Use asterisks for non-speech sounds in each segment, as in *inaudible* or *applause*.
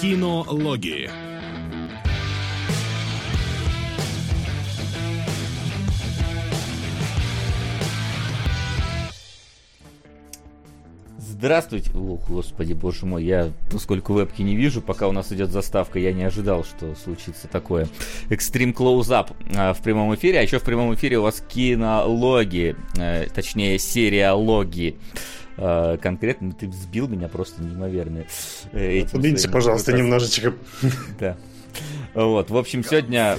Кинологии. Здравствуйте. О, господи, боже мой, я, поскольку вебки не вижу, пока у нас идет заставка, я не ожидал, что случится такое. Extreme Close-Up а, в прямом эфире, а еще в прямом эфире у вас кинологи, э, точнее, сериологи. Э, конкретно ты сбил меня просто неимоверно. Э, Подвиньте, пожалуйста, немножечко. *laughs* Да. Вот, в общем, сегодня...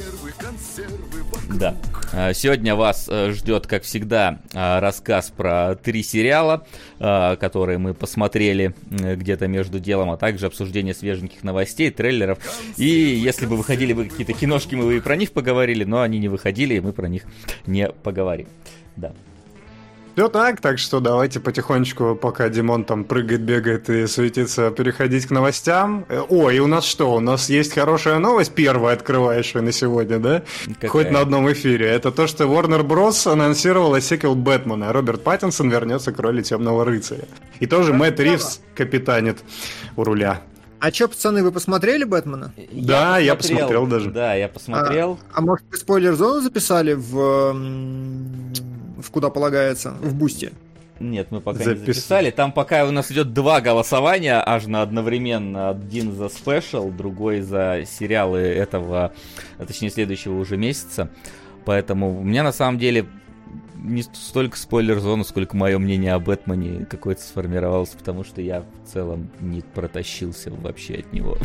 Да. А, сегодня вас э, ждет, как всегда, рассказ про три сериала, которые мы посмотрели где-то между делом, а также обсуждение свеженьких новостей, трейлеров. И если бы выходили бы какие-то киношки, мы бы и про них поговорили, но они не выходили, и мы про них не поговорим. Да. Все так, так что давайте потихонечку, пока Димон там прыгает, бегает и суетится, переходить к новостям. Э, ой, и у нас что? У нас есть хорошая новость, первая открывающая на сегодня, да? Какая? Хоть на одном эфире. Это то, что Warner Bros. анонсировала сиквел Бэтмена. Роберт Паттинсон вернется к роли Темного Рыцаря. И тоже Мэтт Ривз капитанит у руля. А чё, пацаны, вы посмотрели Бэтмена? Да, я посмотрел, я посмотрел даже. Да, я посмотрел. А, а может, спойлер-зону записали в в куда полагается, в бусте? Нет, мы пока Запис... не записали. Там пока у нас идет два голосования, аж на одновременно. Один за спешл, другой за сериалы этого, а точнее, следующего уже месяца. Поэтому у меня на самом деле не столько спойлер-зона, сколько мое мнение о Бэтмене какое-то сформировалось, потому что я в целом не протащился вообще от него.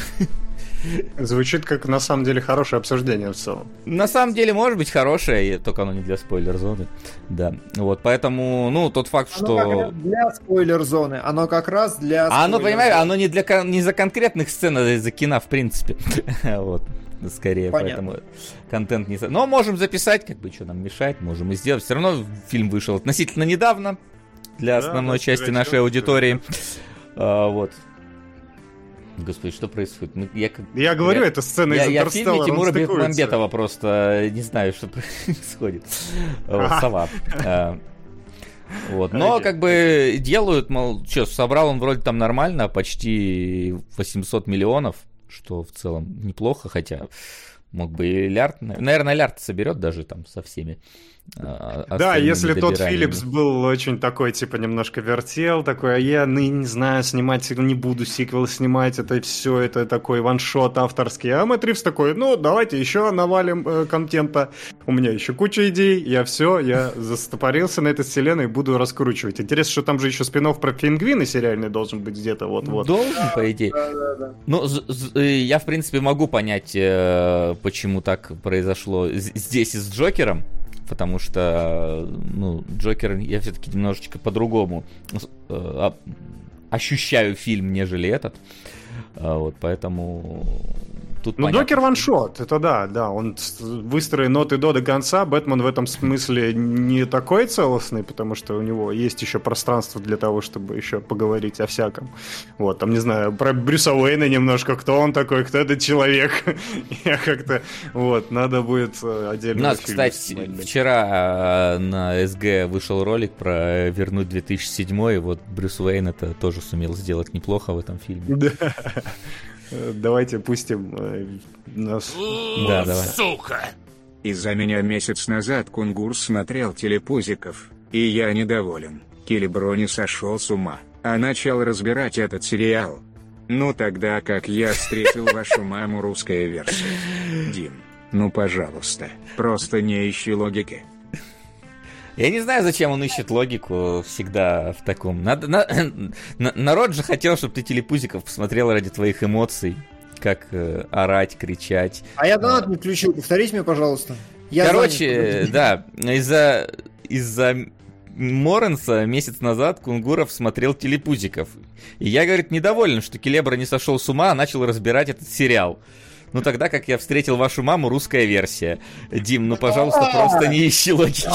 *laughs* Звучит как на самом деле хорошее обсуждение в целом. На самом деле может быть хорошее, только оно не для спойлер-зоны. Да. Вот, поэтому, ну, тот факт, оно что... для спойлер-зоны, оно как раз для... А оно, понимаешь, оно не, для, не за конкретных сцен, а за кино, в принципе. *laughs* вот скорее, Понятно. поэтому контент не... Но можем записать, как бы, что нам мешает, можем и сделать. Все равно фильм вышел относительно недавно для да, основной части нашей аудитории. А, вот. Господи, что происходит? Ну, я, как, я говорю, я, это сцена я, из Я в фильме Тимура Бекмамбетова просто не знаю, что *laughs* происходит. Сова. А, вот. Но как бы делают, мол, что, собрал он вроде там нормально, почти 800 миллионов что в целом неплохо, хотя мог бы и Лярд, наверное, Лярд соберет даже там со всеми да, если тот Филлипс был очень такой, типа, немножко вертел, такой, а я ну, не знаю, снимать не буду сиквел снимать, это все, это такой ваншот авторский. А Мэтт Ривз такой, ну, давайте еще навалим э, контента. У меня еще куча идей, я все, я застопорился на этой вселенной и буду раскручивать. Интересно, что там же еще спин про пингвины сериальный должен быть где-то вот-вот. Должен, по идее. Да, да, да. Ну, я, в принципе, могу понять, э, почему так произошло здесь и с Джокером, потому что, ну, Джокер я все-таки немножечко по-другому э, ощущаю фильм, нежели этот. А, вот, поэтому Тут ну, Докер ваншот, это да, да. Он выстроен от и до до конца. Бэтмен в этом смысле не такой целостный, потому что у него есть еще пространство для того, чтобы еще поговорить о всяком. Вот, там, не знаю, про Брюса Уэйна немножко, кто он такой, кто этот человек. *laughs* Я как-то, вот, надо будет э, отдельно... У нас, кстати, вчера э, на СГ вышел ролик про вернуть 2007 и вот Брюс Уэйн это тоже сумел сделать неплохо в этом фильме. *laughs* Да. Давайте пустим э, нас. Да, давай. Сука! Из-за меня месяц назад Кунгур смотрел телепузиков, и я недоволен. Килиброни сошел с ума, а начал разбирать этот сериал. Ну тогда как я встретил вашу маму русская версия. Дим, ну пожалуйста, просто не ищи логики. Я не знаю, зачем он ищет логику всегда в таком. Надо, на, *clears throat* на, народ же хотел, чтобы ты телепузиков посмотрел ради твоих эмоций. Как э, орать, кричать. А я донат не включил. Повторите мне, пожалуйста. Я Короче, занят, да, из-за из-за Моренса месяц назад Кунгуров смотрел телепузиков. И я, говорит, недоволен, что Келебра не сошел с ума, а начал разбирать этот сериал. Ну тогда, как я встретил вашу маму, русская версия. Дим, ну пожалуйста, просто не ищи логики.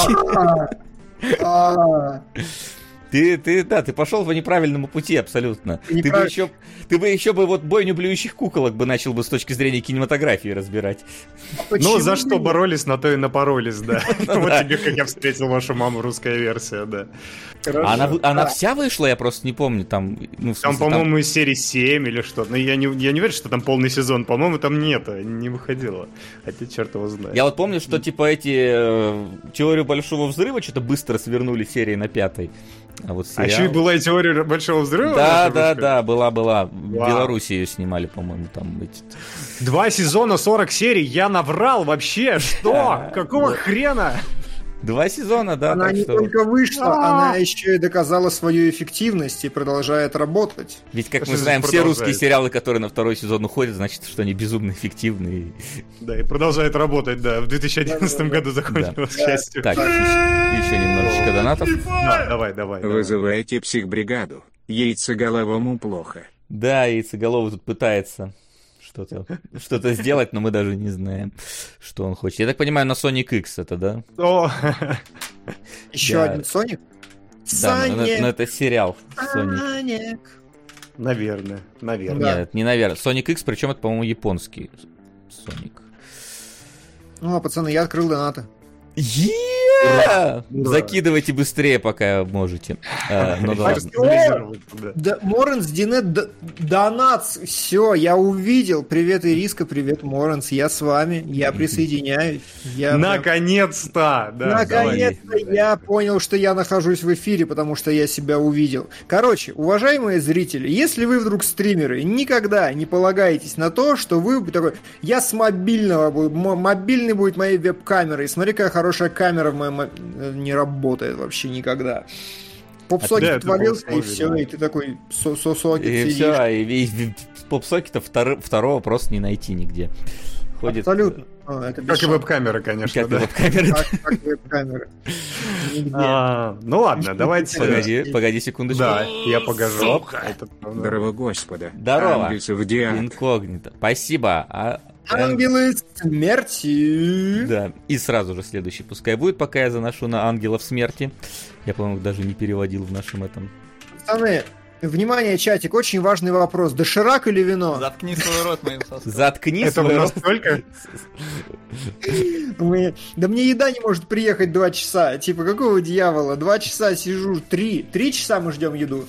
Ты, ты, да, ты пошел по неправильному пути абсолютно. Неправ... Ты бы еще, ты бы еще бы вот бойню блюющих куколок бы начал бы с точки зрения кинематографии разбирать. Ну, за что боролись, на то и напоролись, да. Ну *laughs* *laughs* вот тебе, как я встретил вашу маму, русская версия, да. Она, она вся вышла, я просто не помню, там... Ну, там, по-моему, из серии 7 или что. Но я не, я не верю, что там полный сезон. По-моему, там нет, не выходило. Хотя черт его знает. Я вот помню, что типа эти э, теорию большого взрыва что-то быстро свернули серии на пятой. А, вот сериал... а еще и была и теория большого взрыва? Да, да, да, была, была. В Беларуси ее снимали, по-моему, там эти... Два сезона, 40 серий, я наврал вообще, что? Какого хрена? Два сезона, да. Она не что... только вышла, А-а-а. она еще и доказала свою эффективность и продолжает работать. Ведь, как мы знаем, все русские сериалы, которые на второй сезон уходят, значит, что они безумно эффективны. Да, и продолжает работать, да. В 2011 году закончилось, к счастью. Так, еще немножечко донатов. Да, давай, давай. Вызывайте психбригаду. Яйцеголовому плохо. Да, яйцеголовый тут пытается что-то *laughs* что сделать, но мы даже не знаем, что он хочет. Я так понимаю, на Sonic X это, да? О! *laughs* Еще да. один Sonic? Да, но, но это сериал Sonic. Наверное, наверное. Нет, не наверное. Sonic X, причем это, по-моему, японский Sonic. Ну, а пацаны, я открыл донаты. Yeah! Закидывайте быстрее, пока можете. А, *laughs* ну да Да, Моренс, Динет, Донатс, все, я увидел. Привет, Ириска, привет, Моренс, я с вами, я *laughs* присоединяюсь. Наконец-то! Наконец-то я понял, что я нахожусь в эфире, потому что я себя увидел. Короче, уважаемые зрители, если вы вдруг стримеры, никогда не полагаетесь на то, что вы такой, я с мобильного буду, мобильный будет моей веб-камерой, смотри, какая хорошая камера в моем э, не работает вообще никогда. Попсокет а отвалился, и все, и ты такой сосокет И сидишь. все, и, и попсокета втор, второго просто не найти нигде. Ходит... Абсолютно. А, это как и веб-камера, конечно, как да. веб-камера. Как, как веб-камера. А, ну ладно, давайте... Погоди, погоди секундочку. Да, я покажу. Здорово, Господа. Здорово. Инкогнито. Спасибо. А Ангелы смерти. Да, и сразу же следующий пускай будет, пока я заношу на ангелов смерти. Я, по-моему, даже не переводил в нашем этом. Пацаны, Внимание, чатик, очень важный вопрос. Доширак или вино? Заткни свой рот моим соском. Заткни Это свой рот. только? Да мне еда не может приехать два часа. Типа, какого дьявола? Два часа сижу, три. Три часа мы ждем еду.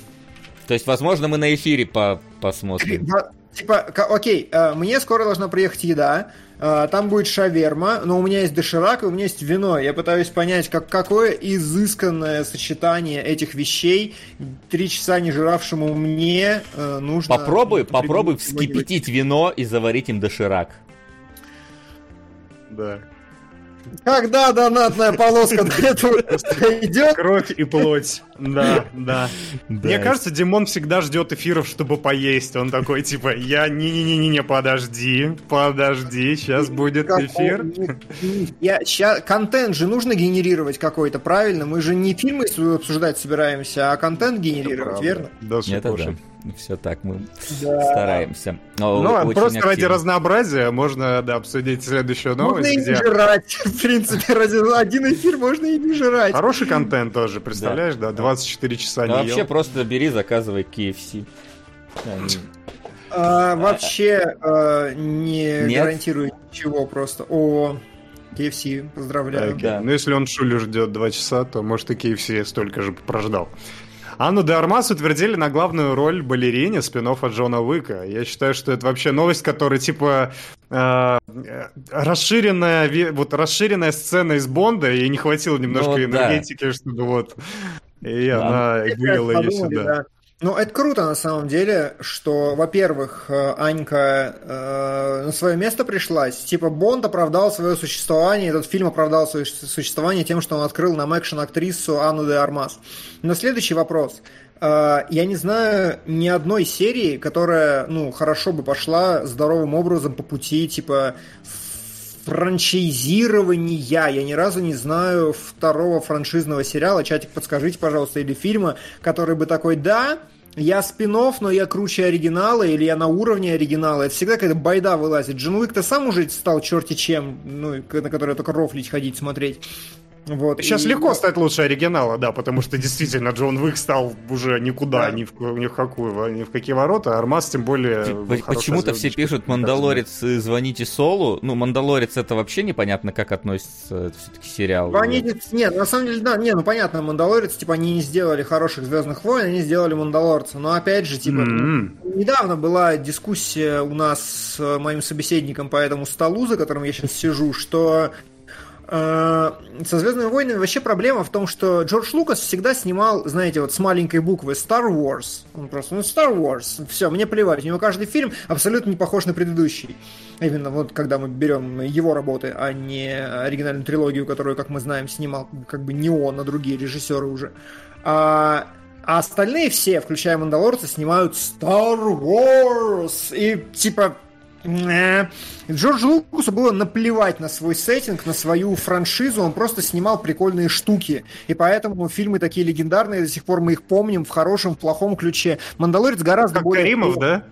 То есть, возможно, мы на эфире по посмотрим. Типа, окей, э, мне скоро должна приехать еда, э, там будет шаверма, но у меня есть доширак и у меня есть вино. Я пытаюсь понять, как, какое изысканное сочетание этих вещей три часа не жиравшему мне э, нужно... Попробуй, попробуй вскипятить вино и заварить им доширак. Да. Когда донатная полоска до этого идет? Кровь и плоть. Да, да. Мне кажется, Димон всегда ждет эфиров, чтобы поесть. Он такой, типа, я не-не-не-не, подожди, подожди, сейчас будет эфир. *laughs* Я, сейчас, контент же нужно генерировать какой-то, правильно? Мы же не фильмы обсуждать собираемся, а контент генерировать, верно? Да, да все так мы да. стараемся. Но ну, просто активно. ради разнообразия можно да, обсудить следующую новость. Можно где... и не жрать. *laughs* В принципе, ради один эфир можно и не жрать. Хороший контент тоже, представляешь, да? 24 часа не Вообще просто бери, заказывай KFC. А, вообще а, не Нет? гарантирую ничего просто. О, KFC, поздравляю. Okay. Да. Ну, если он Шулю ждет 2 часа, то, может, и KFC столько же прождал. Анну де Армас утвердили на главную роль балерине спин от Джона Уика. Я считаю, что это вообще новость, которая типа э, расширенная, вот расширенная сцена из Бонда, и не хватило немножко ну, энергетики, да. чтобы вот... И да. она вывела ее сюда. Да. Ну, это круто на самом деле, что, во-первых, э, Анька э, на свое место пришлась. Типа, Бонд оправдал свое существование, этот фильм оправдал свое существование тем, что он открыл нам экшен-актрису Анну де Армас. Но следующий вопрос. Э, я не знаю ни одной серии, которая, ну, хорошо бы пошла здоровым образом по пути, типа, франчайзирования. Я ни разу не знаю второго франшизного сериала. Чатик, подскажите, пожалуйста, или фильма, который бы такой, да, я спин но я круче оригинала, или я на уровне оригинала. Это всегда какая-то байда вылазит. Джин Уик-то сам уже стал черти чем, ну, на который только рофлить ходить, смотреть. Вот, Сейчас и... легко стать лучше оригинала, да, потому что действительно Джон Уик стал уже никуда, да. ни, в, ни в какую, ни в какие ворота, Армаз тем более... Почему-то все пишут «Мандалорец, звоните Солу». Ну, «Мандалорец» это вообще непонятно, как относится все-таки сериал. Звоните... Нет, на самом деле, да, не, ну понятно, «Мандалорец», типа, они не сделали хороших «Звездных войн», они сделали «Мандалорца». Но опять же, типа, mm-hmm. недавно была дискуссия у нас с моим собеседником по этому столу, за которым я сейчас сижу, что Э, со Звездными войнами вообще проблема в том, что Джордж Лукас всегда снимал, знаете, вот с маленькой буквы Star Wars. Он просто, ну, Star Wars, все, мне плевать. У него каждый фильм абсолютно не похож на предыдущий. Именно вот когда мы берем его работы, а не оригинальную трилогию, которую, как мы знаем, снимал как бы не он, а другие режиссеры уже. А, а остальные все, включая Мандалорца, снимают Star Wars. И типа Джорджу Лукасу было наплевать на свой сеттинг, на свою франшизу, он просто снимал прикольные штуки. И поэтому фильмы такие легендарные, до сих пор мы их помним в хорошем, в плохом ключе. Мандалорец гораздо как более... Каримов, да?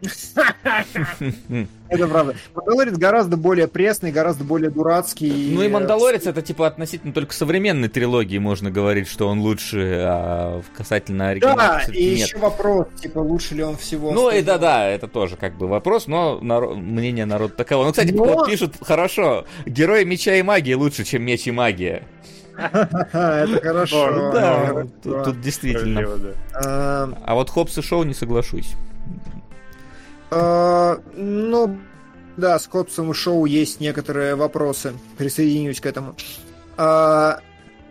*laughs* Это правда. Мандалорец гораздо более пресный, гораздо более дурацкий. Ну и Мандалорец это типа относительно только современной трилогии можно говорить, что он лучше, а касательно оригинала. Да, и нет. еще вопрос, типа лучше ли он всего. Ну и да-да, это тоже как бы вопрос, но народ, мнение народа таково. Ну, кстати, но... пишут, хорошо, герои меча и магии лучше, чем меч и магия. *laughs* Это хорошо. Да, тут действительно. А вот Хопс и Шоу не соглашусь. А, ну, да, с Копсом и Шоу есть некоторые вопросы. Присоединюсь к этому. А,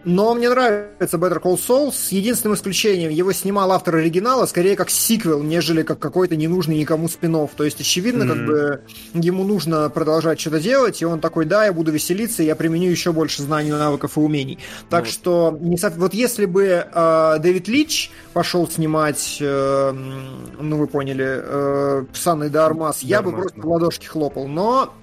но мне нравится Better Call Saul с единственным исключением. Его снимал автор оригинала скорее как сиквел, нежели как какой-то ненужный никому спин -офф. То есть, очевидно, mm-hmm. как бы ему нужно продолжать что-то делать, и он такой, да, я буду веселиться, я применю еще больше знаний, навыков и умений. Так ну, что, не, вот если бы э, Дэвид Лич пошел снимать, э, ну вы поняли, э, с Анной Дармас, я бы просто в ладошки хлопал. Но,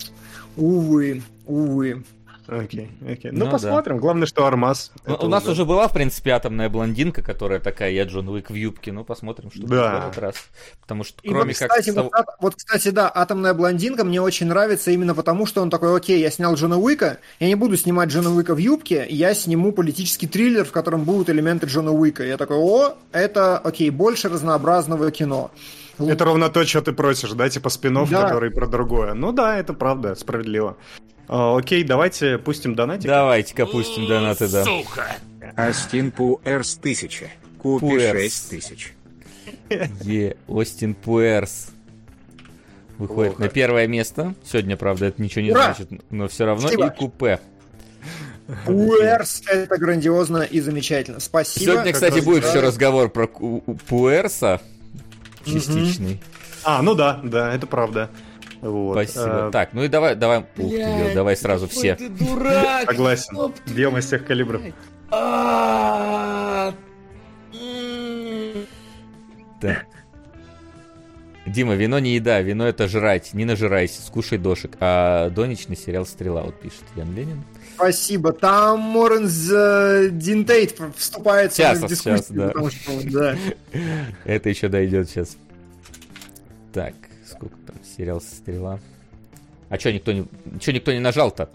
увы, увы. Окей, окей. Ну, ну посмотрим. Да. Главное, что Армаз. Ну, у нас уже была, в принципе, атомная блондинка, которая такая, я Джон Уик в юбке. Ну, посмотрим, что да. в этот раз. Потому что, кроме вот, кстати, как... Вот, вот, кстати, да, атомная блондинка мне очень нравится именно потому, что он такой, окей, я снял Джона Уика, я не буду снимать Джона Уика в юбке, я сниму политический триллер, в котором будут элементы Джона Уика. Я такой, о, это, окей, больше разнообразного кино. Это ровно то, что ты просишь, да, типа спин да. который про другое. Ну да, это правда, справедливо. А, окей, давайте пустим донатик. Давайте-ка пустим донаты, да. Сука! Астин Пуэрс 1000. Купи 6000. Е, Остин Пуэрс. Выходит Плохо. на первое место. Сегодня, правда, это ничего не Ура! значит, но все равно Спасибо. и купе. Пуэрс это грандиозно и замечательно. Спасибо. Сегодня, кстати, будет еще разговор про Пуэрса частичный. А, ну да, да, это правда. Вот. Спасибо. А... Так, ну и давай, давай, ух ты, давай сразу все. Ты дурак! Согласен. Бьем из всех калибров. Так. Дима, вино не еда, вино это жрать, не нажирайся, скушай дошек. А донечный сериал «Стрела», вот пишет Ян Ленин. Спасибо. Там Моренс э, Динтейт вступает сейчас, в дискуссию. Сейчас, да. Что, да. *laughs* Это еще дойдет сейчас. Так, сколько там сериал «Стрела»? А что никто не, чё никто не нажал-то?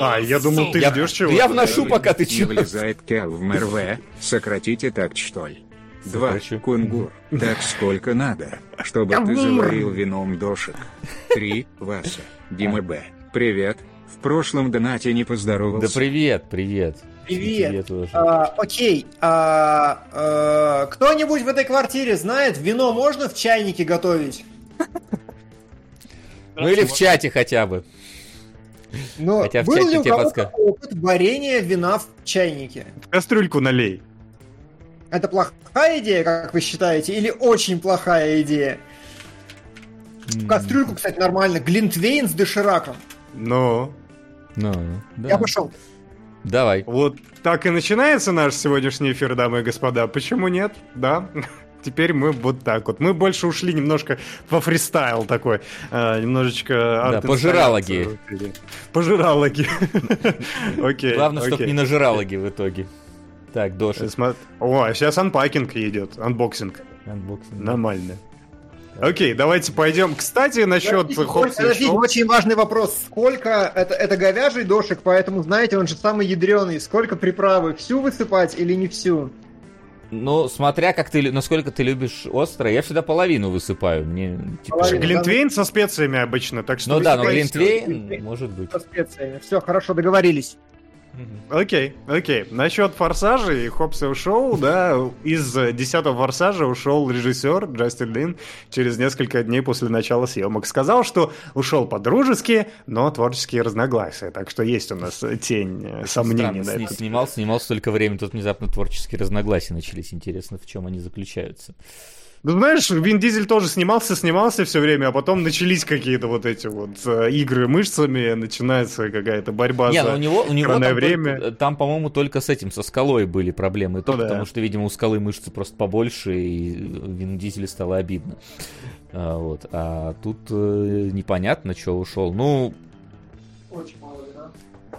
А, я думал, ты ждешь чего? Я вношу, пока ты чё. Не влезает Кел в МРВ. Сократите так, что ли. Два. Сокращу. Кунгур. Так сколько надо, чтобы ты заварил вином дошек. Три. Васа. Дима Б. Привет. В прошлом донате не поздоровался. Да привет, привет. Привет. А, окей. А, а, кто-нибудь в этой квартире знает, вино можно в чайнике готовить? Ну или в чате хотя бы. Но Хотя в был чате ли у кого-то опыт варенья вина в чайнике? В кастрюльку налей. Это плохая идея, как вы считаете, или очень плохая идея? В кастрюльку, кстати, нормально. Глинтвейн с дошираком. Ну. Ну, да. Я пошел. Давай. Вот так и начинается наш сегодняшний эфир, дамы и господа. Почему нет? Да. Теперь мы вот так вот. Мы больше ушли немножко во фристайл такой. А, немножечко... Да, пожиралоги. Пожиралоги. *laughs* Окей. Главное, чтобы не нажиралоги в итоге. Так, Доша. О, сейчас unpacking идет. Unboxing. Unboxing. Нормально. Окей, давайте пойдем. Кстати, насчет Хоббса Подождите, очень важный вопрос. Сколько... Это, это говяжий дошик, поэтому, знаете, он же самый ядреный. Сколько приправы? Всю высыпать или не всю? Ну, смотря как ты, насколько ты любишь острое, я всегда половину высыпаю. Мне, типа... Половину, глинтвейн со специями обычно, так что... Ну да, но глинтвейн может быть. Со специями. Все, хорошо, договорились. Окей, окей. Насчет Форсажей и Хоббса ушел, да, из десятого Форсажа ушел режиссер Джастин Лин через несколько дней после начала съемок. Сказал, что ушел по-дружески, но творческие разногласия. Так что есть у нас тень э, сомнений на это. Снимал, снимал столько времени, тут внезапно творческие разногласия начались. Интересно, в чем они заключаются. Ну, знаешь, Вин Дизель тоже снимался, снимался все время, а потом начались какие-то вот эти вот э, игры мышцами, начинается какая-то борьба Не, за у него, у него там время. Только, там, по-моему, только с этим, со скалой были проблемы. То, ну, потому да. что, видимо, у скалы мышцы просто побольше, и Вин Дизель стало обидно. А, вот. а тут э, непонятно, что ушел. Ну, очень мало, да?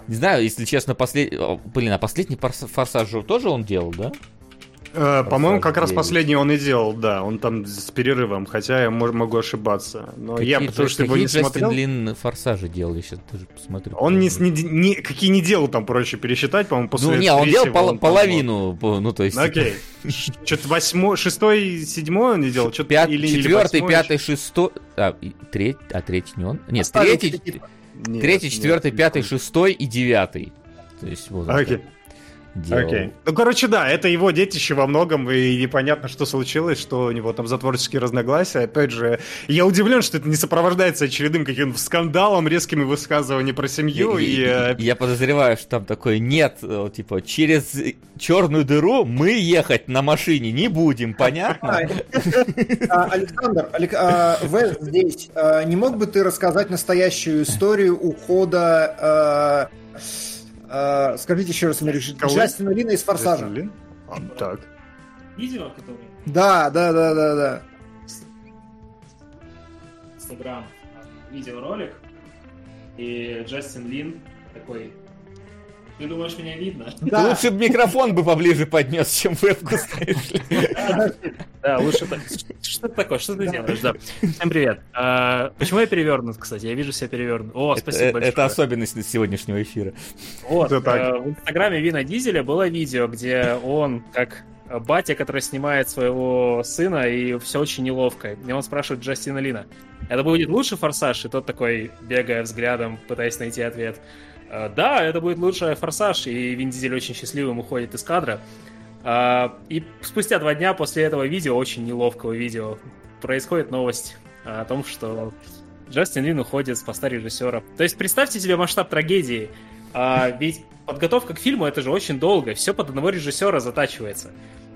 Не знаю, если честно, послед... Блин, а последний форсаж тоже он делал, да? Э, по-моему, как раз последний он и делал, да, он там с перерывом, хотя я могу ошибаться. Но какие я потому что его не Джастин смотрел. Лин форсажи делал, я сейчас тоже посмотрю. Он не, не, не, какие не делал там, проще пересчитать, по-моему, после Ну, не, он делал пол, он половину, там, ну, то есть... Окей. Что-то восьмой, шестой, седьмой он не делал? Что-то Пят, или, четвертый, или пятый, шестой... А, третий, а третий не он? Нет, третий, третий, четвертый, пятый, шестой и девятый. То есть вот. Окей делал. Окей. Ну, короче, да, это его детище во многом, и непонятно, что случилось, что у него там за творческие разногласия. Опять же, я удивлен, что это не сопровождается очередным каким-то скандалом, резкими высказываниями про семью. И, и, и, я подозреваю, что там такое нет, э, типа, через черную дыру мы ехать на машине не будем, понятно? *laughs* А, Александр, а, здесь, а, не мог бы ты рассказать настоящую историю ухода Uh, скажите еще раз, Америк, Джастина Лина из «Форсажа». Лин? А, так. Видео, которое? Да, да, да, да, да. Инстаграм видеоролик, и Джастин Лин такой ты думаешь, меня видно? Да. Лучше бы микрофон бы поближе поднес, чем вебку ставишь. Да, лучше так. Что это такое? Что ты делаешь? Да. Всем привет. А, почему я перевернут, кстати? Я вижу себя перевернут. О, спасибо большое. Это особенность сегодняшнего эфира. Вот. Э, в инстаграме Вина Дизеля было видео, где он, как батя, который снимает своего сына, и все очень неловко. И он спрашивает Джастина Лина, это будет лучше «Форсаж?» И тот такой, бегая взглядом, пытаясь найти ответ. Э, да, это будет лучший форсаж, и Вин Дизель очень счастливым уходит из кадра. Э, и спустя два дня после этого видео, очень неловкого видео, происходит новость о том, что Джастин Лин уходит с поста режиссера. То есть представьте себе масштаб трагедии. А, ведь подготовка к фильму это же очень долго, все под одного режиссера затачивается.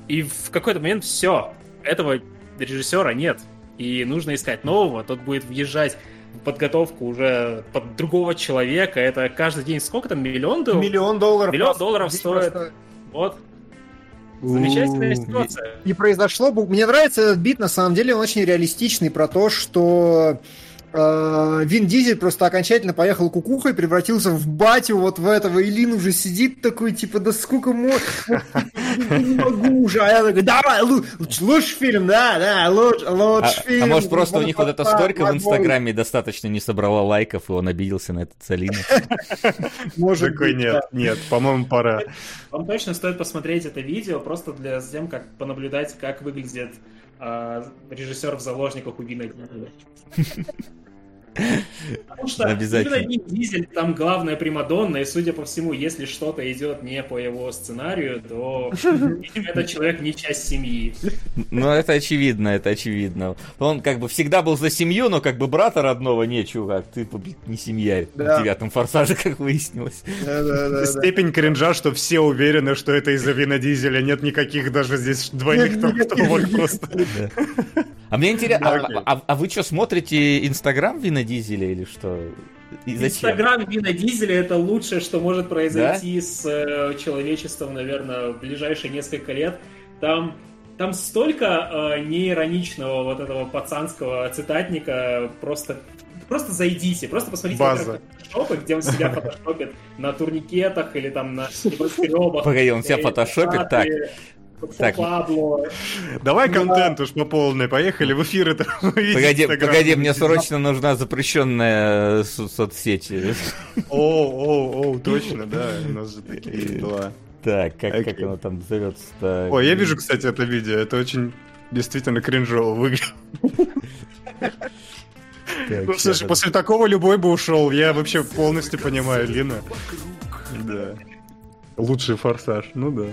И в какой-то момент все, этого режиссера нет. И нужно искать нового, тот будет въезжать подготовку уже под другого человека. Это каждый день сколько там? Миллион долларов? Миллион долларов. Миллион долларов стоит. Просто... Вот. Замечательная ситуация. И произошло... Мне нравится этот бит, на самом деле, он очень реалистичный про то, что Вин Дизель просто окончательно поехал кукухой, превратился в батю вот в этого, и Лин уже сидит такой, типа, да сколько можно, не могу уже, а я такой, давай, лучший фильм, да, да, лучший а, фильм. А может просто у них вот эта сторика в Инстаграме достаточно не собрала лайков, и он обиделся на этот Салина? *laughs* Может Такой нет, нет, по-моему, пора. Вам точно стоит посмотреть это видео, просто для тем, как понаблюдать, как выглядит а, режиссер в заложниках у Вина Потому что именно Вин Дизель там главная примадонна, и судя по всему, если что-то идет не по его сценарию, то *laughs* этот человек не часть семьи. Ну, это очевидно, это очевидно. Он как бы всегда был за семью, но как бы брата родного не, чувак, ты не семья да. в девятом форсаже, как выяснилось. Да, да, да, Степень кринжа, что все уверены, что это из-за Вина Дизеля, нет никаких даже здесь двойных трактовок просто. А мне интересно, а, а, а вы что, смотрите Инстаграм Вина Дизеля или что? Инстаграм Вина Дизеля это лучшее, что может произойти да? с э, человечеством, наверное, в ближайшие несколько лет. Там там столько э, неироничного вот этого пацанского цитатника, просто просто зайдите, просто посмотрите База. фотошопы, где он себя фотошопит на турникетах или там на небоскребах. Погоди, он себя фотошопит так. Так. Давай контент уж по полной, поехали в эфир это *laughs* Погоди, погоди, мне срочно нужна запрещенная э, соцсеть. О, о, о, точно, да, у нас же такие дела. Так, как, как оно там зовется Ой, я вижу, кстати, это видео, это очень действительно кринжово выглядит. Ну, слушай, после такого любой бы ушел. Я вообще полностью понимаю Лина. Да. Лучший форсаж, ну да.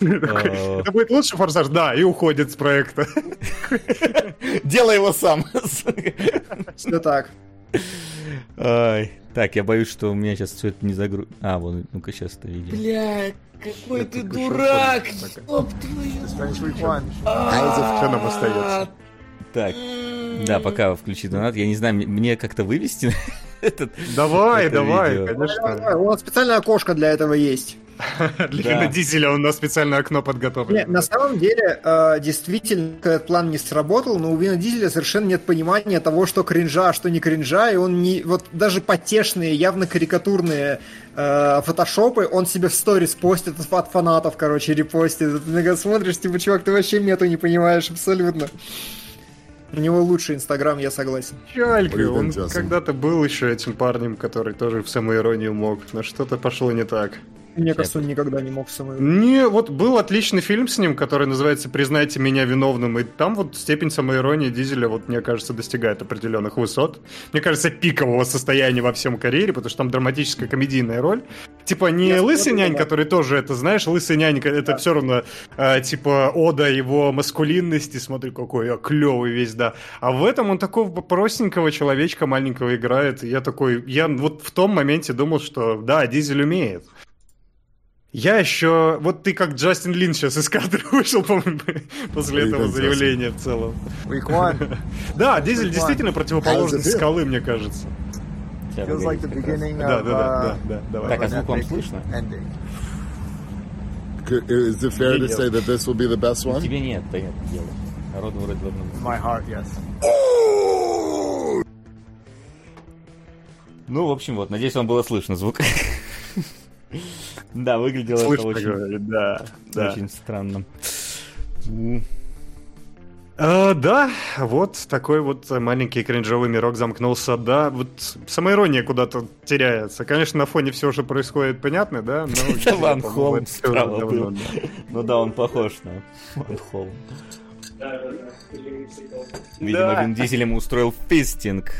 А. Это будет лучший форсаж, да, и уходит с проекта. Делай его сам. Все так. Ай. Так, я боюсь, что у меня сейчас все это не загрузится. А, вон, ну-ка сейчас это видео. Бля, какой ты дурак! Стоп твою! Нам остается? Так, да, пока включи донат, я не знаю, мне как-то вывести *laughs* этот Давай, давай, конечно. У нас специальное окошко для этого есть. *laughs* Для да. дизеля у нас специальное окно подготовлено. Нет, на самом деле, э, действительно, этот план не сработал, но у Вина Дизеля совершенно нет понимания того, что кринжа, а что не кринжа, и он не... Вот даже потешные, явно карикатурные э, фотошопы он себе в сторис постит от фанатов, короче, репостит. Ты на смотришь, типа, чувак, ты вообще мету не понимаешь абсолютно. У него лучший Инстаграм, я согласен. Чалька, он когда-то был еще этим парнем, который тоже в самоиронию мог, но что-то пошло не так. Мне кажется, он никогда не мог самой. Не, вот был отличный фильм с ним, который называется «Признайте меня виновным», и там вот степень самоиронии Дизеля, вот, мне кажется, достигает определенных высот. Мне кажется, пикового состояния во всем карьере, потому что там драматическая комедийная роль. Типа не Я лысый нянь, да. который тоже это, знаешь, лысый нянь, это да. все равно э, типа ода его маскулинности, смотри, какой я клевый весь, да. А в этом он такого простенького человечка маленького играет. И я такой, я вот в том моменте думал, что да, Дизель умеет. Я еще... Вот ты как Джастин Лин сейчас из кадра *laughs* вышел, по-моему, *laughs* после этого заявления в целом. *laughs* Да, Дизель действительно противоположность скалы, мне кажется. Да, да, да, да, давай. Так, а звук вам слышно? Is it fair to say that this will be the best one? Тебе нет, понятно дело. Народу вроде должно My heart, yes. Ну, в общем, вот, надеюсь, вам было слышно звук. Да, выглядело это очень, да, да. очень странно. А, да, вот такой вот маленький кринжовый мирок замкнулся, да, вот самоирония куда-то теряется. Конечно, на фоне всего, что происходит, понятно, да? *laughs* Это Ван Холм справа был. Ну да, он похож на Ван Холм. Видимо, Вин Дизель ему устроил фистинг.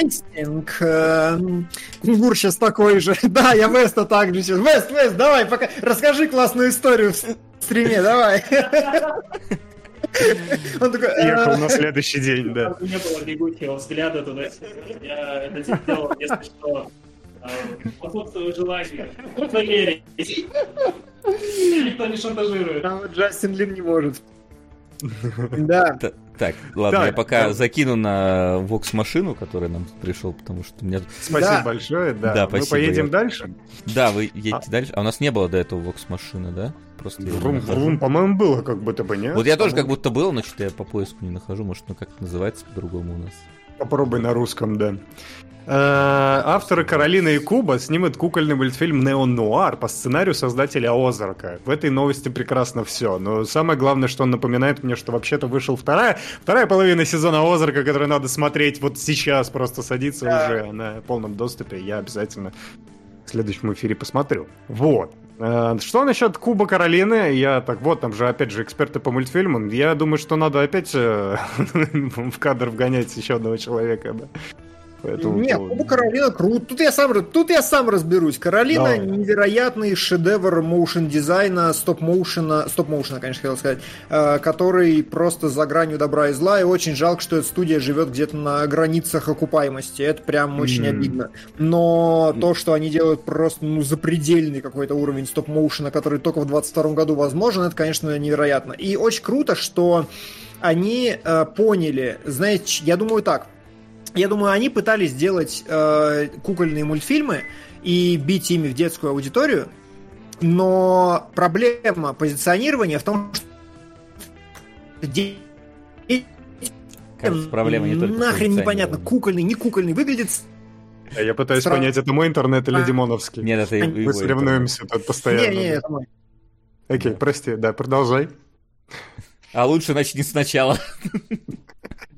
Инстинкт. Кунгур сейчас такой же. *laughs* Да, я Веста так же сейчас. Вест, Вест, давай, пока расскажи классную историю в стриме, давай. *laughs* Он такой... Ехал на следующий день, да. Не было бегущего взгляда туда. Я это сделал, если что. Попутствую желанию. Поверить. Никто не шантажирует. А вот Джастин Лин не может. *laughs* Да. Так, ладно, я пока закину на Vox машину, которая нам пришел, потому что у меня... Спасибо большое, да. Да, спасибо. Мы поедем дальше? Да, вы едете а? дальше. А у нас не было до этого Vox машины, да? Просто Врум, врум, по-моему, было как будто бы, нет? Вот я тоже как будто был, но что-то я по поиску не нахожу. Может, ну как называется по-другому у нас. Попробуй на русском, да. Э, авторы Каролина и Куба снимут кукольный мультфильм «Неон Нуар» по сценарию создателя Озарка. В этой новости прекрасно все. Но самое главное, что он напоминает мне, что вообще-то вышел вторая, вторая половина сезона Озарка, которую надо смотреть вот сейчас, просто садиться да. уже на полном доступе. Я обязательно в следующем эфире посмотрю. Вот. Э, что насчет Куба Каролины? Я так, вот, там же, опять же, эксперты по мультфильмам. Я думаю, что надо опять э, *laughs* в кадр вгонять еще одного человека, да. Поэтому Нет, Куба Каролина круто. Тут я сам, тут я сам разберусь. Каролина Давай. невероятный шедевр моушен дизайна, стоп-моушена, стоп-моушена, конечно, хотел сказать, э, который просто за гранью добра и зла, и очень жалко, что эта студия живет где-то на границах окупаемости. Это прям очень mm. обидно. Но mm. то, что они делают просто ну, запредельный какой-то уровень стоп-моушена, который только в 22 году возможен, это, конечно, невероятно. И очень круто, что они э, поняли, знаете, я думаю так, я думаю, они пытались сделать э, кукольные мультфильмы и бить ими в детскую аудиторию, но проблема позиционирования в том, что Кажется, проблема не только Нахрен непонятно, кукольный, не кукольный, выглядит я пытаюсь Стран... понять, это мой интернет или а... Димоновский. Нет, это Мы соревнуемся тут постоянно. Не, не, это мой. Окей, прости, да, продолжай. А лучше начни сначала.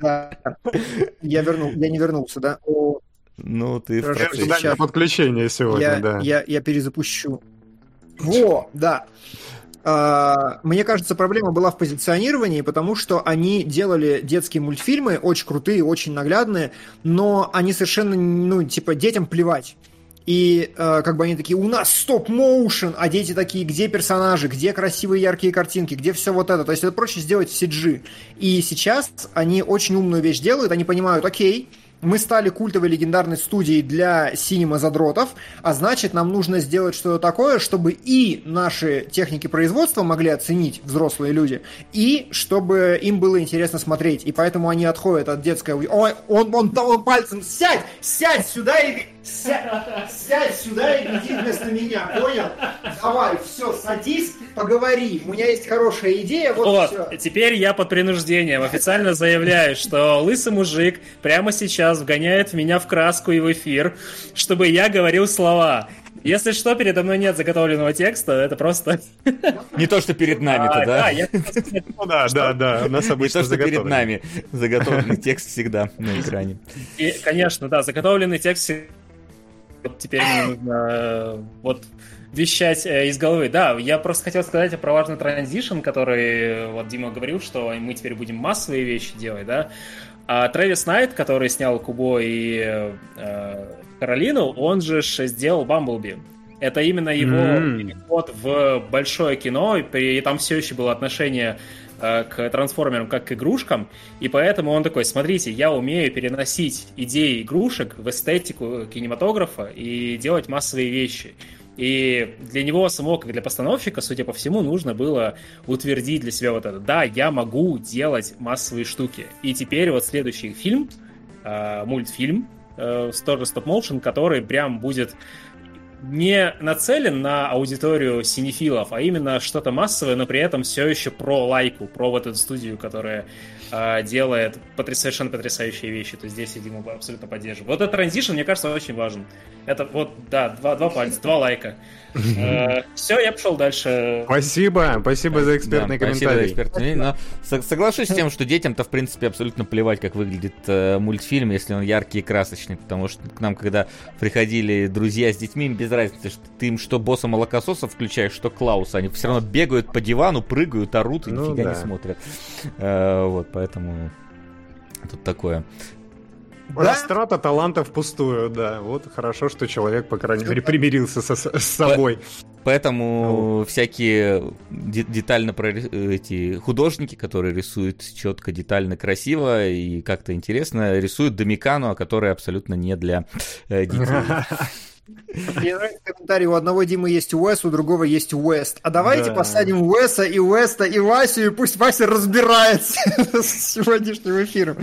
Да. *laughs* Я вернул, я не вернулся, да? О, Ну, ты в Хорошо, процессе. Сейчас подключение сегодня, я, да. я, я перезапущу. Во, да. А, Мне кажется, проблема была в позиционировании, потому что они делали детские мультфильмы, очень крутые, очень наглядные, но они совершенно, ну, типа, детям плевать. И э, как бы они такие, у нас стоп-моушен, а дети такие, где персонажи, где красивые яркие картинки, где все вот это. То есть это проще сделать в CG. И сейчас они очень умную вещь делают, они понимают, окей, мы стали культовой легендарной студией для синема-задротов, а значит, нам нужно сделать что-то такое, чтобы и наши техники производства могли оценить взрослые люди, и чтобы им было интересно смотреть. И поэтому они отходят от детской... Ой, он, он, он пальцем, сядь, сядь сюда и... Сядь, сядь сюда и иди вместо меня, понял? Давай, все, садись, поговори. У меня есть хорошая идея, вот, Вот, все. теперь я под принуждением официально заявляю, что лысый мужик прямо сейчас вгоняет меня в краску и в эфир, чтобы я говорил слова. Если что, передо мной нет заготовленного текста, это просто... *laughs* Не то, что перед нами-то, А, да? я- Ну да, да, да, у нас Не обычно то, что перед нами. Заготовленный текст всегда на экране. И, конечно, да, заготовленный текст всегда- вот теперь мне нужно э, вот вещать э, из головы. Да, я просто хотел сказать про важный транзишн, который э, вот Дима говорил, что мы теперь будем массовые вещи делать, да. А Трэвис Найт, который снял Кубо и э, Каролину, он же сделал Бамблби. Это именно его М. переход в большое кино, и и там все еще было отношение к трансформерам как к игрушкам, и поэтому он такой, смотрите, я умею переносить идеи игрушек в эстетику кинематографа и делать массовые вещи. И для него самого, как для постановщика, судя по всему, нужно было утвердить для себя вот это. Да, я могу делать массовые штуки. И теперь вот следующий фильм, э, мультфильм, э, тоже стоп-моушен, который прям будет не нацелен на аудиторию синефилов, а именно что-то массовое, но при этом все еще про лайку, про вот эту студию, которая э, делает потряс- совершенно потрясающие вещи. То есть здесь я Диму абсолютно поддерживаю. Вот этот транзишн, мне кажется, очень важен. Это вот, да, два, два пальца, два лайка. Все, я пошел дальше. Спасибо, спасибо за экспертный комментарий. Но соглашусь с тем, что детям-то, в принципе, абсолютно плевать, как выглядит э, мультфильм, если он яркий и красочный. Потому что к нам, когда приходили друзья с детьми, им без разницы, что ты им что босса молокососа включаешь, что Клауса. Они все равно бегают по дивану, прыгают, орут и Ну нифига не смотрят. Э, вот, поэтому тут такое. Да? Растрата талантов впустую, да. Вот хорошо, что человек, по крайней мере, примирился со- с собой. Поэтому всякие де- детально про эти художники, которые рисуют четко, детально, красиво и как-то интересно, рисуют Домикану, который абсолютно не для э, детей. *laughs* Мне нравится комментарий, у одного Димы есть Уэс, у другого есть Уэст. А давайте Да. посадим Уэса и Уэста и Васю, и пусть Вася разбирается *laughs* с сегодняшним эфиром.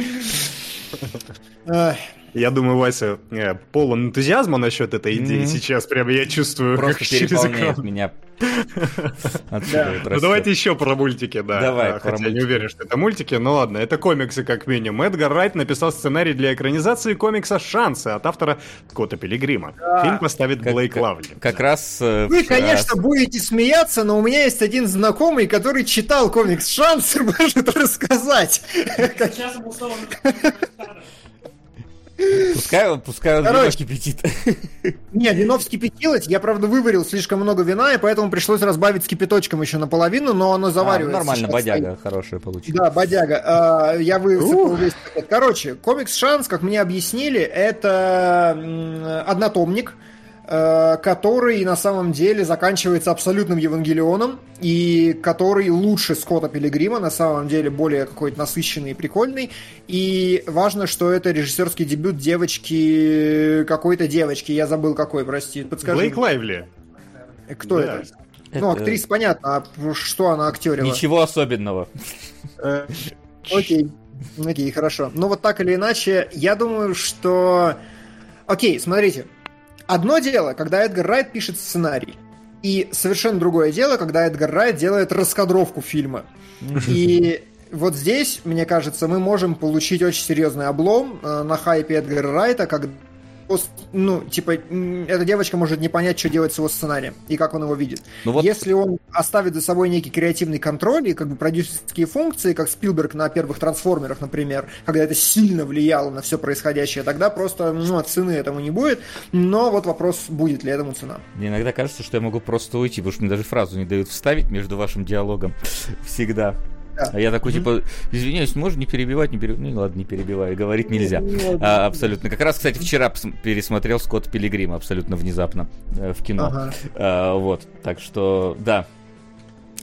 Я думаю, Вася э, полон энтузиазма насчет этой идеи Мгм. сейчас. Прям я чувствую, Просто как через переполняет экран. меня. *laughs* Да. Ну давайте еще про мультики, да. Давай, А, про Хотя не уверен, что это мультики, но ладно. Это комиксы как минимум. Эдгар Райт написал сценарий для экранизации комикса «Шансы» от автора Скотта Пилигрима. Фильм поставит Как- Блейк Лавли. Как раз э, Вы, конечно, будете смеяться, но у меня есть один знакомый, который читал комикс «Шанс» и *laughs* может рассказать. Сейчас ему Пускай, пускай он Короче. вино кипятит. Не, вино вскипятилось, я, правда, выварил слишком много вина, и поэтому пришлось разбавить с кипяточком еще наполовину, но оно А, заваривается. Нормально, сейчас бодяга хорошая получилась. Да, бодяга. А, Я высыпал весь пакет. Короче, комикс «Шанс», как мне объяснили, это однотомник, который на самом деле заканчивается абсолютным Евангелионом, и который лучше Скотта Пилигрима, на самом деле более какой-то насыщенный и прикольный. И важно, что это режиссерский дебют девочки, какой-то девочки, я забыл какой, прости, подскажи. Блейк Лайвли. Кто Да. это? Ну, Это актриса, понятно, а что она актерила? Ничего особенного. Э, Окей. Окей, хорошо. Ну вот так или иначе, я думаю, что... Окей, смотрите. Одно дело, когда Эдгар Райт пишет сценарий. И совершенно другое дело, когда Эдгар Райт делает раскадровку фильма. И вот здесь, мне кажется, мы можем получить очень серьезный облом э, на хайпе Эдгара Райта, когда ну, типа, эта девочка может не понять, что делать с его сценарием и как он его видит. Ну, вот... Если он оставит за собой некий креативный контроль и как бы продюсерские функции, как Спилберг на первых трансформерах, например, когда это сильно влияло на все происходящее, тогда просто ну, цены этому не будет. Но вот вопрос, будет ли этому цена. Мне иногда кажется, что я могу просто уйти, потому что мне даже фразу не дают вставить между вашим диалогом. *laughs* Всегда. А я такой, типа, извиняюсь, можно не перебивать, не перебивать. Ну ладно, не перебивай, говорить нельзя. А, абсолютно. Как раз, кстати, вчера пересмотрел Скотт Пилигрим абсолютно внезапно э, в кино. Ага. А, вот, так что, да,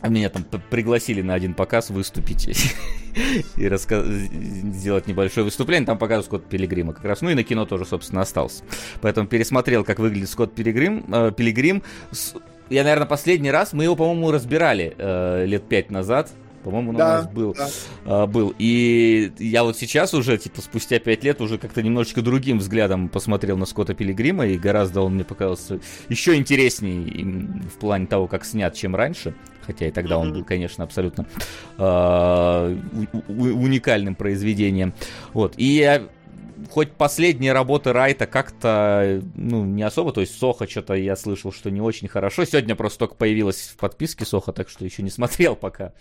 меня там пригласили на один показ выступить *laughs* и рассказ... сделать небольшое выступление. Там показывают Скотт Пилигрима как раз. Ну и на кино тоже, собственно, остался. Поэтому пересмотрел, как выглядит Скотт Пилигрим. Э, Пилигрим. Я, наверное, последний раз, мы его, по-моему, разбирали э, лет пять назад по-моему, он да, у нас был, да. а, был. И я вот сейчас уже, типа, спустя пять лет уже как-то немножечко другим взглядом посмотрел на Скотта Пилигрима, и гораздо он мне показался еще интересней в плане того, как снят, чем раньше. Хотя и тогда он был, конечно, абсолютно э, уникальным произведением. Вот. И я хоть последние работы Райта как-то, ну, не особо, то есть Соха что-то я слышал, что не очень хорошо. Сегодня просто только появилась в подписке Соха, так что еще не смотрел пока.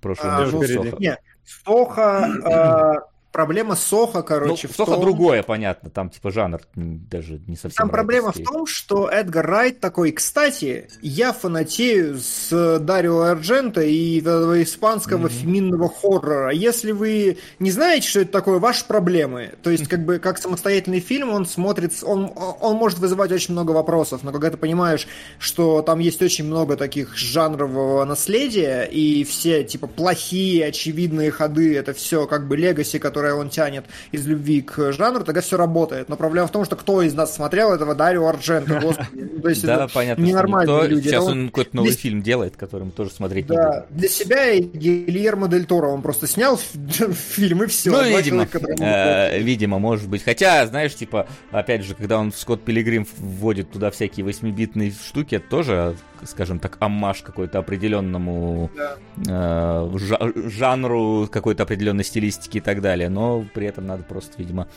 Прошлый а, Соха. Нет, Соха, а, проблема Соха, короче, ну, Соха том... другое, понятно, там типа жанр даже не совсем. Там проблема в том, что Эдгар Райт такой, кстати, я фанатею с Дарио Арджента и этого испанского mm-hmm. феминного хоррора. Если вы не знаете, что это такое, ваши проблемы. То есть, как бы, как самостоятельный фильм, он смотрит, он, он может вызывать очень много вопросов, но когда ты понимаешь, что там есть очень много таких жанрового наследия, и все, типа, плохие, очевидные ходы, это все как бы легаси, которые которое он тянет из любви к жанру, тогда все работает. Но проблема в том, что кто из нас смотрел этого Дарио Арджента, *laughs* господи. Ну, то есть да, это понятно, ненормальные люди. Сейчас он какой-то новый фильм делает, который мы тоже смотреть не будем. Для себя и Гильермо Дель Торо он просто снял *laughs* фильм и все. Ну, видимо, э, видимо, может быть. Хотя, знаешь, типа, опять же, когда он в Скотт Пилигрим вводит туда всякие восьмибитные штуки, это тоже скажем так, аммаж какой-то определенному да. э, жанру, какой-то определенной стилистики и так далее. Но при этом надо просто, видимо,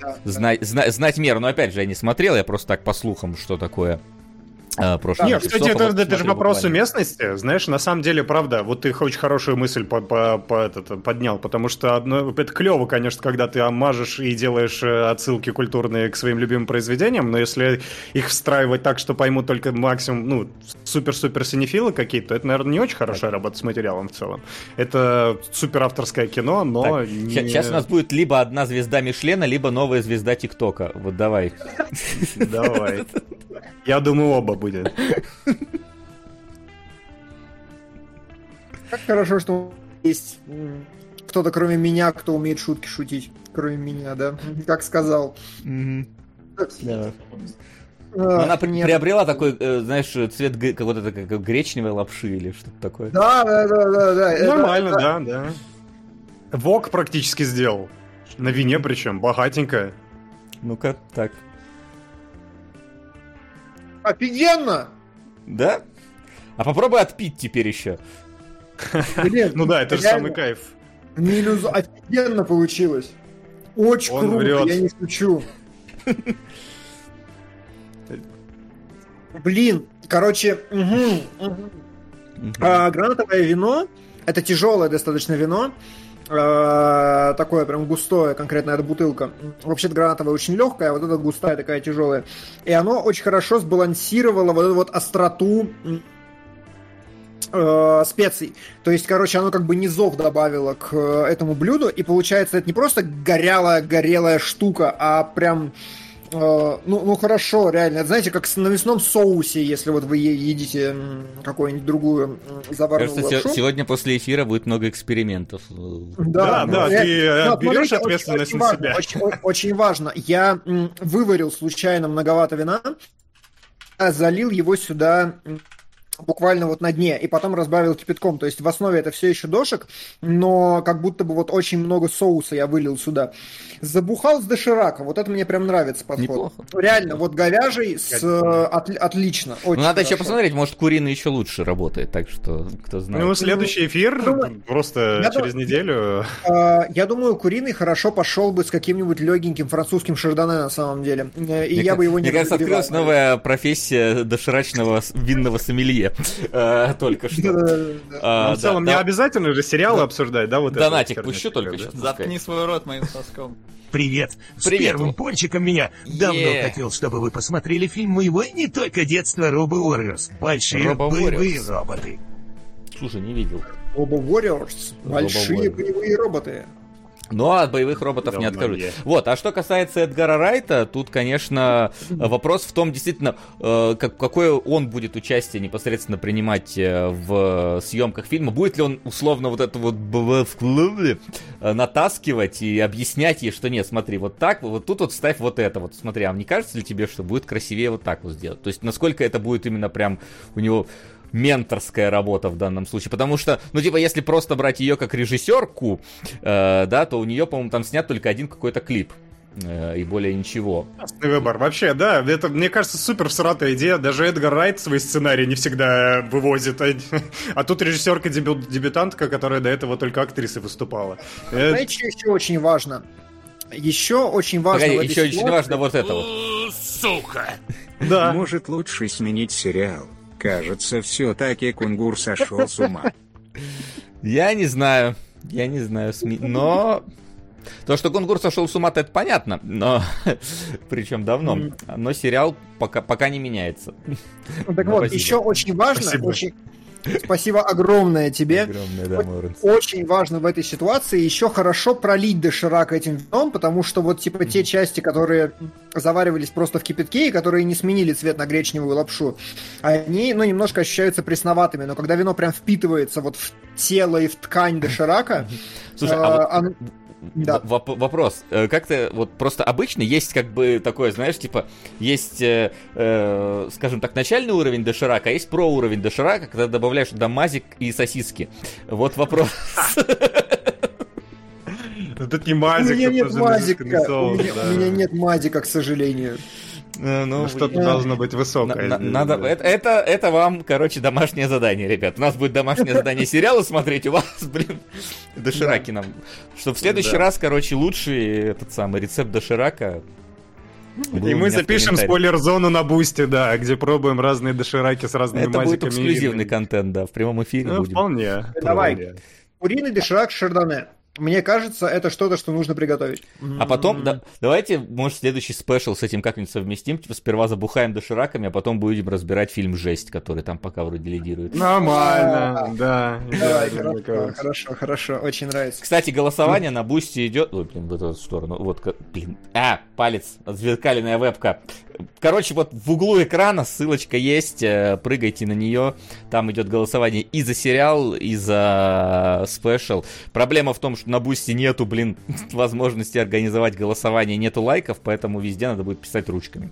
да, знать, да. Знать, знать меру. Но опять же, я не смотрел, я просто так по слухам, что такое а, Нет, кстати, это, это, это же вопрос уместности. Знаешь, на самом деле, правда, вот ты очень хорошую мысль по, по, по этот, поднял, потому что одно, это клево, конечно, когда ты омажешь и делаешь э, отсылки культурные к своим любимым произведениям, но если их встраивать так, что поймут только максимум, ну, супер-супер синефилы какие-то, это, наверное, не очень хорошая так. работа с материалом в целом. Это супер авторское кино, но... Так, не... Сейчас у нас будет либо одна звезда Мишлена, либо новая звезда ТикТока. Вот давай. Давай. Я думаю, оба будет. Как хорошо, что есть кто-то, кроме меня, кто умеет шутки шутить. Кроме меня, да? Как сказал. Да. Она нет. приобрела такой, э, знаешь, цвет какой-то как гречневой лапши или что-то такое. Да, да, да, да, да. Нормально, это, да, да. Вок практически сделал. На вине причем, богатенькая. Ну-ка, так. Офигенно! Да? А попробуй отпить теперь еще. Блин, ну да, это же самый кайф. Минус офигенно получилось. Очень Он круто, врет. я не шучу. Блин, короче, угу, угу. А, гранатовое вино это тяжелое достаточно вино. Э, такое прям густое, конкретно эта бутылка. Вообще-то гранатовая очень легкая, а вот эта густая такая тяжелая. И оно очень хорошо сбалансировало вот эту вот остроту э, специй. То есть, короче, оно как бы низов добавило к э, этому блюду, и получается это не просто горялая, горелая штука, а прям ну, ну хорошо, реально. Это, знаете, как на мясном соусе, если вот вы едите какую-нибудь другую заварную Кажется, лапшу. сегодня после эфира будет много экспериментов. Да, да, да ты но, берешь смотрите, ответственность очень, на себя. Очень, очень, очень важно. Я выварил случайно многовато вина, а залил его сюда буквально вот на дне, и потом разбавил кипятком. То есть в основе это все еще дошек, но как будто бы вот очень много соуса я вылил сюда. Забухал с доширака, вот это мне прям нравится подход. Неплохо. Реально, вот говяжий с, от, отлично. Очень ну, надо хорошо. еще посмотреть, может куриный еще лучше работает, так что кто знает. Ну, следующий эфир думаю, просто я через дум... неделю. Э, я думаю, куриный хорошо пошел бы с каким-нибудь легеньким французским шардоне на самом деле. И мне, я бы его не Мне кажется, открылась новая профессия доширачного винного сомелье. *laughs* Э, только что. А, ну, в целом, не обязательно же сериалы обсуждать, да? вот Донатик пущу только что. Заткни свой рот моим соском. Привет. С первым пончиком меня. Давно хотел, чтобы вы посмотрели фильм моего не только детства Робо Warriors. Большие боевые роботы. Слушай, не видел. Робо Warriors. Большие боевые роботы. Но от боевых роботов не откажусь. Вот, а что касается Эдгара Райта, тут, конечно, *laughs* вопрос в том, действительно, э, как, какое он будет участие непосредственно принимать э, в съемках фильма. Будет ли он условно вот это вот э, натаскивать и объяснять ей, что нет, смотри, вот так, вот тут вот ставь вот это, вот смотри, а не кажется ли тебе, что будет красивее вот так вот сделать? То есть, насколько это будет именно прям у него менторская работа в данном случае. Потому что, ну, типа, если просто брать ее как режиссерку, э, да, то у нее, по-моему, там снят только один какой-то клип э, и более ничего. Красный выбор. Вообще, да, это, мне кажется, супер всратая идея. Даже Эдгар Райт свой сценарий не всегда вывозит. А, *laughs* а тут режиссерка дебютантка, которая до этого только актрисы выступала. Э, знаете, что еще очень важно? Еще очень важно... Погоди, еще очень важно вот это вот. Сука! Да. Может, лучше сменить сериал. Кажется, все-таки кунгур сошел с ума. Я не знаю. Я не знаю, СМИ, но... То, что Кунгур сошел с ума, это понятно, но *laughs* причем давно. Но сериал пока, пока не меняется. Ну, так но вот, спасибо. еще очень важно, очень, Спасибо огромное тебе. Огромное, да, Моренс. Очень важно в этой ситуации еще хорошо пролить доширак этим вином, потому что вот типа те части, которые заваривались просто в кипятке и которые не сменили цвет на гречневую лапшу, они, ну, немножко ощущаются пресноватыми, но когда вино прям впитывается вот в тело и в ткань доширака, Слушай, а, вот... оно да. Воп- вопрос. Э, как-то вот просто обычно есть как бы такое, знаешь, типа, есть, э, э, скажем так, начальный уровень доширака, а есть про уровень доширака, когда добавляешь туда мазик и сосиски. Вот вопрос. Тут не мазик, у меня нет мазика, у меня нет мазика, к сожалению. Э, ну, что-то должно быть высокое. На, надо, это, это, это вам, короче, домашнее задание, ребят. У нас будет домашнее задание сериала смотреть, у вас, блин, дошираки нам. Что в следующий раз, короче, лучший этот самый рецепт доширака и мы запишем спойлер-зону на бусте, да, где пробуем разные дошираки с разными Это будет эксклюзивный контент, да, в прямом эфире ну, будем. Вполне. Давай. Куриный доширак шардоне. Мне кажется, это что-то, что нужно приготовить. А потом, да, давайте, может, следующий спешл с этим как-нибудь совместим. Типа, сперва забухаем дошираками, а потом будем разбирать фильм «Жесть», который там пока вроде лидирует. Нормально, да. Давай, хорошо, хорошо, хорошо, очень нравится. Кстати, голосование на бусте идет... Ой, блин, в эту сторону. Вот, блин. А, палец, отзеркаленная вебка. Короче, вот в углу экрана ссылочка есть, э, прыгайте на нее. Там идет голосование и за сериал, и за спешл. Проблема в том, что на бусте нету, блин, *laughs* возможности организовать голосование, нету лайков, поэтому везде надо будет писать ручками.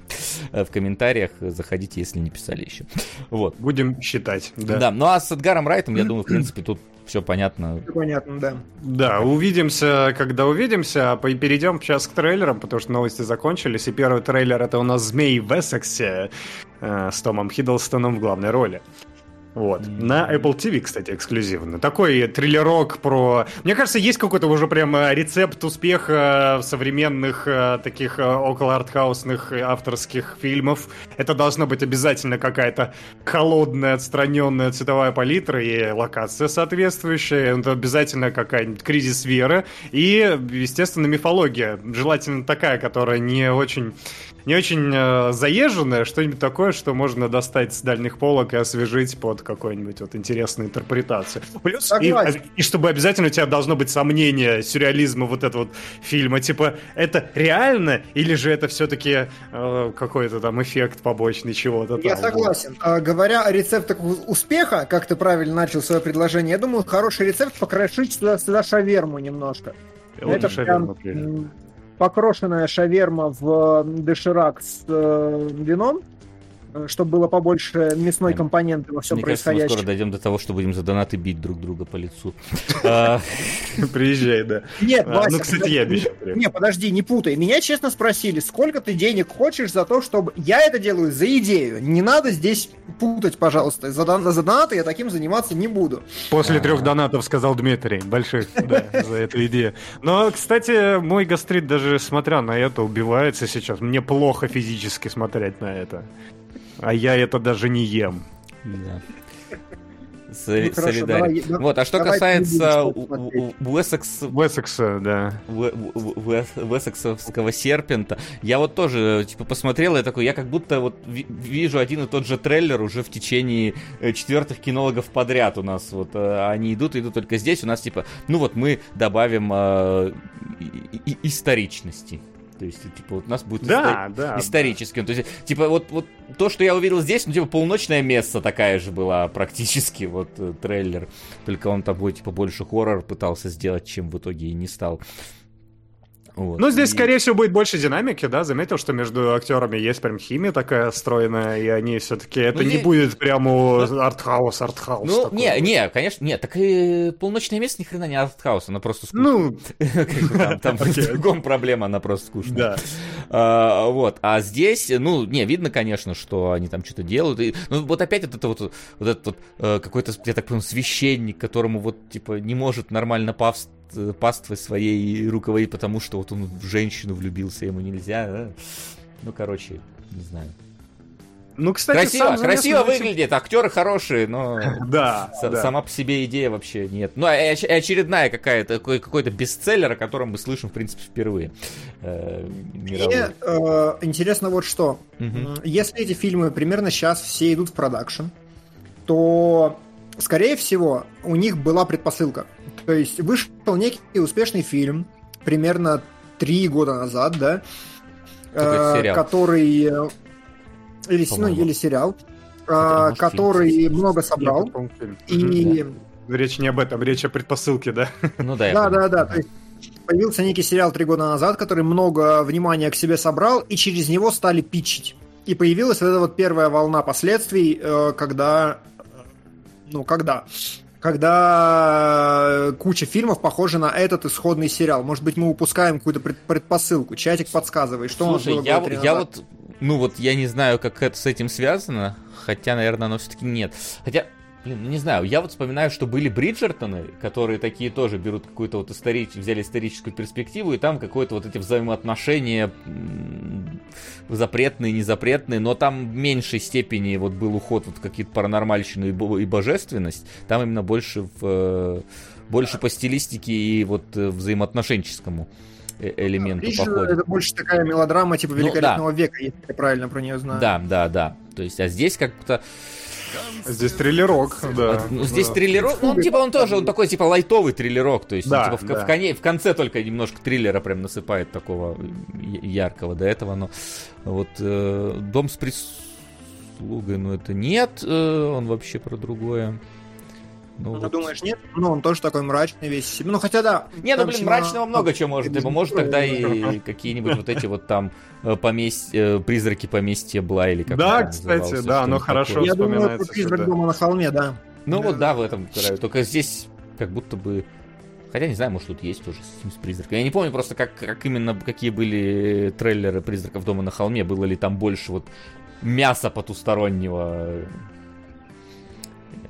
Э, в комментариях заходите, если не писали еще. Вот. Будем считать, да. Да, ну а с Эдгаром Райтом, я думаю, в принципе, тут все понятно. Все понятно, да. Да, увидимся, когда увидимся. Перейдем сейчас к трейлерам, потому что новости закончились. И первый трейлер это у нас «Змей в Эссексе» э, с Томом Хиддлстоном в главной роли. Вот. Mm-hmm. На Apple TV, кстати, эксклюзивно. Такой триллерок про... Мне кажется, есть какой-то уже прям э, рецепт успеха современных э, таких э, около артхаусных авторских фильмов. Это должна быть обязательно какая-то холодная, отстраненная цветовая палитра и локация соответствующая. Это обязательно какая-нибудь кризис веры. И, естественно, мифология. Желательно такая, которая не очень не очень э, заезженное, что-нибудь такое, что можно достать с дальних полок и освежить под какую-нибудь вот интересную интерпретацию. Плюс, и, и чтобы обязательно у тебя должно быть сомнение сюрреализма вот этого вот фильма, типа, это реально или же это все-таки э, какой-то там эффект побочный чего-то Я там, согласен. Вот. А, говоря о рецептах успеха, как ты правильно начал свое предложение, я думаю, хороший рецепт покрошить сюда, сюда шаверму немножко. Это шаверма, прям покрошенная шаверма в доширак с э, вином. Э, чтобы было побольше мясной компоненты во всем Мне происходящем. Кажется, мы скоро дойдем до того, что будем за донаты бить друг друга по лицу. *laughs* А, Приезжай, да. Нет, а, Ну, кстати, я обещал. Не, подожди, не путай. Меня честно спросили, сколько ты денег хочешь за то, чтобы... Я это делаю за идею. Не надо здесь путать, пожалуйста. За, дон... за донаты я таким заниматься не буду. После трех донатов сказал Дмитрий. Больших, да, за эту идею. Но, кстати, мой гастрит даже смотря на это убивается сейчас. Мне плохо физически смотреть на это. А я это даже не ем. Да. Соли- ну, хорошо, давай, вот, а что касается Уэссекс... Уэссекса, да. Уэссексовского серпента, я вот тоже, типа, посмотрел и такой, я как будто вот вижу один и тот же трейлер уже в течение э, четвертых кинологов подряд у нас. Вот э, они идут, идут только здесь, у нас, типа, ну вот мы добавим э, историчности. То есть, типа, вот у нас будет да, истор... да, историческим. Да. То есть, типа, вот, вот то, что я увидел здесь, ну, типа, полночная месса такая же была практически, вот, э, трейлер. Только он там будет, типа, больше хоррор пытался сделать, чем в итоге и не стал. Вот. Ну, здесь, и... скорее всего, будет больше динамики, да, заметил, что между актерами есть прям химия такая стройная, и они все-таки, это ну, не здесь... будет прямо ну... артхаус, артхаус. Ну, такой. не, не, конечно, нет, так и полночное место ни хрена не артхаус, она просто скучная. Ну, *laughs* там в другом проблема, она просто скучная. Да. А, вот, а здесь, ну, не, видно, конечно, что они там что-то делают, ну, вот опять вот это вот, вот этот вот э, какой-то, я так понимаю, священник, которому вот, типа, не может нормально Э, паствой своей руководить, потому что вот он в женщину влюбился, ему нельзя. Да? Ну, короче, не знаю. Ну, кстати, красиво, красиво выглядит, актеры хорошие, но *laughs* да, с, да. сама по себе идея вообще нет. Ну, и очередная какая-то какой-то бестселлер, о котором мы слышим, в принципе, впервые. Э, Мне э, интересно вот что. Угу. Если эти фильмы примерно сейчас все идут в продакшн, то, скорее всего, у них была предпосылка. То есть вышел некий успешный фильм примерно три года назад, да, э, который э, или, ну, или сериал, э, который фильм. много собрал. и речь не об этом, речь о предпосылке, да? *laughs* Ну да. Да, да, да. То есть появился некий сериал три года назад, который много внимания к себе собрал, и через него стали питчить. И появилась вот эта вот первая волна последствий, э, когда... Ну, когда? когда куча фильмов похожа на этот исходный сериал. Может быть, мы упускаем какую-то предпосылку. Чатик подсказывает, что Слушай, у нас было я, я вот, ну вот, я не знаю, как это с этим связано, хотя, наверное, оно все-таки нет. Хотя, Блин, ну не знаю, я вот вспоминаю, что были Бриджертоны, которые такие тоже берут какую-то вот историч... взяли историческую перспективу, и там какое-то вот эти взаимоотношения запретные, незапретные, но там в меньшей степени вот был уход вот какие-то паранормальщины и божественность, там именно больше в э, больше по стилистике и вот э, взаимоотношенческому э, элементу Бридж, походит. Это больше такая мелодрама типа великолепного ну, да. века, если я правильно про нее знаю. Да, да, да. То есть, а здесь как-то Здесь триллерок, да. Ну, здесь да. триллерок, ну, он типа, он тоже, он такой, типа, лайтовый триллерок, то есть, да, типа, в, да. в, коне, в конце только немножко триллера прям насыпает такого яркого до этого, но вот э, Дом с прислугой, ну, это нет, э, он вообще про другое. Ну, ну вот. думаешь, нет? Ну, он тоже такой мрачный весь. Ну, хотя да. Не, ну, блин, мрачного много чего может. Типа, может тогда и *laughs* какие-нибудь вот эти вот там э, поместья, э, призраки поместья Бла или как Да, кстати, да, оно хорошо Я думаю, это призрак дома на холме, да. Ну вот да, в этом Только здесь как будто бы Хотя не знаю, может тут есть тоже с, с призраком. Я не помню просто, как, как именно, какие были трейлеры призраков дома на холме. Было ли там больше вот мяса потустороннего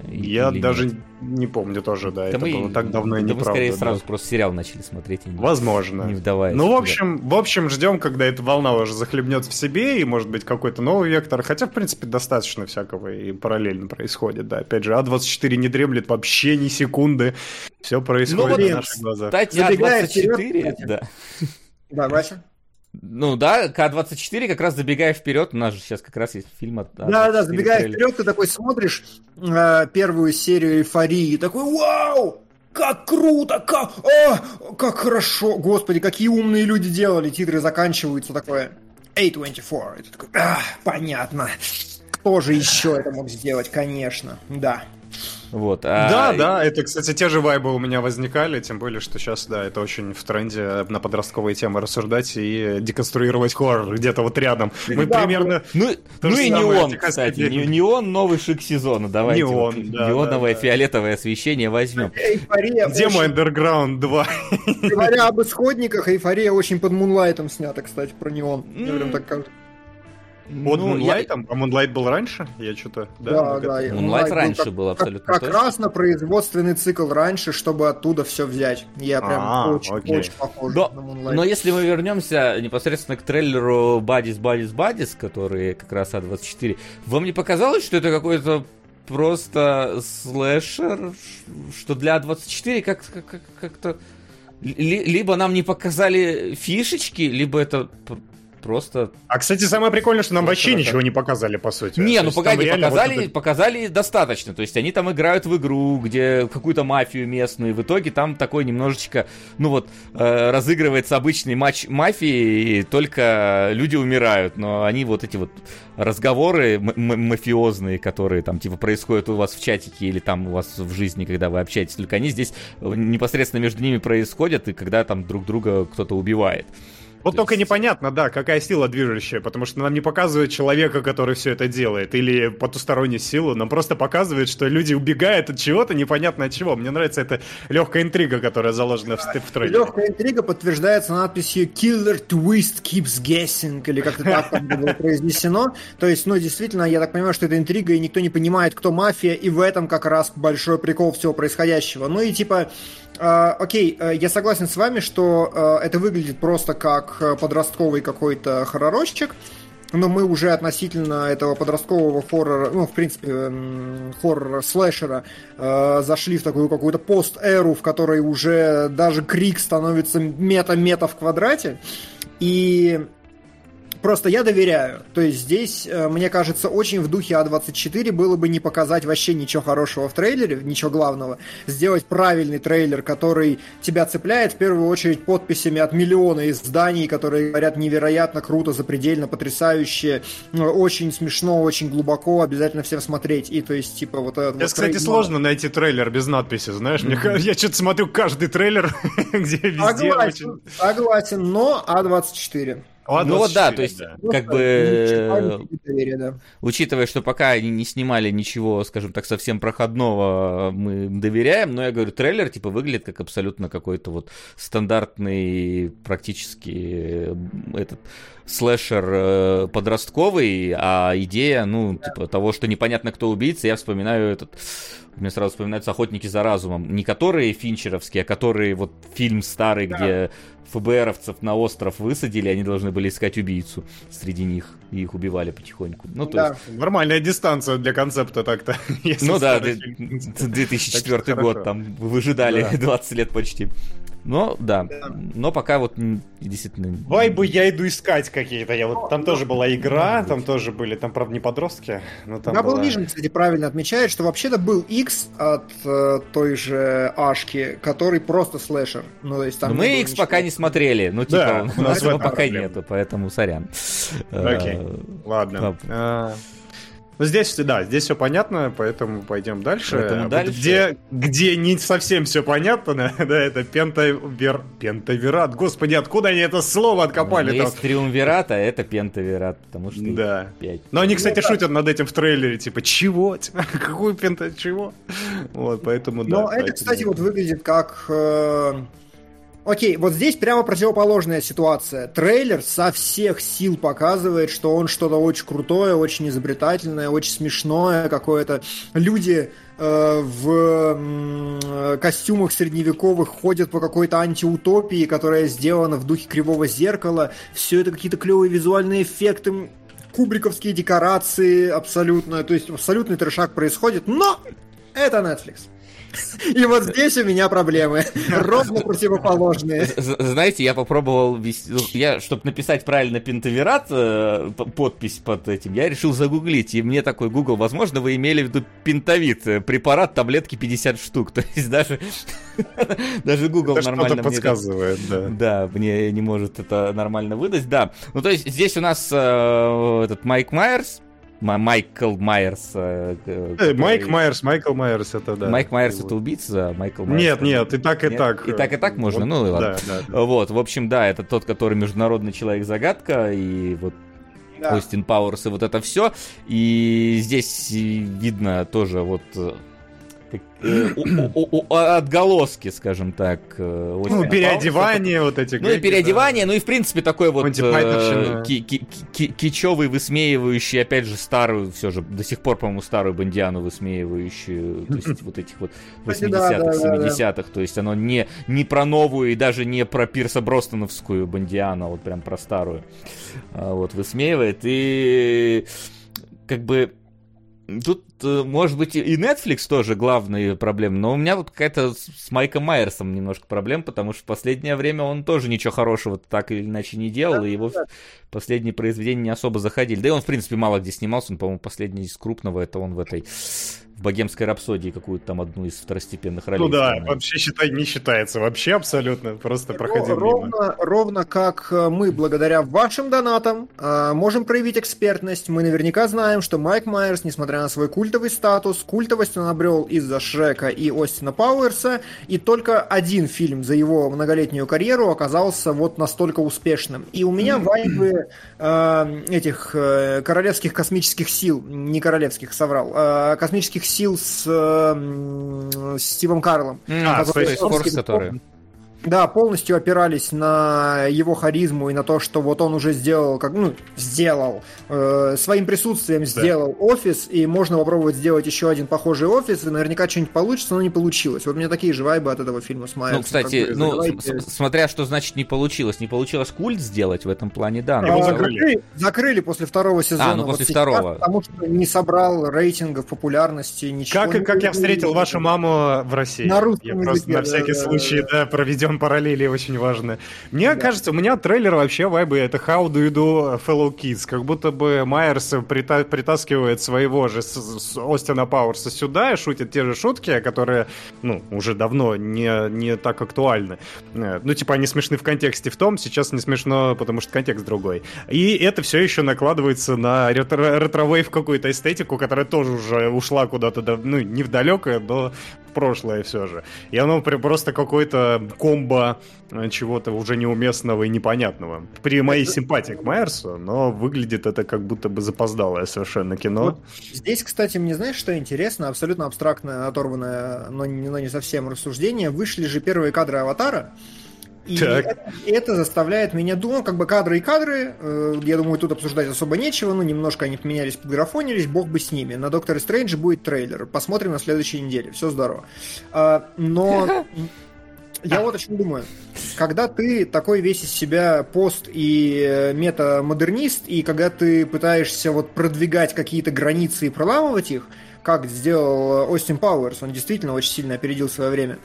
я даже нет. не помню тоже, да, да это мы, было так давно и да неправда. мы скорее да. сразу просто сериал начали смотреть. И Возможно. Не вдаваясь. Ну, в общем, в общем, ждем, когда эта волна уже захлебнет в себе, и, может быть, какой-то новый вектор. Хотя, в принципе, достаточно всякого и параллельно происходит, да. Опять же, А24 не дремлет вообще ни секунды. Все происходит ну, вот, на наших глазах. Кстати, А24, да. Да, Вася? Ну да, К-24 как раз забегая вперед, у нас же сейчас как раз есть фильм от... Да, да, забегая вперед, ты такой смотришь э, первую серию эйфории, такой, вау, как круто, как, о, как хорошо, господи, какие умные люди делали, титры заканчиваются, такое, A24, это такой, а, понятно, кто же еще это мог сделать, конечно, да. Вот, а... Да, да, это, кстати, те же вайбы у меня возникали, тем более, что сейчас, да, это очень в тренде на подростковые темы рассуждать и деконструировать хоррор где-то вот рядом. Мы да, примерно... Ну, ну и неон, кстати, не, неон новый шик сезона, давайте. Неон, вот, да, Неоновое да, фиолетовое освещение возьмем. Эйфория Где очень... мой Underground 2? Говоря об исходниках, эйфория очень под Мунлайтом снята, кстати, про неон. Я прям так как под ну? Я... А Moonlight был раньше? Я что-то... Да, да. да Moonlight, Moonlight раньше был, был абсолютно Как, как раз на производственный цикл раньше, чтобы оттуда все взять. Я прям а, очень, окей. очень похож но, на Moonlight. Но если мы вернемся непосредственно к трейлеру Buddies, Buddies, Buddies, который как раз А24, вам не показалось, что это какой-то просто слэшер, что для А24 как- как- как-то... Либо нам не показали фишечки, либо это просто... А, кстати, самое прикольное, что нам вообще это... ничего не показали, по сути. Не, То ну погоди, показали, вот это... показали достаточно. То есть они там играют в игру, где какую-то мафию местную, и в итоге там такой немножечко, ну вот, э, разыгрывается обычный матч мафии, и только люди умирают, но они вот эти вот разговоры мафиозные, которые там типа происходят у вас в чатике или там у вас в жизни, когда вы общаетесь, только они здесь непосредственно между ними происходят, и когда там друг друга кто-то убивает. Вот только есть... непонятно, да, какая сила движущая, потому что нам не показывают человека, который все это делает, или потустороннюю силу, нам просто показывают, что люди убегают от чего-то, непонятно от чего. Мне нравится эта легкая интрига, которая заложена в, в трейлере. Легкая интрига подтверждается надписью «Killer Twist keeps guessing», или как-то так там было произнесено. То есть, ну, действительно, я так понимаю, что это интрига, и никто не понимает, кто мафия, и в этом как раз большой прикол всего происходящего. Ну и типа, Uh, окей, uh, я согласен с вами, что uh, это выглядит просто как подростковый какой-то хорророчек, но мы уже относительно этого подросткового хоррора, ну, в принципе, хоррора-слэшера, зашли в такую какую-то пост-эру, в которой уже даже крик становится мета-мета в квадрате. И Просто я доверяю. То есть здесь, э, мне кажется, очень в духе А24 было бы не показать вообще ничего хорошего в трейлере, ничего главного. Сделать правильный трейлер, который тебя цепляет, в первую очередь, подписями от миллиона изданий, которые говорят невероятно круто, запредельно, потрясающе, ну, очень смешно, очень глубоко, обязательно всем смотреть. И то есть, типа, вот этот Сейчас, вот кстати, трей... сложно найти трейлер без надписи, знаешь? Mm-hmm. Мне, я что-то смотрю каждый трейлер, *laughs* где везде согласен, очень... Согласен, но А24. Ну вот да, то есть да. как бы доверие, да. учитывая, что пока они не снимали ничего, скажем так, совсем проходного, мы доверяем, но я говорю, трейлер типа выглядит как абсолютно какой-то вот стандартный практически этот слэшер э, подростковый, а идея, ну, типа того, что непонятно кто убийца, я вспоминаю этот мне сразу вспоминаются «Охотники за разумом». Не которые финчеровские, а которые вот фильм старый, да. где ФБРовцев на остров высадили, они должны были искать убийцу среди них, и их убивали потихоньку. Ну, то да. есть... Нормальная дистанция для концепта так-то. *laughs* Ну да, 2004 год, там выжидали 20 *laughs* лет почти. Но, да. да. Но пока вот действительно... Вайбы я иду искать какие-то. Я вот, там тоже была игра, там тоже были, там, правда, не подростки. Но там Double была... Vision, кстати, правильно отмечает, что вообще-то был X от э, той же Ашки, который просто слэшер. Ну, то есть там мы X ничего. пока не смотрели. Ну, типа, да, у нас его пока нету, поэтому сорян. Окей, э, ладно. Ну, здесь, да, здесь все понятно, поэтому пойдем дальше. Поэтому вот дальше. Где, где не совсем все понятно, *laughs* да, это пентавер... пентаверат. Господи, откуда они это слово откопали? Ну, есть триумвират, а это пентаверат, потому что да. 5. Но они, кстати, ну, шутят над этим в трейлере, типа, чего? *laughs* Какую пента... Чего? Вот, поэтому, да. Но это, кстати, вот выглядит как... Окей, вот здесь прямо противоположная ситуация. Трейлер со всех сил показывает, что он что-то очень крутое, очень изобретательное, очень смешное какое-то. Люди э, в э, костюмах средневековых ходят по какой-то антиутопии, которая сделана в духе кривого зеркала. Все это какие-то клевые визуальные эффекты, кубриковские декорации абсолютно. То есть абсолютный трешак происходит, но это Netflix. И вот здесь у меня проблемы. Ровно противоположные. Знаете, я попробовал. Ну, я, чтобы написать правильно пентаверат, э, подпись под этим, я решил загуглить. И мне такой Google, возможно, вы имели в виду пентавит, э, препарат, таблетки 50 штук. *laughs* То есть даже, даже Google это нормально подсказывает, да. Да, мне не может это нормально выдать, да. Ну, то есть здесь у нас э, этот Майк Майерс, Майкл Майерс. Э, который... Майк Майерс, Майкл Майерс, это да. Майк Майерс это убийца, Майкл Майерс. Нет, нет, и так, и нет? так. И так, и так можно, вот, ну и ладно. Да, да, да. Вот, в общем, да, это тот, который международный человек-загадка, и вот да. Остин Пауэрс и вот это все. И здесь видно тоже вот Э, отголоски, скажем так. Э, ну, переодевание вот эти. Ну, и переодевание, ну и, в принципе, такой вот э, кичевый, высмеивающий, опять же, старую, все же, до сих пор, по-моему, старую бандиану высмеивающую, то есть вот этих вот 80-х, 70-х, то есть оно не, не про новую и даже не про Пирса Бростоновскую бандиану, а вот прям про старую, а, вот, высмеивает, и как бы Тут, э, может быть, и Netflix тоже главная проблема, но у меня вот какая-то с Майком Майерсом немножко проблем, потому что в последнее время он тоже ничего хорошего так или иначе не делал, и его последние произведения не особо заходили. Да и он, в принципе, мало где снимался, он, по-моему, последний из крупного, это он в этой в богемской рапсодии какую-то там одну из второстепенных ролей. Ну да, вообще считай, не считается. Вообще абсолютно просто проходил ровно, мимо. Ровно как э, мы, благодаря вашим донатам, э, можем проявить экспертность. Мы наверняка знаем, что Майк Майерс, несмотря на свой культовый статус, культовость он обрел из-за Шрека и Остина Пауэрса, и только один фильм за его многолетнюю карьеру оказался вот настолько успешным. И у меня вайбы э, этих э, королевских космических сил, не королевских, соврал, э, космических сил с, э, с Стивом Карлом. А, Space Force, который... Да, полностью опирались на его харизму и на то, что вот он уже сделал, как ну сделал э, своим присутствием сделал да. офис, и можно попробовать сделать еще один похожий офис, и наверняка что-нибудь получится, но не получилось. Вот у меня такие же вайбы от этого фильма с Майерсом. Ну, кстати, как бы, ну давайте... смотря что значит не получилось, не получилось культ сделать в этом плане, да. А, закрыли, закрыли после второго сезона. А, ну после вот второго. Сейчас, потому что не собрал рейтингов популярности, ничего. Как, как я встретил вашу маму в России. На русском я языке, просто на всякий да, случай, да, проведем проведем параллели очень важно. Мне да. кажется, у меня трейлер вообще вайбы это How do you do fellow kids? Как будто бы Майерс прита- притаскивает своего же с, с Остина Пауэрса сюда и шутит те же шутки, которые, ну, уже давно не, не так актуальны. Э, ну, типа, они смешны в контексте в том, сейчас не смешно, потому что контекст другой. И это все еще накладывается на retro- retrowave какую-то эстетику, которая тоже уже ушла куда-то, ну, не в далекое, но прошлое все же. И оно просто какой-то комбо э, чего-то уже неуместного и непонятного. При моей симпатии к Майерсу, но выглядит это как будто бы запоздалое совершенно кино. Вот здесь, кстати, мне знаешь, что интересно? Абсолютно абстрактное, оторванное, но не, но не совсем рассуждение. Вышли же первые кадры «Аватара», и это, это заставляет меня думать, ну, как бы кадры и кадры, э, я думаю, тут обсуждать особо нечего, ну, немножко они поменялись, подграфонились, бог бы с ними. На Доктора Стрэндже будет трейлер, посмотрим на следующей неделе, все здорово. А, но я вот о чем думаю. Когда ты такой весь из себя пост и э, метамодернист, и когда ты пытаешься вот продвигать какие-то границы и проламывать их, как сделал Остин Пауэрс, он действительно очень сильно опередил свое время,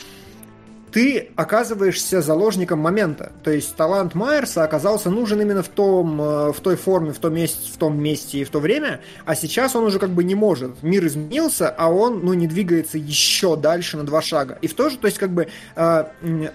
ты оказываешься заложником момента. То есть талант Майерса оказался нужен именно в, том, э, в той форме, в том, месте, в том месте и в то время, а сейчас он уже как бы не может. Мир изменился, а он ну, не двигается еще дальше на два шага. И в то же, то есть как бы э,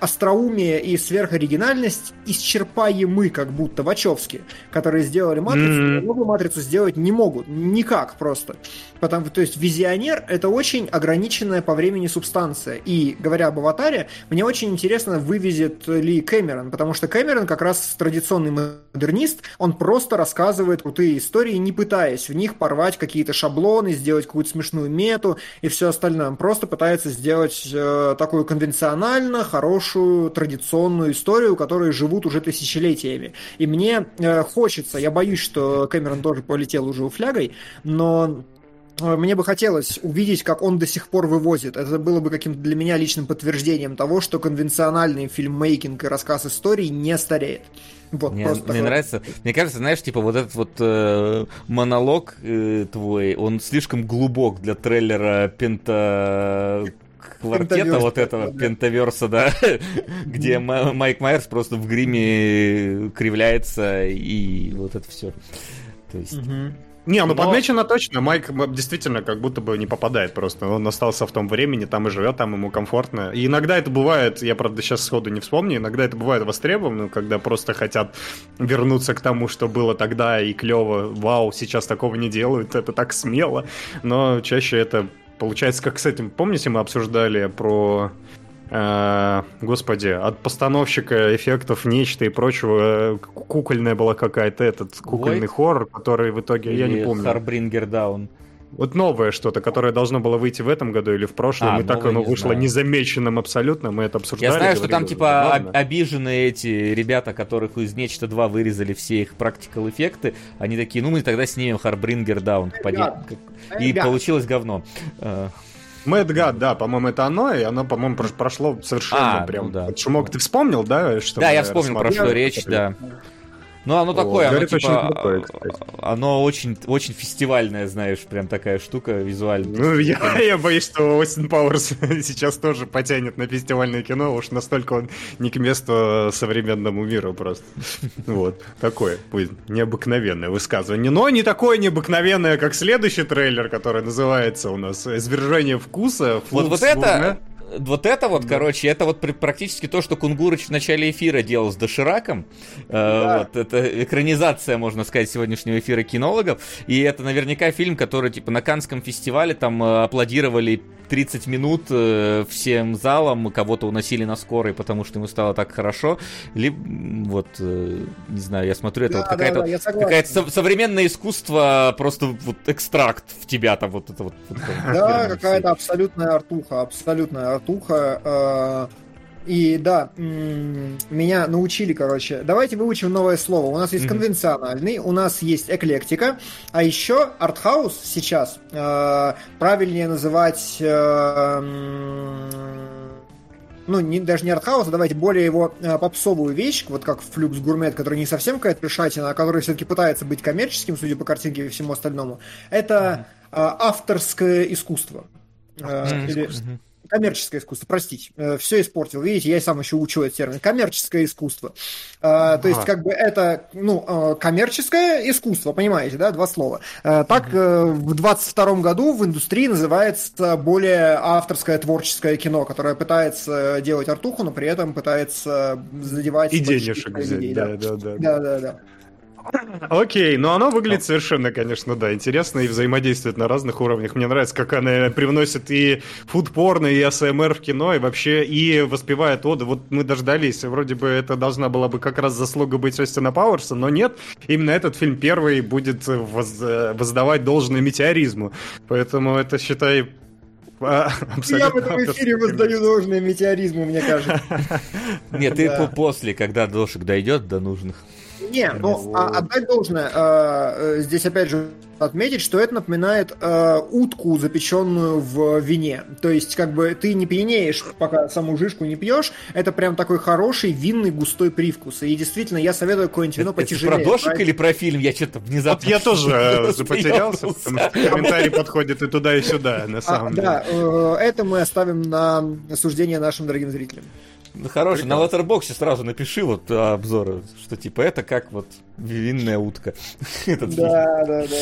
остроумие и сверхоригинальность исчерпаемы как будто Вачовски, которые сделали Матрицу, mm-hmm. новую Матрицу сделать не могут. Никак просто. Потому, то есть визионер — это очень ограниченная по времени субстанция. И, говоря об «Аватаре», мне очень интересно, вывезет ли Кэмерон, потому что Кэмерон как раз традиционный модернист, он просто рассказывает крутые истории, не пытаясь в них порвать какие-то шаблоны, сделать какую-то смешную мету и все остальное. Он просто пытается сделать э, такую конвенционально хорошую, традиционную историю, которой живут уже тысячелетиями. И мне э, хочется, я боюсь, что Кэмерон тоже полетел уже у флягой, но мне бы хотелось увидеть, как он до сих пор вывозит. Это было бы каким-то для меня личным подтверждением того, что конвенциональный фильммейкинг и рассказ истории не стареет. Вот, мне, мне такое. нравится. Мне кажется, знаешь, типа вот этот вот э, монолог э, твой, он слишком глубок для трейлера Пента квартета вот этого, да. Пентаверса, да, *laughs* где Майк Майерс просто в гриме кривляется и вот это все. То есть... Угу. Не, ну Но... подмечено точно. Майк действительно как будто бы не попадает просто. Он остался в том времени, там и живет, там ему комфортно. И иногда это бывает, я, правда, сейчас сходу не вспомню, иногда это бывает востребовано, когда просто хотят вернуться к тому, что было тогда и клево. Вау, сейчас такого не делают, это так смело. Но чаще это получается как с этим. Помните, мы обсуждали про господи, от постановщика эффектов нечто и прочего, э, кукольная была какая-то, этот кукольный Void? хоррор, который в итоге, Или я не помню. Харбрингер Даун. Вот новое что-то, которое должно было выйти в этом году или в прошлом, а, и так оно не вышло знаю. незамеченным абсолютно, мы это обсуждали. Я знаю, что там типа об, обиженные эти ребята, которых из Нечто 2 вырезали все их практикал эффекты, они такие, ну мы тогда снимем Харбрингер Даун. И получилось говно. Мэтт Гад, да, по-моему, это оно, и оно, по-моему, прошло совершенно а, прям. Ну, да. Под шумок ты вспомнил, да? Что да, я вспомнил, про что речь, да. Ну, оно такое, О, оно, типа, очень крутое, оно очень, очень фестивальное, знаешь, прям такая штука визуально. Ну, я, *laughs* я боюсь, что Остин Пауэрс *laughs* сейчас тоже потянет на фестивальное кино, уж настолько он не к месту современному миру просто. *laughs* Вот, такое будет необыкновенное высказывание. Но не такое необыкновенное, как следующий трейлер, который называется у нас «Извержение вкуса». Вот, вот это, вот это вот, да. короче, это вот практически то, что Кунгурыч в начале эфира делал с Дошираком. Э, да. вот, это экранизация, можно сказать, сегодняшнего эфира кинологов. И это наверняка фильм, который, типа, на Канском фестивале там э, аплодировали 30 минут э, всем залом, кого-то уносили на скорой, потому что ему стало так хорошо. Либо, вот, не знаю, я смотрю, это да, вот какая-то да, да, какая современное искусство, просто вот экстракт в тебя там вот это вот. вот да, какая-то абсолютная артуха, абсолютная Артуха. Э, и да, меня научили, короче. Давайте выучим новое слово. У нас есть конвенциональный, у нас есть эклектика, а еще артхаус сейчас э, правильнее называть э, ну, не, даже не артхаус, а давайте более его э, попсовую вещь, вот как флюкс гурмет, который не совсем какая-то решательная, а который все-таки пытается быть коммерческим, судя по картинке и всему остальному, это э, авторское искусство. Э, или, коммерческое искусство, простите, э, все испортил. Видите, я сам еще учу этот термин. Коммерческое искусство. А, то есть, как бы это, ну, э, коммерческое искусство, понимаете, да, два слова. Э, так в 22 году в индустрии называется более авторское творческое кино, которое пытается делать артуху, но при этом пытается задевать... И денежек взять, да, да, да. Да, да, да. Окей, но оно выглядит совершенно, конечно, да, интересно и взаимодействует на разных уровнях. Мне нравится, как она привносит и фудпорно, и АСМР в кино, и вообще, и воспевает оды. Вот мы дождались, вроде бы это должна была бы как раз заслуга быть Остина Пауэрса, но нет, именно этот фильм первый будет воз, воздавать должное метеоризму. Поэтому это, считай, *laughs* Абсолютно Я в этом эфире воздаю должное метеоризму, мне кажется. *laughs* Нет, ты после, когда дошек дойдет до нужных. Не, ну, а, отдать должное. А, э, здесь, опять же, отметить, что это напоминает э, утку, запеченную в вине. То есть, как бы ты не пьянеешь, пока саму жишку не пьешь. Это прям такой хороший винный густой привкус. И действительно, я советую какое-нибудь вино потяжелее. Это про дошек или про фильм? Я что-то внезапно... Вот я тоже э, потерялся, потому что комментарий подходит и туда, и сюда, на а, самом деле. Да, э, это мы оставим на осуждение нашим дорогим зрителям. Ну, хороший, на лотербоксе сразу напиши вот обзоры, что типа это как вот винная утка. *laughs* Да, да, да.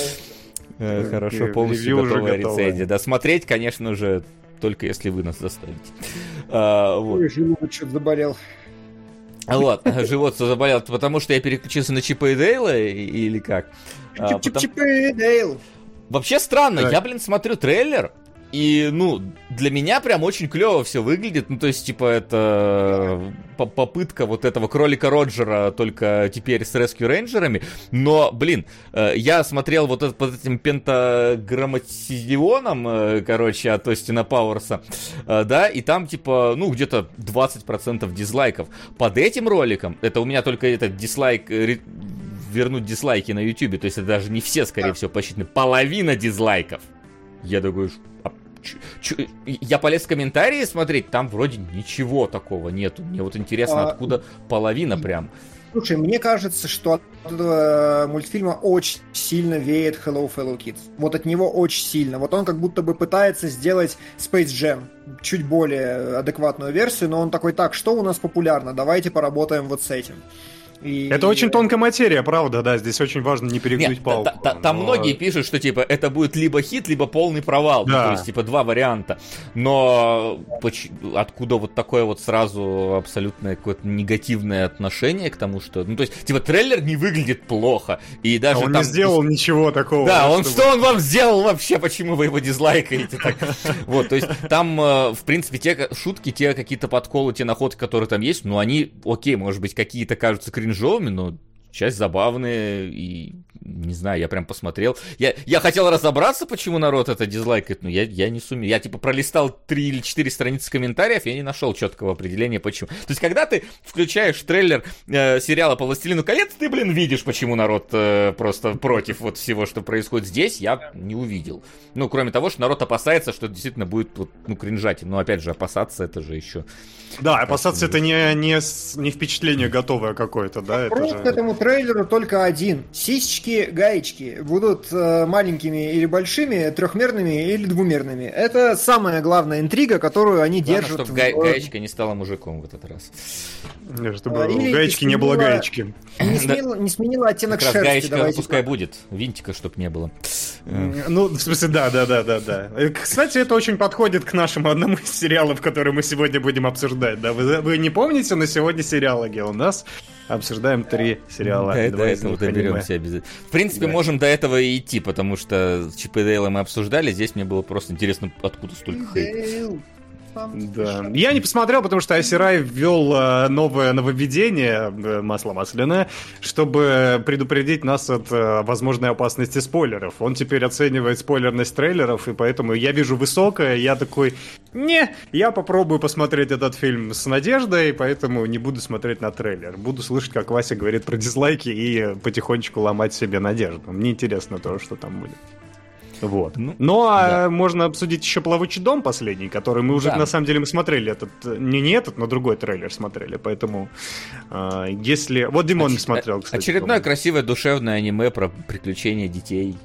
Э, хорошо, полностью готовая рецензия. Досмотреть, конечно же, только если вы нас заставите. А. Ой, живот что-то заболел. Вот, *laughs* живот заболел, потому что я переключился на Чипа и Дейла или как? Чип-чип и Дейл. Вообще странно, я, блин, смотрю трейлер, и, ну, для меня прям очень клево все выглядит. Ну, то есть, типа, это попытка вот этого кролика Роджера, только теперь с Rescue Рейнджерами. Но, блин, э, я смотрел вот этот, под этим пентаграмматизионом, э, короче, от Остина Пауэрса, э, да, и там, типа, ну, где-то 20% дизлайков. Под этим роликом, это у меня только этот дизлайк вернуть дизлайки на YouTube, то есть это даже не все, скорее всего, посчитаны, половина дизлайков. Я такой, а я полез в комментарии смотреть, там вроде ничего такого нету. Мне вот интересно, а... откуда половина прям. Слушай, мне кажется, что от э, мультфильма очень сильно веет Hello Fellow Kids. Вот от него очень сильно. Вот он как будто бы пытается сделать Space Jam, чуть более адекватную версию, но он такой, так, что у нас популярно, давайте поработаем вот с этим. И... Это очень тонкая материя, правда, да. Здесь очень важно не перегнуть Нет, палку. Та, та, но... Там многие пишут, что типа это будет либо хит, либо полный провал. Да. Ну, то есть, типа, два варианта. Но откуда вот такое вот сразу абсолютно какое-то негативное отношение к тому, что. Ну, то есть, типа, трейлер не выглядит плохо. И даже а он там... не сделал ничего такого. Да, он чтобы... что он вам сделал вообще? Почему вы его дизлайкаете? Так? *laughs* Вот, то есть, там, э, в принципе, те шутки, те какие-то подколы, те находки, которые там есть, ну, они, окей, может быть, какие-то кажутся кринжовыми, но часть забавная и не знаю, я прям посмотрел. Я, я хотел разобраться, почему народ это дизлайкает, но я, я не сумел. Я типа пролистал три или четыре страницы комментариев, я не нашел четкого определения, почему. То есть, когда ты включаешь трейлер э, сериала по «Властелину колец», ты, блин, видишь, почему народ э, просто против вот всего, что происходит здесь, я не увидел. Ну, кроме того, что народ опасается, что это действительно будет, вот, ну, кринжать. Но, опять же, опасаться это же еще... Да, опасаться это не, не, не впечатление готовое какое-то, да? Вопрос это же... к этому трейлеру только один. Сисечки гаечки будут э, маленькими или большими, трехмерными или двумерными. Это самая главная интрига, которую они Главное, держат. чтобы в... га- гаечка не стала мужиком в этот раз. Чтобы а, у гаечки не было гаечки. Не сменила, не сменила оттенок как шерсти. гаечка давайте пускай будет, винтика чтоб не было. Ну, в смысле, да, да, да, да, да. Э, кстати, это очень подходит к нашему одному из сериалов, который мы сегодня будем обсуждать. Да, вы, вы не помните, но сегодня сериалоги у нас обсуждаем три сериала. Да, до этого доберемся обязательно. В принципе, да. можем до этого и идти, потому что Чип и Дейла мы обсуждали. Здесь мне было просто интересно, откуда столько хейта. Да. Я не посмотрел, потому что Асирай ввел э, новое нововведение, э, масло масляное, чтобы предупредить нас от э, возможной опасности спойлеров. Он теперь оценивает спойлерность трейлеров, и поэтому я вижу высокое, я такой, не, я попробую посмотреть этот фильм с надеждой, поэтому не буду смотреть на трейлер. Буду слышать, как Вася говорит про дизлайки и потихонечку ломать себе надежду. Мне интересно то, что там будет. Вот. Ну, ну а да. можно обсудить еще плавучий дом последний, который мы уже да. на самом деле мы смотрели этот не не этот, но другой трейлер смотрели, поэтому э, если вот Димон Оч... смотрел, кстати. Очередное красивое душевное аниме про приключения детей.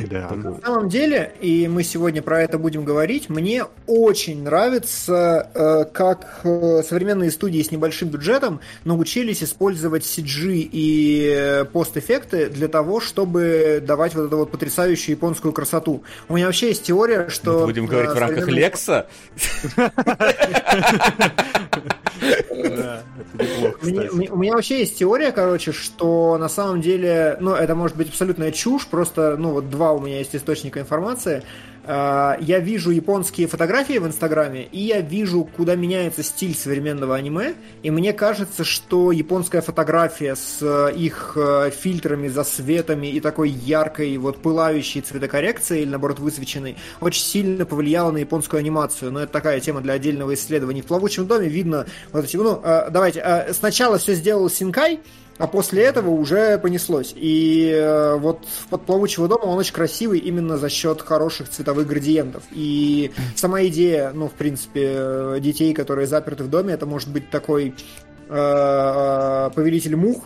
*laughs* Да. На самом деле, и мы сегодня про это будем говорить, мне очень нравится, э, как э, современные студии с небольшим бюджетом научились использовать CG и э, постэффекты для того, чтобы давать вот эту вот потрясающую японскую красоту. У меня вообще есть теория, что... Мы будем говорить в рамках Лекса? *laughs* *laughs* У меня вообще есть теория, короче, что на самом деле, ну, это может быть абсолютная чушь, просто, ну, вот два у меня есть источника информации. А, я вижу японские фотографии в Инстаграме, и я вижу, куда меняется стиль современного аниме, и мне кажется, что японская фотография с э, их э, фильтрами, засветами и такой яркой, вот пылающей цветокоррекцией, или наоборот высвеченной, очень сильно повлияла на японскую анимацию. Но это такая тема для отдельного исследования. В «Плавучем доме» видно вот эти, ну, э, давайте, сначала все сделал Синкай, а после этого уже понеслось. И э, вот под плавучего дома он очень красивый именно за счет хороших цветовых градиентов. И сама идея, ну, в принципе, э, детей, которые заперты в доме, это может быть такой э, э повелитель мух,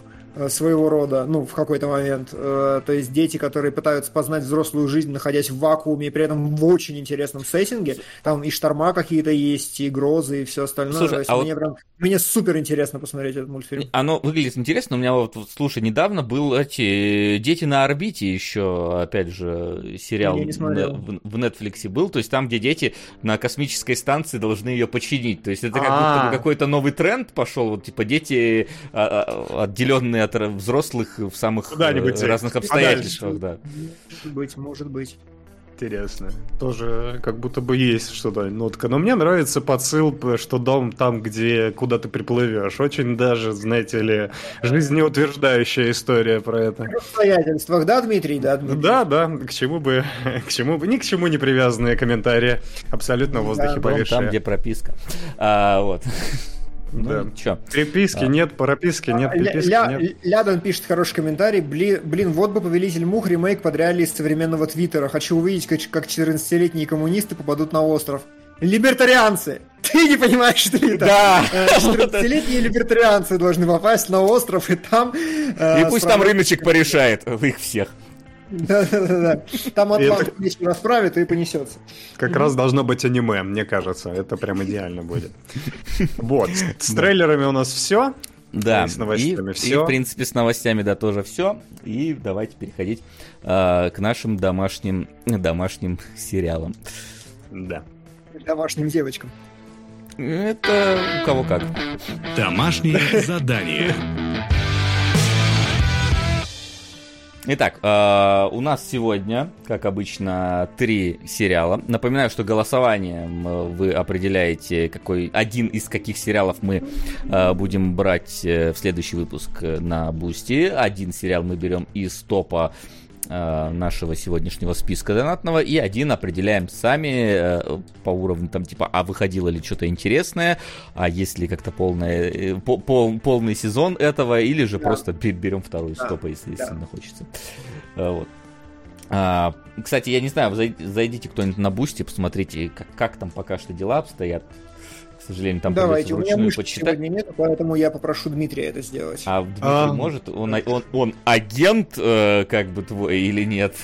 своего рода, ну, в какой-то момент. Э, то есть дети, которые пытаются познать взрослую жизнь, находясь в вакууме, и при этом в очень интересном сеттинге. Там и шторма какие-то есть, и грозы, и все остальное. Слушай, а мне, вот... прям, мне супер интересно посмотреть этот мультфильм. Оно выглядит интересно. У меня вот, слушай, недавно был эти «Дети на орбите» еще, опять же, сериал в, в Netflix был. То есть там, где дети на космической станции должны ее починить. То есть это как будто бы какой-то новый тренд пошел. Вот типа дети а, а, отделенные от взрослых в самых э, разных обстоятельствах, да. Может быть, может быть. Интересно. Тоже как будто бы есть что-то нотка. Но мне нравится подсыл, что дом там, где куда ты приплывешь. Очень даже, знаете ли, жизнеутверждающая история про это. В обстоятельствах, да, Дмитрий? Да, Дмитрий? Да, да. К чему бы, *laughs* к чему бы, ни к чему не привязанные комментарии. Абсолютно в воздухе да, повисшие. Там, где прописка. А, вот. *laughs* Ну, да. Чё? Переписки а. нет, прописки нет, переписки Ля, нет. Лядан пишет хороший комментарий. Блин, блин, вот бы «Повелитель мух» ремейк под реалии современного твиттера. Хочу увидеть, как, как 14-летние коммунисты попадут на остров. Либертарианцы! *laughs* Ты не понимаешь, что это? Да! 14-летние э, либертарианцы должны попасть на остров, и там... Э, и пусть там рыночек порешает их всех. Да-да-да. Там Атлант это... вечно расправит и понесется. Как раз должно быть аниме, мне кажется. Это прям идеально будет. Вот. С трейлерами у нас все. Да, и, с новостями и, все. и в принципе с новостями, да, тоже все. И давайте переходить э, к нашим домашним, домашним сериалам. Да. Домашним девочкам. Это у кого как. Домашнее задание. Итак, э, у нас сегодня, как обычно, три сериала. Напоминаю, что голосованием э, вы определяете, какой один из каких сериалов мы э, будем брать в следующий выпуск на Бусти. Один сериал мы берем из топа нашего сегодняшнего списка донатного, и один определяем сами э, по уровню, там, типа, а выходило ли что-то интересное, а есть ли как-то полное, э, пол, полный сезон этого, или же да. просто берем вторую да. с топа, если да. сильно хочется. Вот. А, кстати, я не знаю, зайдите кто-нибудь на Бусти, посмотрите, как, как там пока что дела обстоят сожалению, там Давайте, у меня почитать. сегодня нет, поэтому я попрошу Дмитрия это сделать. А Дмитрий а... может? Он, он, он агент, э, как бы твой, или нет?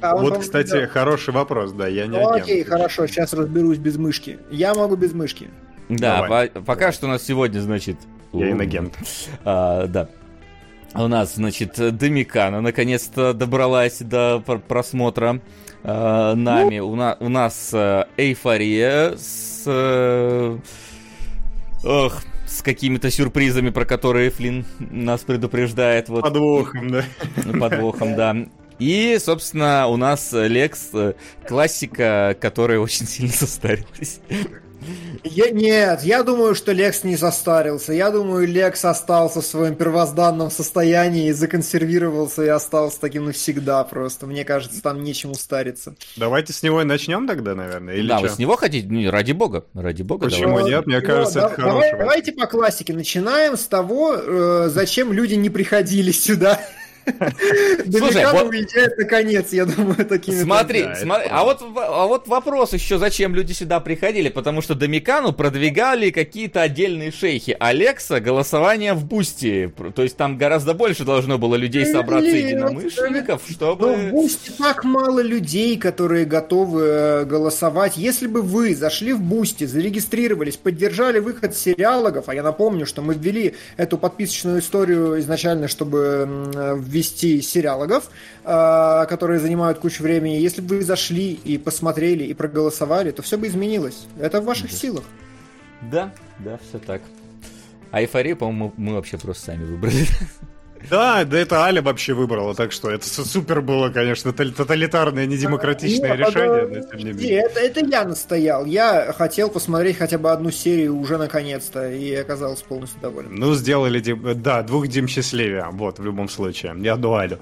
А вот, он, кстати, да. хороший вопрос, да, я не ну, агент. окей, хорошо, сейчас разберусь без мышки. Я могу без мышки. Да, по- пока что у нас сегодня, значит... Я инагент. А, да. У нас, значит, Домикана наконец-то добралась до просмотра э, нами. Ну... У, на, у нас э, Эйфория с Э, ох, с какими-то сюрпризами, про которые Флин нас предупреждает. Вот. Подвохом, да. Подвохом, да. И, собственно, у нас Лекс, э, классика, которая очень сильно состарилась. Я, нет, я думаю, что Лекс не состарился. Я думаю, Лекс остался в своем первозданном состоянии и законсервировался и остался таким навсегда просто. Мне кажется, там нечему стариться. Давайте с него и начнем тогда, наверное. Или да, что? вы с него хотите? Ну, ради бога, ради бога. Почему давай. нет? Мне кажется, ну, это давай, хороший Давайте по классике. Начинаем с того, э, зачем люди не приходили сюда. Слушай, вот... уезжает наконец, я думаю, такими... Смотри, да, смотри а, вот, а вот вопрос еще, зачем люди сюда приходили, потому что Домикану продвигали какие-то отдельные шейхи. Алекса голосование в Бусти, то есть там гораздо больше должно было людей собраться Блин, единомышленников, чтобы... Но в Бусти так мало людей, которые готовы э, голосовать. Если бы вы зашли в Бусти, зарегистрировались, поддержали выход сериалогов, а я напомню, что мы ввели эту подписочную историю изначально, чтобы ввести вести сериалогов, а, которые занимают кучу времени. Если бы вы зашли и посмотрели и проголосовали, то все бы изменилось. Это в ваших да. силах. Да, да, все так. А эйфорию, по-моему, мы вообще просто сами выбрали. Да, да это Аля вообще выбрала, так что это супер было, конечно, тоталитарное, недемократичное Нет, решение, это, но тем не менее. Это, это я настоял. Я хотел посмотреть хотя бы одну серию уже наконец-то и оказался полностью доволен. Ну, сделали, да, двух Дим счастливее, вот, в любом случае. Я дуалю.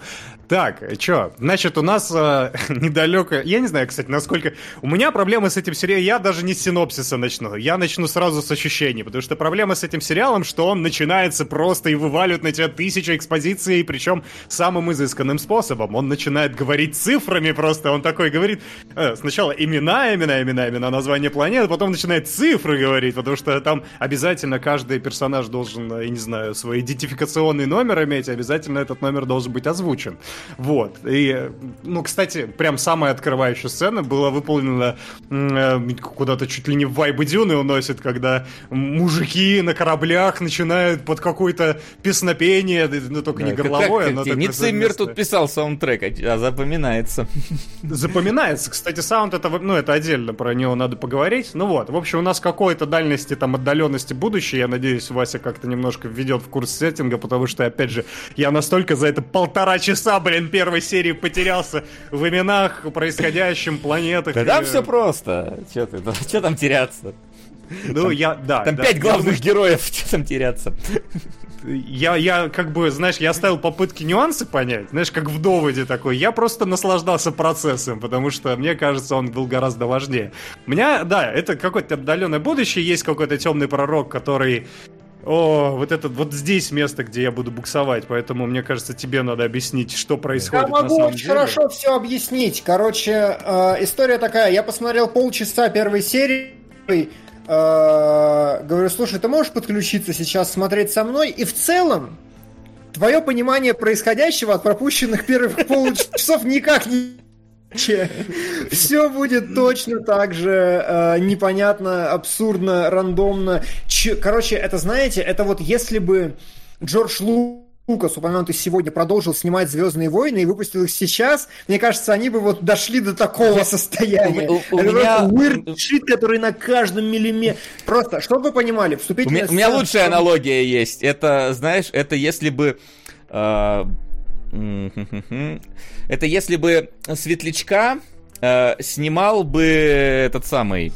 Так, что, значит, у нас э, *laughs* недалеко, я не знаю, кстати, насколько... У меня проблемы с этим сериалом, я даже не с синопсиса начну, я начну сразу с ощущений, потому что проблема с этим сериалом, что он начинается просто и вываливает на тебя тысячу экспозиций, причем самым изысканным способом. Он начинает говорить цифрами просто, он такой говорит э, сначала имена, имена, имена, имена, название планет, потом начинает цифры говорить, потому что там обязательно каждый персонаж должен, я не знаю, свой идентификационный номер иметь, обязательно этот номер должен быть озвучен. Вот. И, ну, кстати, прям самая открывающая сцена была выполнена э, куда-то чуть ли не в вайбы Дюны уносит, когда мужики на кораблях начинают под какое-то песнопение, ну, только да, не горловое, как, но Не Циммер тут писал саундтрек, а, а запоминается. Запоминается. Кстати, саунд это, ну, это отдельно, про него надо поговорить. Ну вот, в общем, у нас какой-то дальности, там, отдаленности будущее. Я надеюсь, Вася как-то немножко введет в курс сеттинга, потому что, опять же, я настолько за это полтора часа, блин, первой серии потерялся в именах, происходящем, планетах. Да там все просто. Че ты, что там теряться? Ну, там, я, да. Там да, пять главных я... героев, что там теряться? Я, я, как бы, знаешь, я оставил попытки нюансы понять, знаешь, как в доводе такой. Я просто наслаждался процессом, потому что, мне кажется, он был гораздо важнее. У меня, да, это какое-то отдаленное будущее, есть какой-то темный пророк, который о, вот это вот здесь место, где я буду буксовать, поэтому мне кажется, тебе надо объяснить, что происходит. Я могу на самом очень деле. хорошо все объяснить. Короче, э, история такая: я посмотрел полчаса первой серии. Э, говорю, слушай, ты можешь подключиться сейчас смотреть со мной? И в целом, твое понимание происходящего от пропущенных первых *laughs* полчасов никак не Все будет точно так же э, непонятно, абсурдно, рандомно. Ч... Короче, это знаете, это вот если бы Джордж Лу Лукас, упомянутый сегодня, продолжил снимать «Звездные войны» и выпустил их сейчас, мне кажется, они бы вот дошли до такого состояния. У, у, Это меня... weird shit, который на каждом миллиметре. Просто, чтобы вы понимали, вступительная У меня, у меня лучшая аналогия есть. Это, знаешь, это если бы... Э, это если бы Светлячка э, снимал бы этот самый...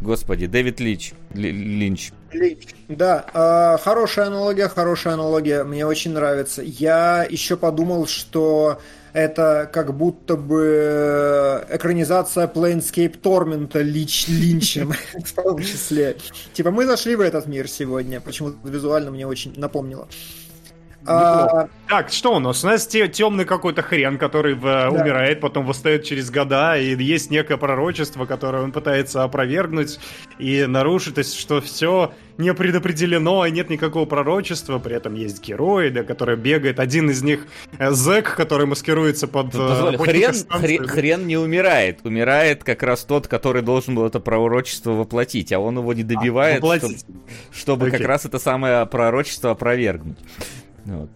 Господи, Дэвид Лич. Линч. Линч. Да, э, хорошая аналогия, хорошая аналогия, мне очень нравится. Я еще подумал, что это как будто бы экранизация Planescape Torment Лич, Линчем *laughs* в том числе. Типа мы зашли в этот мир сегодня, почему-то визуально мне очень напомнило. А... Так, что у нас? У нас темный какой-то хрен, который в... да. умирает, потом восстает через года, и есть некое пророчество, которое он пытается опровергнуть и нарушить, то есть что все не предопределено, и нет никакого пророчества, при этом есть герои, да, которые бегает, один из них э, Зэк, который маскируется под... Ну, позволь, хрен, хрен, хрен не умирает, умирает как раз тот, который должен был это пророчество воплотить, а он его не добивает, а, чтобы, чтобы как раз это самое пророчество опровергнуть. Вот.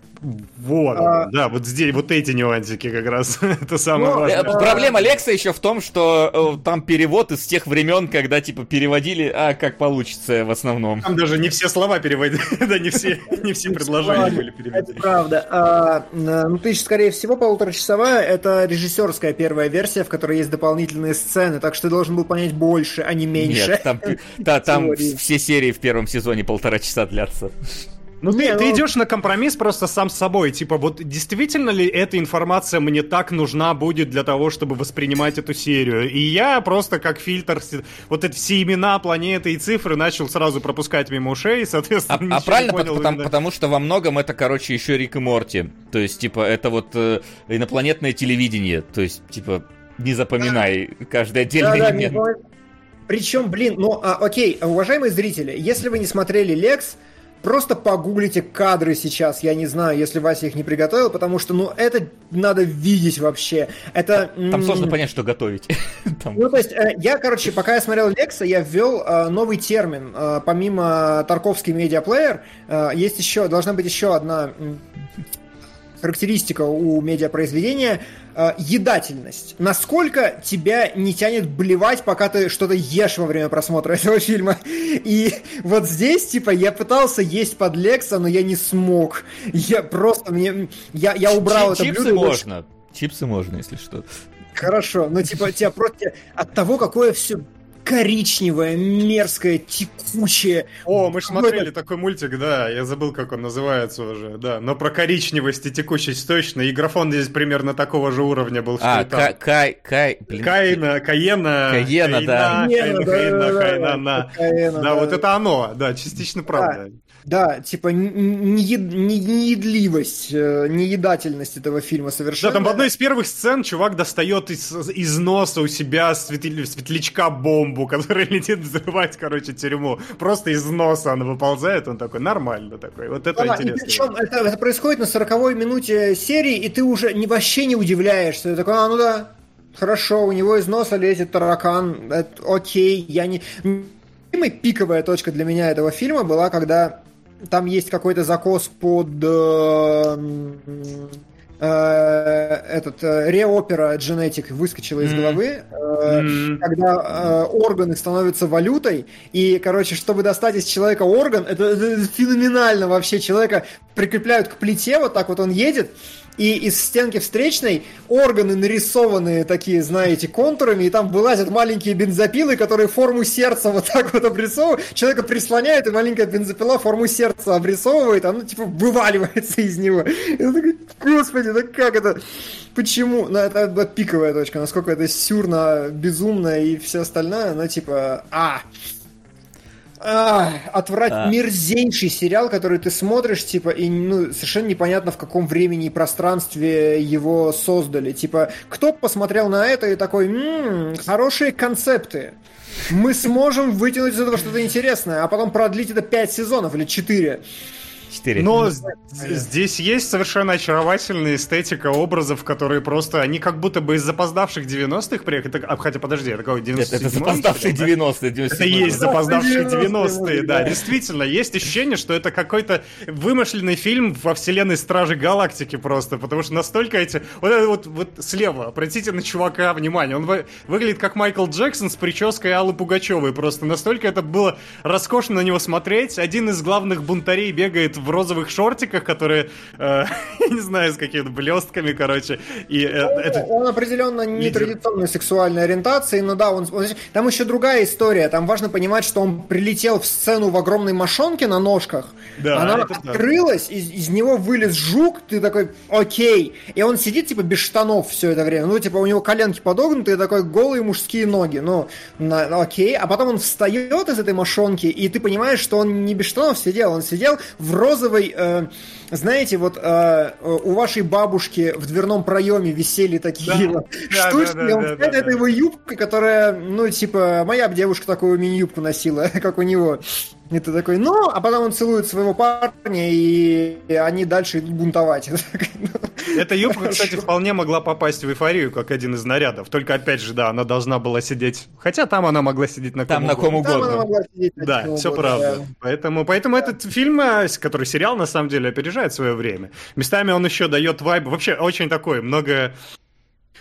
Вот, а... да, вот здесь вот эти нюансики как раз *laughs* это самое ну, важное. Э, проблема Лекса еще в том, что э, там перевод из тех времен, когда типа переводили, а как получится в основном. Там даже не все слова переводили, *laughs* да, не все, *laughs* не все предложения были переведены. Это правда. А, ну, ты, скорее всего, полуторачасовая, это режиссерская первая версия, в которой есть дополнительные сцены, так что ты должен был понять больше, а не меньше. Нет, там, да, там все серии в первом сезоне полтора часа длятся. Ну, ты, ну... ты идешь на компромисс просто сам с собой. Типа, вот действительно ли эта информация мне так нужна будет для того, чтобы воспринимать эту серию? И я просто как фильтр вот эти все имена, планеты и цифры начал сразу пропускать мимо ушей, соответственно, А, а правильно, понял, потому, потому что во многом это, короче, еще Рик и Морти. То есть, типа, это вот э, инопланетное телевидение. То есть, типа, не запоминай каждый отдельный да, элемент. Да, Причем, блин, ну, а, окей, уважаемые зрители, если вы не смотрели Лекс, Просто погуглите кадры сейчас, я не знаю, если Вася их не приготовил, потому что, ну, это надо видеть вообще. Это... Там сложно понять, что готовить. *laughs* Ну, то есть, э, я, короче, пока я смотрел Лекса, я ввел э, новый термин. Э, помимо Тарковский медиаплеер, есть еще, должна быть еще одна характеристика у медиапроизведения э, едательность. Насколько тебя не тянет блевать, пока ты что-то ешь во время просмотра *laughs* этого фильма. И вот здесь, типа, я пытался есть под Лекса, но я не смог. Я просто, мне, я, я убрал Ч- это блюдо. Чипсы можно. Чипсы можно, если что. Хорошо, но типа тебя просто от того, какое все коричневое, мерзкое, текучее. О, мы же смотрели такой мультик, да, я забыл, как он называется уже, да, но про коричневость и текучесть точно, и графон здесь примерно такого же уровня был, что а, и там. Кай, Кай, блин. Каина, Каена. Каена, да. Каена, Каена, Каена, Каена, да, вот это оно, да, частично правда. Да, типа неедливость, э, неедательность этого фильма совершенно. Да, там в одной из первых сцен чувак достает из, из носа у себя светлячка бомбу, которая *laughs* летит взрывать, короче, тюрьму. Просто из носа она выползает, он такой, нормально такой. Вот это да, интересно. причем это, это происходит на 40 минуте серии, и ты уже не, вообще не удивляешься. Ты такой, а, ну да, хорошо, у него из носа лезет таракан, это, окей, я не... Пиковая точка для меня этого фильма была, когда там есть какой-то закос под э, э, этот э, реопера Genetic выскочила из головы, э, mm. когда органы становятся валютой, и, короче, чтобы достать из человека орган, это, это феноменально вообще. Человека прикрепляют к плите, вот так вот он едет, и из стенки встречной органы нарисованные такие, знаете, контурами, и там вылазят маленькие бензопилы, которые форму сердца вот так вот обрисовывают. Человека прислоняет, и маленькая бензопила форму сердца обрисовывает, оно типа вываливается из него. И он такой, господи, да как это? Почему? Ну, это, это пиковая точка, насколько это сюрно, безумно и все остальное, но типа, а, а, отврать а. мерзейший сериал, который ты смотришь, типа, и ну, совершенно непонятно, в каком времени и пространстве его создали. Типа, кто посмотрел на это и такой, м-м, хорошие концепты. Мы сможем вытянуть из этого что-то интересное, а потом продлить это 5 сезонов или 4. 4. Но здесь есть совершенно очаровательная эстетика образов, которые просто, они как будто бы из запоздавших 90-х приехали. А, хотя, подожди, это какой 97 Это запоздавшие 90-е. Это есть запоздавшие 90-е, да. Действительно, есть ощущение, что это какой-то вымышленный фильм во вселенной Стражи Галактики просто, потому что настолько эти... Вот это вот, вот слева, обратите на чувака внимание, он выглядит как Майкл Джексон с прической Аллы Пугачевой, просто настолько это было роскошно на него смотреть. Один из главных бунтарей бегает в розовых шортиках, которые, э, *laughs* я не знаю, с какими-то блестками, короче. И, э, он, это... он определенно не традиционной сексуальной ориентации, но да, он, он, там еще другая история. Там важно понимать, что он прилетел в сцену в огромной мошонке на ножках. Да, Она открылась, из, из него вылез жук, ты такой, окей. И он сидит, типа, без штанов все это время. Ну, типа, у него коленки подогнуты, и такой голые мужские ноги. Ну, на, ну, окей. А потом он встает из этой мошонки, и ты понимаешь, что он не без штанов сидел, он сидел в розовой, э, знаете, вот э, у вашей бабушки в дверном проеме висели такие да, вот *laughs* да, штучки, да, да, он да, да, это да. его юбка, которая, ну, типа, моя девушка такую мини-юбку носила, *laughs* как у него. И ты такой, ну, а потом он целует своего парня, и они дальше идут бунтовать. *laughs* Эта юбка, кстати, вполне могла попасть в эйфорию, как один из нарядов. Только, опять же, да, она должна была сидеть... Хотя там она могла сидеть на ком там угодно. на ком угодно. Там она могла сидеть на да, ком все угодно, правда. Да. Поэтому, поэтому этот фильм, э, который сериал, на самом деле, опережает свое время. Местами он еще дает вайб... Вообще, очень такой, много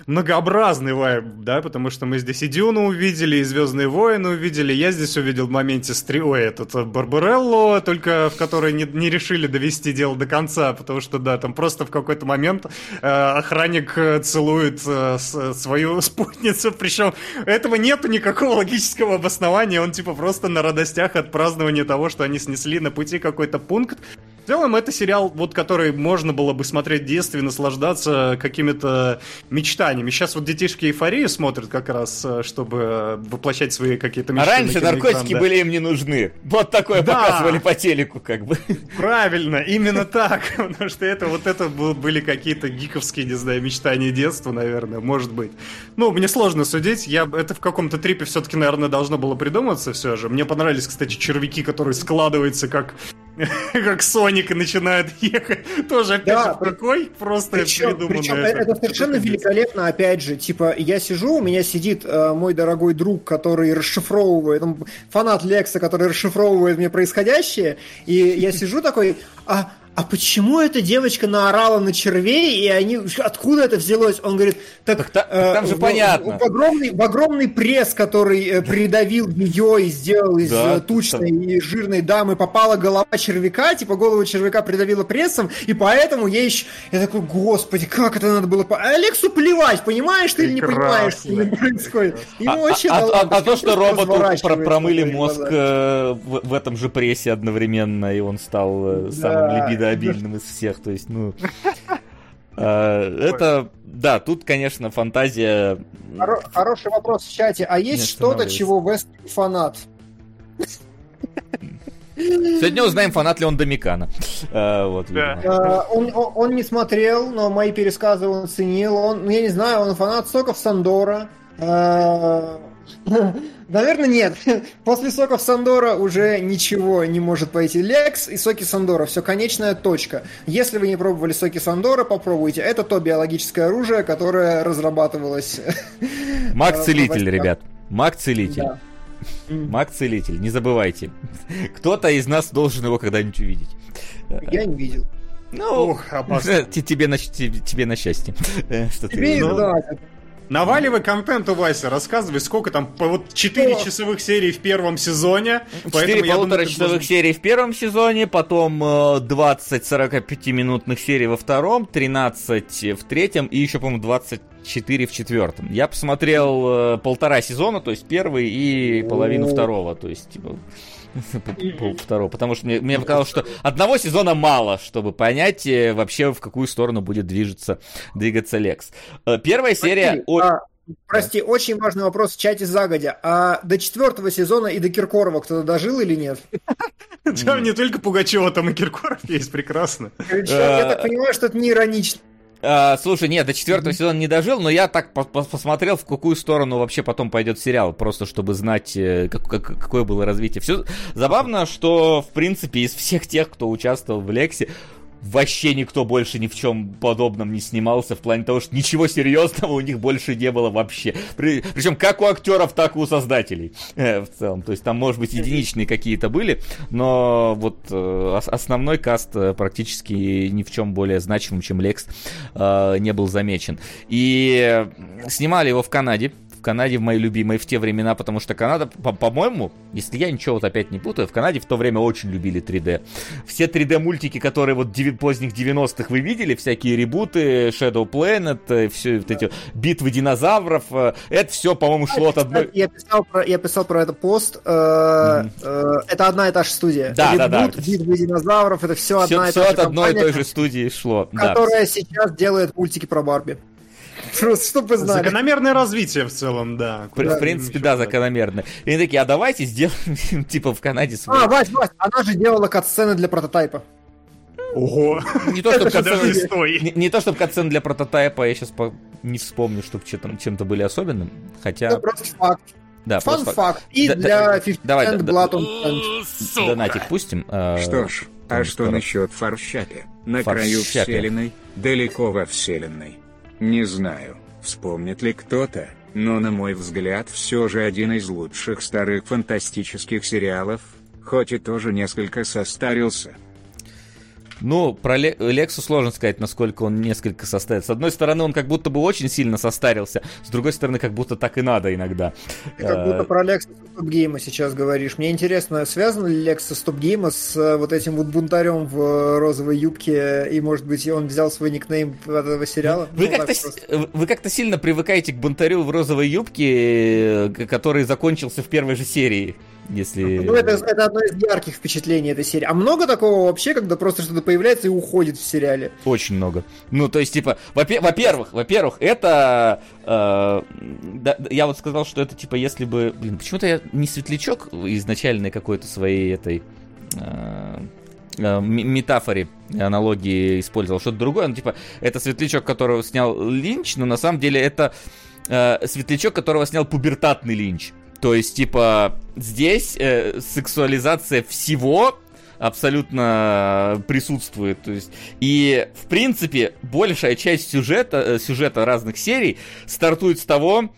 многообразный вайб, да, потому что мы здесь и Дюну увидели, и Звездные войны увидели. Я здесь увидел в моменте стри... Ой, этот э, Барбарелло, только в которой не, не решили довести дело до конца, потому что, да, там просто в какой-то момент э, охранник э, целует э, свою *laughs* спутницу, причем этого нету никакого логического обоснования, он типа просто на радостях от празднования того, что они снесли на пути какой-то пункт, в целом, это сериал, вот, который можно было бы смотреть в детстве, наслаждаться какими-то мечтаниями. Сейчас вот детишки эйфорию смотрят как раз, э, чтобы воплощать свои какие-то мечты. А раньше наркотики да. были им не нужны. Вот такое да. показывали по телеку, как бы. Правильно, именно так. *laughs* Потому что это вот это были какие-то гиковские, не знаю, мечтания детства, наверное, может быть. Ну, мне сложно судить. Я, это в каком-то трипе все-таки, наверное, должно было придуматься все же. Мне понравились, кстати, червяки, которые складываются как *laughs* как Соник и начинает ехать. Тоже, опять да, же, какой просто причем, причем это, это совершенно великолепно, опять же. Типа, я сижу, у меня сидит э, мой дорогой друг, который расшифровывает, он фанат Лекса, который расшифровывает мне происходящее, и я сижу такой, а а почему эта девочка наорала на червей, и они, откуда это взялось? Он говорит, так, так э, там же в, понятно. В, в, огромный, в огромный пресс, который э, придавил ее и сделал из да, э, тучной там... и жирной дамы, попала голова червяка, типа голову червяка придавила прессом, и поэтому ей еще... Я такой, господи, как это надо было... Алексу плевать, понимаешь ты или не понимаешь, что происходит? Ему а, вообще а, а, а то, что роботу про промыли мозг э, в, в этом же прессе одновременно, и он стал э, самым да. либидо обильным из всех. То есть, ну... А, это, да, тут, конечно, фантазия... хороший вопрос в чате. А есть что-то, чего Вест фанат? Сегодня узнаем, фанат ли он Домикана. А, вот, да. а, он, он, он не смотрел, но мои пересказы он ценил. Он, ну, я не знаю, он фанат соков Сандора. А, *laughs* Наверное, нет. *laughs* После соков Сандора уже ничего не может пойти. Лекс и соки Сандора. Все, конечная точка. Если вы не пробовали соки Сандора, попробуйте. Это то биологическое оружие, которое разрабатывалось... *laughs* Маг-целитель, ребят. Маг-целитель. Да. Маг-целитель, не забывайте. Кто-то из нас должен его когда-нибудь увидеть. Я не видел. Ну, Ух, тебе, на, тебе, тебе на счастье. Что тебе, ты... ну, да, Наваливай контенту, Вася, рассказывай, сколько там, по вот 4 часовых серии в первом сезоне. 4 полутора часовых должен... серий в первом сезоне, потом 20 45-минутных серий во втором, 13 в третьем и еще, по-моему, 24 в четвертом. Я посмотрел э, полтора сезона, то есть первый и половину второго, то есть, типа, второго, потому что мне, мне показалось, что одного сезона мало, чтобы понять э, вообще в какую сторону будет движется, двигаться Лекс. Э, первая серия... Прости, а, прости да. очень важный вопрос в чате загодя. А до четвертого сезона и до Киркорова кто-то дожил или нет? Там не только Пугачева, там и Киркоров есть, прекрасно. Я так понимаю, что это не иронично. А, слушай, нет, до четвертого mm-hmm. сезона не дожил, но я так посмотрел, в какую сторону вообще потом пойдет сериал, просто чтобы знать, э, как, как, какое было развитие. Все забавно, что, в принципе, из всех тех, кто участвовал в Лексе, вообще никто больше ни в чем подобном не снимался, в плане того, что ничего серьезного у них больше не было вообще. При, причем как у актеров, так и у создателей э, в целом. То есть там, может быть, единичные какие-то были, но вот э, основной каст э, практически ни в чем более значимым, чем Лекс, э, не был замечен. И снимали его в Канаде, Канаде в моей любимой в те времена, потому что Канада, по-моему, если я ничего вот опять не путаю, в Канаде в то время очень любили 3D. Все 3D-мультики, которые вот поздних 90-х вы видели, всякие ребуты, Shadow Planet, э, все вот эти битвы динозавров, э, это все, по-моему, шло от одной... Я писал про, я писал про это пост. Mm-hmm. Это одна и та же студия. Да, Ребут, да, да. битвы динозавров, это все, все одна и та же Все от одной и той же студии шло. Которая сейчас делает мультики про Барби. Просто, чтобы знали. Закономерное развитие в целом, да. В принципе, да, закономерное. И они такие, а давайте сделаем, *laughs* типа, в Канаде свой. А, Вась, Вась, она же делала катсцены для прототайпа. Ого! Не то, чтобы *laughs* катсцены, не, не то, чтобы катсцены для прототайпа, я сейчас по, не вспомню, чтобы чем-то, чем-то были особенным, хотя... Это просто факт. Да, Фан просто... факт. И да, для 50 давай, да, Blood on Донатик пустим. А, что ж, а что насчет форшапе? На краю вселенной, далеко во вселенной. Не знаю, вспомнит ли кто-то, но на мой взгляд все же один из лучших старых фантастических сериалов, хоть и тоже несколько состарился. Ну, про Лексу сложно сказать, насколько он несколько состарился. С одной стороны, он как будто бы очень сильно состарился, с другой стороны, как будто так и надо иногда. Ты как будто про Лекса Стопгейма сейчас говоришь. Мне интересно, связан ли Лекса Стопгейма с э, вот этим вот бунтарем в э, розовой юбке, и, может быть, он взял свой никнейм от этого сериала? Вы, ну, как-то, просто... вы как-то сильно привыкаете к бунтарю в розовой юбке, э, который закончился в первой же серии. Если... Ну, это, это одно из ярких впечатлений этой серии. А много такого вообще, когда просто что-то появляется и уходит в сериале? Очень много. Ну, то есть, типа, во-первых, во-первых, это... Э, да, я вот сказал, что это, типа, если бы... Блин, почему-то я не светлячок изначальной какой-то своей этой... Э, э метафоре, аналогии использовал что-то другое. Ну, типа, это светлячок, которого снял Линч, но на самом деле это э, светлячок, которого снял пубертатный Линч. То есть, типа, здесь э, сексуализация всего абсолютно присутствует. То есть, и, в принципе, большая часть сюжета, э, сюжета разных серий стартует с того,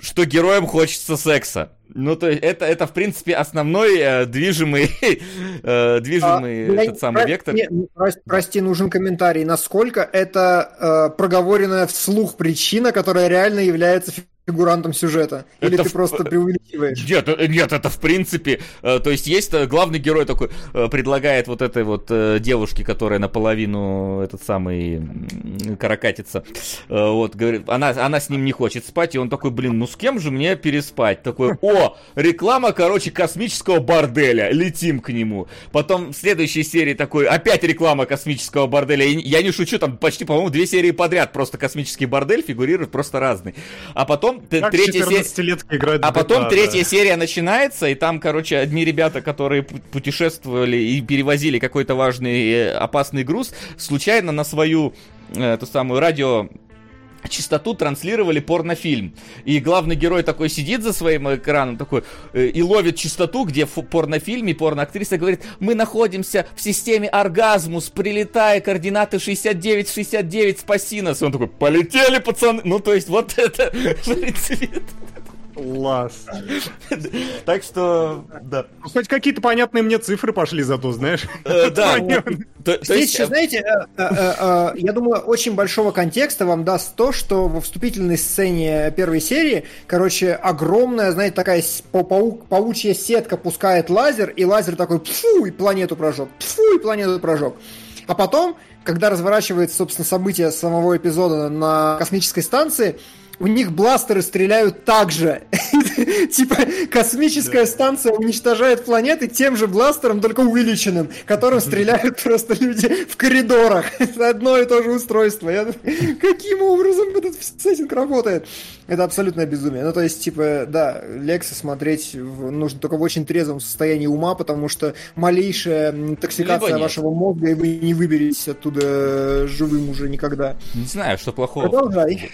что героям хочется секса. Ну, то есть, это, это в принципе, основной э, движимый, *laughs* э, движимый а, этот самый про, вектор. Не, прости, прости, нужен комментарий. Насколько это э, проговоренная вслух причина, которая реально является фигурантом сюжета? Или это ты в... просто преувеличиваешь? Нет, э, нет, это в принципе... Э, то есть есть э, главный герой такой, предлагает вот этой вот девушке, которая наполовину этот самый каракатица, вот, говорит, она, она с ним не хочет спать, и он такой, блин, ну с кем же мне переспать? Такой, о, реклама, короче, космического борделя, летим к нему. Потом в следующей серии такой, опять реклама космического борделя, я не шучу, там почти, по-моему, две серии подряд просто космический бордель фигурирует, просто разный. А потом как третья серия... А потом GTA, третья да. серия начинается, и там, короче, одни ребята, которые путешествовали и перевозили какой-то важный э, опасный груз, случайно на свою э, эту самую радио частоту транслировали порнофильм. И главный герой такой сидит за своим экраном такой э, и ловит частоту, где в порнофильме порноактриса говорит, мы находимся в системе оргазмус, прилетая, координаты 69-69, спаси нас. Он такой, полетели, пацаны. Ну, то есть, вот это, *laughs* в принципе, Класс. Так что, да. Хоть какие-то понятные мне цифры пошли зато, знаешь. Э, да. Здесь еще, знаете, я думаю, очень большого контекста вам даст то, что во вступительной сцене первой серии, короче, огромная, знаете, такая паучья сетка пускает лазер, и лазер такой, пфу, и планету прожег, пфу, и планету прожег. А потом, когда разворачивается, собственно, событие самого эпизода на космической станции, у них бластеры стреляют так же. *laughs* Типа космическая станция уничтожает планеты тем же бластером, только увеличенным, которым стреляют просто люди в коридорах. *laughs* Одно и то же устройство. Каким образом этот сеттинг работает? Это абсолютное безумие. Ну, то есть, типа, да, Лекса смотреть нужно только в очень трезвом состоянии ума, потому что малейшая токсикация вашего мозга, и вы не выберетесь оттуда живым уже никогда. Не знаю, что плохого. Продолжай.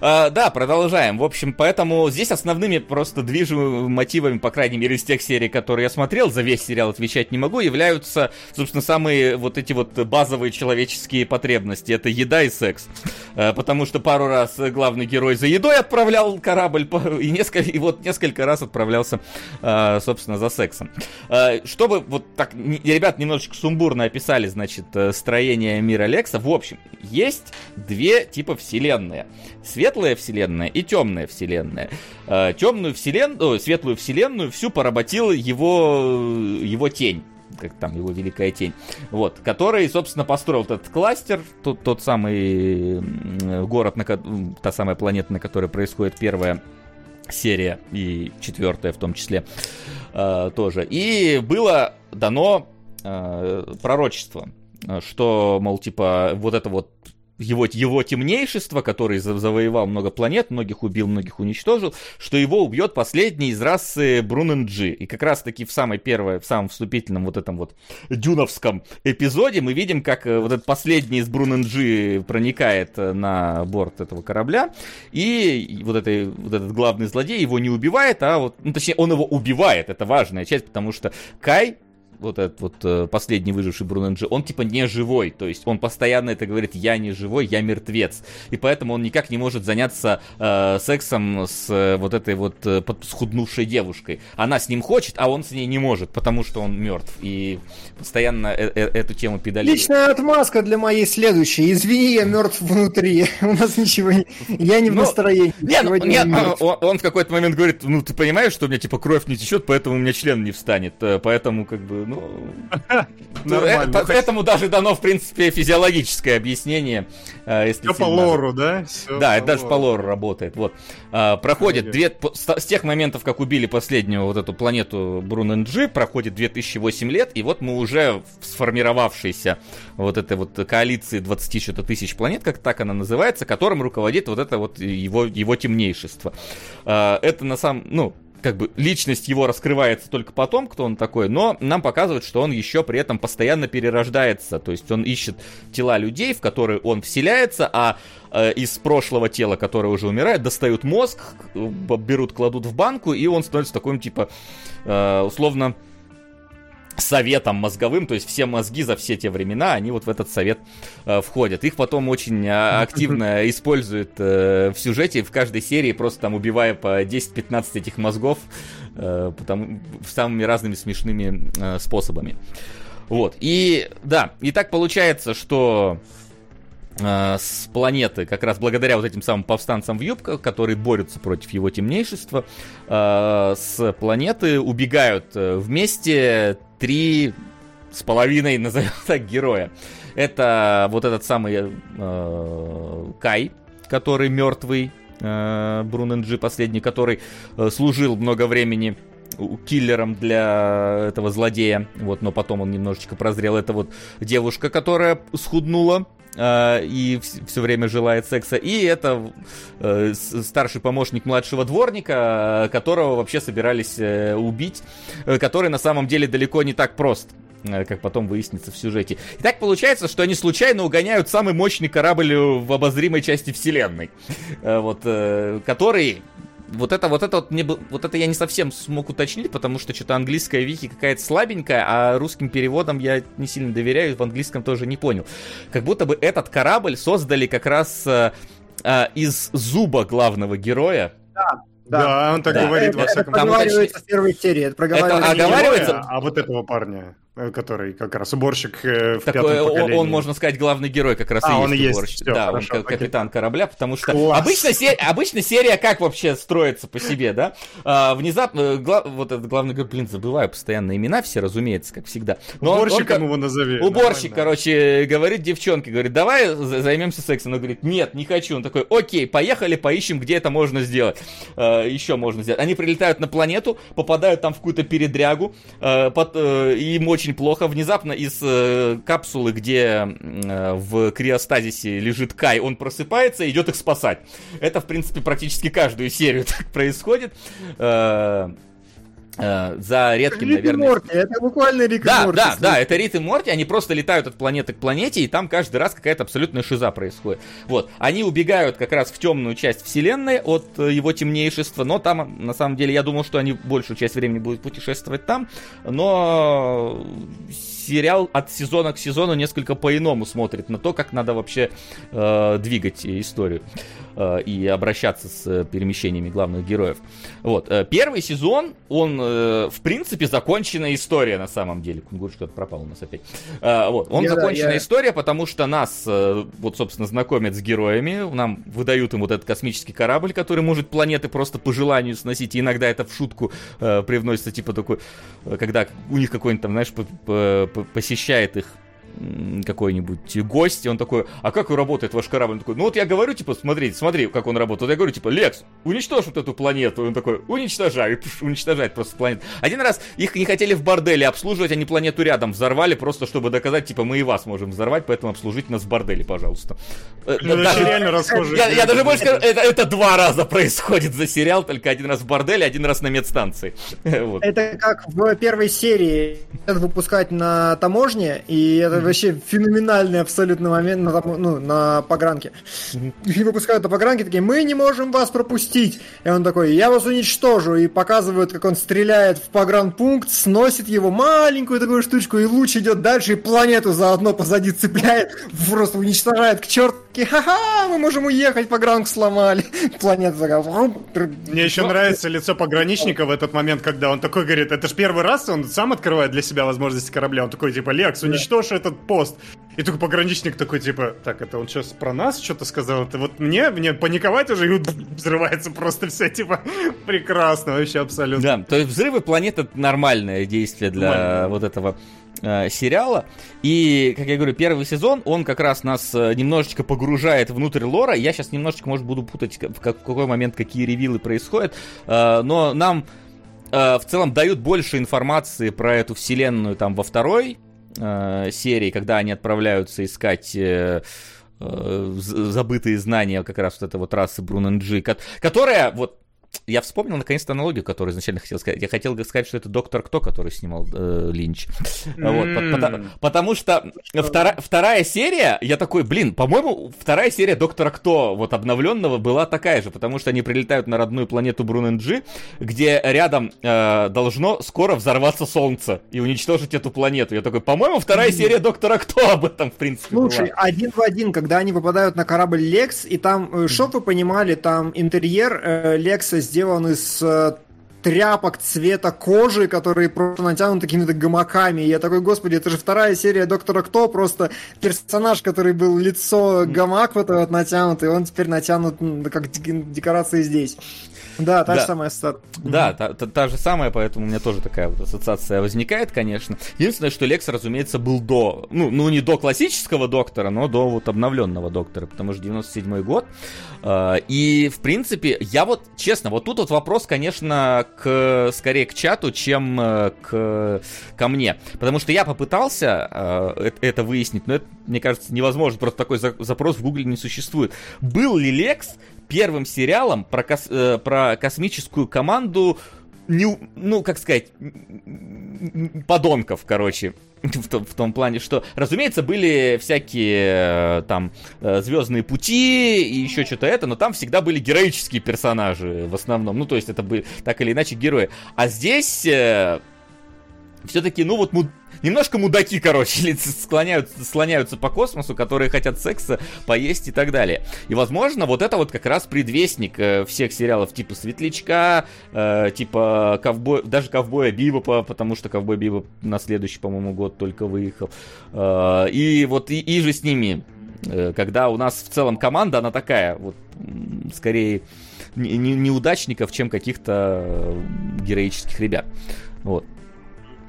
А, да, продолжаем. В общем, поэтому здесь основными просто движимыми мотивами, по крайней мере, из тех серий, которые я смотрел, за весь сериал отвечать не могу, являются, собственно, самые вот эти вот базовые человеческие потребности. Это еда и секс. А, потому что пару раз главный герой за едой отправлял корабль, *laughs* и, несколько, и вот несколько раз отправлялся, а, собственно, за сексом. А, чтобы вот так, ребят немножечко сумбурно описали, значит, э, строение мира Лекса. В общем, есть две типа вселенные. Светлая вселенная и темная вселенная. Э, темную вселенную, светлую вселенную всю поработила его, его тень как там его великая тень, вот, который, собственно, построил этот кластер, тот, тот самый город, на, та самая планета, на которой происходит первая серия и четвертая в том числе э, тоже. И было дано э, пророчество, что, мол, типа, вот это вот его, его темнейшество, который завоевал много планет, многих убил, многих уничтожил, что его убьет последний из расы Бруненджи. И как раз таки в самой первой, в самом вступительном вот этом вот дюновском эпизоде мы видим, как э, вот этот последний из Бруненджи проникает э, на борт этого корабля, и вот, это, вот этот главный злодей его не убивает, а вот, ну точнее, он его убивает, это важная часть, потому что Кай вот этот вот э, последний выживший Бруненджи, он типа не живой, то есть он постоянно это говорит, я не живой, я мертвец, и поэтому он никак не может заняться э, сексом с э, вот этой вот э, подсхуднувшей девушкой. Она с ним хочет, а он с ней не может, потому что он мертв, и постоянно э -э эту тему педалирует. Личная отмазка для моей следующей, извини, я мертв внутри, *laughs* у нас ничего не... Я не в ну, настроении. Нет, ну, нет он, он в какой-то момент говорит, ну ты понимаешь, что у меня типа кровь не течет, поэтому у меня член не встанет, э, поэтому как бы ну... ну *laughs* это, этому даже дано, в принципе, физиологическое объяснение. Э, если по лору, да? Все да, это даже по лору работает. Вот. А, проходит две... С тех моментов, как убили последнюю вот эту планету Бруненджи, проходит 2008 лет, и вот мы уже в сформировавшейся вот этой вот коалиции 20 что-то тысяч планет, как так она называется, которым руководит вот это вот его, его темнейшество. А, это на самом... Ну, как бы личность его раскрывается только потом, кто он такой, но нам показывают, что он еще при этом постоянно перерождается, то есть он ищет тела людей, в которые он вселяется, а э, из прошлого тела, которое уже умирает, достают мозг, берут, кладут в банку, и он становится таким типа э, условно советом мозговым, то есть все мозги за все те времена, они вот в этот совет э, входят. Их потом очень э, активно используют э, в сюжете, в каждой серии, просто там убивая по 10-15 этих мозгов, э, потому, самыми разными смешными э, способами. Вот, и да, и так получается, что Э, с планеты, как раз благодаря вот этим самым повстанцам в юбках, которые борются против его темнейшества, э, с планеты убегают вместе три с половиной, *laughs* назовем так, героя. Это вот этот самый э, Кай, который мертвый, э, Бруненджи последний, который э, служил много времени киллером для этого злодея, вот, но потом он немножечко прозрел. Это вот девушка, которая схуднула, э, и все время желает секса. И это э, старший помощник младшего дворника, которого вообще собирались э, убить, э, который на самом деле далеко не так прост э, как потом выяснится в сюжете. И так получается, что они случайно угоняют самый мощный корабль в обозримой части вселенной, э, вот, который вот это, вот это вот мне вот это я не совсем смог уточнить, потому что что-то английская вики какая-то слабенькая, а русским переводом я не сильно доверяю, в английском тоже не понял. Как будто бы этот корабль создали как раз э, э, из зуба главного героя. Да. Да, да он так да. говорит это, во всяком случае. Это проговаривается в первой серии. Это, проговаривается... это оговаривается... А вот этого парня. Э, который как раз уборщик э, в Такой, пятом. Он, можно сказать, главный герой как раз а, и есть, он уборщик. Есть. Все, да, хорошо, он окей. капитан корабля, потому что обычно, се... обычно серия как вообще строится по себе, да? А, внезапно, э, гла... вот этот главный герой, блин, забываю постоянно имена все, разумеется, как всегда. Но Уборщиком он, он, его назови. Уборщик, короче, говорит девчонке, говорит, давай займемся сексом. Он говорит, нет, не хочу. Он такой, окей, поехали, поищем, где это можно сделать. А, еще можно сделать. Они прилетают на планету, попадают там в какую-то передрягу, а, под, а, им очень очень плохо. Внезапно из э, капсулы, где э, в криостазисе лежит Кай, он просыпается и идет их спасать. Это, в принципе, практически каждую серию *laughs* так происходит. Э, Э, за редким, Рик наверное... Морти, это буквально Рик да, и Морти. Да, да, это Рик и Морти, они просто летают от планеты к планете, и там каждый раз какая-то абсолютная шиза происходит. Вот, они убегают как раз в темную часть вселенной от э, его темнейшества, но там, на самом деле, я думал, что они большую часть времени будут путешествовать там, но сериал от сезона к сезону несколько по-иному смотрит на то, как надо вообще э, двигать историю э, и обращаться с э, перемещениями главных героев. Вот. Э, первый сезон, он, э, в принципе, законченная история на самом деле. Кунгур что-то пропал у нас опять. Э, вот. Он я, законченная я... история, потому что нас, э, вот, собственно, знакомят с героями, нам выдают им вот этот космический корабль, который может планеты просто по желанию сносить, и иногда это в шутку э, привносится, типа такой, э, когда у них какой-нибудь там, знаешь, по, по, посещает их какой-нибудь гость, и он такой, а как работает ваш корабль? Он такой, ну вот я говорю, типа, смотри, смотри, как он работает. Я говорю, типа, Лекс, уничтожь вот эту планету. И он такой, уничтожай, *laughs* и уничтожает просто планету. Один раз их не хотели в борделе обслуживать, они планету рядом взорвали, просто чтобы доказать, типа, мы и вас можем взорвать, поэтому обслужить нас в борделе, пожалуйста. Э, ну, даже, реально расхожие. Я, я даже больше скажу, это, это два раза происходит за сериал, только один раз в борделе, один раз на медстанции. *laughs* вот. Это как в первой серии выпускать на таможне, и это вообще феноменальный абсолютно момент на, ну, на погранке. И выпускают на погранке, такие, мы не можем вас пропустить. И он такой, я вас уничтожу. И показывают, как он стреляет в погранпункт, сносит его маленькую такую штучку, и луч идет дальше, и планету заодно позади цепляет, просто уничтожает к черту. Ха-ха, мы можем уехать, погранку сломали. *laughs* Планета такая... Мне еще нравится лицо пограничника в этот момент, когда он такой говорит, это же первый раз он сам открывает для себя возможности корабля. Он такой, типа, Лекс, уничтожь этот пост. И только пограничник такой, типа, так, это он сейчас про нас что-то сказал? Это вот мне, мне паниковать уже, и взрывается просто все, типа, *laughs* прекрасно, вообще абсолютно. Да, то есть взрывы планет это нормальное действие для Нормально. вот этого э, сериала. И, как я говорю, первый сезон, он как раз нас э, немножечко погружает внутрь лора. Я сейчас немножечко, может, буду путать, в какой момент какие ревилы происходят. Э, но нам э, в целом дают больше информации про эту вселенную там во второй э, серии, когда они отправляются искать... Э, э забытые знания как раз вот этой вот расы Бруненджи, которая вот я вспомнил наконец-то аналогию, которую изначально хотел сказать. Я хотел сказать, что это доктор Кто, который снимал э, Линч. Mm. Вот, потому, потому что втора, вторая серия, я такой, блин, по-моему, вторая серия доктора Кто, вот обновленного, была такая же, потому что они прилетают на родную планету Бруненджи, где рядом э, должно скоро взорваться Солнце и уничтожить эту планету. Я такой, по-моему, вторая серия доктора Кто об этом, в принципе, Слушай, была. один в один, когда они попадают на корабль Лекс, и там, э, чтоб вы понимали, там интерьер э, Лекса сделан из э, тряпок цвета кожи, которые просто натянуты какими-то гамаками. И я такой, господи, это же вторая серия Доктора Кто, просто персонаж, который был лицо гамак вот этот натянутый, он теперь натянут как декорации здесь. Да, та да. же самая ассоциация. Да, та, та, та же самая, поэтому у меня тоже такая вот ассоциация возникает, конечно. Единственное, что Лекс, разумеется, был до, ну, ну не до классического доктора, но до вот обновленного доктора, потому что 97 год. Э, и, в принципе, я вот, честно, вот тут вот вопрос, конечно, к, скорее к чату, чем э, к, ко мне. Потому что я попытался э, это выяснить, но это, мне кажется, невозможно. Просто такой запрос в Гугле не существует. Был ли Лекс первым сериалом про, кос, э, про космическую команду, не, ну, как сказать, подонков, короче. *laughs* В том, в том плане, что, разумеется, были всякие э, там э, звездные пути и еще что-то это, но там всегда были героические персонажи в основном. Ну, то есть это были так или иначе герои. А здесь э, все-таки, ну вот. Немножко мудаки, короче, *laughs* склоняются, слоняются по космосу, которые хотят секса, поесть и так далее. И, возможно, вот это вот как раз предвестник э, всех сериалов типа Светлячка, э, типа ковбой, даже Ковбоя Бибопа, потому что Ковбой Бибоп на следующий, по-моему, год только выехал. Э, и вот и, и же с ними, когда у нас в целом команда, она такая, вот, скорее, не, не, неудачников, чем каких-то героических ребят. Вот.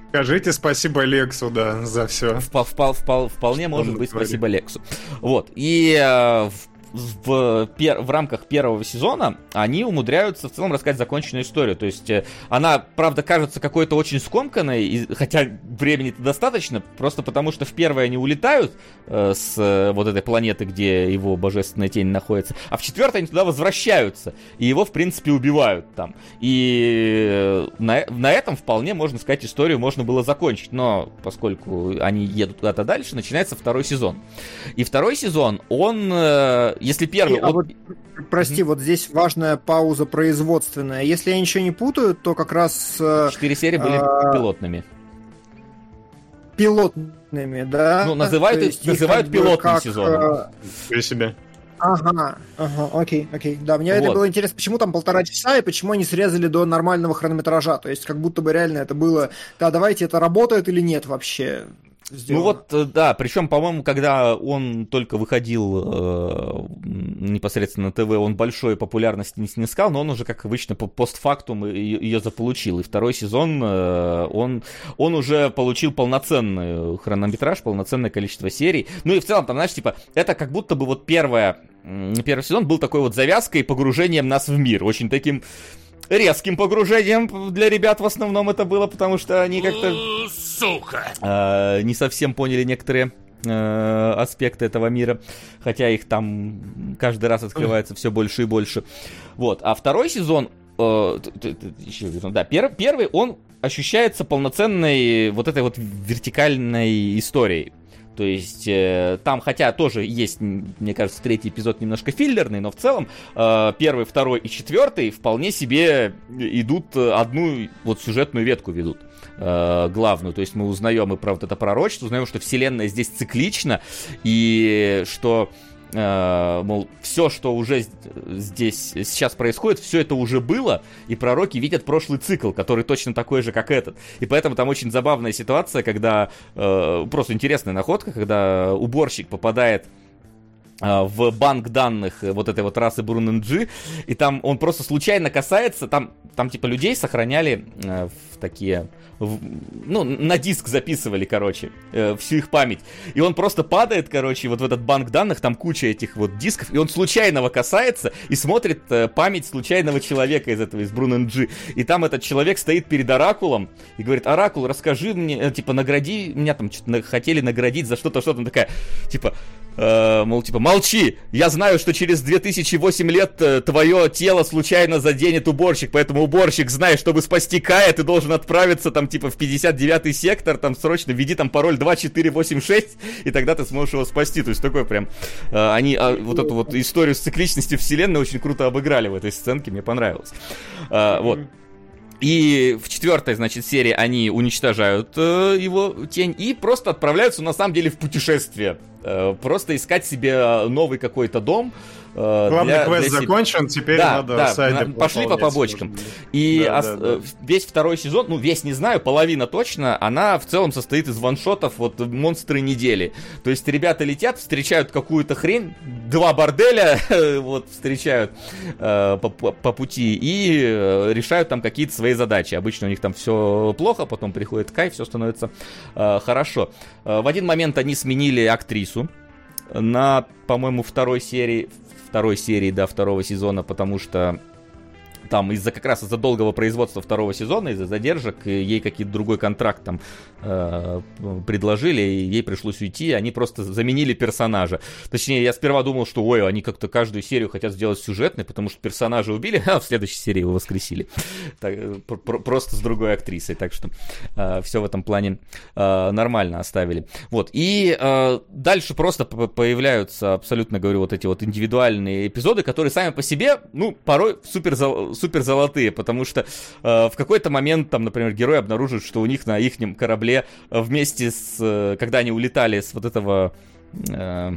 Скажите спасибо Лексу, да, за все. Впол, впол, впол, вполне может быть спасибо Лексу. Вот. И э, в, пер, в рамках первого сезона они умудряются в целом рассказать законченную историю. То есть э, она, правда, кажется какой-то очень скомканной, и, хотя времени-то достаточно, просто потому что в первой они улетают э, с э, вот этой планеты, где его божественная тень находится, а в четвертой они туда возвращаются, и его, в принципе, убивают там. И э, на, на этом вполне, можно сказать, историю можно было закончить. Но поскольку они едут куда-то дальше, начинается второй сезон. И второй сезон, он э, если первый... И, а вот, прости, mm-hmm. вот здесь важная пауза производственная. Если я ничего не путаю, то как раз... Э, Четыре серии были а... пилотными. Пилотными, да? Ну, называют, есть, называют пилотным как, сезоном. Для себя. Ага, ага, окей, окей. Да, мне вот. это было интересно, почему там полтора часа и почему они срезали до нормального хронометража. То есть, как будто бы реально это было, да, давайте это работает или нет вообще сделано. Ну вот, э, да, причем, по-моему, когда он только выходил э, непосредственно на ТВ, он большой популярности не снискал, но он уже, как обычно, по постфактум ее заполучил. И второй сезон э, он, он уже получил полноценный хронометраж, полноценное количество серий. Ну и в целом, там, знаешь, типа, это как будто бы вот первая первый сезон был такой вот завязкой и погружением нас в мир. Очень таким резким погружением для ребят в основном это было, потому что они как-то... Сука! Э, не совсем поняли некоторые э, аспекты этого мира, хотя их там каждый раз открывается все больше и больше. Вот, а второй сезон, э, да, пер, первый, он ощущается полноценной вот этой вот вертикальной историей. То есть э, там, хотя тоже есть, мне кажется, третий эпизод немножко филлерный, но в целом э, первый, второй и четвертый вполне себе идут одну вот сюжетную ветку ведут э, главную. То есть мы узнаем и про вот это пророчество, узнаем, что вселенная здесь циклична и что э, мол, все, что уже здесь сейчас происходит, все это уже было, и пророки видят прошлый цикл, который точно такой же, как этот. И поэтому там очень забавная ситуация, когда э, просто интересная находка, когда уборщик попадает э, в банк данных вот этой вот расы Бруненджи, и там он просто случайно касается, там, там типа людей сохраняли э, в такие ну, на диск записывали, короче, э, всю их память. И он просто падает, короче, вот в этот банк данных, там куча этих вот дисков, и он случайного касается и смотрит э, память случайного человека из этого, из Брун G. И там этот человек стоит перед Оракулом и говорит, Оракул, расскажи мне, э, типа, награди, меня там что-то хотели наградить за что-то, что-то, такая, типа, э, мол, типа, молчи, я знаю, что через 2008 лет э, твое тело случайно заденет уборщик, поэтому уборщик, знай, чтобы спасти Кая, ты должен отправиться там типа в 59-й сектор, там срочно введи там пароль 2486, и тогда ты сможешь его спасти. То есть такой прям... Э, они э, вот эту вот историю с цикличностью вселенной очень круто обыграли в этой сценке, мне понравилось. Э, вот. И в четвертой, значит, серии они уничтожают э, его тень и просто отправляются, на самом деле, в путешествие. Э, просто искать себе новый какой-то дом, Главный для, квест для закончен, теперь да, надо да, сайты пошли по побочкам. И да, ос- да, да. Э, весь второй сезон, ну весь не знаю, половина точно, она в целом состоит из ваншотов, вот монстры недели. То есть ребята летят, встречают какую-то хрень, два борделя *laughs* вот встречают э, по, по пути и э, решают там какие-то свои задачи. Обычно у них там все плохо, потом приходит кайф, все становится э, хорошо. Э, в один момент они сменили актрису на, по-моему, второй серии, второй серии, до второго сезона, потому что там из-за как раз из-за долгого производства второго сезона, из-за задержек, ей какие-то другой контракт там э, предложили, и ей пришлось уйти, они просто заменили персонажа. Точнее, я сперва думал, что, ой, они как-то каждую серию хотят сделать сюжетной, потому что персонажа убили, *laughs* а в следующей серии его воскресили. Так, про- просто с другой актрисой, так что э, все в этом плане э, нормально оставили. Вот, и э, дальше просто появляются, абсолютно говорю, вот эти вот индивидуальные эпизоды, которые сами по себе, ну, порой супер супер золотые, потому что э, в какой-то момент, там, например, герой обнаружит, что у них на их корабле вместе с, э, когда они улетали с вот этого э,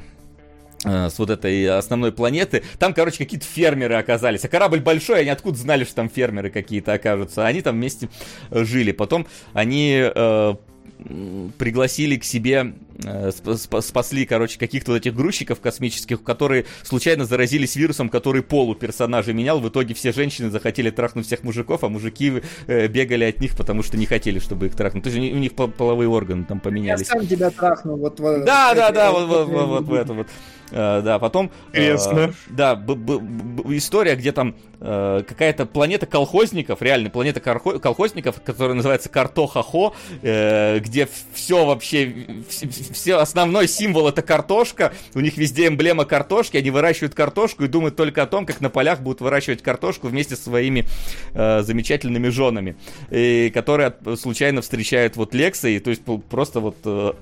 э, с вот этой основной планеты. Там, короче, какие-то фермеры оказались. А корабль большой, они откуда знали, что там фермеры какие-то окажутся? Они там вместе жили. Потом они э, пригласили к себе, э, спасли, короче, каких-то вот этих грузчиков космических, которые случайно заразились вирусом, который полу персонажа менял. В итоге все женщины захотели трахнуть всех мужиков, а мужики э, бегали от них, потому что не хотели, чтобы их трахнуть. То есть у них половые органы там поменялись. Я сам тебя трахну вот в... Да, да, да, вот, вот, вот, вот в это вот. Uh, да, потом... Uh, да, б- б- б- история, где там uh, какая-то планета колхозников, реально планета колхозников, которая называется Картохахо, uh, где все вообще, *laughs* все основной символ это картошка, у них везде эмблема картошки, они выращивают картошку и думают только о том, как на полях будут выращивать картошку вместе со своими uh, замечательными женами, и которые случайно встречают вот Лекса, и то есть просто вот uh,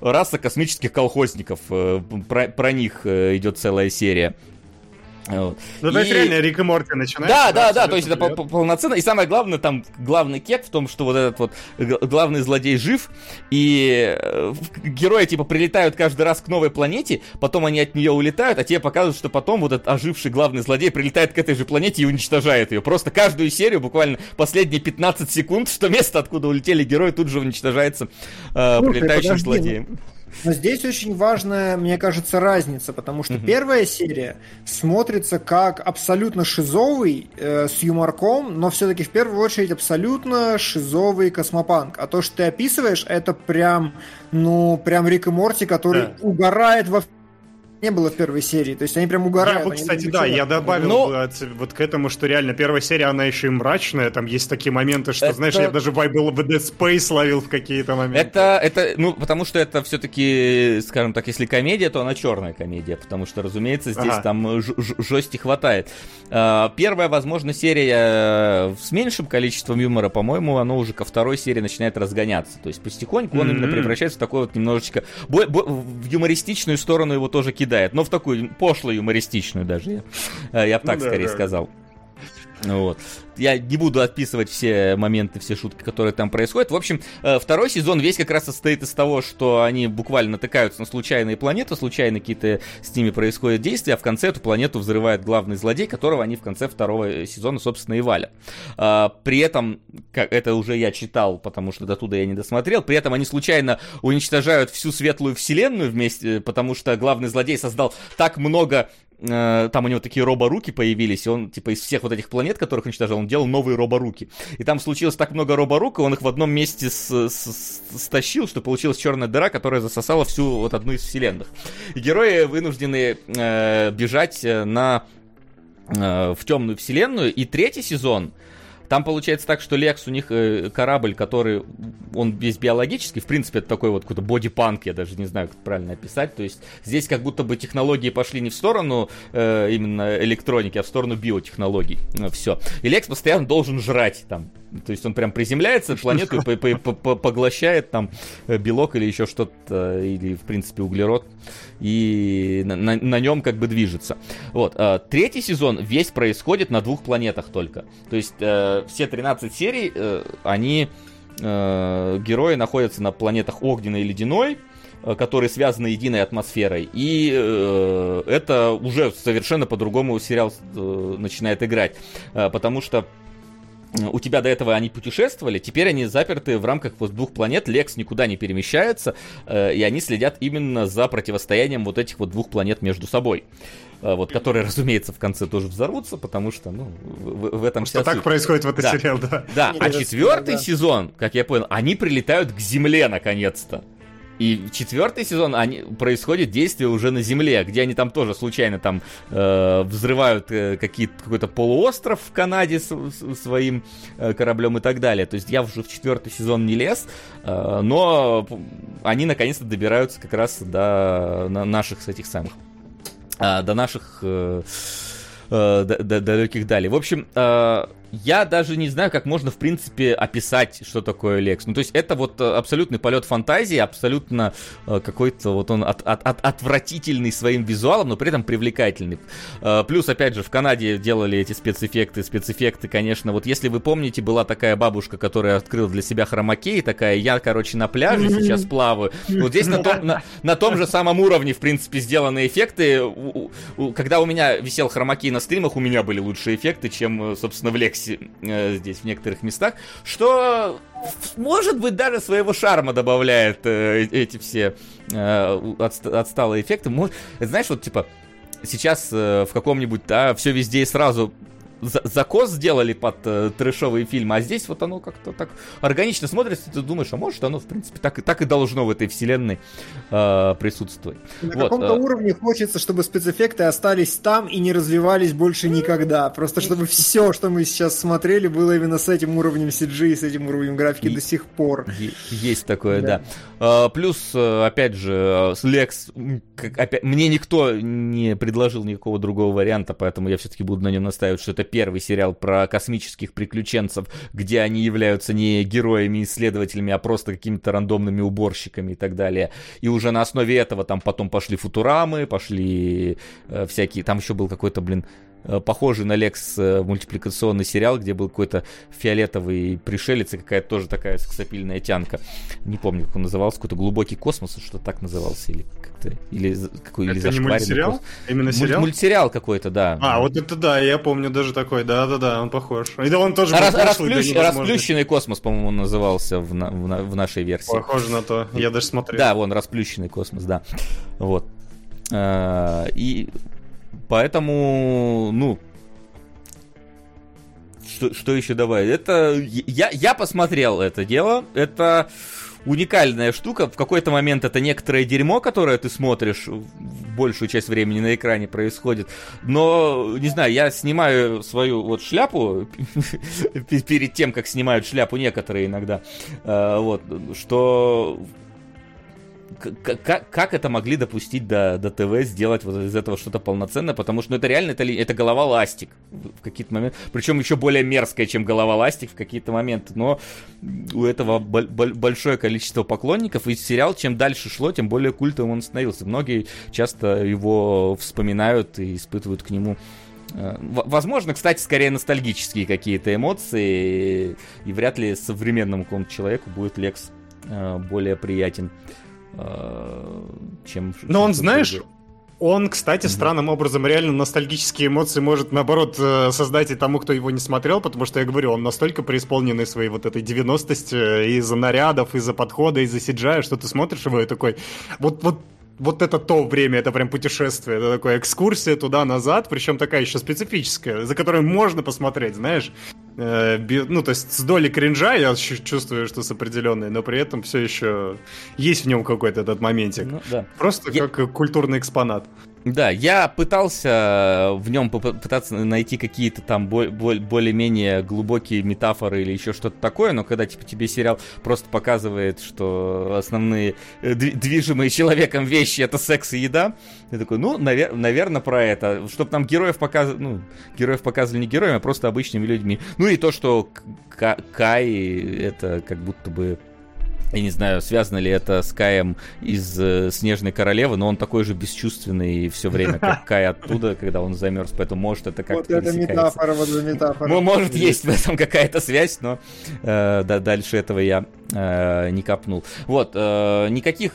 раса космических колхозников. Э, про, про них э, идет целая серия. Вот. Ну, то есть реально Рик и Морти начинает. Да, да, да, то есть это полноценно. И самое главное, там главный кек в том, что вот этот вот главный злодей жив, и э, герои типа прилетают каждый раз к новой планете, потом они от нее улетают, а тебе показывают, что потом вот этот оживший главный злодей прилетает к этой же планете и уничтожает ее. Просто каждую серию, буквально последние 15 секунд, что место, откуда улетели герои, тут же уничтожается э, прилетающим подожди, злодеем. Ну... Но здесь очень важная, мне кажется, разница, потому что угу. первая серия смотрится как абсолютно шизовый э, с юморком, но все-таки в первую очередь абсолютно шизовый космопанк. А то, что ты описываешь, это прям, ну, прям Рик и Морти, который да. угорает во не было в первой серии. То есть они прям угорают. Я бы, кстати, да, я добавил Но... бы от, вот к этому, что реально первая серия, она еще и мрачная. Там есть такие моменты, что, это... знаешь, я даже вайбл в Dead Space ловил в какие-то моменты. Это, это, ну, потому что это все-таки, скажем так, если комедия, то она черная комедия. Потому что, разумеется, здесь ага. там жести хватает. А, первая, возможно, серия э, с меньшим количеством юмора, по-моему, оно уже ко второй серии начинает разгоняться. То есть потихоньку он mm-hmm. именно превращается в такой вот немножечко... В юмористичную сторону его тоже кидает кидает, но в такую пошлую юмористичную даже, я, э, я бы так ну, скорее да, сказал. Вот я не буду отписывать все моменты, все шутки, которые там происходят. В общем, э, второй сезон весь как раз состоит из того, что они буквально натыкаются на случайные планеты, случайно какие-то с ними происходят действия, а в конце эту планету взрывает главный злодей, которого они в конце второго сезона, собственно, и валят. А, при этом, как это уже я читал, потому что до туда я не досмотрел, при этом они случайно уничтожают всю светлую вселенную вместе, потому что главный злодей создал так много Э, там у него такие роборуки появились, и он, типа, из всех вот этих планет, которых уничтожал, он делал новые роборуки. И там случилось так много роборук, и он их в одном месте с, с, стащил, что получилась черная дыра, которая засосала всю вот одну из вселенных. И герои вынуждены э, бежать э, на э, в темную вселенную, и третий сезон там получается так, что Лекс у них э, корабль, который, он весь биологический, в принципе, это такой вот какой-то бодипанк, я даже не знаю, как правильно описать. То есть здесь как будто бы технологии пошли не в сторону э, именно электроники, а в сторону биотехнологий. Э, Все. И Лекс постоянно должен жрать там. То есть он прям приземляется, планету поглощает там э, белок или еще что-то, или, в принципе, углерод, и на, на, на нем как бы движется. Вот. Э, третий сезон весь происходит на двух планетах только. То есть все 13 серий, э, они, э, герои находятся на планетах огненной и ледяной, э, которые связаны единой атмосферой. И э, это уже совершенно по-другому сериал э, начинает играть. Э, потому что у тебя до этого они путешествовали, теперь они заперты в рамках вот двух планет, Лекс никуда не перемещается, э, и они следят именно за противостоянием вот этих вот двух планет между собой. Э, вот, которые, разумеется, в конце тоже взорвутся, потому что, ну, в, в этом Что так суть. происходит в этом да. сериале, да. Да, а четвертый да. сезон, как я понял, они прилетают к Земле наконец-то. И четвертый сезон они, происходит действие уже на Земле, где они там тоже случайно там э, взрывают э, какой-то полуостров в Канаде с, с, своим э, кораблем и так далее. То есть я уже в четвертый сезон не лез, э, но они наконец-то добираются как раз до на наших этих самых, э, до наших... Э, э, далеких далей. В общем, э, я даже не знаю, как можно, в принципе, описать, что такое Лекс. Ну, то есть это вот э, абсолютный полет фантазии, абсолютно э, какой-то вот он от, от, от, отвратительный своим визуалом, но при этом привлекательный. Э, плюс, опять же, в Канаде делали эти спецэффекты. Спецэффекты, конечно, вот если вы помните, была такая бабушка, которая открыла для себя хромакей, такая, я, короче, на пляже сейчас плаваю. Вот здесь на том, на, на том же самом уровне, в принципе, сделаны эффекты. Когда у меня висел хромакей на стримах, у меня были лучшие эффекты, чем, собственно, в Лексе секси э, здесь в некоторых местах, что может быть даже своего шарма добавляет э, эти все э, отсталые эффекты. Может, знаешь, вот типа сейчас э, в каком-нибудь, да, все везде и сразу закос сделали под э, трэшовые фильмы, а здесь вот оно как-то так органично смотрится, ты думаешь, а может оно, в принципе, так и, так и должно в этой вселенной э, присутствовать. На вот, каком-то э... уровне хочется, чтобы спецэффекты остались там и не развивались больше никогда. Просто чтобы все, что мы сейчас смотрели, было именно с этим уровнем CG и с этим уровнем графики и... до сих пор. Есть такое, да. да. Э, плюс, э, опять же, как, опять, мне никто не предложил никакого другого варианта, поэтому я все-таки буду на нем настаивать, что это первый сериал про космических приключенцев, где они являются не героями, исследователями, а просто какими-то рандомными уборщиками и так далее. И уже на основе этого там потом пошли Футурамы, пошли э, всякие... Там еще был какой-то, блин, похожий на Лекс э, мультипликационный сериал, где был какой-то фиолетовый пришелец и какая-то тоже такая сексапильная тянка. Не помню, как он назывался, какой-то глубокий космос, что так назывался, или как-то, или какой, или Это не мультсериал? Космос. Именно сериал? Мульт, мультсериал какой-то, да. А, вот это да, я помню даже такой, да-да-да, он похож. И да, он тоже Рас, расплющ, Расплющенный космос, по-моему, он назывался в, на, в, в нашей версии. Похоже на то, я даже смотрел. Да, вон, расплющенный космос, да. Вот. А, и Поэтому, ну, что, что еще добавить? Это я, я посмотрел это дело. Это уникальная штука. В какой-то момент это некоторое дерьмо, которое ты смотришь большую часть времени на экране происходит. Но, не знаю, я снимаю свою вот шляпу *laughs* перед тем, как снимают шляпу некоторые иногда. А, вот, что как, это могли допустить до, до ТВ, сделать вот из этого что-то полноценное, потому что ну, это реально, это, это голова ластик в какие-то моменты, причем еще более мерзкая, чем голова ластик в какие-то моменты, но у этого большое количество поклонников, и сериал, чем дальше шло, тем более культовым он становился. Многие часто его вспоминают и испытывают к нему э, Возможно, кстати, скорее ностальгические какие-то эмоции, и вряд ли современному какому-то человеку будет Лекс э, более приятен. Чем... Но он, знаешь, он, кстати, mm-hmm. странным образом реально ностальгические эмоции может, наоборот, э, создать и тому, кто его не смотрел, потому что, я говорю, он настолько преисполненный своей вот этой 90-сти э, из-за нарядов, из-за подхода, из-за сиджая, что ты смотришь его и такой, вот, вот вот это то время, это прям путешествие, это такая экскурсия туда-назад, причем такая еще специфическая, за которой можно посмотреть, знаешь. Э, ну, то есть с долей кринжа я чувствую, что с определенной, но при этом все еще есть в нем какой-то этот моментик. Ну, да. Просто я... как культурный экспонат. Да, я пытался в нем попытаться найти какие-то там более-менее глубокие метафоры или еще что-то такое, но когда типа тебе сериал просто показывает, что основные э, движимые человеком вещи это секс и еда, ты такой, ну, навер- наверное, про это. Чтобы нам героев показывали, ну, героев показывали не героями, а просто обычными людьми. Ну и то, что Кай это как будто бы я не знаю, связано ли это с Каем из э, Снежной Королевы, но он такой же бесчувственный все время, *laughs* как Кай оттуда, когда он замерз, поэтому может это как-то Вот это метафора, вот за метафора. Ну, может, есть в этом какая-то связь, но э, да, дальше этого я э, не копнул. Вот, э, никаких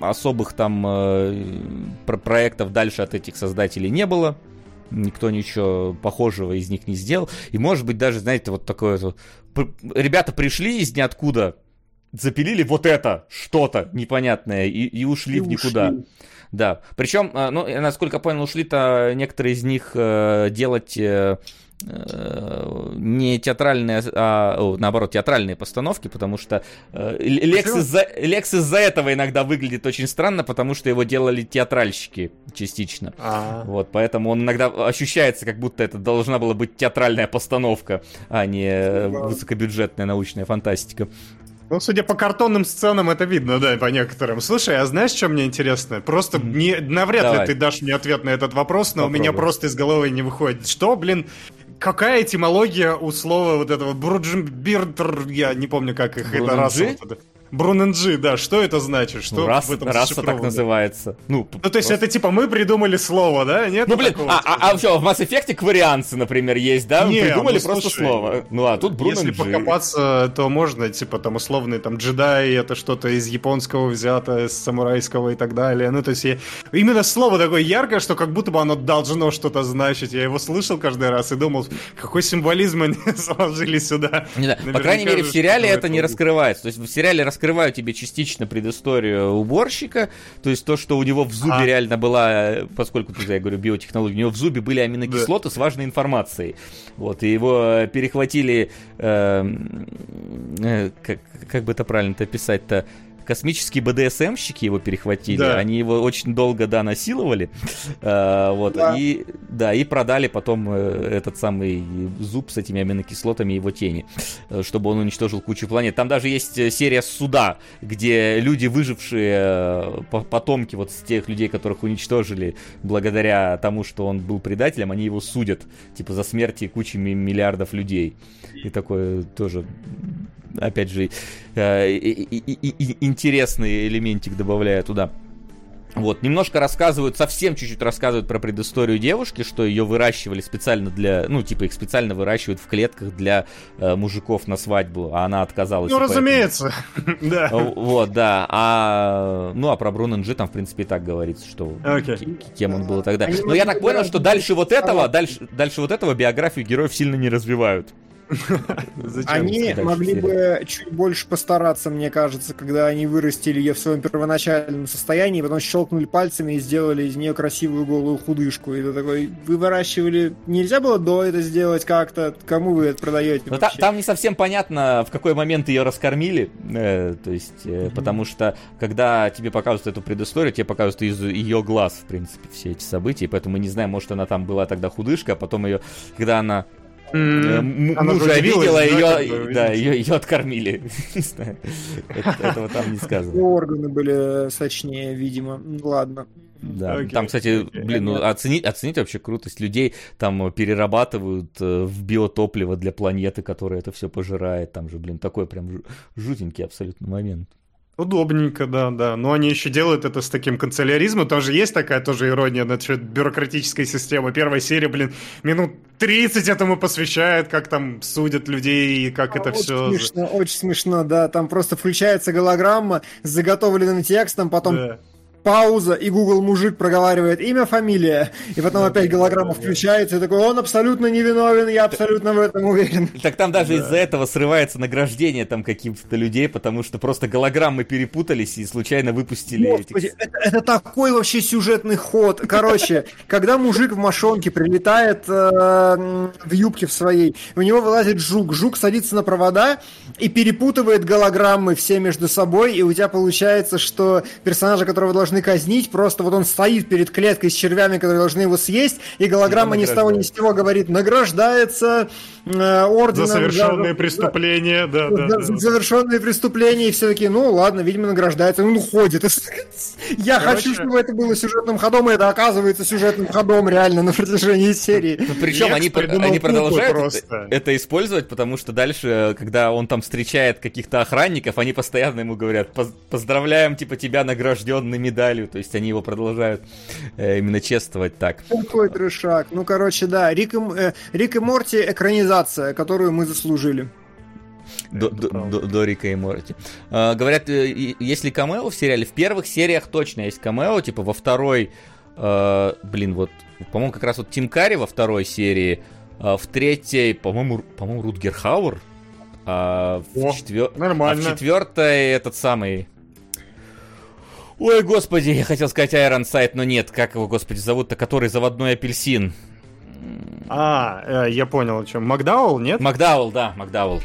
особых там э, про проектов дальше от этих создателей не было. Никто ничего похожего из них не сделал. И может быть даже, знаете, вот такое... Ребята пришли из ниоткуда, запилили вот это что-то непонятное и, и ушли и в никуда. Ушли. Да. Причем, э, ну, насколько я понял, ушли-то некоторые из них э, делать э, не театральные, а наоборот, театральные постановки, потому что Лекс из-за, Лекс из-за этого иногда выглядит очень странно, потому что его делали театральщики частично. А-а-а. Вот, поэтому он иногда ощущается, как будто это должна была быть театральная постановка, а не высокобюджетная научная фантастика. Ну, судя по картонным сценам, это видно, да, по некоторым. Слушай, а знаешь, что мне интересно? Просто не, навряд Давай. ли ты дашь мне ответ на этот вопрос, но Попробуй. у меня просто из головы не выходит. Что, блин, какая этимология у слова вот этого бруджимбиртр, я не помню, как их это раз. Бруненджи, да, что это значит? Что ну, раз, в этом раса так называется. Ну, ну то есть это типа мы придумали слово, да? Нет ну, блин, а, а, а что, в Mass Effect кварианцы, например, есть, да? Не, придумали ну, просто слушай, слово. Ну, а тут Бруненджи. Если покопаться, то можно, типа, там, условный, там, джедай, это что-то из японского взято, из самурайского и так далее. Ну, то есть я... именно слово такое яркое, что как будто бы оно должно что-то значить. Я его слышал каждый раз и думал, какой символизм они *laughs* заложили сюда. Не, да. По крайней мере, в сериале это не раскрывается. То есть в сериале раскрывается раскрываю тебе частично предысторию уборщика, то есть то, что у него в зубе а. реально была, поскольку я говорю биотехнология, у него в зубе были аминокислоты да. с важной информацией, вот, и его перехватили, э, э, как, как бы это правильно-то описать-то, космические БДСМщики его перехватили, да. они его очень долго, да, насиловали, э, *laughs* вот, да. и, да, и продали потом э, этот самый зуб с этими аминокислотами его тени, э, чтобы он уничтожил кучу планет. Там даже есть э, серия суда, где люди, выжившие потомки вот с тех людей, которых уничтожили благодаря тому, что он был предателем, они его судят, типа, за смерти кучи миллиардов людей. И такое тоже опять же, э, интересный элементик добавляя туда. Вот, немножко рассказывают, совсем чуть-чуть рассказывают про предысторию девушки, что ее выращивали специально для, ну, типа их специально выращивают в клетках для э, мужиков на свадьбу, а она отказалась. Ну, разумеется, *laughs* да. Вот, да. А, ну, а про Бруненджи там, в принципе, и так говорится, что кем он был тогда. Но я так понял, что дальше вот этого, дальше, дальше вот этого биографию героев сильно не развивают. *laughs* Они могли бы чуть больше постараться, мне кажется, когда они вырастили ее в своем первоначальном состоянии, потом щелкнули пальцами и сделали из нее красивую голую худышку. И ты такой, вы выращивали... Нельзя было до это сделать как-то? Кому вы это продаете Но там не совсем понятно, в какой момент ее раскормили. Э, то есть, э, потому что, когда тебе показывают эту предысторию, тебе показывают из ее глаз, в принципе, все эти события. Поэтому мы не знаем, может, она там была тогда худышка, а потом ее, когда она Mm, мужа видела, ее, да, ее, ее откормили. *laughs* Не знаю. Этого там не сказано. Органы были сочнее, видимо. Ладно. Да, okay, там, кстати, блин, ну оценить, оценить вообще крутость людей, там перерабатывают э, в биотопливо для планеты, которая это все пожирает, там же, блин, такой прям жутенький абсолютно момент. Удобненько, да, да. Но они еще делают это с таким канцеляризмом. Там же есть такая тоже ирония насчет бюрократической системы. Первая серия, блин, минут 30 этому посвящает, как там судят людей и как а, это очень все... Смешно, очень смешно, да. Там просто включается голограмма с заготовленным текстом, потом да пауза, и Google мужик проговаривает имя, фамилия, и потом опять голограмма включается, и такой, он абсолютно невиновен, я абсолютно в этом уверен. *laughs* Так там даже из-за этого срывается награждение там каких-то людей, потому что просто голограммы перепутались и случайно выпустили Господи, это, это такой вообще сюжетный ход. Короче, *laughs* когда мужик в мошонке прилетает э, в юбке в своей, у него вылазит жук, жук садится на провода и перепутывает голограммы все между собой, и у тебя получается, что персонажа, которого должны казнить, просто вот он стоит перед клеткой с червями, которые должны его съесть, и голограмма ни с того ни с сего говорит, награждается орденом... За совершенные за, преступления, да, да, да. За совершенные преступления, и все таки ну ладно, видимо, награждается, он уходит. *laughs* Я хочу, чтобы это было сюжетным ходом, и это оказывается сюжетным ходом реально на протяжении серии. Ну, Причем они, они продолжают это, это использовать, потому что дальше, когда он там встречает каких-то охранников, они постоянно ему говорят, поздравляем, типа, тебя награжденный медаль медалью, то есть они его продолжают э, именно чествовать так. Какой трешак. Ну, короче, да, Рик и, э, Рик и Морти экранизация, которую мы заслужили. До, до, до, до Рика и Морти. А, говорят, э, есть ли камео в сериале? В первых сериях точно есть камео, типа во второй, э, блин, вот, по-моему, как раз вот Тим Карри во второй серии, э, в третьей, по-моему, по-моему, Рутгер Хауэр, а в, О, четвер... нормально. а в четвертой этот самый Ой, господи, я хотел сказать Iron Sight, но нет, как его, господи, зовут-то, который заводной апельсин. А, э, я понял, о чем. Макдаул, нет? Макдаул, да, Макдаул.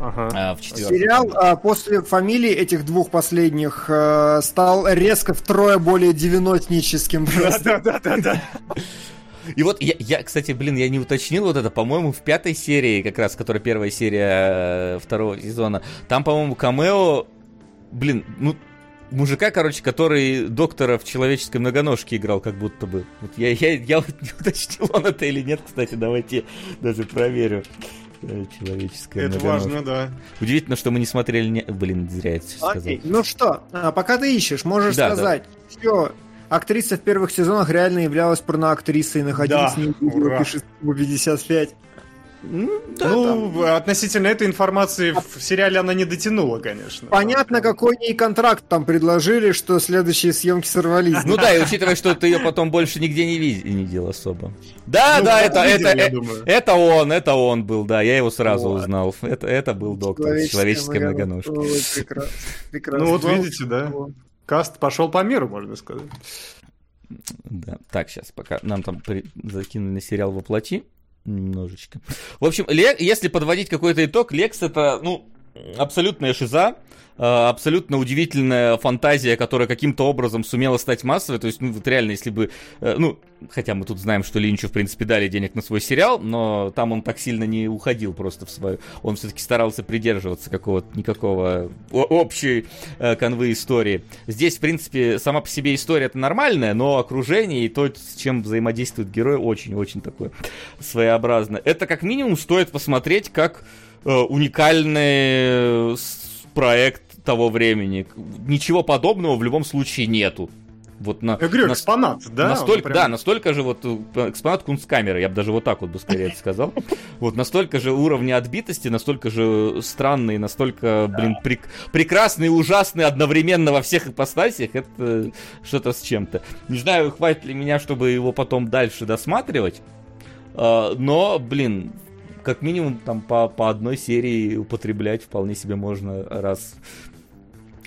Ага. А, в Сериал а, после фамилии этих двух последних а, стал резко втрое более девяностническим. Да-да-да-да. И вот я, я, кстати, блин, я не уточнил вот это, по-моему, в пятой серии, как раз, которая первая серия э, второго сезона, там, по-моему, камео, блин, ну мужика, короче, который доктора в человеческой многоножке играл, как будто бы. Вот я, я, я вот не уточнил, он это или нет, кстати, давайте даже проверю. Э, человеческая Это многоножка. важно, да. Удивительно, что мы не смотрели... Не... Блин, зря это Окей, сказал. ну что, а, пока ты ищешь, можешь да, сказать, да. все, актриса в первых сезонах реально являлась порноактрисой, находилась да, в 55. Ну, да, ну там... относительно этой информации в сериале она не дотянула, конечно. Понятно, какой ей контракт там предложили, что следующие съемки сорвались. Ну да, и учитывая, что ты ее потом больше нигде не видел особо. Да, ну, да, это, это, это, это он, это он был, да, я его сразу узнал. Это, это был доктор с человеческой многоножкой. *laughs* Ну вот видите, да. Каст пошел по миру, можно сказать. Да. Так, сейчас, пока нам там при... закинули сериал воплоти немножечко. В общем, если подводить какой-то итог, Лекс это, ну, абсолютная шиза, Э, абсолютно удивительная фантазия, которая каким-то образом сумела стать массовой. То есть, ну, вот реально, если бы, э, ну, хотя мы тут знаем, что Линчу, в принципе, дали денег на свой сериал, но там он так сильно не уходил просто в свою... Он все-таки старался придерживаться какого-то никакого общей э, канвы истории. Здесь, в принципе, сама по себе история это нормальная, но окружение и то, с чем взаимодействует герой, очень-очень такое своеобразное. Это как минимум стоит посмотреть как уникальный проект того времени. Ничего подобного в любом случае нету. Вот на, я говорю, на, экспонат, да? Настолько, прям... Да, настолько же вот э, экспонат кунсткамеры, я бы даже вот так вот бы скорее сказал. *laughs* Вот настолько же уровня отбитости, настолько же странный, настолько, блин, прек- прекрасный и ужасный одновременно во всех ипостасиях, это что-то с чем-то. Не знаю, хватит ли меня, чтобы его потом дальше досматривать, но, блин, как минимум там по, по одной серии употреблять вполне себе можно раз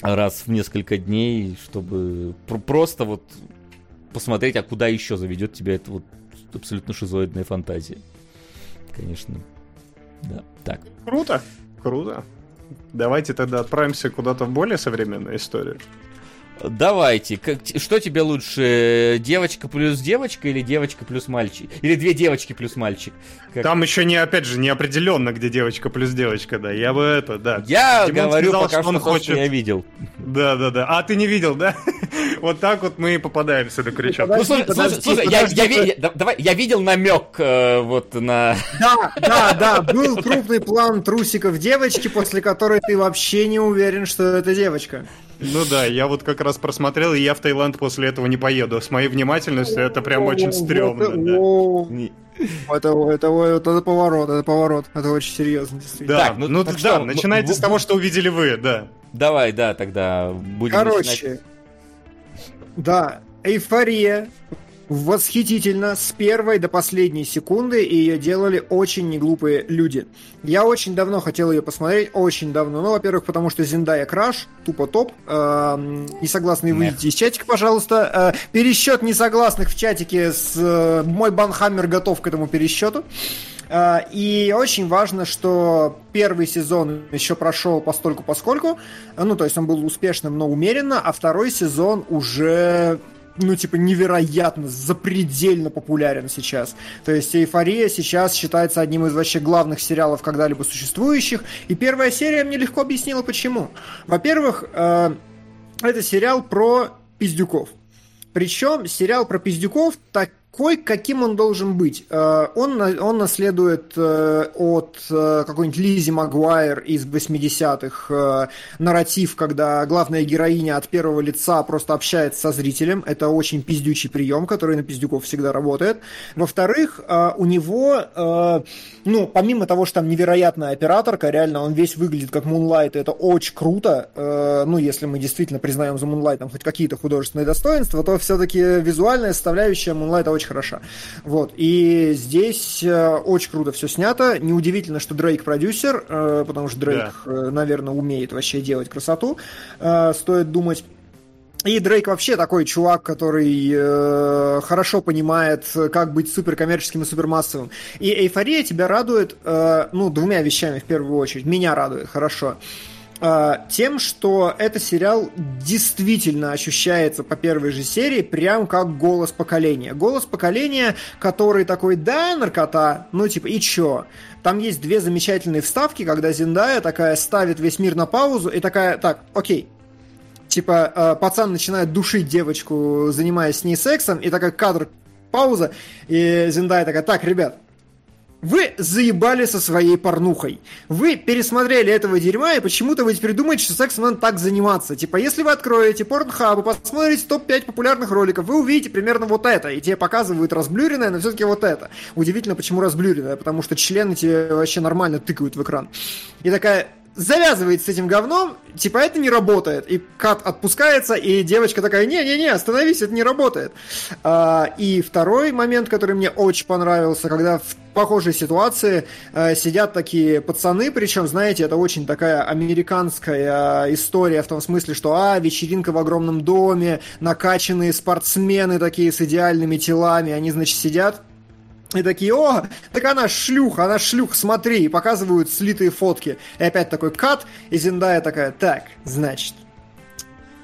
раз в несколько дней, чтобы просто вот посмотреть, а куда еще заведет тебя эта вот абсолютно шизоидная фантазия. Конечно. Да, так. Круто, круто. Давайте тогда отправимся куда-то в более современную историю. Давайте, как, что тебе лучше, девочка плюс девочка или девочка плюс мальчик? Или две девочки плюс мальчик? Как... Там еще не, опять же, не определенно, где девочка плюс девочка, да. Я бы это, да. Я Димон говорю сказал, пока что, он хочет... что я видел. Да, да, да. А ты не видел, да? *laughs* вот так вот мы и попадаемся до крючок. Ну, слушай, слушай, слушай я, я, я, давай, я видел намек э, вот на... *laughs* Да, да, да, был крупный план трусиков девочки, после которой ты вообще не уверен, что это девочка. Ну да, я вот как раз просмотрел, и я в Таиланд после этого не поеду. С моей внимательностью это прям очень стрёмно. Это, это, это, это поворот, это поворот, это очень серьезно. Да, так, ну, ну так да, что, начинайте с того, что увидели вы, да. Давай, да, тогда будем Короче, начинать. да, эйфория восхитительно с первой до последней секунды, и ее делали очень неглупые люди. Я очень давно хотел ее посмотреть, очень давно. Ну, во-первых, потому что Зиндая краш, тупо топ. Э, несогласные выйдите из чатика, пожалуйста. Э, пересчет несогласных в чатике с э, мой банхаммер готов к этому пересчету. Э, и очень важно, что первый сезон еще прошел постольку поскольку, ну, то есть он был успешным, но умеренно, а второй сезон уже ну, типа, невероятно, запредельно популярен сейчас. То есть «Эйфория» сейчас считается одним из вообще главных сериалов когда-либо существующих, и первая серия мне легко объяснила, почему. Во-первых, э, это сериал про пиздюков. Причем сериал про пиздюков так такой, каким он должен быть. Э, он, он наследует э, от э, какой-нибудь Лизи Магуайр из 80-х нарратив, когда главная героиня от первого лица просто общается со зрителем. Это очень пиздючий прием, который на пиздюков всегда работает. Во-вторых, у него, ну, помимо того, что там невероятная операторка, реально он весь выглядит как Moonlight, это очень круто. Ну, если мы действительно признаем за Moonlight хоть какие-то художественные достоинства, то все-таки визуальная составляющая Moonlight очень очень хороша. Вот. И здесь э, очень круто все снято. Неудивительно, что Дрейк продюсер, э, потому что Дрейк, да. э, наверное, умеет вообще делать красоту. Э, стоит думать. И Дрейк вообще такой чувак, который э, хорошо понимает, как быть суперкоммерческим и супермассовым. И эйфория тебя радует, э, ну, двумя вещами в первую очередь. Меня радует, хорошо. А, тем, что этот сериал действительно ощущается по первой же серии прям как голос поколения. Голос поколения, который такой, да, наркота, ну типа, и чё? Там есть две замечательные вставки, когда Зиндая такая ставит весь мир на паузу и такая, так, окей, типа, э, пацан начинает душить девочку, занимаясь с ней сексом, и такая кадр, пауза, и Зиндая такая, так, ребят, вы заебали со своей порнухой. Вы пересмотрели этого дерьма, и почему-то вы теперь думаете, что сексом надо так заниматься. Типа, если вы откроете порнхаб и посмотрите топ-5 популярных роликов, вы увидите примерно вот это, и тебе показывают разблюренное, но все-таки вот это. Удивительно, почему разблюренное, потому что члены тебе вообще нормально тыкают в экран. И такая, завязывает с этим говном, типа это не работает. И кат отпускается, и девочка такая, не-не-не, остановись, это не работает. А, и второй момент, который мне очень понравился, когда в похожей ситуации э, сидят такие пацаны, причем, знаете, это очень такая американская э, история в том смысле, что, а, вечеринка в огромном доме, накачанные спортсмены такие с идеальными телами, они, значит, сидят и такие, о, так она шлюха, она шлюха, смотри, и показывают слитые фотки. И опять такой кат, и Зиндая такая, так, значит,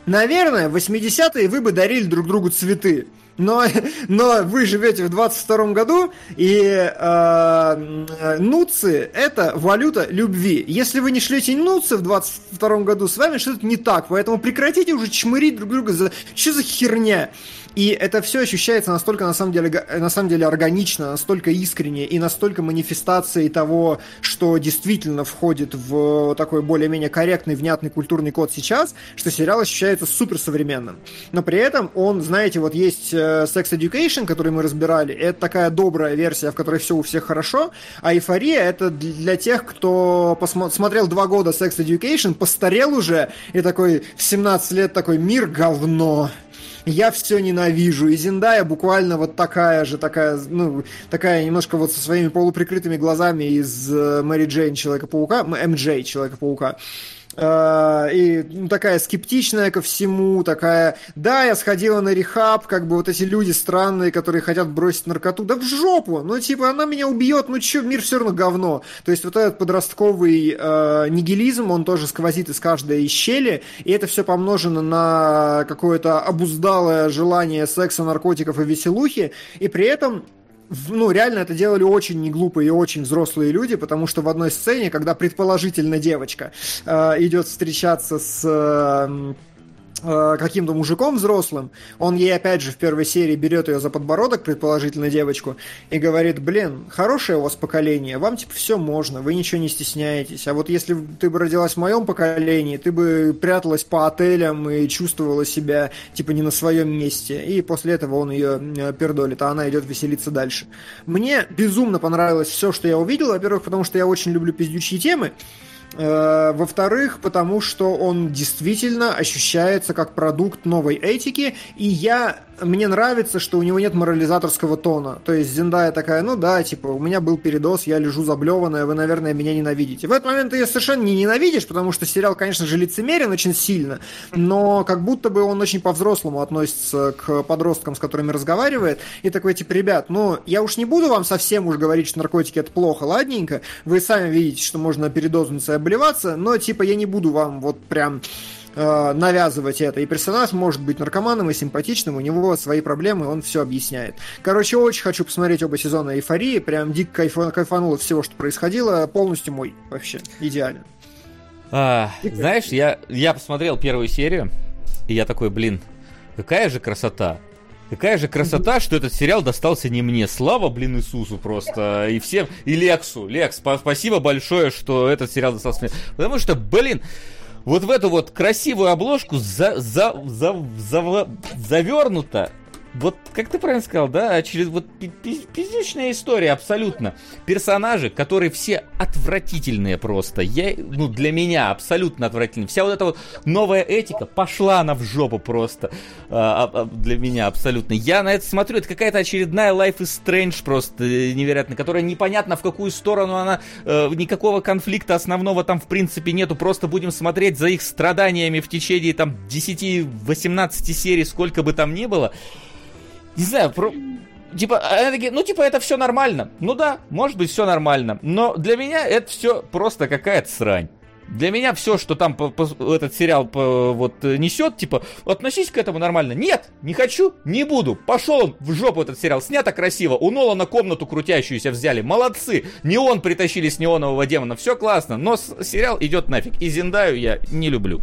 наверное, в 80-е вы бы дарили друг другу цветы. Но, но вы живете в 22 году, и э, нуцы – это валюта любви. Если вы не шлете нуцы в 22 году, с вами что-то не так. Поэтому прекратите уже чмырить друг друга. За... Что за херня? И это все ощущается настолько, на самом деле, на самом деле органично, настолько искренне и настолько манифестацией того, что действительно входит в такой более-менее корректный, внятный культурный код сейчас, что сериал ощущается супер современным. Но при этом он, знаете, вот есть э, Sex Education, который мы разбирали, это такая добрая версия, в которой все у всех хорошо, а эйфория это для тех, кто посмотрел два года Sex Education, постарел уже и такой в 17 лет такой мир говно я все ненавижу. И Зиндая буквально вот такая же, такая, ну, такая немножко вот со своими полуприкрытыми глазами из э, Мэри Джейн Человека-паука, МД Человека-паука. Э, и ну, такая скептичная ко всему, такая, да, я сходила на рехаб, как бы вот эти люди странные, которые хотят бросить наркоту, да в жопу, ну типа она меня убьет, ну чё, мир все равно говно. То есть вот этот подростковый э, нигилизм, он тоже сквозит из каждой щели, и это все помножено на какое-то обуздалое желание секса, наркотиков и веселухи, и при этом ну, реально это делали очень неглупые и очень взрослые люди, потому что в одной сцене, когда предположительно девочка э, идет встречаться с э, каким-то мужиком взрослым, он ей опять же в первой серии берет ее за подбородок, предположительно девочку, и говорит, блин, хорошее у вас поколение, вам типа все можно, вы ничего не стесняетесь, а вот если ты бы родилась в моем поколении, ты бы пряталась по отелям и чувствовала себя типа не на своем месте, и после этого он ее э, пердолит, а она идет веселиться дальше. Мне безумно понравилось все, что я увидел, во-первых, потому что я очень люблю пиздючие темы, Э, во-вторых, потому что он действительно ощущается как продукт новой этики, и я мне нравится, что у него нет морализаторского тона. То есть Зиндая такая, ну да, типа, у меня был передоз, я лежу заблеванная, вы, наверное, меня ненавидите. В этот момент ты ее совершенно не ненавидишь, потому что сериал, конечно же, лицемерен очень сильно, но как будто бы он очень по-взрослому относится к подросткам, с которыми разговаривает, и такой, типа, ребят, ну, я уж не буду вам совсем уж говорить, что наркотики это плохо, ладненько, вы сами видите, что можно передознуться и обливаться, но, типа, я не буду вам вот прям э, навязывать это. И персонаж может быть наркоманом и симпатичным, у него свои проблемы, он все объясняет. Короче, очень хочу посмотреть оба сезона эйфории, прям дико кайф, кайфануло всего, что происходило, полностью мой вообще, идеально. А, знаешь, я, я посмотрел первую серию, и я такой, блин, какая же красота. Какая же красота, что этот сериал достался не мне. Слава, блин, Иисусу просто. И всем, и Лексу. Лекс, спасибо большое, что этот сериал достался мне. Потому что, блин, вот в эту вот красивую обложку за, за, за, за, завернуто вот, как ты правильно сказал, да, через вот пиздечная история абсолютно. Персонажи, которые все отвратительные просто. Я, ну, для меня абсолютно отвратительные. Вся вот эта вот новая этика пошла она в жопу просто. А, а, для меня абсолютно. Я на это смотрю, это какая-то очередная Life is Strange просто э, невероятно, которая непонятно в какую сторону она, э, никакого конфликта основного там в принципе нету. Просто будем смотреть за их страданиями в течение там 10-18 серий, сколько бы там ни было. Не знаю, про... Типа, они такие, ну, типа, это все нормально. Ну да, может быть, все нормально. Но для меня это все просто какая-то срань. Для меня все, что там по, по, этот сериал по, вот несет, типа, относись к этому нормально. Нет, не хочу, не буду. Пошел он в жопу этот сериал. Снято красиво. У Нолана комнату крутящуюся взяли. Молодцы. Неон притащили с неонового демона. Все классно. Но сериал идет нафиг. И Зиндаю я не люблю.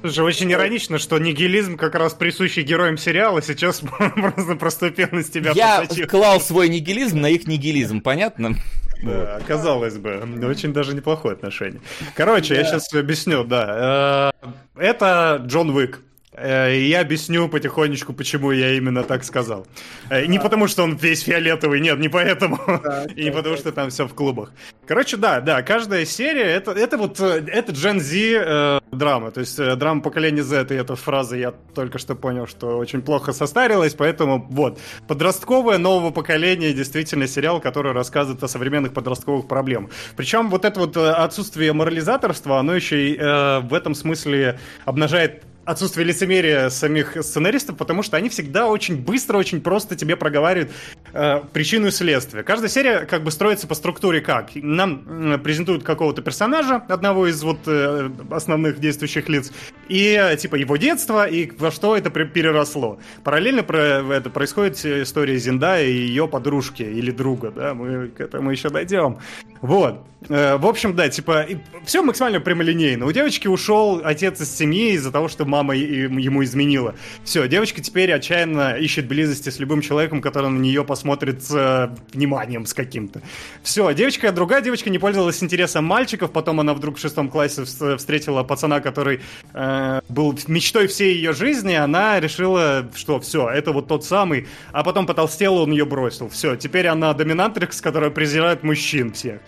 Слушай, очень иронично, что нигилизм как раз присущий героям сериала сейчас *laughs* просто проступил на тебя. Я клал свой нигилизм на их нигилизм, понятно? Да, казалось бы, очень даже неплохое отношение. Короче, я сейчас объясню, да. Э, это Джон Уик. Э, и я объясню потихонечку, почему я именно так сказал. Э, не потому, что он весь фиолетовый, нет, не поэтому. *laughs* И не потому, что там все в клубах. Короче, да, да, каждая серия, это, это вот, э, это Gen Z э, драма, то есть э, драма поколения Z, и эта фраза я только что понял, что очень плохо состарилась, поэтому вот, подростковое нового поколения, действительно сериал, который рассказывает о современных подростковых проблемах. Причем вот это вот отсутствие морализаторства, оно еще и э, в этом смысле обнажает отсутствие лицемерия самих сценаристов, потому что они всегда очень быстро, очень просто тебе проговаривают э, причину и следствие. Каждая серия как бы строится по структуре как? Нам э, презентуют какого-то персонажа, одного из вот э, основных действующих лиц, и э, типа его детство, и во что это переросло. Параллельно про, это происходит история Зинда и ее подружки или друга, да, мы к этому еще дойдем. Вот. Э, в общем, да, типа, все максимально прямолинейно. У девочки ушел отец из семьи из-за того, что мама ему изменила. Все, девочка теперь отчаянно ищет близости с любым человеком, который на нее посмотрит с э, вниманием с каким-то. Все, девочка, другая девочка не пользовалась интересом мальчиков, потом она вдруг в шестом классе встретила пацана, который э, был мечтой всей ее жизни, она решила, что все, это вот тот самый, а потом потолстела, он ее бросил. Все, теперь она доминантрикс, которая презирает мужчин всех.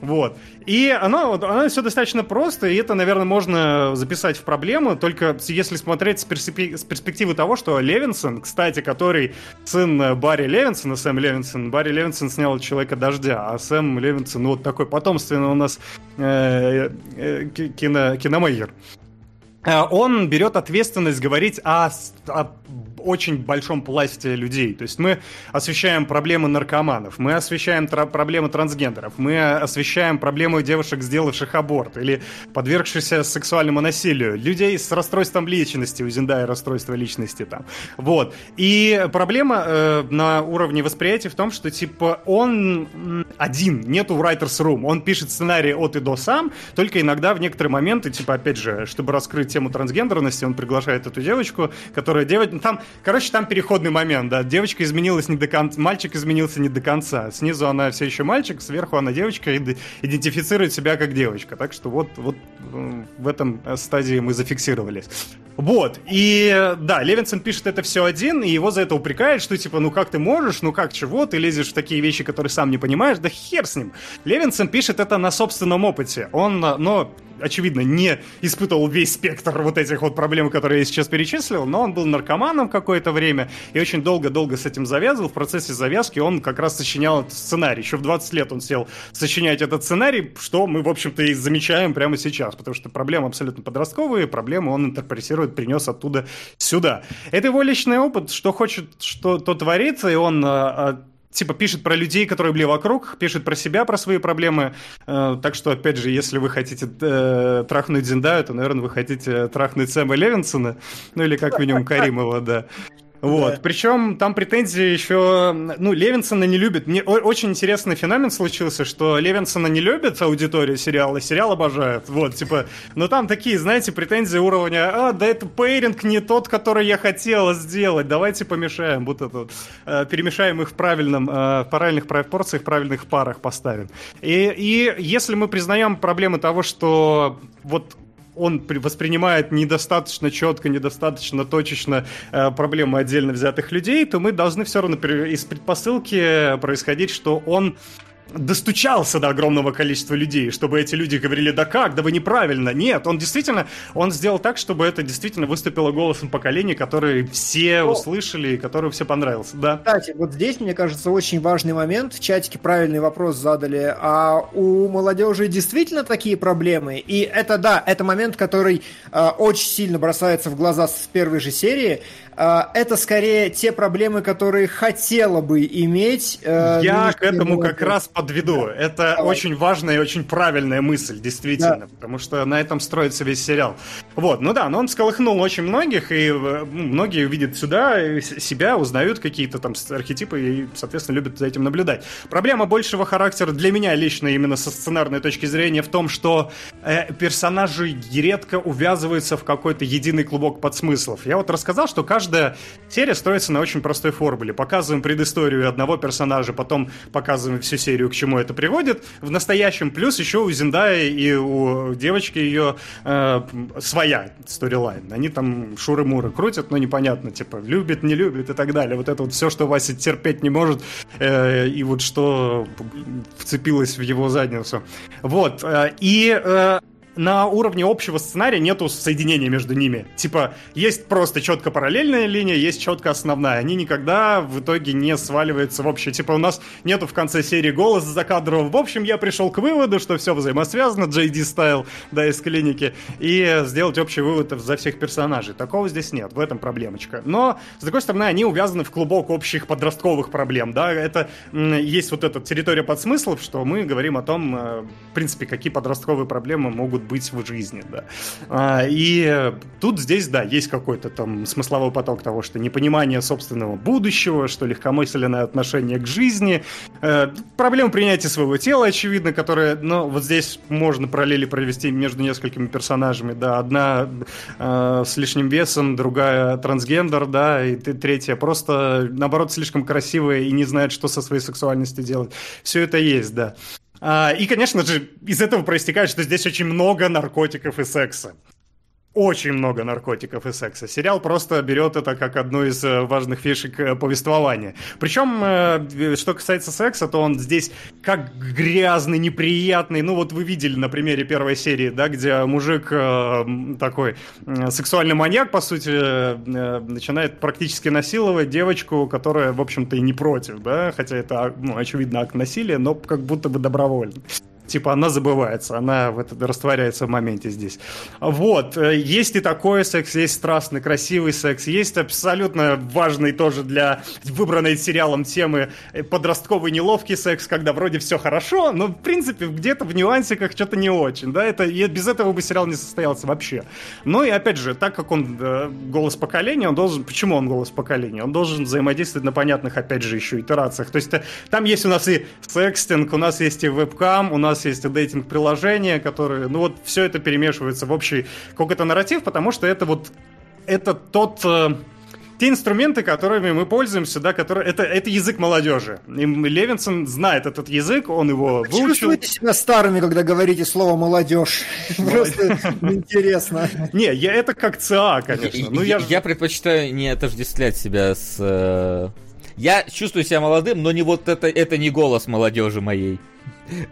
Вот. И оно, оно все достаточно просто, и это, наверное, можно записать в проблему, только если смотреть с, перспективы, с перспективы того, что Левинсон, кстати, который сын Барри Левинсона, Сэм Левинсон, Барри Левинсон снял «Человека дождя», а Сэм Левинсон, ну, вот такой потомственный у нас э, э, кино, киномейер. Э, он берет ответственность говорить о, о очень большом пласте людей. То есть мы освещаем проблемы наркоманов, мы освещаем тра- проблемы трансгендеров, мы освещаем проблемы девушек, сделавших аборт или подвергшихся сексуальному насилию, людей с расстройством личности, у Зиндая расстройство личности там. Вот. И проблема э, на уровне восприятия в том, что типа он один, нету writer's room, он пишет сценарий от и до сам, только иногда в некоторые моменты, типа опять же, чтобы раскрыть тему трансгендерности, он приглашает эту девочку, которая девочка, там Короче, там переходный момент, да. Девочка изменилась не до конца, мальчик изменился не до конца. Снизу она все еще мальчик, сверху она девочка и идентифицирует себя как девочка. Так что вот, вот э, в этом стадии мы зафиксировались. Вот, и да, Левинсон пишет это все один, и его за это упрекают, что типа, ну как ты можешь, ну как чего, ты лезешь в такие вещи, которые сам не понимаешь, да хер с ним. Левинсон пишет это на собственном опыте. Он, но очевидно, не испытывал весь спектр вот этих вот проблем, которые я сейчас перечислил, но он был наркоманом какое-то время и очень долго-долго с этим завязывал. В процессе завязки он как раз сочинял этот сценарий. Еще в 20 лет он сел сочинять этот сценарий, что мы, в общем-то, и замечаем прямо сейчас, потому что проблемы абсолютно подростковые, проблемы он интерпретирует, принес оттуда сюда. Это его личный опыт, что хочет, что то творится, и он а, а, типа пишет про людей, которые были вокруг, пишет про себя, про свои проблемы. Э, так что, опять же, если вы хотите э, трахнуть Зиндаю, то, наверное, вы хотите трахнуть Сэма Левинсона, ну или как минимум Каримова, да. Вот. Да. Причем там претензии еще... Ну, Левинсона не любит. Мне очень интересный феномен случился, что Левинсона не любит аудитория сериала, сериал обожает. Вот, типа... Но там такие, знаете, претензии уровня... А, да это пейринг не тот, который я хотела сделать. Давайте помешаем. Вот это э, Перемешаем их в правильном... Э, в правильных пропорциях, в правильных парах поставим. И, и если мы признаем проблемы того, что вот он воспринимает недостаточно четко, недостаточно точечно э, проблемы отдельно взятых людей, то мы должны все равно из предпосылки происходить, что он достучался до огромного количества людей, чтобы эти люди говорили, да как, да вы неправильно. Нет, он действительно, он сделал так, чтобы это действительно выступило голосом поколения, который все О. услышали и который все понравился. Да. Кстати, вот здесь, мне кажется, очень важный момент. В чатике правильный вопрос задали. А у молодежи действительно такие проблемы? И это, да, это момент, который э, очень сильно бросается в глаза с первой же серии. А, это скорее те проблемы, которые хотела бы иметь. Э, Я к этому как раз подведу. Это Давай. очень важная и очень правильная мысль, действительно, да. потому что на этом строится весь сериал. Вот, ну да, но он сколыхнул очень многих, и э, ну, многие видят сюда себя, узнают какие-то там архетипы и, соответственно, любят за этим наблюдать. Проблема большего характера для меня лично именно со сценарной точки зрения в том, что э, персонажи редко увязываются в какой-то единый клубок подсмыслов. Я вот рассказал, что каждая серия строится на очень простой формуле. Показываем предысторию одного персонажа, потом показываем всю серию, к чему это приводит. В настоящем плюс еще у Зиндая и у девочки ее э, своя сторилайн. Они там шуры-муры крутят, но непонятно, типа, любит, не любит и так далее. Вот это вот все, что Вася терпеть не может, э, и вот что вцепилось в его задницу. Вот. Э, и э, на уровне общего сценария нету соединения между ними. Типа, есть просто четко параллельная линия, есть четко основная. Они никогда в итоге не сваливаются в общее. Типа, у нас нету в конце серии голос за кадром. В общем, я пришел к выводу, что все взаимосвязано, JD стайл, да, из клиники, и сделать общий вывод за всех персонажей. Такого здесь нет, в этом проблемочка. Но, с другой стороны, они увязаны в клубок общих подростковых проблем, да, это есть вот эта территория подсмыслов, что мы говорим о том, э, в принципе, какие подростковые проблемы могут быть в жизни, да. А, и тут здесь, да, есть какой-то там смысловой поток того, что непонимание собственного будущего, что легкомысленное отношение к жизни, э, проблема принятия своего тела, очевидно, которая, ну, вот здесь можно параллели провести между несколькими персонажами, да, одна э, с лишним весом, другая трансгендер, да, и третья просто, наоборот, слишком красивая и не знает, что со своей сексуальностью делать. Все это есть, да. А, и, конечно же, из этого проистекает, что здесь очень много наркотиков и секса очень много наркотиков и секса. Сериал просто берет это как одну из э, важных фишек э, повествования. Причем, э, что касается секса, то он здесь как грязный, неприятный. Ну вот вы видели на примере первой серии, да, где мужик такой сексуальный маньяк, по сути, начинает практически насиловать девочку, которая, в общем-то, и не против, да, хотя это, ну, очевидно, акт насилия, но как будто бы добровольно. Типа она забывается, она в это растворяется в моменте здесь. Вот, э, есть и такой секс, есть страстный, красивый секс, есть абсолютно важный тоже для выбранной сериалом темы э, подростковый неловкий секс, когда вроде все хорошо, но в принципе где-то в нюансиках что-то не очень, да, это без этого бы сериал не состоялся вообще. Ну и опять же, так как он э, голос поколения, он должен, почему он голос поколения? Он должен взаимодействовать на понятных, опять же, еще итерациях. То есть там есть у нас и секстинг, у нас есть и вебкам, у нас нас есть дейтинг-приложения, которые, ну вот все это перемешивается в общий какой-то нарратив, потому что это вот, это тот... Э, те инструменты, которыми мы пользуемся, да, которые это, это язык молодежи. И Левинсон знает этот язык, он его Вы выучил. Чувствуете себя старыми, когда говорите слово молодежь? *laughs* Просто интересно. *laughs* Не, я это как ЦА, конечно. Ну, я, я предпочитаю не отождествлять себя с... Э, я чувствую себя молодым, но не вот это, это не голос молодежи моей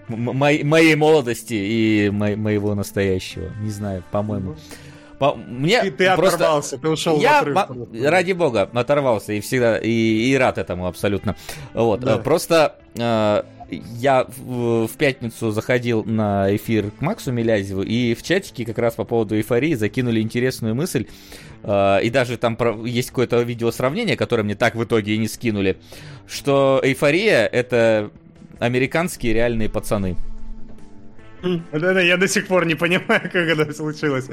моей молодости и моего настоящего. Не знаю, по-моему. По, мне ты, ты просто... оторвался, ты ушел я, в ради бога, оторвался и всегда и, и рад этому абсолютно. Вот, да. просто э, я в, в пятницу заходил на эфир к Максу Милязеву, и в чатике как раз по поводу эйфории закинули интересную мысль, э, и даже там про, есть какое-то видео сравнение, которое мне так в итоге и не скинули, что эйфория это американские реальные пацаны. Да-да, я до сих пор не понимаю, *laughs* как это случилось.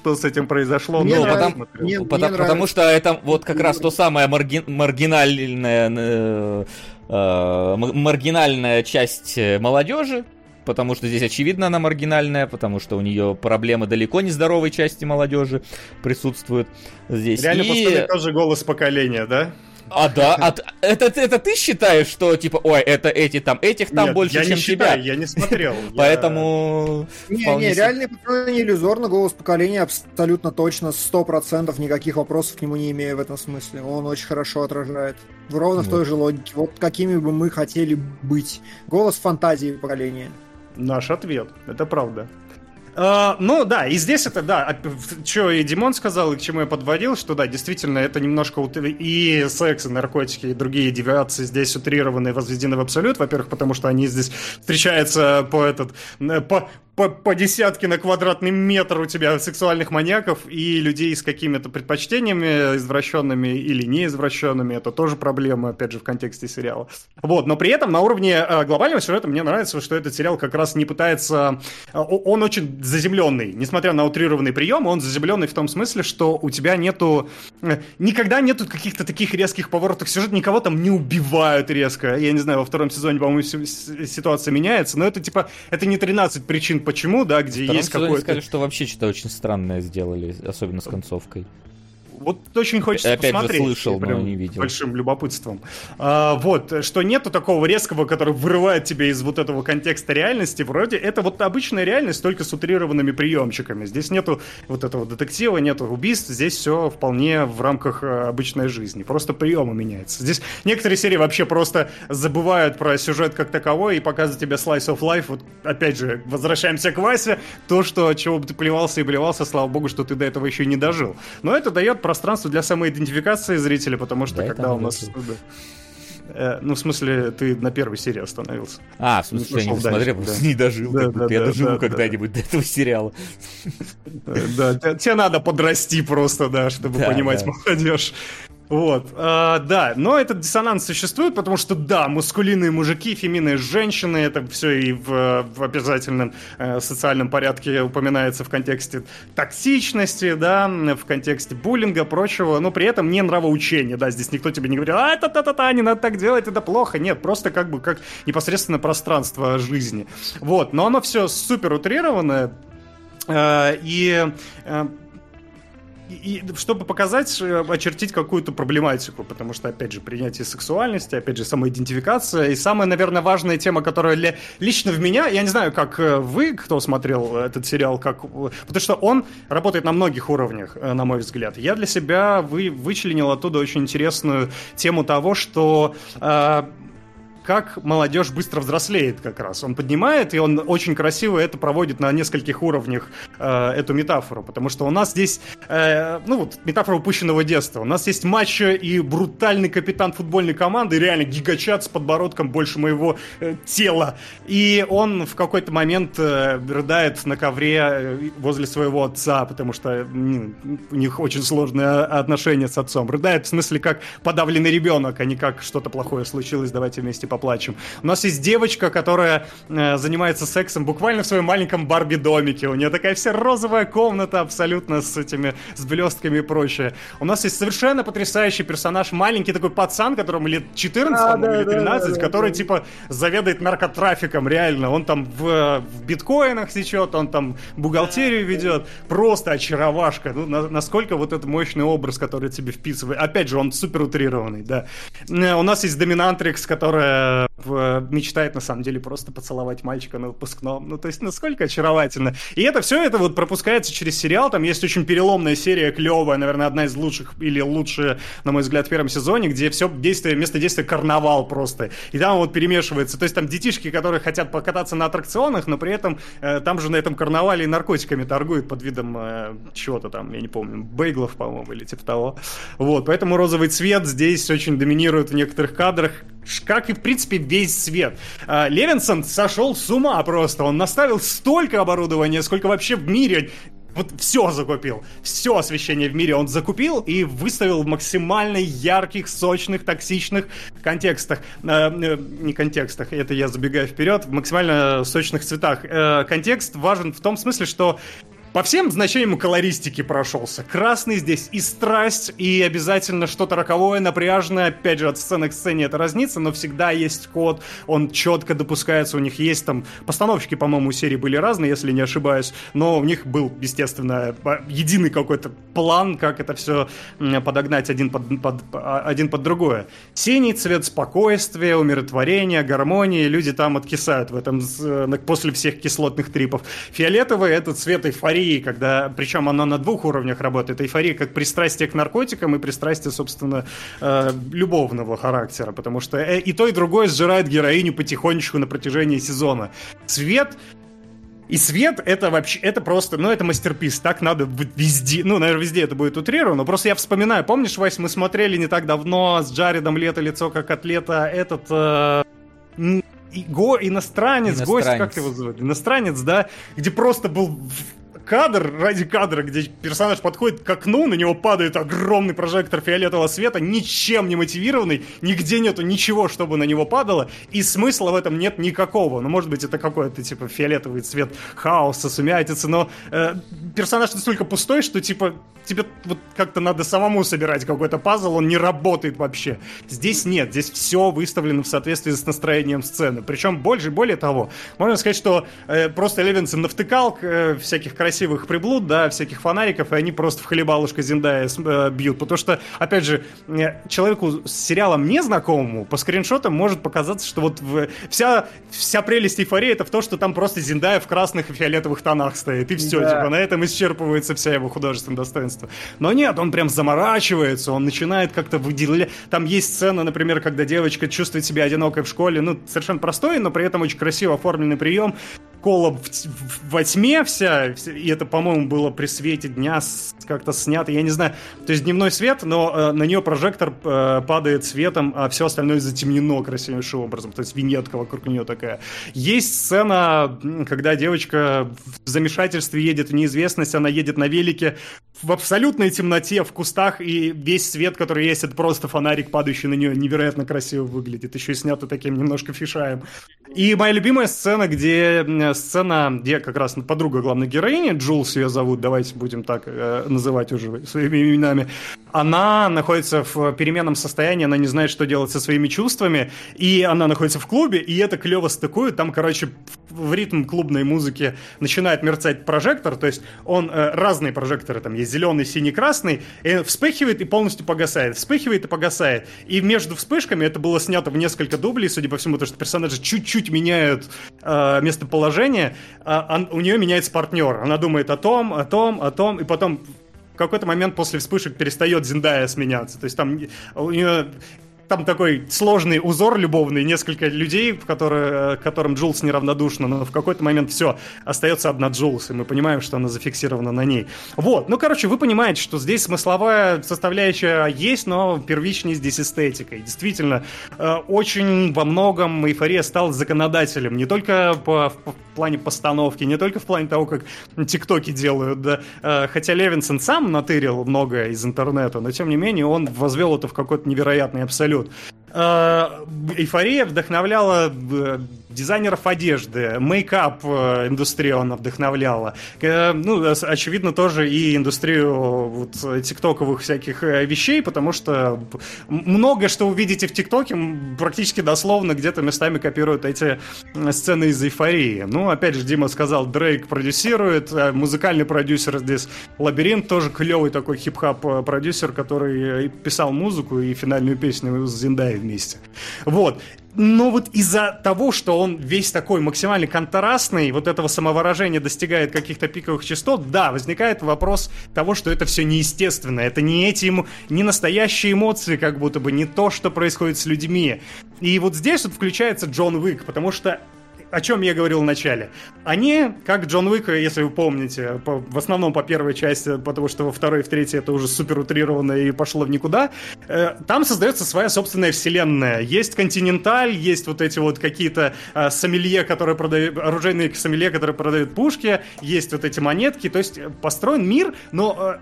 Что с этим произошло? Мне ну, нравится, потому, мне, потому, мне потому что это вот как раз то самое марги, маргинальное, э, э, маргинальная часть молодежи, потому что здесь очевидно она маргинальная, потому что у нее проблемы далеко не здоровой части молодежи присутствуют здесь. Реально, и... тоже голос поколения, да? А да, а, это, это ты считаешь, что типа, ой, это эти там, этих там Нет, больше, я чем не считаю, тебя? Я не смотрел. *laughs* Поэтому. Не, не, реальный патруль не иллюзорно, голос поколения абсолютно точно, сто процентов никаких вопросов к нему не имею в этом смысле. Он очень хорошо отражает. Ровно в той же логике. Вот какими бы мы хотели быть. Голос фантазии поколения. Наш ответ. Это правда. Uh, ну да, и здесь это, да, что и Димон сказал, и к чему я подводил, что да, действительно, это немножко и секс, и наркотики, и другие девиации здесь утрированы возведены в абсолют, во-первых, потому что они здесь встречаются по этот, по, по, по десятке на квадратный метр у тебя сексуальных маньяков и людей с какими-то предпочтениями извращенными или неизвращенными. Это тоже проблема, опять же, в контексте сериала. Вот, но при этом на уровне э, глобального сюжета мне нравится, что этот сериал как раз не пытается... Э, он очень заземленный. Несмотря на утрированный прием, он заземленный в том смысле, что у тебя нету... Э, никогда нету каких-то таких резких поворотов сюжета, никого там не убивают резко. Я не знаю, во втором сезоне, по-моему, ситуация меняется, но это типа... Это не 13 причин почему, да, где есть какой-то... сказали, что вообще что-то очень странное сделали, особенно с концовкой. Вот очень хочется Опять посмотреть. Же слышал, но не видел. Большим любопытством. А, вот, что нету такого резкого, который вырывает тебя из вот этого контекста реальности. Вроде это вот обычная реальность, только с утрированными приемчиками. Здесь нету вот этого детектива, нету убийств. Здесь все вполне в рамках э, обычной жизни. Просто приемы меняются. Здесь некоторые серии вообще просто забывают про сюжет как таковой и показывают тебе slice of life. Вот опять же, возвращаемся к Васе. То, что чего бы ты плевался и плевался, слава богу, что ты до этого еще не дожил. Но это дает пространство для самоидентификации зрителя, потому что да, когда у нас... Э, ну, в смысле, ты на первой серии остановился. А, в смысле, я не смотрел, просто не дожил. Да, да, я да, доживу да, когда-нибудь да. до этого сериала. Да, тебе надо подрасти просто, да, чтобы понимать молодежь. Вот, э, да, но этот диссонанс существует, потому что, да, мускулинные мужики, феминные женщины, это все и в, в обязательном э, социальном порядке упоминается в контексте токсичности, да, в контексте буллинга, прочего, но при этом не нравоучения, да, здесь никто тебе не говорит, а, та-та-та-та, не надо так делать, это плохо, нет, просто как бы как непосредственно пространство жизни, вот, но оно все супер утрированное, э, и... Э, и, чтобы показать, э, очертить какую-то проблематику, потому что, опять же, принятие сексуальности, опять же, самоидентификация, и самая, наверное, важная тема, которая ли, лично в меня, я не знаю, как э, вы, кто смотрел этот сериал, как, потому что он работает на многих уровнях, э, на мой взгляд. Я для себя вы, вычленил оттуда очень интересную тему того, что э, как молодежь быстро взрослеет как раз. Он поднимает, и он очень красиво это проводит на нескольких уровнях, э, эту метафору, потому что у нас здесь, э, ну вот, метафора упущенного детства. У нас есть мачо и брутальный капитан футбольной команды, реально гигачат с подбородком больше моего э, тела. И он в какой-то момент э, рыдает на ковре э, возле своего отца, потому что ну, у них очень сложные отношения с отцом. Рыдает в смысле как подавленный ребенок, а не как что-то плохое случилось, давайте вместе поплачем. У нас есть девочка, которая э, занимается сексом буквально в своем маленьком Барби-домике. У нее такая вся розовая комната абсолютно с этими, с блестками и прочее. У нас есть совершенно потрясающий персонаж, маленький такой пацан, которому лет 14 а, да, или 13, да, да, который, типа, заведует наркотрафиком, реально. Он там в, в биткоинах сечет, он там бухгалтерию ведет. Просто очаровашка. Ну, на, насколько вот этот мощный образ, который тебе вписывает. Опять же, он супер утрированный, да. Э, у нас есть доминантрикс, которая Э, мечтает на самом деле просто поцеловать мальчика на выпускном. Ну, то есть, насколько очаровательно. И это все это вот пропускается через сериал. Там есть очень переломная серия, клевая, наверное, одна из лучших или лучшая, на мой взгляд, в первом сезоне, где все действие, место действия карнавал просто. И там вот перемешивается. То есть там детишки, которые хотят покататься на аттракционах, но при этом э, там же на этом карнавале и наркотиками торгуют под видом э, чего-то там, я не помню, бейглов, по-моему, или типа того. Вот, поэтому розовый цвет здесь очень доминирует в некоторых кадрах как и, в принципе, весь свет. А, Левинсон сошел с ума просто. Он наставил столько оборудования, сколько вообще в мире вот все закупил. Все освещение в мире он закупил и выставил в максимально ярких, сочных, токсичных контекстах. Э, э, не контекстах, это я забегаю вперед, в максимально сочных цветах. Э, контекст важен в том смысле, что по всем значениям колористики прошелся. Красный здесь и страсть, и обязательно что-то роковое, напряжное. Опять же, от сцены к сцене это разнится, но всегда есть код, он четко допускается. У них есть там... Постановщики, по-моему, серии были разные, если не ошибаюсь, но у них был, естественно, единый какой-то план, как это все подогнать один под, под, один под другое. Синий цвет спокойствия, умиротворения, гармонии. Люди там откисают в этом э, после всех кислотных трипов. Фиолетовый — это цвет эйфории эйфории, когда, причем оно на двух уровнях работает. Эйфория как пристрастие к наркотикам и пристрастие, собственно, э, любовного характера, потому что э, и то, и другое сжирает героиню потихонечку на протяжении сезона. Цвет и свет это вообще, это просто, ну это мастерпис, так надо везде, ну, наверное, везде это будет утрировано, просто я вспоминаю, помнишь, Вась, мы смотрели не так давно с Джаредом «Лето, лицо как атлета», этот... Э, и, го, иностранец, иностранец, гость, как его зовут? Иностранец, да, где просто был кадр ради кадра, где персонаж подходит к окну, на него падает огромный прожектор фиолетового света, ничем не мотивированный, нигде нету ничего, чтобы на него падало, и смысла в этом нет никакого. Ну, может быть, это какой-то, типа, фиолетовый цвет хаоса, сумятицы, но э, персонаж настолько пустой, что, типа, тебе вот как-то надо самому собирать какой-то пазл, он не работает вообще. Здесь нет, здесь все выставлено в соответствии с настроением сцены. Причем больше, более того, можно сказать, что э, просто Левинсон навтыкал э, всяких красивых приблуд, да, всяких фонариков, и они просто в хлебалушка Зиндая э, бьют. Потому что, опять же, э, человеку с сериалом незнакомому по скриншотам может показаться, что вот вся, вся прелесть эйфории это в том, что там просто Зиндая в красных и фиолетовых тонах стоит, и все, да. типа, на этом исчерпывается вся его художественная достоинство. Но нет, он прям заморачивается, он начинает как-то выделять. Там есть сцена, например, когда девочка чувствует себя одинокой в школе, ну, совершенно простой, но при этом очень красиво оформленный прием. Кола в, в, во тьме вся, и это, по-моему, было при свете дня как-то снято, я не знаю. То есть дневной свет, но э, на нее прожектор э, падает светом, а все остальное затемнено красивейшим образом. То есть виньетка вокруг нее такая. Есть сцена, когда девочка в замешательстве едет в неизвестность, она едет на велике в абсолютной темноте, в кустах, и весь свет, который есть, это просто фонарик, падающий на нее, невероятно красиво выглядит. Еще и снято таким немножко фишаем. И моя любимая сцена, где сцена, где как раз подруга главной героини, Джулс ее зовут, давайте будем так э, называть уже своими именами, она находится в переменном состоянии, она не знает, что делать со своими чувствами, и она находится в клубе, и это клево стыкует, там, короче, в ритм клубной музыки начинает мерцать прожектор, то есть он, э, разные прожекторы там есть, зеленый, синий, красный, и вспыхивает и полностью погасает, вспыхивает и погасает, и между вспышками это было снято в несколько дублей, судя по всему, то, что персонажи чуть-чуть меняют э, местоположение, а, у нее меняется партнер, она думает о том, о том, о том, и потом в какой-то момент после вспышек перестает Зиндая сменяться. То есть там у нее там такой сложный узор любовный, несколько людей, в которые, которым Джулс неравнодушна, но в какой-то момент все, остается одна Джулс, и мы понимаем, что она зафиксирована на ней. Вот, ну, короче, вы понимаете, что здесь смысловая составляющая есть, но первичнее здесь эстетика. И действительно, э, очень во многом эйфория стал законодателем, не только по, в плане постановки, не только в плане того, как тиктоки делают, да, э, хотя Левинсон сам натырил многое из интернета, но тем не менее он возвел это в какой-то невероятный абсолют салют. Э, эйфория вдохновляла э, дизайнеров одежды, мейкап э, она вдохновляла. Ну, очевидно, тоже и индустрию вот, тиктоковых всяких вещей, потому что много что увидите в тиктоке практически дословно где-то местами копируют эти сцены из эйфории. Ну, опять же, Дима сказал, Дрейк продюсирует, музыкальный продюсер здесь Labrinth, тоже клевый такой хип-хоп продюсер, который писал музыку и финальную песню с Зендаей вместе. Вот. Но вот из-за того, что он весь такой максимально контрастный, вот этого самовыражения достигает каких-то пиковых частот, да, возникает вопрос того, что это все неестественно. Это не эти, не настоящие эмоции, как будто бы, не то, что происходит с людьми. И вот здесь вот включается Джон Уик, потому что о чем я говорил в начале. Они, как Джон Уик, если вы помните, по, в основном по первой части, потому что во второй и в третьей это уже супер утрировано и пошло в никуда, э, там создается своя собственная вселенная. Есть Континенталь, есть вот эти вот какие-то э, сомелье, которые продают, оружейные сомелье, которые продают пушки, есть вот эти монетки, то есть построен мир, но э,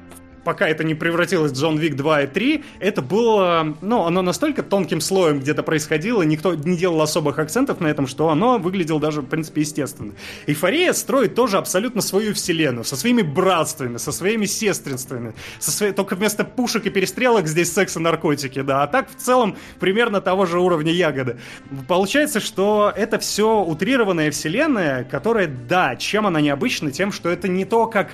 пока это не превратилось в Джон Вик 2 и 3, это было, ну, оно настолько тонким слоем где-то происходило, никто не делал особых акцентов на этом, что оно выглядело даже, в принципе, естественно. Эйфория строит тоже абсолютно свою вселенную, со своими братствами, со своими сестринствами, со своей... только вместо пушек и перестрелок здесь секс и наркотики, да, а так в целом примерно того же уровня ягоды. Получается, что это все утрированная вселенная, которая, да, чем она необычна? Тем, что это не то, как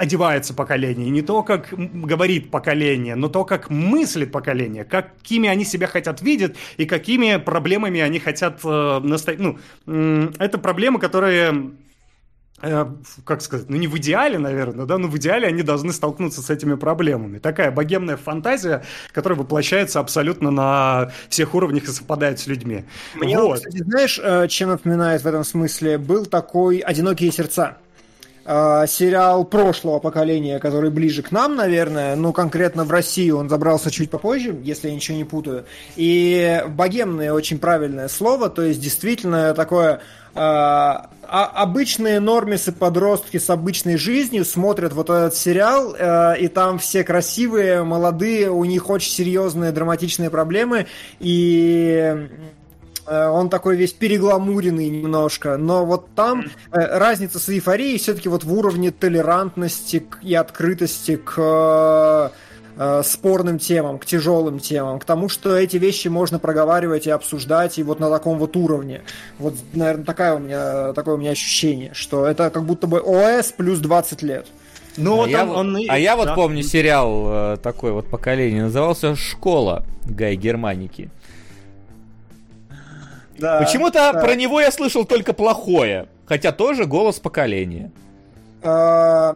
одевается поколение, не то, как говорит поколение, но то, как мыслит поколение, какими они себя хотят видеть и какими проблемами они хотят э, настоять. Ну, э, это проблемы, которые э, как сказать, ну не в идеале, наверное, да, но в идеале они должны столкнуться с этими проблемами. Такая богемная фантазия, которая воплощается абсолютно на всех уровнях и совпадает с людьми. Мне, вот. кстати, знаешь, э, чем напоминает в этом смысле? Был такой «Одинокие сердца». Э, сериал прошлого поколения, который ближе к нам, наверное, ну, конкретно в Россию он забрался чуть попозже, если я ничего не путаю. И богемное очень правильное слово, то есть действительно такое а, а, обычные нормисы подростки с обычной жизнью смотрят вот этот сериал, э, и там все красивые, молодые, у них очень серьезные драматичные проблемы, и э, он такой весь перегламуренный немножко, но вот там э, разница с эйфорией все-таки вот в уровне толерантности и открытости к э, спорным темам, к тяжелым темам, к тому, что эти вещи можно проговаривать и обсуждать и вот на таком вот уровне. Вот, наверное, такая у меня, такое у меня ощущение, что это как будто бы ОС плюс 20 лет. Ну, а, я, он, он, а я вот помню сериал э, такой вот поколение, назывался «Школа» Гай Германики. Да, Почему-то да. про него я слышал только плохое, хотя тоже голос поколения. А,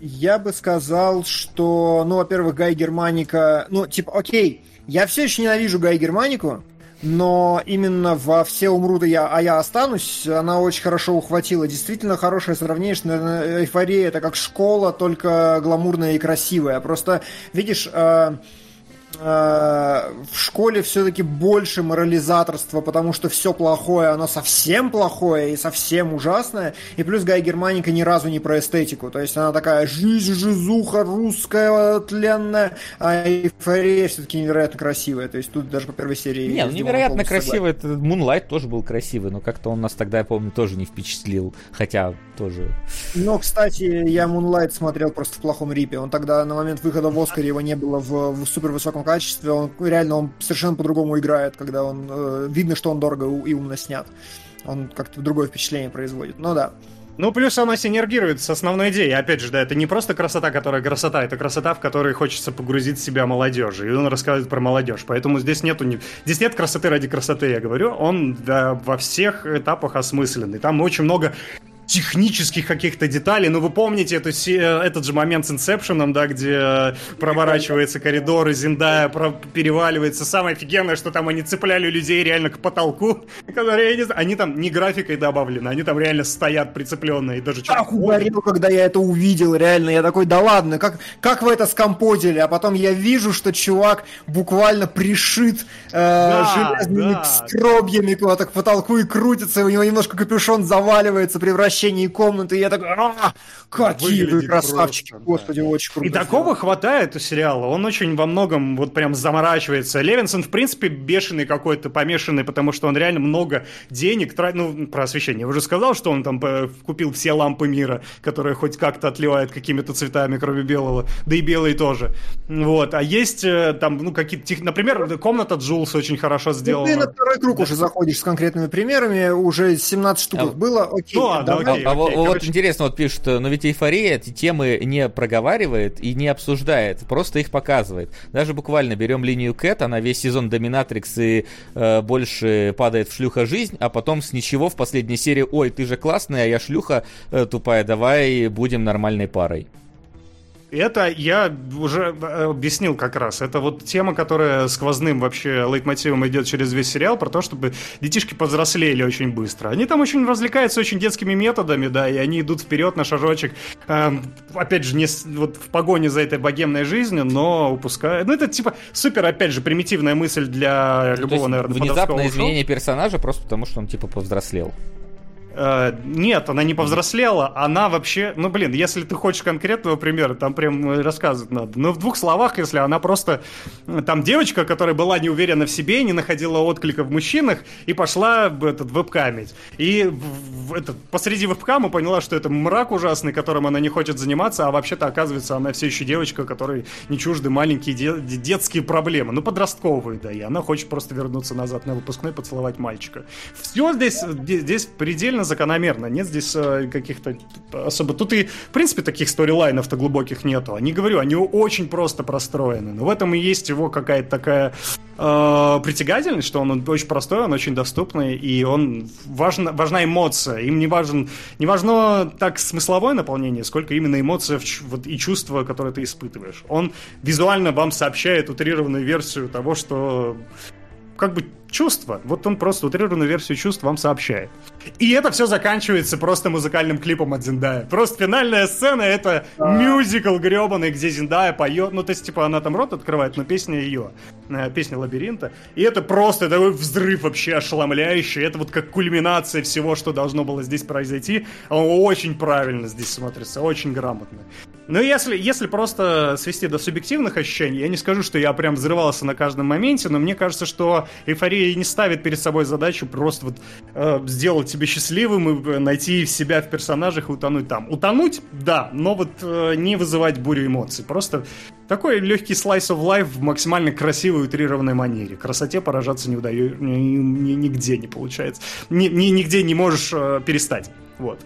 я бы сказал, что, ну, во-первых, Гай Германика, ну, типа, окей, я все еще ненавижу Гай Германику, но именно во «Все умрут, и я, а я останусь» она очень хорошо ухватила. Действительно хорошее сравнение, что, наверное, «Эйфория» — это как школа, только гламурная и красивая. Просто, видишь, э, Э, в школе все-таки больше морализаторства, потому что все плохое, оно совсем плохое и совсем ужасное. И плюс Гай Германика ни разу не про эстетику. То есть она такая жизнь, жизуха, русская, тленная, а эйфория все-таки невероятно красивая. То есть тут даже по первой серии... Не, ну невероятно красивый. Это Moonlight тоже был красивый, но как-то он нас тогда, я помню, тоже не впечатлил. Хотя тоже... Но, кстати, я Moonlight смотрел просто в плохом рипе. Он тогда на момент выхода в Оскаре его не было в, в супер высоком качестве, он реально он совершенно по-другому играет, когда он э, видно, что он дорого и умно снят. Он как-то другое впечатление производит. Ну да. Ну, плюс она синергирует с основной идеей. Опять же, да, это не просто красота, которая красота, это красота, в которой хочется погрузить себя молодежи. И он рассказывает про молодежь. Поэтому здесь нету здесь нет красоты ради красоты, я говорю. Он да, во всех этапах осмысленный. Там очень много технических каких-то деталей. Ну, вы помните эту, этот же момент с Инсепшеном, да, где проворачивается коридор, и Зиндая переваливается. Самое офигенное, что там они цепляли людей реально к потолку, *laughs* которые, я не знаю, они там не графикой добавлены, они там реально стоят прицепленные. Даже так угорел, когда я это увидел, реально. Я такой, да ладно, как, как вы это скомпозили? А потом я вижу, что чувак буквально пришит э, да, железными да. стробьями куда-то к потолку и крутится, и у него немножко капюшон заваливается, превращается освещении комнаты, я такой, а, какие вы красавчики, просто, господи, да. очень круто. И такого хватает у сериала, он очень во многом вот прям заморачивается. Левинсон, в принципе, бешеный какой-то, помешанный, потому что он реально много денег тратит, ну, про освещение. Я уже сказал, что он там э, купил все лампы мира, которые хоть как-то отливают какими-то цветами, кроме белого, да и белый тоже. Вот, а есть э, там, ну, какие-то, например, комната Джулс очень хорошо сделана. Ну, ты на второй круг да. уже заходишь с конкретными примерами, уже 17 штук а, было, окей, ну, да, окей, а, окей, вот интересно, вот пишут, но ведь эйфория эти темы не проговаривает и не обсуждает, просто их показывает. Даже буквально берем линию Кэт, она весь сезон Доминатрикс и э, больше падает в шлюха жизнь, а потом с ничего в последней серии, ой, ты же классная, а я шлюха э, тупая, давай будем нормальной парой. Это я уже э, объяснил как раз. Это вот тема, которая сквозным вообще лейтмотивом идет через весь сериал, про то, чтобы детишки повзрослели очень быстро. Они там очень развлекаются очень детскими методами, да, и они идут вперед на шажочек. Эм, опять же, не вот в погоне за этой богемной жизнью, но упускают. Ну, это типа супер, опять же, примитивная мысль для ну, любого, наверное, Внезапное изменение персонажа просто потому, что он типа повзрослел. Э, нет, она не повзрослела, она вообще... Ну, блин, если ты хочешь конкретного примера, там прям э, рассказывать надо. Но в двух словах, если она просто... Э, там девочка, которая была не уверена в себе, не находила отклика в мужчинах, и пошла этот, вебкамить. И в, этот, посреди вебкама поняла, что это мрак ужасный, которым она не хочет заниматься, а вообще-то, оказывается, она все еще девочка, которой не чужды маленькие де- детские проблемы. Ну, подростковые, да, и она хочет просто вернуться назад на выпускной, поцеловать мальчика. Все здесь, здесь предельно закономерно. Нет здесь э, каких-то особо... Тут и, в принципе, таких сторилайнов-то глубоких нету. Не говорю, они очень просто простроены. Но в этом и есть его какая-то такая э, притягательность, что он очень простой, он очень доступный, и он важна, важна эмоция. Им не важен не важно так смысловое наполнение, сколько именно эмоция вот, и чувства, которые ты испытываешь. Он визуально вам сообщает утрированную версию того, что как бы чувства. Вот он просто утрированную версию чувств вам сообщает. И это все заканчивается просто музыкальным клипом от Зиндая. Просто финальная сцена — это мюзикл гребаный, где Зиндая поет. Ну, то есть, типа, она там рот открывает, но песня ее. Э, песня «Лабиринта». И это просто такой взрыв вообще ошеломляющий. Это вот как кульминация всего, что должно было здесь произойти. Он очень правильно здесь смотрится, очень грамотно. Ну, если, если просто свести до субъективных ощущений, я не скажу, что я прям взрывался на каждом моменте, но мне кажется, что эйфория не ставит перед собой задачу просто вот э, сделать тебя счастливым и э, найти себя в персонажах и утонуть там. Утонуть, да, но вот э, не вызывать бурю эмоций. Просто такой легкий слайс of life в максимально красивой, утрированной манере. Красоте поражаться не удаю, ни, ни, нигде не получается. Ни, ни, нигде не можешь э, перестать. Вот.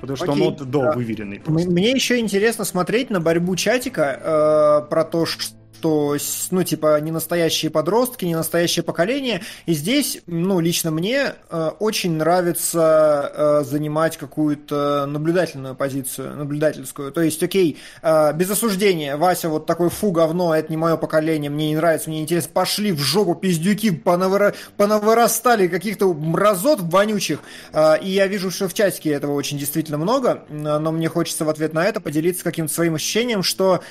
Потому что Окей, он до да. выверенный. Просто. Мне еще интересно смотреть на борьбу чатика э, про то, что что, ну, типа, не настоящие подростки, не настоящее поколение. И здесь, ну, лично мне э, очень нравится э, занимать какую-то наблюдательную позицию, наблюдательскую. То есть, окей, э, без осуждения, Вася вот такой, фу, говно, это не мое поколение, мне не нравится, мне не интересно, пошли в жопу пиздюки, понавыра... понавырастали каких-то мразот вонючих. Э, и я вижу, что в чатике этого очень действительно много, но мне хочется в ответ на это поделиться каким-то своим ощущением, что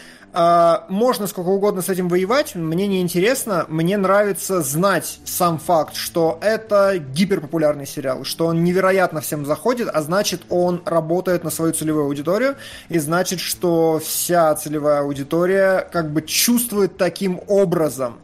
можно сколько угодно с этим воевать, мне не интересно. Мне нравится знать сам факт, что это гиперпопулярный сериал, что он невероятно всем заходит, а значит, он работает на свою целевую аудиторию, и значит, что вся целевая аудитория как бы чувствует таким образом.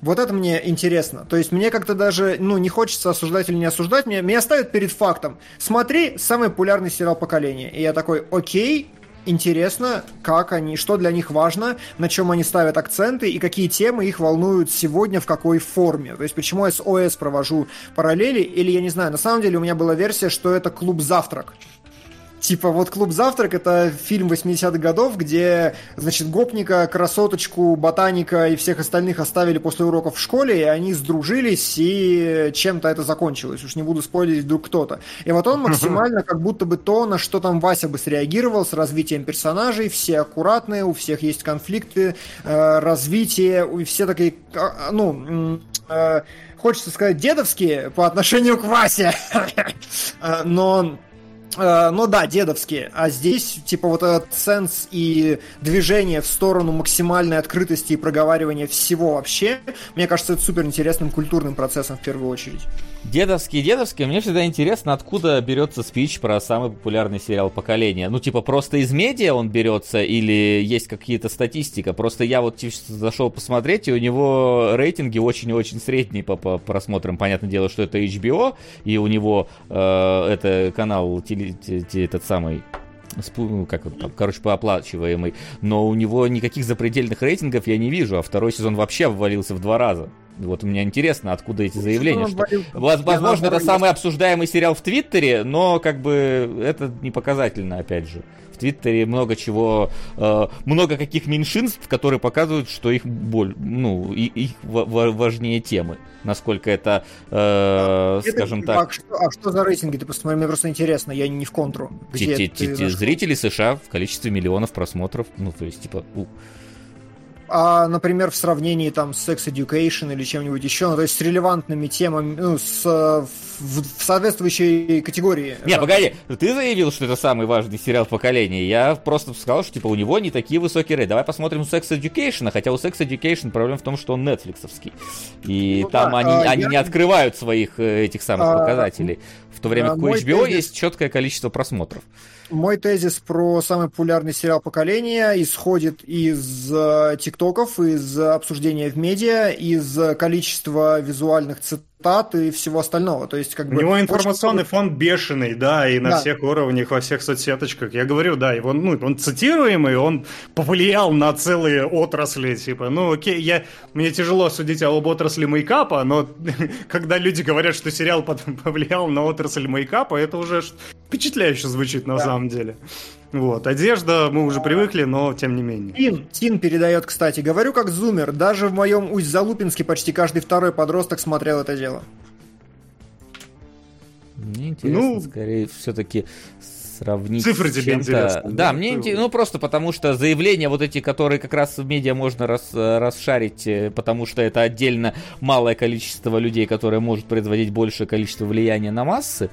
Вот это мне интересно. То есть мне как-то даже, ну, не хочется осуждать или не осуждать, меня, меня ставят перед фактом. Смотри, самый популярный сериал поколения. И я такой, окей, интересно, как они, что для них важно, на чем они ставят акценты и какие темы их волнуют сегодня, в какой форме. То есть почему я с ОС провожу параллели, или я не знаю, на самом деле у меня была версия, что это клуб завтрак. Типа вот «Клуб завтрак» — это фильм 80-х годов, где, значит, гопника, красоточку, ботаника и всех остальных оставили после уроков в школе, и они сдружились, и чем-то это закончилось. Уж не буду спойлерить вдруг кто-то. И вот он *laughs* максимально как будто бы то, на что там Вася бы среагировал с развитием персонажей, все аккуратные, у всех есть конфликты, э, развитие, и все такие, а, ну... Э, хочется сказать дедовские по отношению к Васе, *laughs* э, но ну да, дедовские. А здесь, типа, вот этот сенс и движение в сторону максимальной открытости и проговаривания всего вообще, мне кажется, это супер интересным культурным процессом в первую очередь. Дедовский, дедовский. Мне всегда интересно, откуда берется спич про самый популярный сериал поколения. Ну, типа, просто из медиа он берется или есть какие-то статистика? Просто я вот зашел посмотреть, и у него рейтинги очень-очень средние по, по просмотрам. Понятное дело, что это HBO, и у него э, это канал теле, этот самый ну, как он там, короче, пооплачиваемый, но у него никаких запредельных рейтингов я не вижу, а второй сезон вообще обвалился в два раза. Вот у меня интересно, откуда эти заявления. Что... Возможно, это самый обсуждаемый сериал в Твиттере, но как бы это не показательно, опять же. В Твиттере много чего, э, много каких меньшинств, которые показывают, что их боль, ну, и, их важнее темы. Насколько это, э, это скажем так. А что, а что за рейтинги? Ты посмотри, мне просто интересно, я не в контру. Зрители США в количестве миллионов просмотров, ну, то есть, типа, а, например, в сравнении там с Sex Education или чем-нибудь еще, ну, то есть с релевантными темами, ну, с, в, в соответствующей категории. Не, погоди, ты заявил, что это самый важный сериал поколения. Я просто сказал, что типа у него не такие высокие рейты. Давай посмотрим Sex Education, хотя у Sex Education проблема в том, что он нетфликсовский. И ну, там да, они, а, они я... не открывают своих э, этих самых а, показателей. В то время а, как у HBO тезис... есть четкое количество просмотров мой тезис про самый популярный сериал поколения исходит из э, тиктоков, из обсуждения в медиа, из количества визуальных цитат цитат и всего остального. То есть, как У бы, него информационный очень... фон бешеный, да, и на да. всех уровнях, во всех соцсеточках. Я говорю, да, его, ну, он цитируемый, он повлиял на целые отрасли, типа, ну, окей, я, мне тяжело судить об отрасли мейкапа, но *laughs* когда люди говорят, что сериал *laughs* повлиял на отрасль мейкапа, это уже впечатляюще звучит на да. самом деле. Вот, одежда, мы уже привыкли, но тем не менее. Тин, Тин передает, кстати, говорю как зумер, даже в моем Усть-Залупинске почти каждый второй подросток смотрел это дело. Мне интересно, ну, скорее, все-таки сравнить Цифры тебе интересны. Да, да мне ну просто потому что заявления вот эти, которые как раз в медиа можно рас, расшарить, э, потому что это отдельно малое количество людей, которое может производить большее количество влияния на массы.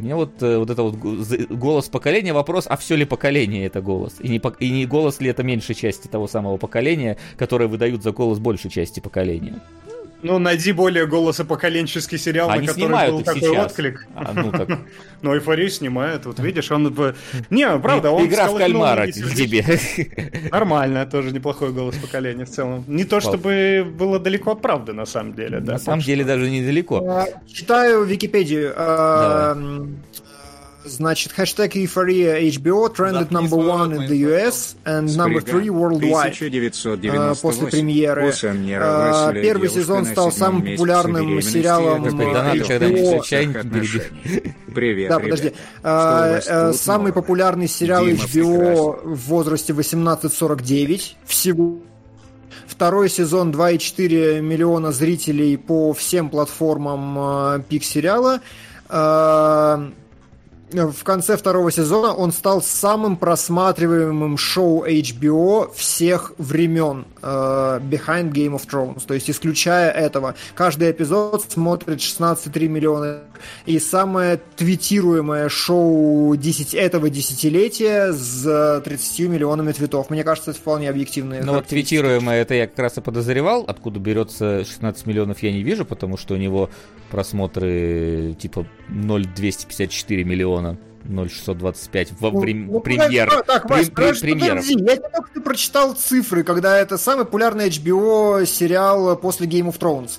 Мне вот, э, вот это вот голос поколения, вопрос, а все ли поколение это голос? И не, и не голос ли это меньшей части того самого поколения, которое выдают за голос большей части поколения? Ну, найди более голосопоколенческий сериал, Они на который был такой сейчас. отклик. А, ну, так. *laughs* ну, эйфорию снимают. Вот видишь, он... Не, правда, он... Игра в кальмара тебе. Нормально, тоже неплохой голос поколения в целом. Не то, чтобы было далеко от правды, на самом деле. На самом деле даже недалеко. Читаю Википедию. Значит, хэштег Euphoria HBO trended number one in the US and number three worldwide. После премьеры. Первый сезон стал самым популярным сериалом HBO. Привет, Да, подожди. Самый популярный сериал HBO в возрасте 18-49 всего Второй сезон 2,4 миллиона зрителей по всем платформам пик сериала в конце второго сезона он стал самым просматриваемым шоу HBO всех времен uh, Behind Game of Thrones. То есть, исключая этого, каждый эпизод смотрит 16,3 миллиона. И самое твитируемое шоу 10, этого десятилетия с 30 миллионами твитов. Мне кажется, это вполне объективно. Ну вот твитируемое, это я как раз и подозревал. Откуда берется 16 миллионов, я не вижу, потому что у него просмотры типа 0,254 миллиона. 0,625 во ну, время ну, премьер. Ну, так, Вась, прем, подожди, премьер. я только ты прочитал цифры, когда это самый популярный HBO сериал после Game of Thrones.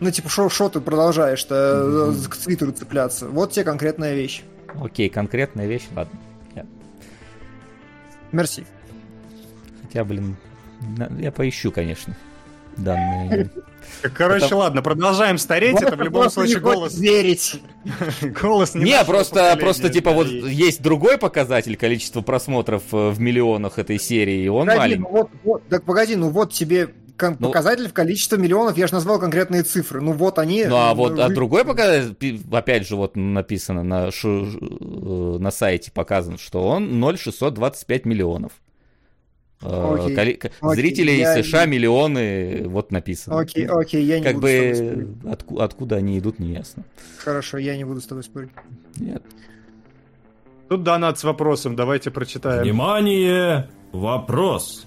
Ну, типа, что ты продолжаешь-то mm-hmm. к твиттеру цепляться? Вот тебе конкретная вещь. Окей, конкретная вещь, ладно. Мерси. Хотя, блин, я поищу, конечно, данные. *laughs* Короче, Потому... ладно, продолжаем стареть. это в любом случае голос. Верить. *laughs* голос не. Не, просто, просто типа вот есть другой показатель количества просмотров э, в миллионах этой серии, и он маленький. Ну вот, вот, так погоди, ну вот тебе ну, показатель в количестве миллионов, я же назвал конкретные цифры. Ну вот они. Ну а вот а другой показатель, опять же, вот написано на, шу, э, на сайте показано, что он 0,625 миллионов. Окей. Коли... Окей. Зрителей я... США миллионы, вот написано. Окей, окей, я не как буду бы с тобой от... откуда они идут, не ясно. Хорошо, я не буду с тобой спорить. Нет. Тут донат с вопросом, давайте прочитаем. Внимание! Вопрос.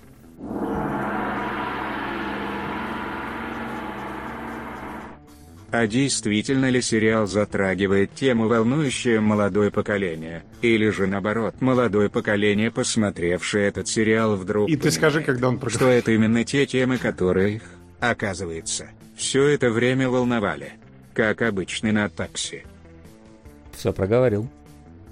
А действительно ли сериал затрагивает тему, волнующую молодое поколение? Или же наоборот, молодое поколение, посмотревшее этот сериал, вдруг И ты скажи, когда он Что это именно те темы, которые их, оказывается, все это время волновали. Как обычно на такси. Все проговорил.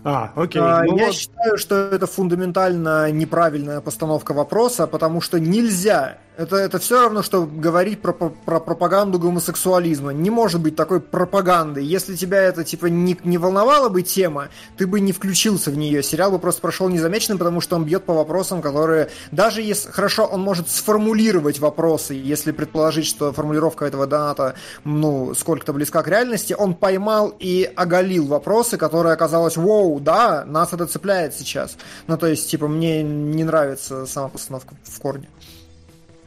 А, окей. А, ну я вот... считаю, что это фундаментально неправильная постановка вопроса, потому что нельзя это, это все равно, что говорить про, про пропаганду гомосексуализма. Не может быть такой пропаганды. Если тебя это типа не, не волновала бы тема, ты бы не включился в нее. Сериал бы просто прошел незамеченным, потому что он бьет по вопросам, которые... Даже если... Хорошо, он может сформулировать вопросы, если предположить, что формулировка этого доната, ну, сколько-то близка к реальности, он поймал и оголил вопросы, которые оказалось, воу, да, нас это цепляет сейчас. Ну, то есть, типа, мне не нравится сама постановка в корне.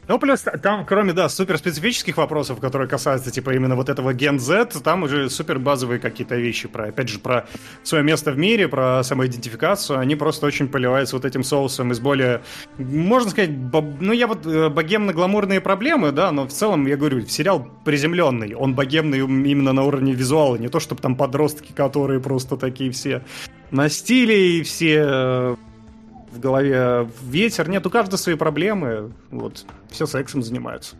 Ну, плюс там, кроме, да, супер специфических вопросов, которые касаются, типа, именно вот этого Gen Z, там уже супер базовые какие-то вещи про, опять же, про свое место в мире, про самоидентификацию, они просто очень поливаются вот этим соусом из более, можно сказать, бо... ну, я вот э, богемно-гламурные проблемы, да, но в целом, я говорю, сериал приземленный, он богемный именно на уровне визуала, не то, чтобы там подростки, которые просто такие все на стиле и все э, в голове ветер. Нет, у каждого свои проблемы. Вот, все сексом занимаются.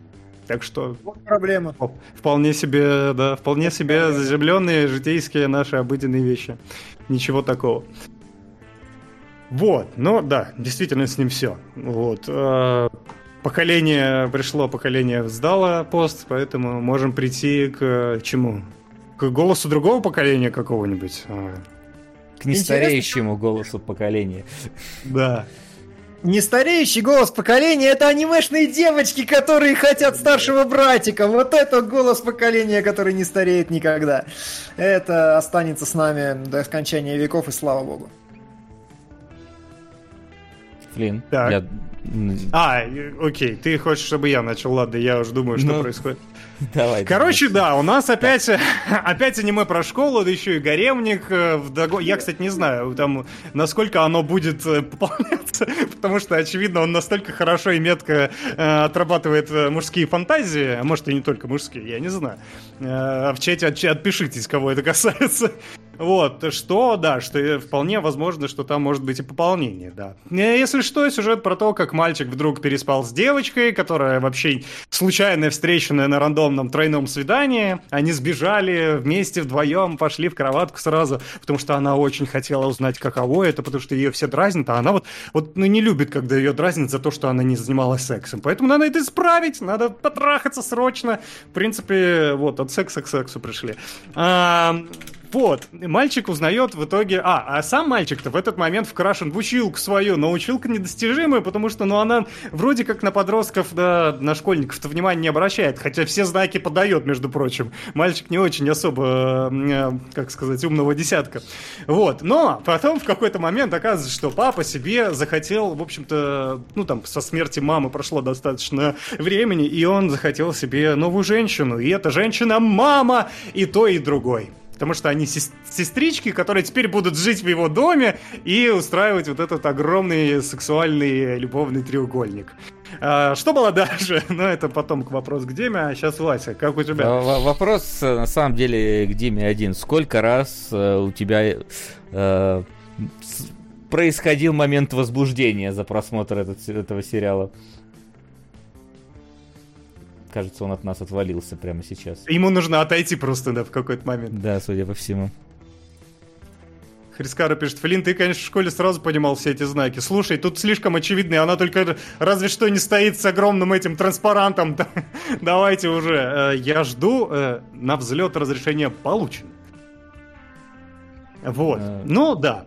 Так что... Вот проблема. Вполне себе, да, вполне себе заземленные житейские наши обыденные вещи. Ничего такого. Вот, ну да, действительно с ним все. Вот. Э, поколение пришло, поколение сдало пост, поэтому можем прийти к чему? К голосу другого поколения какого-нибудь к нестареющему голосу поколения. Да. Нестареющий голос поколения это анимешные девочки, которые хотят старшего братика. Вот это голос поколения, который не стареет никогда. Это останется с нами до скончания веков, и слава богу. Флин, так. я а, окей, ты хочешь, чтобы я начал, ладно, я уже думаю, что ну, происходит. *laughs* Давай. Короче, давай. да, у нас опять, *laughs* опять аниме про школу, да еще и гаремник. Э, в Я, кстати, не знаю, там, насколько оно будет э, *laughs* пополняться, потому что, очевидно, он настолько хорошо и метко э, отрабатывает э, мужские фантазии, а может и не только мужские, я не знаю. Э, в чате отпишитесь, кого это касается. Вот, что, да, что вполне возможно, что там может быть и пополнение, да. Если что, сюжет про то, как мальчик вдруг переспал с девочкой, которая вообще случайно встреченная на рандомном тройном свидании. Они сбежали вместе вдвоем, пошли в кроватку сразу, потому что она очень хотела узнать, каково это, потому что ее все дразнят, а она вот, вот ну, не любит, когда ее дразнят за то, что она не занималась сексом. Поэтому надо это исправить, надо потрахаться срочно. В принципе, вот, от секса к сексу пришли. А, вот, мальчик узнает в итоге... А, а сам мальчик-то в этот момент вкрашен в училку свою, но училка недостижимая, потому что, ну, она вроде как на подростков, да, на школьников-то внимания не обращает, хотя все знаки подает, между прочим. Мальчик не очень особо, э, как сказать, умного десятка. Вот, но потом в какой-то момент оказывается, что папа себе захотел, в общем-то, ну, там, со смерти мамы прошло достаточно времени, и он захотел себе новую женщину, и эта женщина мама, и то, и другой потому что они сестрички, которые теперь будут жить в его доме и устраивать вот этот огромный сексуальный любовный треугольник. А, что было дальше? *laughs* Ну, это потом к вопросу к Диме, а сейчас Вася, как у тебя? В вопрос, э, на самом деле, к Диме один. Сколько раз э, у тебя э, происходил момент возбуждения за просмотр этого сериала? Кажется, он от нас отвалился прямо сейчас. Ему нужно отойти просто, да, в какой-то момент. Да, судя по всему. Хрискара пишет, Флин, ты, конечно, в школе сразу понимал все эти знаки. Слушай, тут слишком очевидно, она только разве что не стоит с огромным этим транспарантом. *laughs* Давайте уже. Э, я жду, э, на взлет разрешения получен. Вот. А... Ну, да.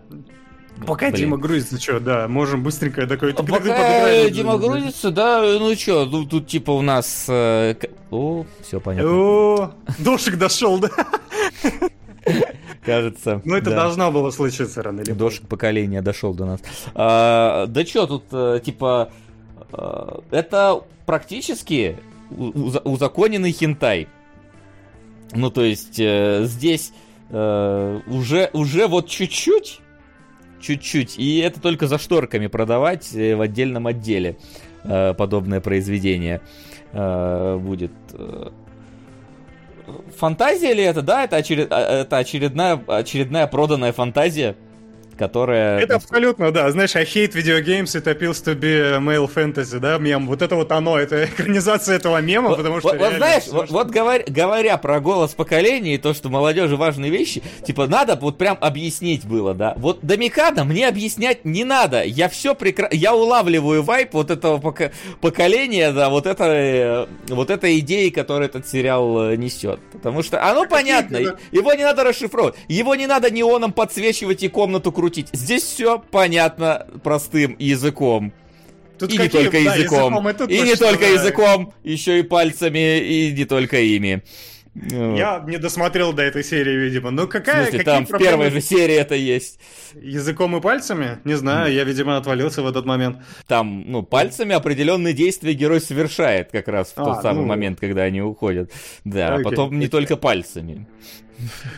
Пока Блин. Дима грузится, что, да, можем быстренько такой... Пока Дима грузится, да, ну что, ну тут типа у нас... Э, о, все понятно. О, дошик дошел, да? Кажется. Ну, это да. должно было случиться рано или. Дошик поколения дошел до нас. А, да что, тут, э, типа, э, это практически узаконенный хентай. Ну, то есть, э, здесь э, уже, уже вот чуть-чуть чуть-чуть. И это только за шторками продавать э, в отдельном отделе э, подобное произведение э, будет. Фантазия ли это? Да, это, очеред... это очередная, очередная проданная фантазия которая... Это абсолютно, да. Знаешь, I hate video games, it appeals to be male fantasy, да, мем. Вот это вот оно, это *laughs* экранизация этого мема, вот, потому что... Вот, вот знаешь, вот, что... вот говоря, говоря про голос поколения и то, что молодежи важные вещи, типа, надо вот прям объяснить было, да. Вот до Микада мне объяснять не надо. Я все прекрасно... Я улавливаю вайп вот этого пока... поколения, да, вот это, э, вот этой идеи, которую этот сериал э, несет. Потому что оно понятно, его не надо расшифровывать, его не надо неоном подсвечивать и комнату крутить. Здесь все понятно простым языком. Тут и какие, не только да, языком. языком и не только да. языком, еще и пальцами, и не только ими. Я не досмотрел до этой серии, видимо. Ну какая? В смысле, там проблемы? в первой же серии это есть. Языком и пальцами? Не знаю, mm. я, видимо, отвалился в этот момент. Там, ну, пальцами определенные действия герой совершает как раз в а, тот самый ну... момент, когда они уходят. Да, okay. потом не только пальцами.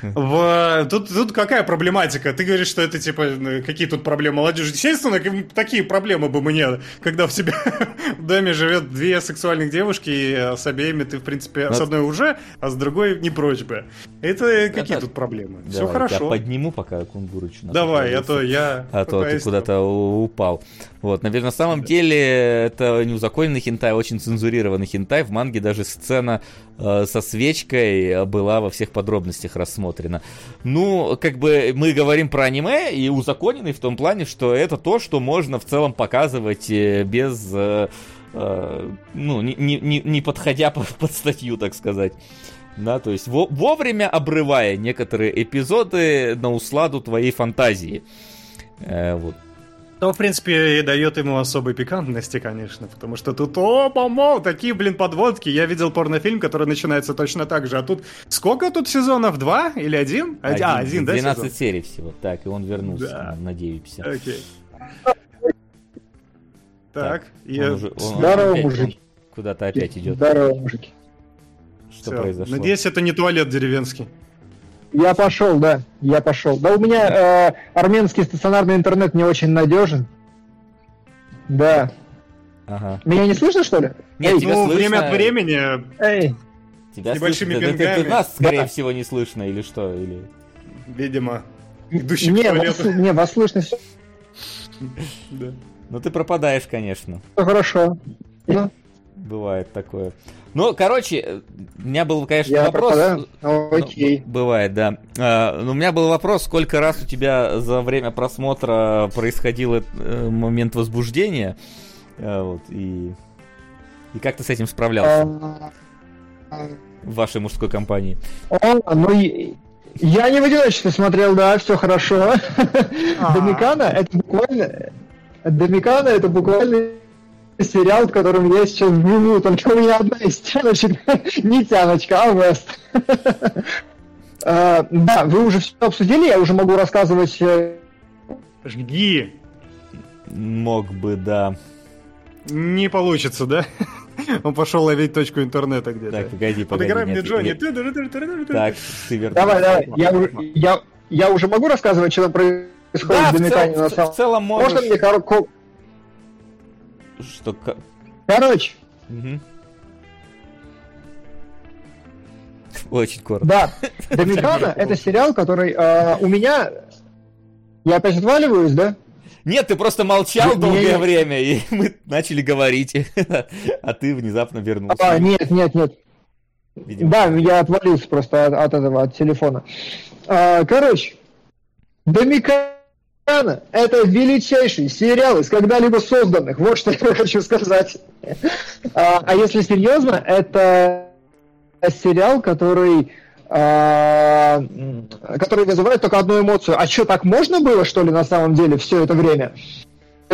В... Тут, тут какая проблематика? Ты говоришь, что это типа какие тут проблемы молодежи? Естественно, такие проблемы бы мне, когда в себе *laughs* в доме живет две сексуальных девушки, и с обеими ты, в принципе, с одной уже, а с другой не прочь бы. Это какие тут проблемы? Все хорошо. Я подниму пока Кунгурыч. Давай, а то я... А то ты куда-то упал. Вот, наверное, на самом деле это не узаконенный хентай, очень цензурированный хентай. В манге даже сцена э, со свечкой была во всех подробностях рассмотрена. Ну, как бы мы говорим про аниме и узаконенный в том плане, что это то, что можно в целом показывать э, без... Э, э, ну, не, не, не подходя *laughs* под, статью, так сказать. Да, то есть во, вовремя обрывая некоторые эпизоды на усладу твоей фантазии. Э, вот. Ну, в принципе, и дает ему особой пикантности, конечно, потому что тут, о, мамо, такие, блин, подводки. Я видел порнофильм, который начинается точно так же, а тут сколько тут сезонов? Два или один? один а, один, 12 да, 12 серий всего, так, и он вернулся, да. надеюсь. Окей. Так, я... он уже, он, Здорово, опять, мужик. Куда-то опять идет. Здорово, мужики. Что Все. произошло? Надеюсь, это не туалет деревенский. Я пошел, да, я пошел. Да у меня э, армянский стационарный интернет не очень надежен. Да. Ага. Меня не слышно, что ли? Нет, Эй, тебя ну, слышно. время от времени. Эй. Тебя небольшими слышно. Ты, ты, ты, нас, скорее да. всего, не слышно, или что? Или... Видимо. Идущий не, вас, не, вас слышно все. Да. Ну ты пропадаешь, конечно. Ну, хорошо. Ну. Бывает такое. Ну, короче, у меня был, конечно, Я вопрос. Пропадаю? Ну, окей. Ну, бывает, да. А, у меня был вопрос, сколько раз у тебя за время просмотра происходил э, момент возбуждения. А, вот, и, и как ты с этим справлялся? В вашей мужской компании. О, ну, я не в одиночестве смотрел, да, все хорошо. А. Домикана это буквально... Домикана это буквально сериал, в котором я сейчас вживую, только у меня одна из тяночек, *laughs* не тяночка, а вест. *laughs* А, да, вы уже все обсудили, я уже могу рассказывать. Э, Жги. Мог бы, да. Не получится, да? *laughs* Он пошел ловить точку интернета где-то. Так, погоди, погоди. Подыграй мне Джонни. Так, ты вернулся. Давай, давай. Я, я, я уже могу рассказывать, что там происходит да, в на самом... в целом можешь. Можно мне коротко... Что... Короче. Угу. Очень коротко. Да. Домикана *laughs* — это сериал, который э, у меня... Я опять отваливаюсь, да? Нет, ты просто молчал долгое время, и *laughs* мы начали говорить, *laughs* а ты внезапно вернулся. А, нет, нет, нет. Видимо. Да, я отвалился просто от, от этого, от телефона. А, короче, Домикана – это величайший сериал из когда-либо созданных. Вот что *laughs* я хочу сказать. А, а если серьезно, это сериал, который а, который вызывает только одну эмоцию. А что, так можно было, что ли, на самом деле, все это время?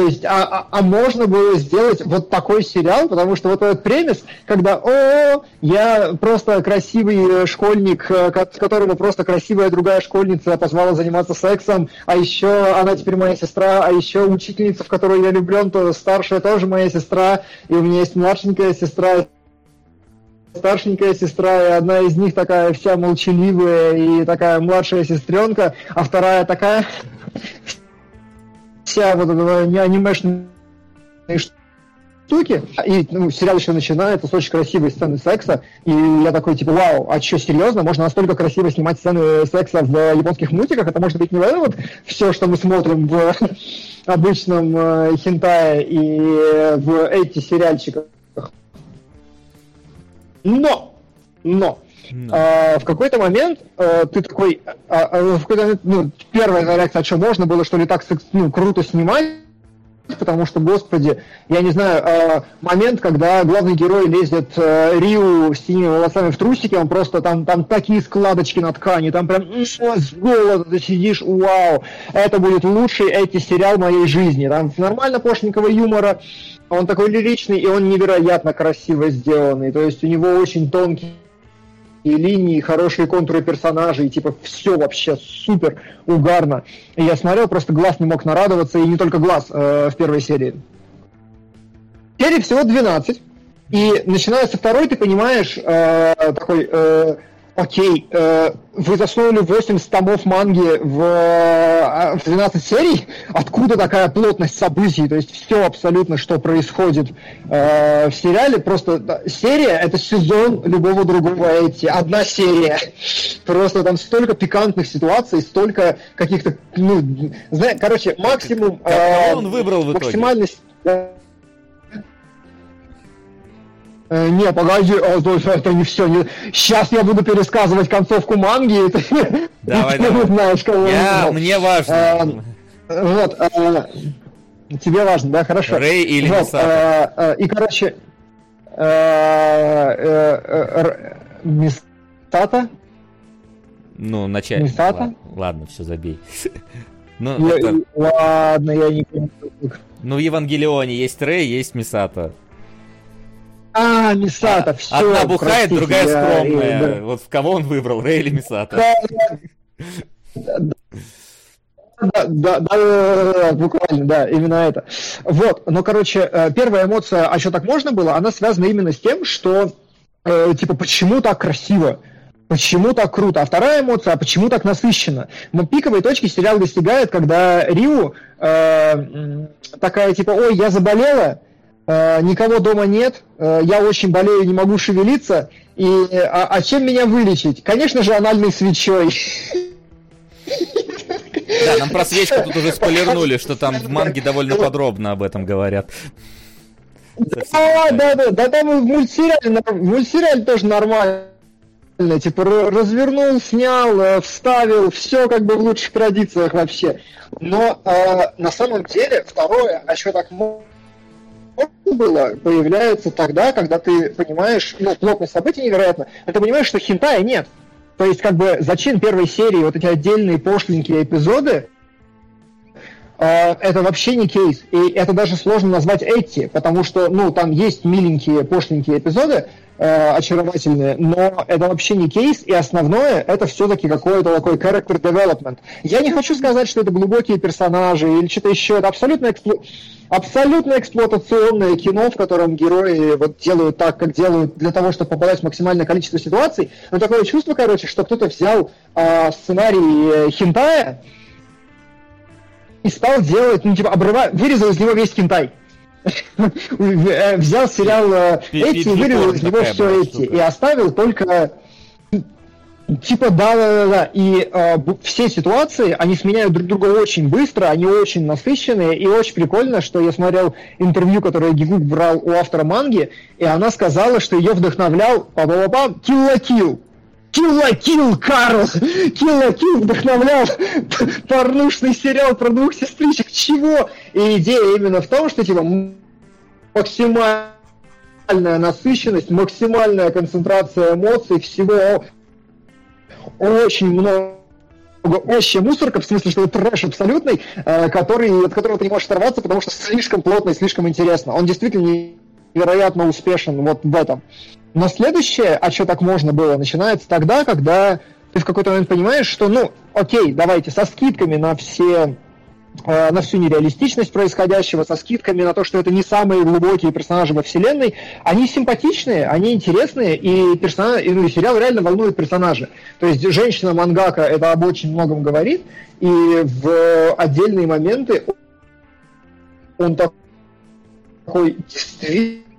То есть, а, а, а можно было сделать вот такой сериал, потому что вот этот премис, когда о, я просто красивый школьник, э, которому просто красивая другая школьница позвала заниматься сексом, а еще она теперь моя сестра, а еще учительница, в которую я влюблен, то старшая тоже моя сестра, и у меня есть младшенькая сестра, старшенькая сестра, и одна из них такая вся молчаливая и такая младшая сестренка, а вторая такая вся вот эта анимешная штуки. И ну, сериал еще начинается с очень красивой сцены секса. И я такой, типа, вау, а что, серьезно? Можно настолько красиво снимать сцены секса в японских мультиках? Это может быть не вот, все, что мы смотрим в *laughs* обычном э, хентае и в эти сериальчиках. Но, но, а, в какой-то момент а, ты такой, а, а, в какой-то момент, ну, первая реакция, что можно было, что ли, так ну, круто снимать, потому что, господи, я не знаю, э, момент, когда главный герой лезет э, Риу с синими волосами в трусики, он просто там, там такие складочки на ткани, там прям с голода ты сидишь, вау, это будет лучший эти сериал моей жизни. Там нормально пошленького юмора, он такой лиричный, и он невероятно красиво сделанный. То есть у него очень тонкие линии, хорошие контуры персонажей, типа все вообще супер угарно. И я смотрел, просто глаз не мог нарадоваться, и не только глаз э, в первой серии. Серии всего 12, и начиная со второй, ты понимаешь, э, такой... Э, окей, э, вы засунули 80 томов манги в, э, в 12 серий, откуда такая плотность событий, то есть все абсолютно, что происходит э, в сериале, просто да, серия это сезон любого другого эти, одна серия, просто там столько пикантных ситуаций, столько каких-то, ну, знаешь, короче, максимум... Э, он выбрал в итоге? Максимальность... Э, не, погоди, это не все. Не... Сейчас я буду пересказывать концовку манги. Давай, ты давай. знаешь, кого я, Мне важно. А, вот, а, тебе важно, да, хорошо. Рэй или вот, Мисата? А, и, короче, а, Мисата? Ну, начать. Мисата? Ладно, все, забей. *laughs* Ну, я, это... Ладно, я не помню. Ну, в Евангелионе есть Рэй, есть Мисата. А, Мисата, все. Одна бухает, простите, другая скромная. Да. Вот в кого он выбрал, Рэй или Мисата? да, да, да, да, буквально, да, именно это. Вот, но, короче, э, первая эмоция, а что так можно было, она связана именно с тем, что, э, типа, почему так красиво? Почему так круто? А вторая эмоция, а почему так насыщенно? Но пиковой точки сериал достигает, когда Риу э, такая типа, ой, я заболела, никого дома нет, э, я очень болею, не могу шевелиться, и а, а чем меня вылечить? Конечно же, анальной свечой. Да, нам про свечку тут уже спойлернули, что там в манге довольно подробно об этом говорят. Да, да, да, да, там в мультсериале, в мультсериале тоже нормально. Типа развернул, снял, э, вставил, все как бы в лучших традициях вообще. Но э, на самом деле второе, а что так можно было, появляется тогда, когда ты понимаешь, ну, плотность событий невероятно, но ты понимаешь, что хентая нет. То есть, как бы, зачин первой серии, вот эти отдельные пошленькие эпизоды, э, это вообще не кейс. И это даже сложно назвать эти, потому что, ну, там есть миленькие, пошленькие эпизоды, э, очаровательные, но это вообще не кейс, и основное, это все-таки какой-то такой character development. Я не хочу сказать, что это глубокие персонажи или что-то еще, это абсолютно эксплу абсолютно эксплуатационное кино, в котором герои вот делают так, как делают для того, чтобы попадать в максимальное количество ситуаций. Но такое чувство, короче, что кто-то взял э, сценарий хентая и стал делать, ну, типа, обрывать, вырезал из него весь хентай. *laughs* Э, взял сериал э, эти и вырезал из него все эти. И оставил только Типа, да, да, да, да. И э, все ситуации, они сменяют друг друга очень быстро, они очень насыщенные, и очень прикольно, что я смотрел интервью, которое Гигук брал у автора манги, и она сказала, что ее вдохновлял, па па па Kill la Kill. Kill la Kill, Карл! Kill вдохновлял *laughs* порнушный сериал про двух сестричек. Чего? И идея именно в том, что, типа, максимальная насыщенность, максимальная концентрация эмоций, всего очень много вообще мусорка, в смысле, что это трэш абсолютный, э, который, от которого ты не можешь оторваться, потому что слишком плотно и слишком интересно. Он действительно невероятно успешен вот в этом. Но следующее, а что так можно было, начинается тогда, когда ты в какой-то момент понимаешь, что, ну, окей, давайте со скидками на все на всю нереалистичность происходящего, со скидками на то, что это не самые глубокие персонажи во вселенной, они симпатичные, они интересные, и, персонаж, и, ну, и сериал реально волнует персонажи. То есть женщина Мангака это об очень многом говорит, и в отдельные моменты он такой действительно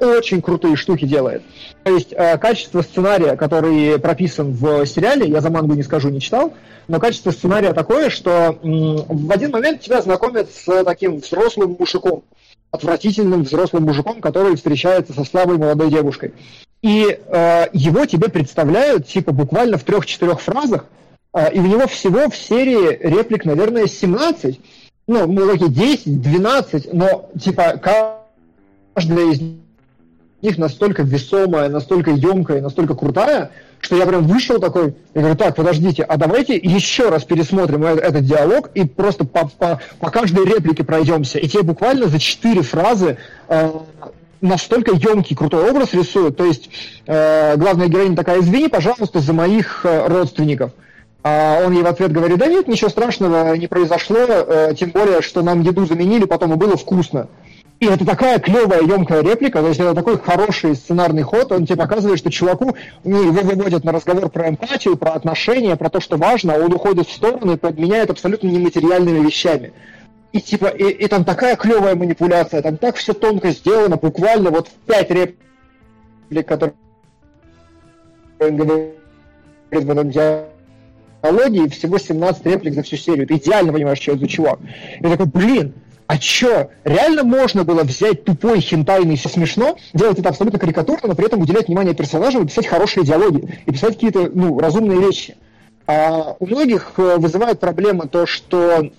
очень крутые штуки делает. То есть э, качество сценария, который прописан в сериале, я за мангу не скажу, не читал, но качество сценария такое, что в один момент тебя знакомят с таким взрослым мужиком, отвратительным взрослым мужиком, который встречается со слабой молодой девушкой. И э, его тебе представляют, типа, буквально в трех-четырех фразах, э, и у него всего в серии реплик, наверное, 17, ну, ну такие 10, 12, но, типа, каждая из них настолько весомая, настолько емкая, настолько крутая, что я прям вышел такой, и говорю, так, подождите, а давайте еще раз пересмотрим этот, этот диалог и просто по, по, по каждой реплике пройдемся. И тебе буквально за четыре фразы э, настолько емкий, крутой образ рисуют. То есть э, главная героиня такая, извини, пожалуйста, за моих э, родственников. А он ей в ответ говорит, да нет, ничего страшного не произошло, э, тем более, что нам еду заменили, потом и было вкусно. И это такая клевая, емкая реплика, то есть это такой хороший сценарный ход, он тебе показывает, что чуваку, ну, его выводят на разговор про эмпатию, про отношения, про то, что важно, а он уходит в сторону и подменяет абсолютно нематериальными вещами. И типа, и, и там такая клевая манипуляция, там так все тонко сделано, буквально вот в пять реплик, которые он говорит в этом диалоге, и всего 17 реплик за всю серию. Ты идеально понимаешь, что это за чувак. И такой, блин, а чё, реально можно было взять тупой хентайный все смешно, делать это абсолютно карикатурно, но при этом уделять внимание персонажам и писать хорошие диалоги, и писать какие-то ну, разумные вещи. А у многих э, вызывает проблема то, что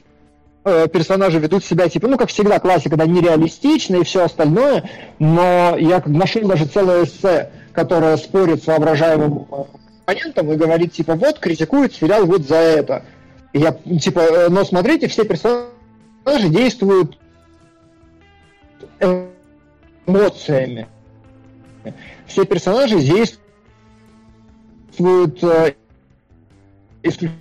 э, персонажи ведут себя, типа, ну, как всегда, классика, да, нереалистично и все остальное, но я нашел даже целое эссе, которое спорит с воображаемым э, оппонентом и говорит, типа, вот, критикует сериал вот за это. И я, типа, но смотрите, все персонажи персонажи действуют эмоциями. Все персонажи действуют э, исключительно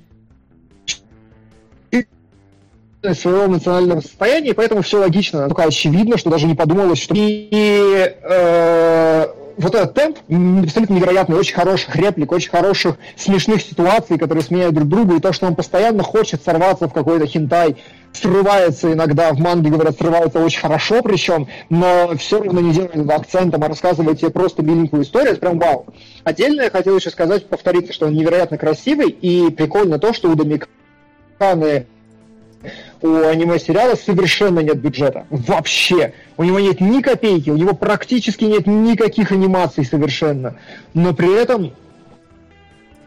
своего эмоционального состояния, поэтому все логично, только очевидно, что даже не подумалось, что и э, вот этот темп абсолютно невероятный, очень хороших реплик, очень хороших смешных ситуаций, которые сменяют друг друга, и то, что он постоянно хочет сорваться в какой-то хинтай, срывается иногда, в манге, говорят, срывается очень хорошо причем, но все равно не делает акцентом, а рассказывает тебе просто миленькую историю, это прям вау. Отдельно я хотел еще сказать, повториться, что он невероятно красивый, и прикольно то, что у Домиканы у аниме-сериала совершенно нет бюджета. Вообще. У него нет ни копейки, у него практически нет никаких анимаций совершенно. Но при этом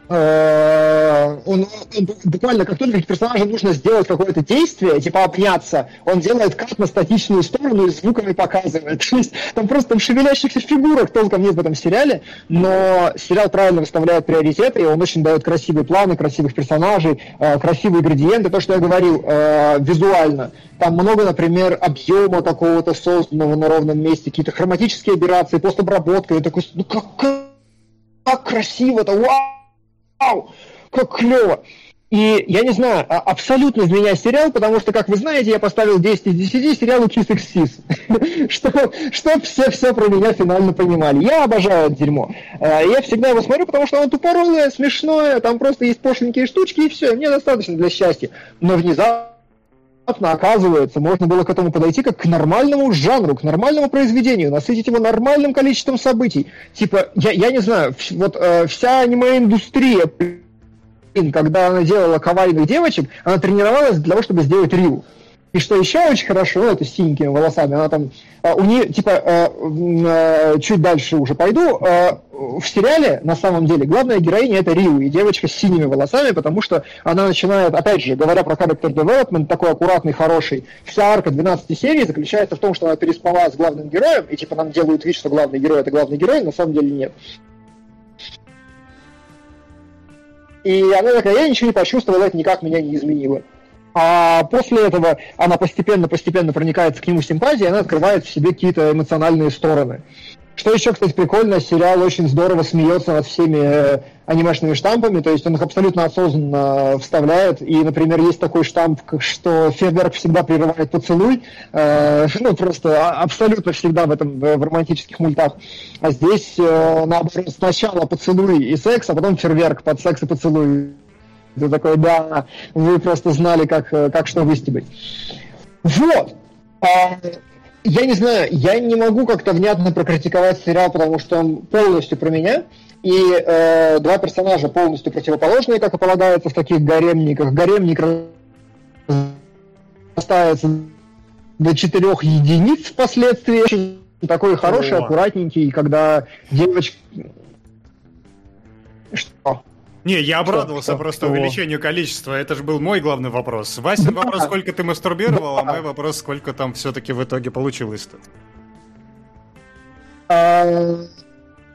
он, он буквально как только персонажу нужно сделать какое-то действие, типа обняться, он делает кат на статичную сторону и звуками показывает. *laughs* То есть там просто там шевелящихся фигурок толком нет в этом сериале, но сериал правильно выставляет приоритеты, и он очень дает красивые планы, красивых персонажей, э, красивые ингредиенты, то, что я говорил, э, визуально. Там много, например, объема какого-то созданного на ровном месте, какие-то хроматические операции, постобработка, и такой, ну как, как красиво-то, вау! Вау, как клево. И я не знаю, а, абсолютно из меня сериал, потому что, как вы знаете, я поставил 10 из 10 сериалу Kiss X что, что все все про меня финально понимали. Я обожаю это дерьмо. А, я всегда его смотрю, потому что оно тупорылое, смешное, там просто есть пошленькие штучки и все, мне достаточно для счастья. Но внезапно оказывается, можно было к этому подойти как к нормальному жанру, к нормальному произведению, насытить его нормальным количеством событий. Типа, я, я не знаю, вот э, вся аниме-индустрия, когда она делала кавайных девочек, она тренировалась для того, чтобы сделать Риву. И что еще очень хорошо, это с синенькими волосами, она там, а, у нее, типа, а, а, чуть дальше уже пойду, в сериале, на самом деле, главная героиня это Риу, и девочка с синими волосами, потому что она начинает, опять же, говоря про character development, такой аккуратный, хороший, вся арка 12 серий заключается в том, что она переспала с главным героем, и типа нам делают вид, что главный герой это главный герой, на самом деле нет. И она такая, я ничего не почувствовала, это никак меня не изменило. А после этого она постепенно-постепенно проникается к нему симпатией, и она открывает в себе какие-то эмоциональные стороны. Что еще, кстати, прикольно, сериал очень здорово смеется над всеми э, анимешными штампами, то есть он их абсолютно осознанно вставляет, и, например, есть такой штамп, что Фейерверк всегда прерывает поцелуй, э, *laughs* ну, просто а, абсолютно всегда в этом, в романтических мультах, а здесь, э, наоборот, сначала поцелуй и секс, а потом фейерверк под секс и поцелуй ты такой, да, вы просто знали, как, как что выстебать. Вот. А, я не знаю, я не могу как-то внятно прокритиковать сериал, потому что он полностью про меня. И э, два персонажа полностью противоположные, как и полагается в таких гаремниках. Гаремник растается до четырех единиц впоследствии. Очень такой хороший, аккуратненький, когда девочка... Не, я обрадовался что, просто что? увеличению количества. Это же был мой главный вопрос. Вася да. вопрос, *laughs* сколько ты мастурбировал, да. а мой *laughs* вопрос, сколько там все-таки в итоге получилось-то. А,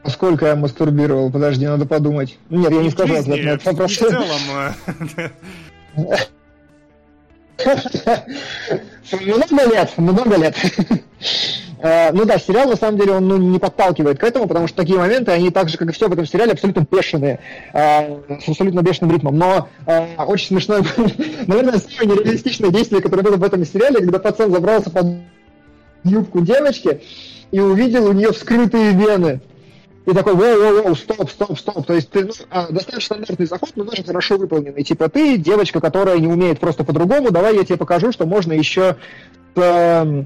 сколько я мастурбировал? Подожди, надо подумать. Нет, я не скажу ответ на этот вопрос. В целом. *laughs* Много лет, много лет. Э, ну да, сериал на самом деле он ну, не подталкивает к этому, потому что такие моменты, они так же, как и все в этом сериале, абсолютно бешеные, э, с абсолютно бешеным ритмом. Но э, очень смешное, *laughs* наверное, самое нереалистичное действие, которое было в этом сериале, когда пацан забрался под юбку девочки и увидел у нее вскрытые вены. И такой, воу-воу-воу, стоп, стоп, стоп. То есть ты, ну, а, достаточно стандартный заход, но даже хорошо выполненный. Типа ты девочка, которая не умеет просто по-другому, давай я тебе покажу, что можно еще э,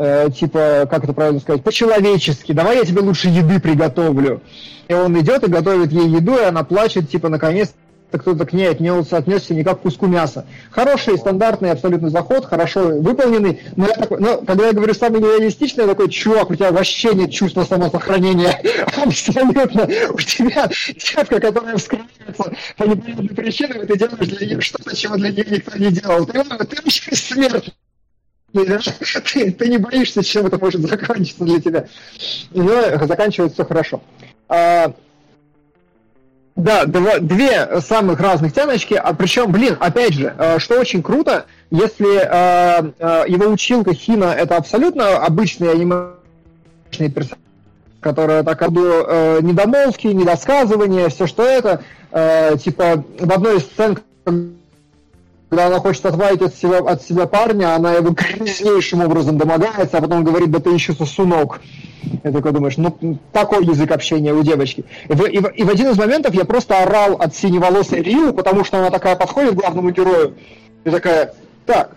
э, типа, как это правильно сказать, по-человечески, давай я тебе лучше еды приготовлю. И он идет и готовит ей еду, и она плачет, типа, наконец кто-то к ней отнесся, отнесся не как к куску мяса. Хороший, стандартный абсолютно заход, хорошо выполненный, но, я такой, но когда я говорю самый нереалистичный, я такой, чувак, у тебя вообще нет чувства самосохранения, *laughs* абсолютно. У тебя девка, которая вскрывается по непонятным причинам, и ты делаешь для нее что-то, чего для нее никто не делал. Ты, ты вообще смерть *laughs* ты, ты не боишься, чем это может закончиться для тебя. Но заканчивается все хорошо. А, да, два, две самых разных тяночки, а причем, блин, опять же, э, что очень круто, если э, э, его училка Хина это абсолютно обычный анимешный персонаж, который так э, недомолвки, недосказывания, все что это, э, типа в одной из сцен, когда она хочет отвалить от себя, от себя парня, она его грязнейшим образом домогается, а потом говорит, да ты еще сосунок. Я такой думаешь, ну, такой язык общения у девочки. И в, и, в, и в один из моментов я просто орал от синеволосой Рию, потому что она такая подходит к главному герою и такая, так,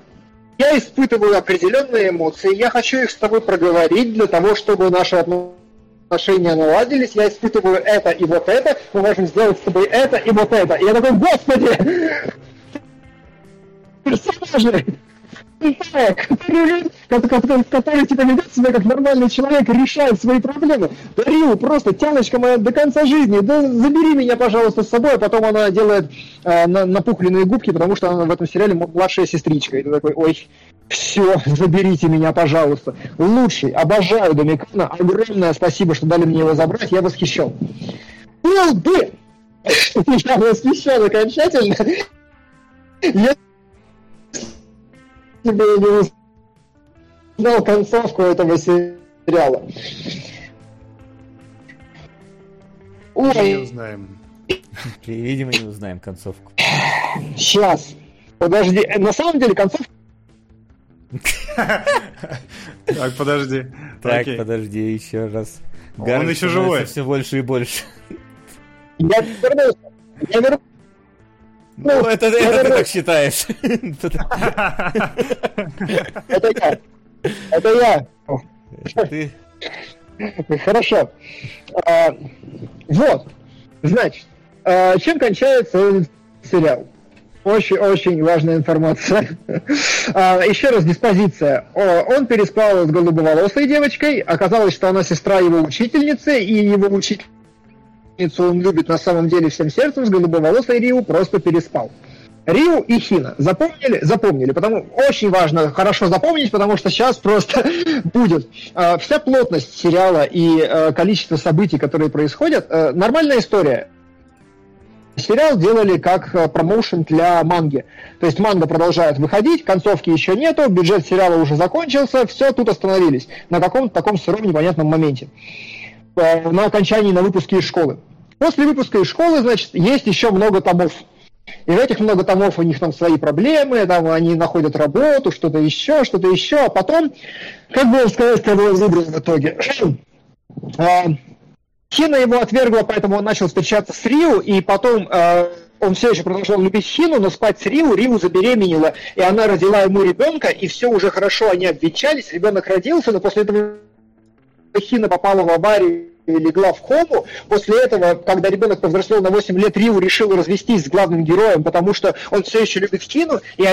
я испытываю определенные эмоции, я хочу их с тобой проговорить для того, чтобы наши отношения наладились, я испытываю это и вот это, мы можем сделать с тобой это и вот это. И я такой, господи, персонажи, который, который, типа ведет себя как нормальный человек решает свои проблемы. Дарил просто тяночка моя до конца жизни. Да забери меня, пожалуйста, с собой. А потом она делает э, на, напухленные губки, потому что она в этом сериале младшая сестричка. И ты такой, ой, все, заберите меня, пожалуйста. Лучший, обожаю Домикана. Огромное спасибо, что дали мне его забрать. Я восхищен. Ну, бы! Я восхищен окончательно. Я бы не узнал концовку этого сериала. Ой. Не узнаем. *laughs* Видимо, не узнаем концовку. Сейчас. Подожди. На самом деле концовка *laughs* так, подожди. Так, подожди, еще раз. Он еще живой. Все больше и больше. Я вернулся. Я вернулся. Ну, это, это, это ты так считаешь. Это я. Это я. Ты. Хорошо. А, вот. Значит, а, чем кончается сериал? Очень-очень важная информация. а, еще раз, диспозиция. О, он переспал с голубоволосой девочкой. Оказалось, что она сестра его учительницы, и его учительница он любит на самом деле всем сердцем, с голубоволосой Риу просто переспал. Риу и Хина. Запомнили? Запомнили. Потому очень важно хорошо запомнить, потому что сейчас просто *laughs* будет э, вся плотность сериала и э, количество событий, которые происходят. Э, нормальная история. Сериал делали как э, промоушен для манги. То есть манга продолжает выходить, концовки еще нету, бюджет сериала уже закончился, все, тут остановились. На каком-то таком сыром непонятном моменте. Э, на окончании, на выпуске из школы. После выпуска из школы, значит, есть еще много томов. И в этих много томов у них там свои проблемы, там они находят работу, что-то еще, что-то еще, а потом, как бы сказать, кого он выбрал в итоге. Хина его отвергла, поэтому он начал встречаться с Рио, и потом э, он все еще продолжал любить Хину, но спать с Риу, Риу забеременела, и она родила ему ребенка, и все уже хорошо, они обвенчались, ребенок родился, но после этого Хина попала в аварию и легла в кому. После этого, когда ребенок повзрослел на 8 лет, Риу решил развестись с главным героем, потому что он все еще любит Хину, и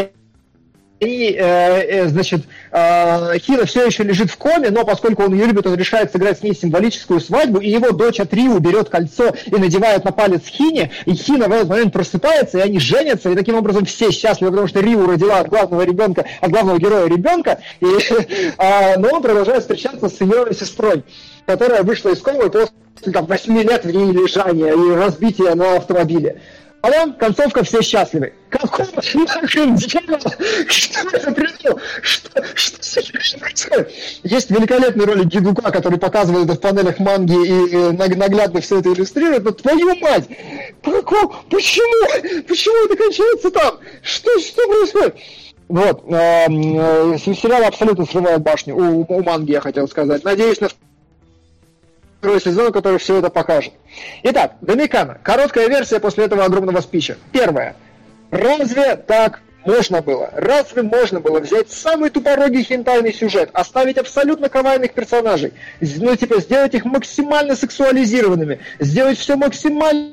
и, э, э, значит, э, Хина все еще лежит в коме, но поскольку он ее любит, он решает сыграть с ней символическую свадьбу, и его дочь от Риу берет кольцо и надевает на палец Хине, и Хина в этот момент просыпается, и они женятся, и таким образом все счастливы, потому что Риу родила от главного ребенка, от главного героя ребенка, и, э, *laughs* но он продолжает встречаться с ее сестрой, которая вышла из комы после там, 8 лет в ней лежания и разбития на автомобиле. Потом концовка все счастливы. Какого нахрен дьявола? Что это придумал? Что, что происходит? Есть великолепный ролик Гидука, который показывает это в панелях манги и э, наглядно все это иллюстрирует. Но твою мать! Какого? Почему? Почему это кончается там? Что, что происходит? Вот. Э, э, сериал абсолютно срывает башню. У, у манги, я хотел сказать. Надеюсь на второй сезон, который все это покажет. Итак, Домикана. Короткая версия после этого огромного спича. Первое. Разве так можно было? Разве можно было взять самый тупорогий хентайный сюжет, оставить абсолютно кавайных персонажей, ну, типа, сделать их максимально сексуализированными, сделать все максимально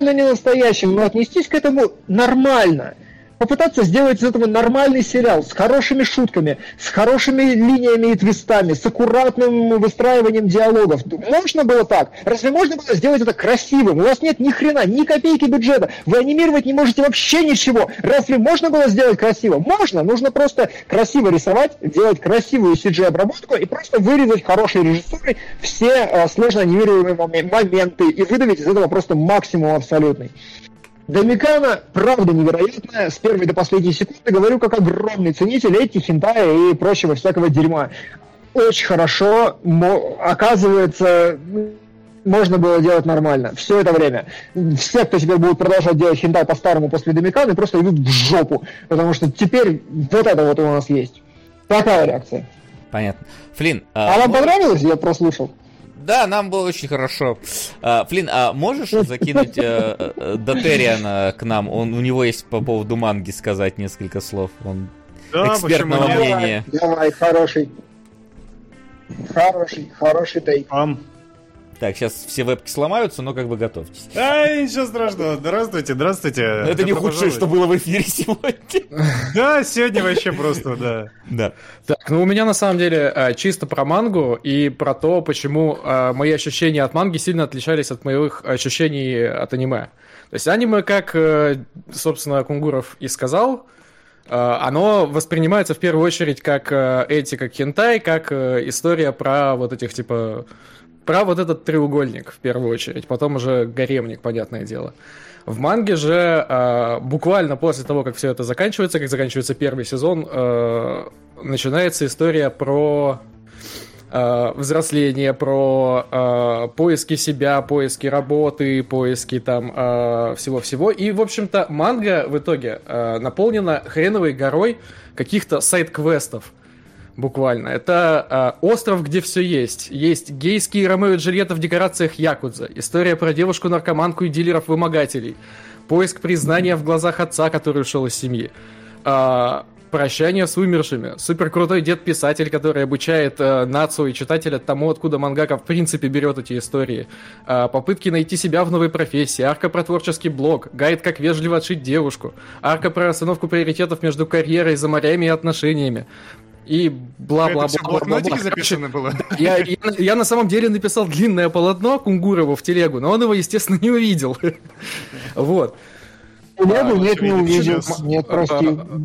ненастоящим, но отнестись к этому нормально – попытаться сделать из этого нормальный сериал с хорошими шутками, с хорошими линиями и твистами, с аккуратным выстраиванием диалогов. Можно было так? Разве можно было сделать это красивым? У вас нет ни хрена, ни копейки бюджета. Вы анимировать не можете вообще ничего. Разве можно было сделать красиво? Можно. Нужно просто красиво рисовать, делать красивую CG-обработку и просто вырезать хорошей режиссурой все э, сложно анимируемые моменты и выдавить из этого просто максимум абсолютный. Домикана, правда невероятная, с первой до последней секунды говорю, как огромный ценитель этих хентая и прочего всякого дерьма. Очень хорошо, оказывается, можно было делать нормально. Все это время. Все, кто теперь будет продолжать делать хентай по-старому после Домиканы, просто идут в жопу. Потому что теперь вот это вот у нас есть. Такая реакция. Понятно. Флин. А, а вам понравилось? Я прослушал. Да, нам было очень хорошо. А, Флин, а можешь закинуть э, э, Дотериана к нам? Он, у него есть по поводу манги сказать несколько слов. Он да, экспертного мнения. Давай, давай, хороший. Хороший, хороший тейк. Так, сейчас все вебки сломаются, но как бы готовьтесь. А, ничего страшного. Здравствуйте, здравствуйте. Но это не худшее, что было в эфире сегодня. *laughs* Да, сегодня вообще просто, да. Да. Так, ну у меня на самом деле а, чисто про мангу и про то, почему а, мои ощущения от манги сильно отличались от моих ощущений от аниме. То есть аниме, как, э, собственно, Кунгуров и сказал, а, оно воспринимается в первую очередь как э, эти, как хентай, как э, история про вот этих, типа, про вот этот треугольник в первую очередь, потом уже гаремник, понятное дело. В манге же э, буквально после того, как все это заканчивается, как заканчивается первый сезон, э, начинается история про э, взросление, про э, поиски себя, поиски работы, поиски там всего-всего. И, в общем-то, манга в итоге э, наполнена хреновой горой каких-то сайт-квестов буквально. Это э, остров, где все есть. Есть гейские Ромео и Джульетта в декорациях Якудза. История про девушку-наркоманку и дилеров-вымогателей. Поиск признания в глазах отца, который ушел из семьи. Э, прощание с умершими. Супер крутой дед-писатель, который обучает э, нацию и читателя тому, откуда мангака в принципе берет эти истории. Э, попытки найти себя в новой профессии. Арка про творческий блог. Гайд, как вежливо отшить девушку. Арка про расстановку приоритетов между карьерой, за морями и отношениями и бла-бла-бла. Это бла, бла, бла, записано было? *laughs* Я, я, я на самом деле написал длинное полотно Кунгурову в телегу, но он его, естественно, не увидел. *laughs* Вот. Телегу? Нет, не увидел. Нет, прости. А,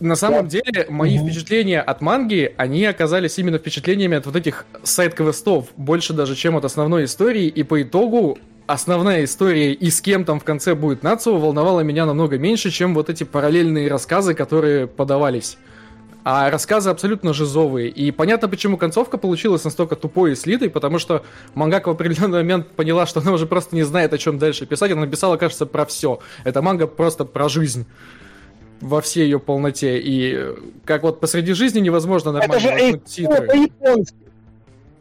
на самом деле, мои впечатления от манги, они оказались именно впечатлениями от вот этих сайт-квестов, больше даже, чем от основной истории, и по итогу основная история и с кем там в конце будет Нацуо волновала меня намного меньше, чем вот эти параллельные рассказы, которые подавались а рассказы абсолютно жизовые. И понятно, почему концовка получилась настолько тупой и слитой, потому что Мангак в определенный момент поняла, что она уже просто не знает, о чем дальше писать. Она написала, кажется, про все. Это манга просто про жизнь во всей ее полноте. И как вот посреди жизни невозможно нормально Это же титры. по-японски.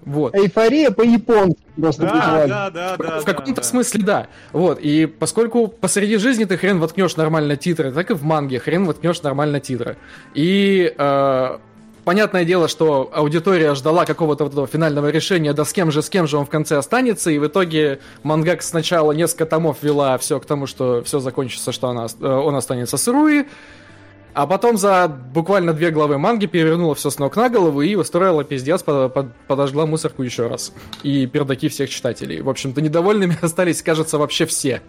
Вот. Эйфория по-японски просто да, да, да, да, В каком-то да, смысле да. Вот. И поскольку посреди жизни ты хрен воткнешь нормально титры, так и в манге хрен воткнешь нормально титры. И э, понятное дело, что аудитория ждала какого-то вот этого финального решения, да с кем же, с кем же он в конце останется, и в итоге мангак сначала несколько томов вела все к тому, что все закончится, что она, э, он останется с Руи, а потом за буквально две главы манги перевернула все с ног на голову и устроила пиздец, под, под, подожгла мусорку еще раз. И пердаки всех читателей. В общем-то, недовольными *laughs* остались, кажется, вообще все.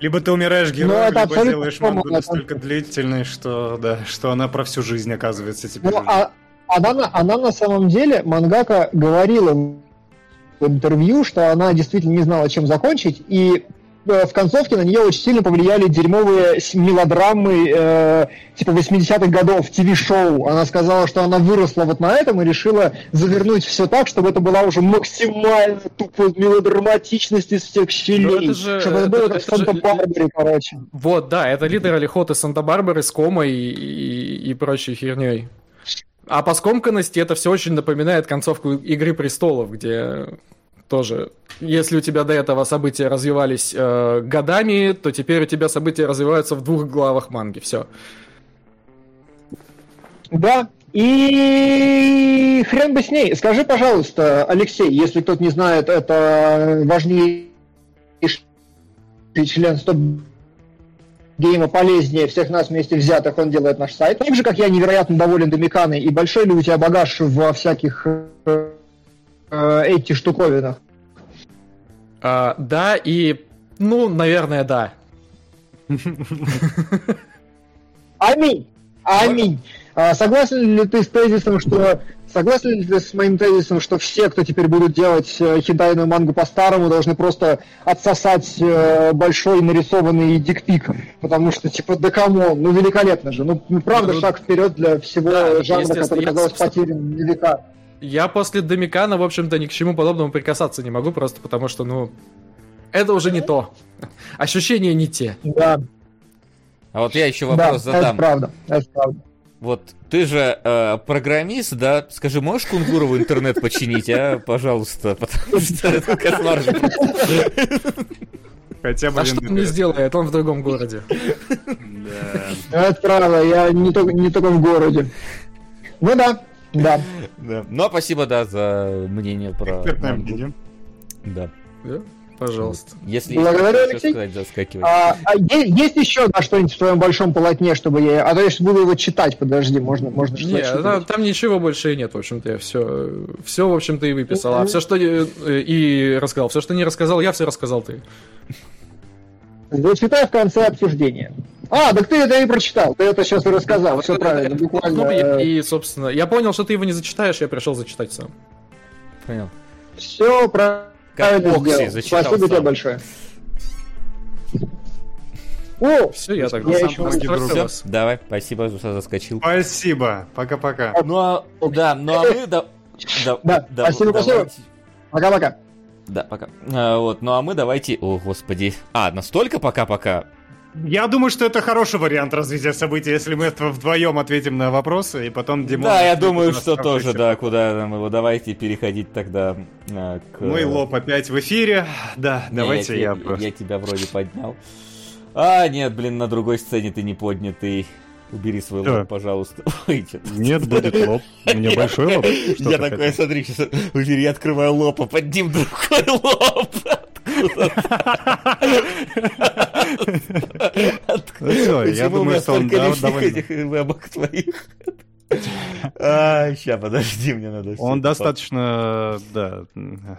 Либо ты умираешь ну, героем, либо делаешь мангу настолько длительной, что, да, что она про всю жизнь оказывается теперь. Ну, а, она, она на самом деле, Мангака говорила в интервью, что она действительно не знала, чем закончить, и в концовке на нее очень сильно повлияли дерьмовые мелодрамы э, типа 80-х годов, ТВ-шоу. Она сказала, что она выросла вот на этом и решила завернуть все так, чтобы это была уже максимально тупо мелодраматичность из всех щелей. Это же, чтобы это, это было как Санта-Барбаре, короче. Вот, да, это литерали ход из Санта-Барбары с комой и, и, и прочей херней. А по скомканности это все очень напоминает концовку Игры престолов, где тоже. Если у тебя до этого события развивались э, годами, то теперь у тебя события развиваются в двух главах манги. Все. Да, и хрен бы с ней. Скажи, пожалуйста, Алексей, если кто-то не знает, это важнейший член стоп гейма полезнее всех нас вместе взятых, он делает наш сайт. Так же, как я невероятно доволен Домиканой, и большой ли у тебя багаж во всяких э, э, эти штуковинах? А, да, и, ну, наверное, да. Аминь. Аминь. А, согласен ли ты с тезисом, что согласен ли ты с моим тезисом, что все, кто теперь будут делать э, хентайную мангу по-старому, должны просто отсосать э, большой нарисованный dick pic? Потому что, типа, да come on, ну великолепно же. Ну, правда, ну, шаг вперед для всего да, жанра, который, казалось, потерян века. Я после Домикана, в общем-то, ни к чему подобному прикасаться не могу, просто потому что, ну, это уже не то. Ощущения не те. Да. А вот я еще вопрос да, задам. Это правда, это правда. Вот ты же э, программист, да? Скажи, можешь Кунгурову интернет починить, а, пожалуйста, потому что это кошмар. Хотя бы. А что он не сделает? Он в другом городе. Да. Это правда, я не только не только в городе. Ну да, да. да. Но спасибо, да, за мнение про. Экспертное мнение. Да. Да? Пожалуйста. Если Благодарю, есть, Алексей. Сказать, заскакивай. А, а есть, есть еще на что-нибудь в твоем большом полотне, чтобы я... А то я буду его читать, подожди, можно, можно что-то Нет, там, там ничего больше и нет, в общем-то, я все, все, в общем-то, и выписал. А все, что и рассказал, все, что не рассказал, я все рассказал ты. Зачитай в конце обсуждения. А, так ты это и прочитал, ты это сейчас и рассказал, все правильно, буквально. И, собственно, я понял, что ты его не зачитаешь, я пришел зачитать сам. Понял. Все правильно. Как Окси зачитал Спасибо тебе большое. О, все, я тогда я сам еще Все, давай, спасибо, что заскочил. Спасибо, пока-пока. Ну а, да, ну а мы... Да, да, *laughs* да, да спасибо, спасибо. Пока-пока. Да, пока. А, вот, ну а мы давайте... О, господи. А, настолько пока-пока? Я думаю, что это хороший вариант развития событий, если мы вдвоем ответим на вопросы, и потом Димон... Да, я думаю, что тоже, да, куда нам его... Давайте переходить тогда а, к... Мой лоб опять в эфире. Да, не, давайте я... Я, я тебя вроде поднял. А, нет, блин, на другой сцене ты не поднятый. Убери свой лоб, пожалуйста. *laughs* Ой, Нет, будет лоб. У меня большой лоб. я такой, смотри, сейчас я открываю лоб, а под ним другой *laughs* лоб. Ну все, я думаю, что он довольно... вебок твоих? А, ща, подожди, мне надо... Он достаточно, да,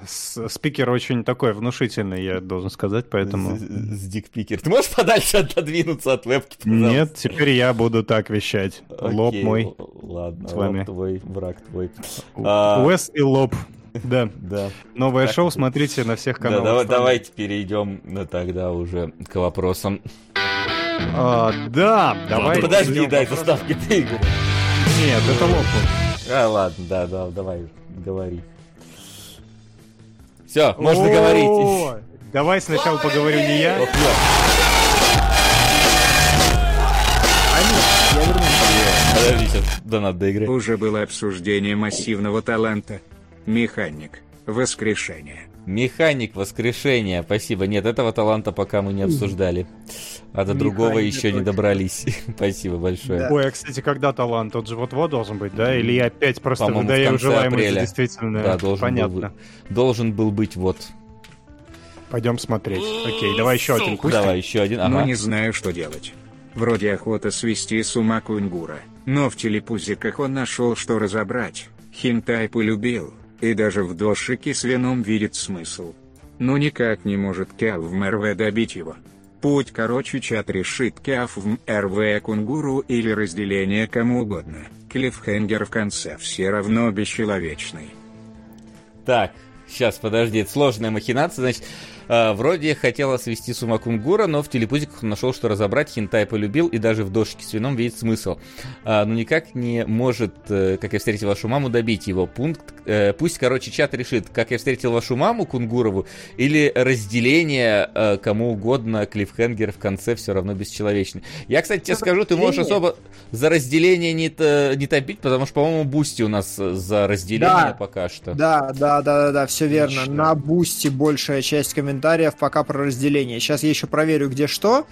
спикер очень такой внушительный, я должен сказать, поэтому... С дикпикер. Ты можешь подальше отодвинуться от вебки? Нет, теперь я буду так вещать. Лоб мой. Ладно, с вами. твой, враг твой. Уэс и лоб. Да, да. Новое шоу смотрите на всех каналах. Да, давай, давайте перейдем ну, тогда уже к вопросам. А, да, давай. Подожди, дай заставки ты, Игорь. Нет, это лопу. А, ладно, да, да, давай, говори. Все, можно говорить. Давай сначала поговорю не я. Подожди, сейчас донат доиграть. Уже было обсуждение массивного таланта. Механик. Воскрешение. Механик воскрешения. Спасибо. Нет, этого таланта пока мы не обсуждали. А до другого еще не добрались. *laughs* Спасибо большое. Да. Ой, а кстати, когда талант? Он же вот-вот должен быть, да? Или я опять просто выдаю желаемое действительно? Да, должен Понятно. Был, должен был быть вот. Пойдем смотреть. Окей, давай еще один. Пусть давай еще один. Ага. Но не знаю, что делать. Вроде охота свести с ума кунгура, но в телепузиках он нашел, что разобрать. Хинтай полюбил, и даже в дошике с вином видит смысл. Но никак не может Кяв в МРВ добить его. Путь короче чат решит Кяв в МРВ кунгуру или разделение кому угодно. Клиффхенгер в конце все равно бесчеловечный. Так, сейчас, подожди, это сложная махинация, значит... Э, вроде хотела свести с ума Кунгура, но в телепузиках нашел, что разобрать, хентай полюбил и даже в дошке с вином видит смысл. А, но никак не может, э, как я встретил вашу маму, добить его. Пункт, э, пусть, короче, чат решит, как я встретил вашу маму Кунгурову или разделение э, кому угодно, клиффхенгер в конце все равно бесчеловечный. Я, кстати, тебе скажу, ты можешь особо за разделение не, не топить, потому что, по-моему, Бусти у нас за разделение да, пока что. Да, да, да, да, да, все верно. Отлично. На Бусти большая часть комментариев пока про разделение. Сейчас я еще проверю, где что,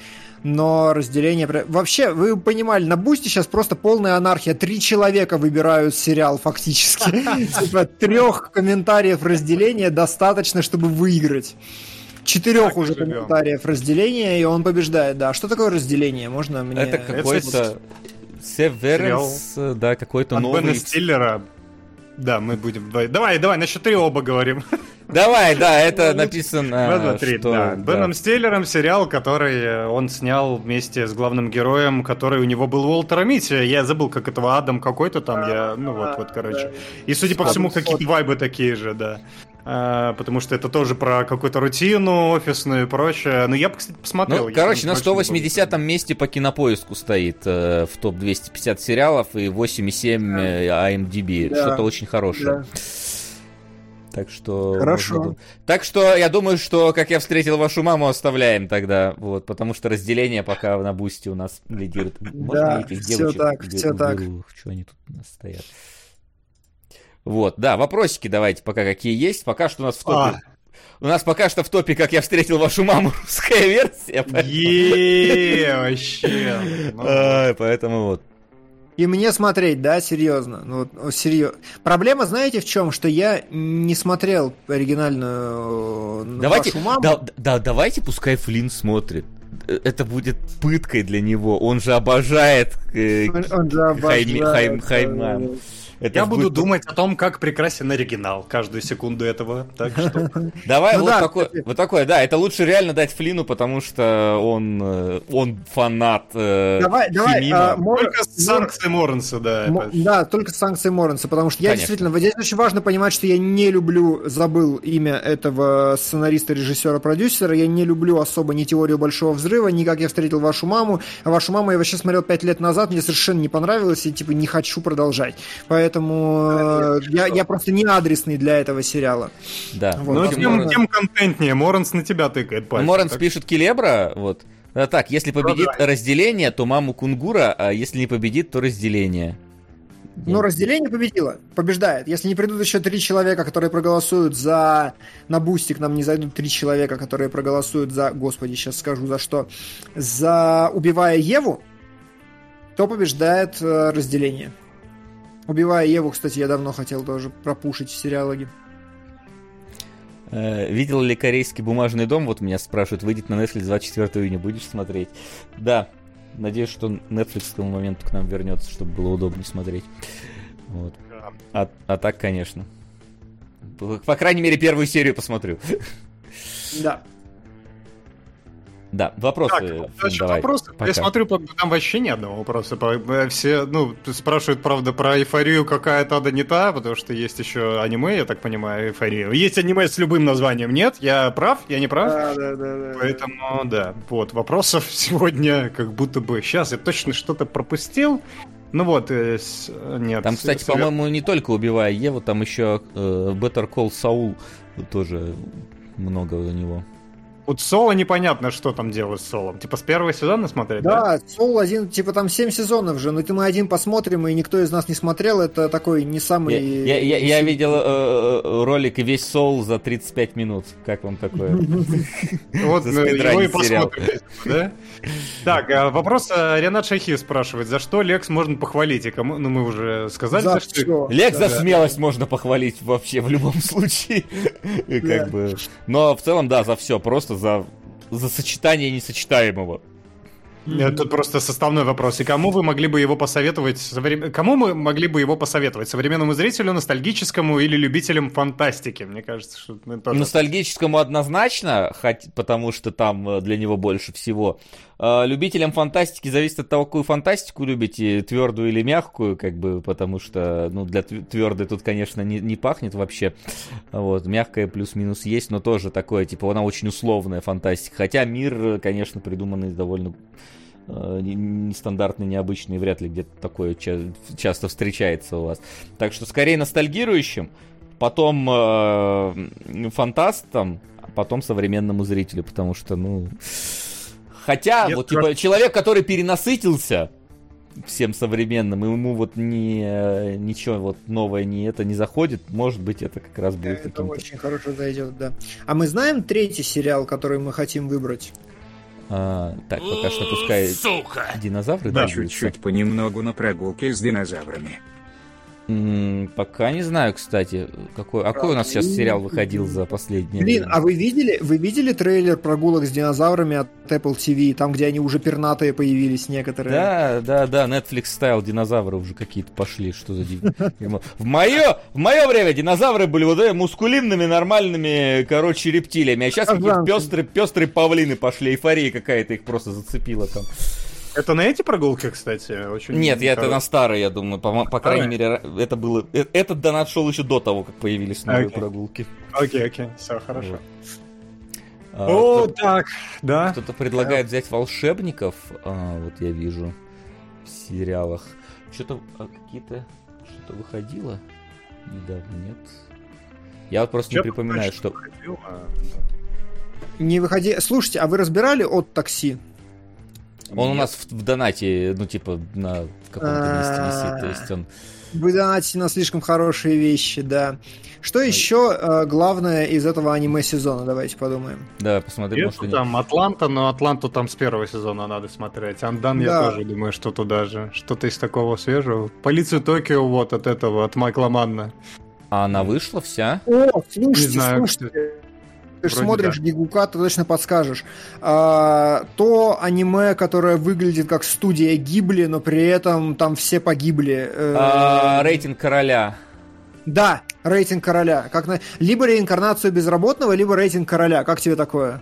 но разделение... Вообще, вы понимали, на Бусти сейчас просто полная анархия. Три человека выбирают сериал фактически. *laughs* Типа трех комментариев разделения достаточно, чтобы выиграть. Четырех уже комментариев разделения, и он побеждает. Да, что такое разделение? Можно мне... Это какой-то... Severance, да, какой-то новый... Бена Стиллера. Да, мы будем... Давай, давай, на счет три оба говорим. Давай, да, *laughs* это написано. Смотри, что... да. Беном Стиллером сериал, который э, он снял вместе с главным героем, который у него был Уолтер Митти. Я забыл, как этого Адам какой-то там, я, ну вот, вот, короче. И, судя по всему, какие-то вайбы такие же, да. А, потому что это тоже про какую-то рутину офисную и прочее. Но я бы, кстати, посмотрел. Ну, короче, на 180 месте по кинопоиску стоит э, в топ 250 сериалов и 8,7 да. IMDb. Да. Что-то очень хорошее. Да. Так что... Хорошо. Можно... Так что я думаю, что как я встретил вашу маму, оставляем тогда. Вот, потому что разделение пока на бусте у нас лидирует. Можно да, этих все девочек, так, все так. Что они тут у нас стоят? Вот, да, вопросики давайте пока какие есть. Пока что у нас в топе. А. У нас пока что в топе, как я встретил вашу маму, *laughs* русская версия. Еее, вообще. Ну поэтому вот. И мне смотреть, да, серьезно. Ну, серьезно. Проблема, знаете, в чем? Что я не смотрел оригинальную э, давайте, вашу маму. Да, да, давайте пускай Флинн смотрит. Э, это будет пыткой для него. Он же обожает, э, он, он же обожает Хайм, Хайм, Хайман. Это Я буду думать о том, как прекрасен оригинал каждую секунду этого. Так что... *laughs* Давай ну, вот, да, такой, вот такое, да, это лучше реально дать Флину, потому что он, э, он фанат э, Давай, давай. А, Мор... Только с санкцией Моренса, да. М- Да, только с санкцией Моренса, потому что я Конечно. действительно, здесь очень важно понимать, что я не люблю, забыл имя этого сценариста, режиссера, продюсера, я не люблю особо ни теорию Большого Взрыва, ни как я встретил вашу маму, а вашу маму я вообще смотрел пять лет назад, мне совершенно не понравилось, и типа не хочу продолжать. Поэтому поэтому э, я, я просто не адресный для этого сериала. Да. Вот. Ну, тем, Моренс... тем контентнее. Моренс на тебя тыкает пальцем. Моренс так. пишет Келебра, вот. А так, если победит ну, разделение, то маму Кунгура, а если не победит, то разделение. Ну, разделение победило, побеждает. Если не придут еще три человека, которые проголосуют за... На Бусти к нам не зайдут три человека, которые проголосуют за... Господи, сейчас скажу за что. За «Убивая Еву», то побеждает э, разделение. Убивая Еву, кстати, я давно хотел тоже пропушить в сериалоге. Э, видел ли корейский бумажный дом? Вот меня спрашивают, выйдет на Netflix 24 июня, будешь смотреть? Да, надеюсь, что Netflix к тому моменту к нам вернется, чтобы было удобнее смотреть. Вот. А, а так, конечно. По крайней мере, первую серию посмотрю. Да. Да, вопросы. Так, значит, давай, вопросы. Пока. Я смотрю, там вообще ни одного вопроса. Э, все, ну, спрашивают, правда, про эйфорию, какая то да не та, потому что есть еще аниме, я так понимаю, эйфорию. Есть аниме с любым названием, нет? Я прав? Я не прав? Да, да, да. да Поэтому, да, вот, вопросов *laughs* сегодня как будто бы... Сейчас я точно что-то пропустил. Ну вот, э, с, нет. Там, кстати, с... по-моему, не только убивая Еву, там еще э, Better Call Saul тоже много у него. Вот Соло непонятно, что там делают с Солом. Типа с первого сезона смотреть, да? Да, Сол один, типа там 7 сезонов же, но ты мы один посмотрим, и никто из нас не смотрел, это такой не самый... Я, я, я, я видел э, э, ролик весь Сол за 35 минут. Как вам такое? *laughs* Вот ну, его и посмотрим, да? Так, а вопрос э, Ренат Шахи спрашивает, за что Лекс можно похвалить? И кому, ну мы уже сказали, за что. Лекс за смелость можно похвалить вообще в любом *laughs* случае. Как бы. Но в целом, да, за все. Просто просто за, за сочетание несочетаемого. Это просто составной вопрос. И кому вы могли бы его посоветовать? Соврем... Кому мы могли бы его посоветовать? Современному зрителю, ностальгическому или любителям фантастики? Мне кажется, что тоже... Ностальгическому однозначно, хоть, потому что там э, для него больше всего. А любителям фантастики зависит от того, какую фантастику любите, твердую или мягкую, как бы, потому что, ну, для твердой тут, конечно, не, не пахнет вообще. Вот, мягкая плюс-минус есть, но тоже такое, типа, она очень условная фантастика. Хотя мир, конечно, придуманный довольно э, нестандартный, необычный, вряд ли где-то такое ча- часто встречается у вас. Так что скорее ностальгирующим, потом э, фантастам, а потом современному зрителю, потому что, ну, Хотя, Нет, вот, типа, просто... человек, который перенасытился всем современным, и ему вот не, ничего вот новое не это не заходит, может быть, это как раз будет это каким-то... очень хорошо зайдет, да. А мы знаем третий сериал, который мы хотим выбрать? А, так, пока что пускай Сука! динозавры да, чуть-чуть понемногу на прогулке с динозаврами. Пока не знаю, кстати, какой, а какой у нас сейчас сериал выходил за последние. Блин, а вы видели, вы видели трейлер прогулок с динозаврами от Apple TV, там, где они уже пернатые появились некоторые? Да, да, да, Netflix стайл динозавры уже какие-то пошли, что за В мое, в мое время динозавры были вот этими мускулинными, нормальными, короче, рептилиями, а сейчас какие-то пестрые, пестрые павлины пошли, эйфория какая-то их просто зацепила там. Это на эти прогулки, кстати? Очень Нет, я это на старые, я думаю. По, по крайней мере, это было... Э, этот донат шел еще до того, как появились новые okay. прогулки. Окей, okay, окей, okay. все, хорошо. Вот. А, О, так, да. Кто-то предлагает взять волшебников, а, вот я вижу в сериалах. Что-то а, какие-то что-то выходило недавно, нет? Я вот просто Чё не припоминаю, что... Выходило, Не выходи. Слушайте, а вы разбирали от такси? Он у нас в, в донате, ну, типа, на каком-то месте висит. То есть он вы донатите на слишком хорошие вещи, да. Что еще э, главное из этого аниме-сезона? Давайте подумаем. Да, посмотрим. Может, там Атланта, но Атланту там с первого сезона надо смотреть. Андан, да. я тоже думаю, что туда же. Что-то из такого свежего. Полицию Токио вот от этого, от Майкла Манна. А она вышла вся? О, слушайте, Не знаю, слушайте ты же смотришь да. Гигука, ты точно подскажешь. А, то аниме, которое выглядит как студия Гибли, но при этом там все погибли. Э, а, рейтинг короля. Да, рейтинг короля. Как на... Либо реинкарнацию безработного, либо рейтинг короля. Как тебе такое?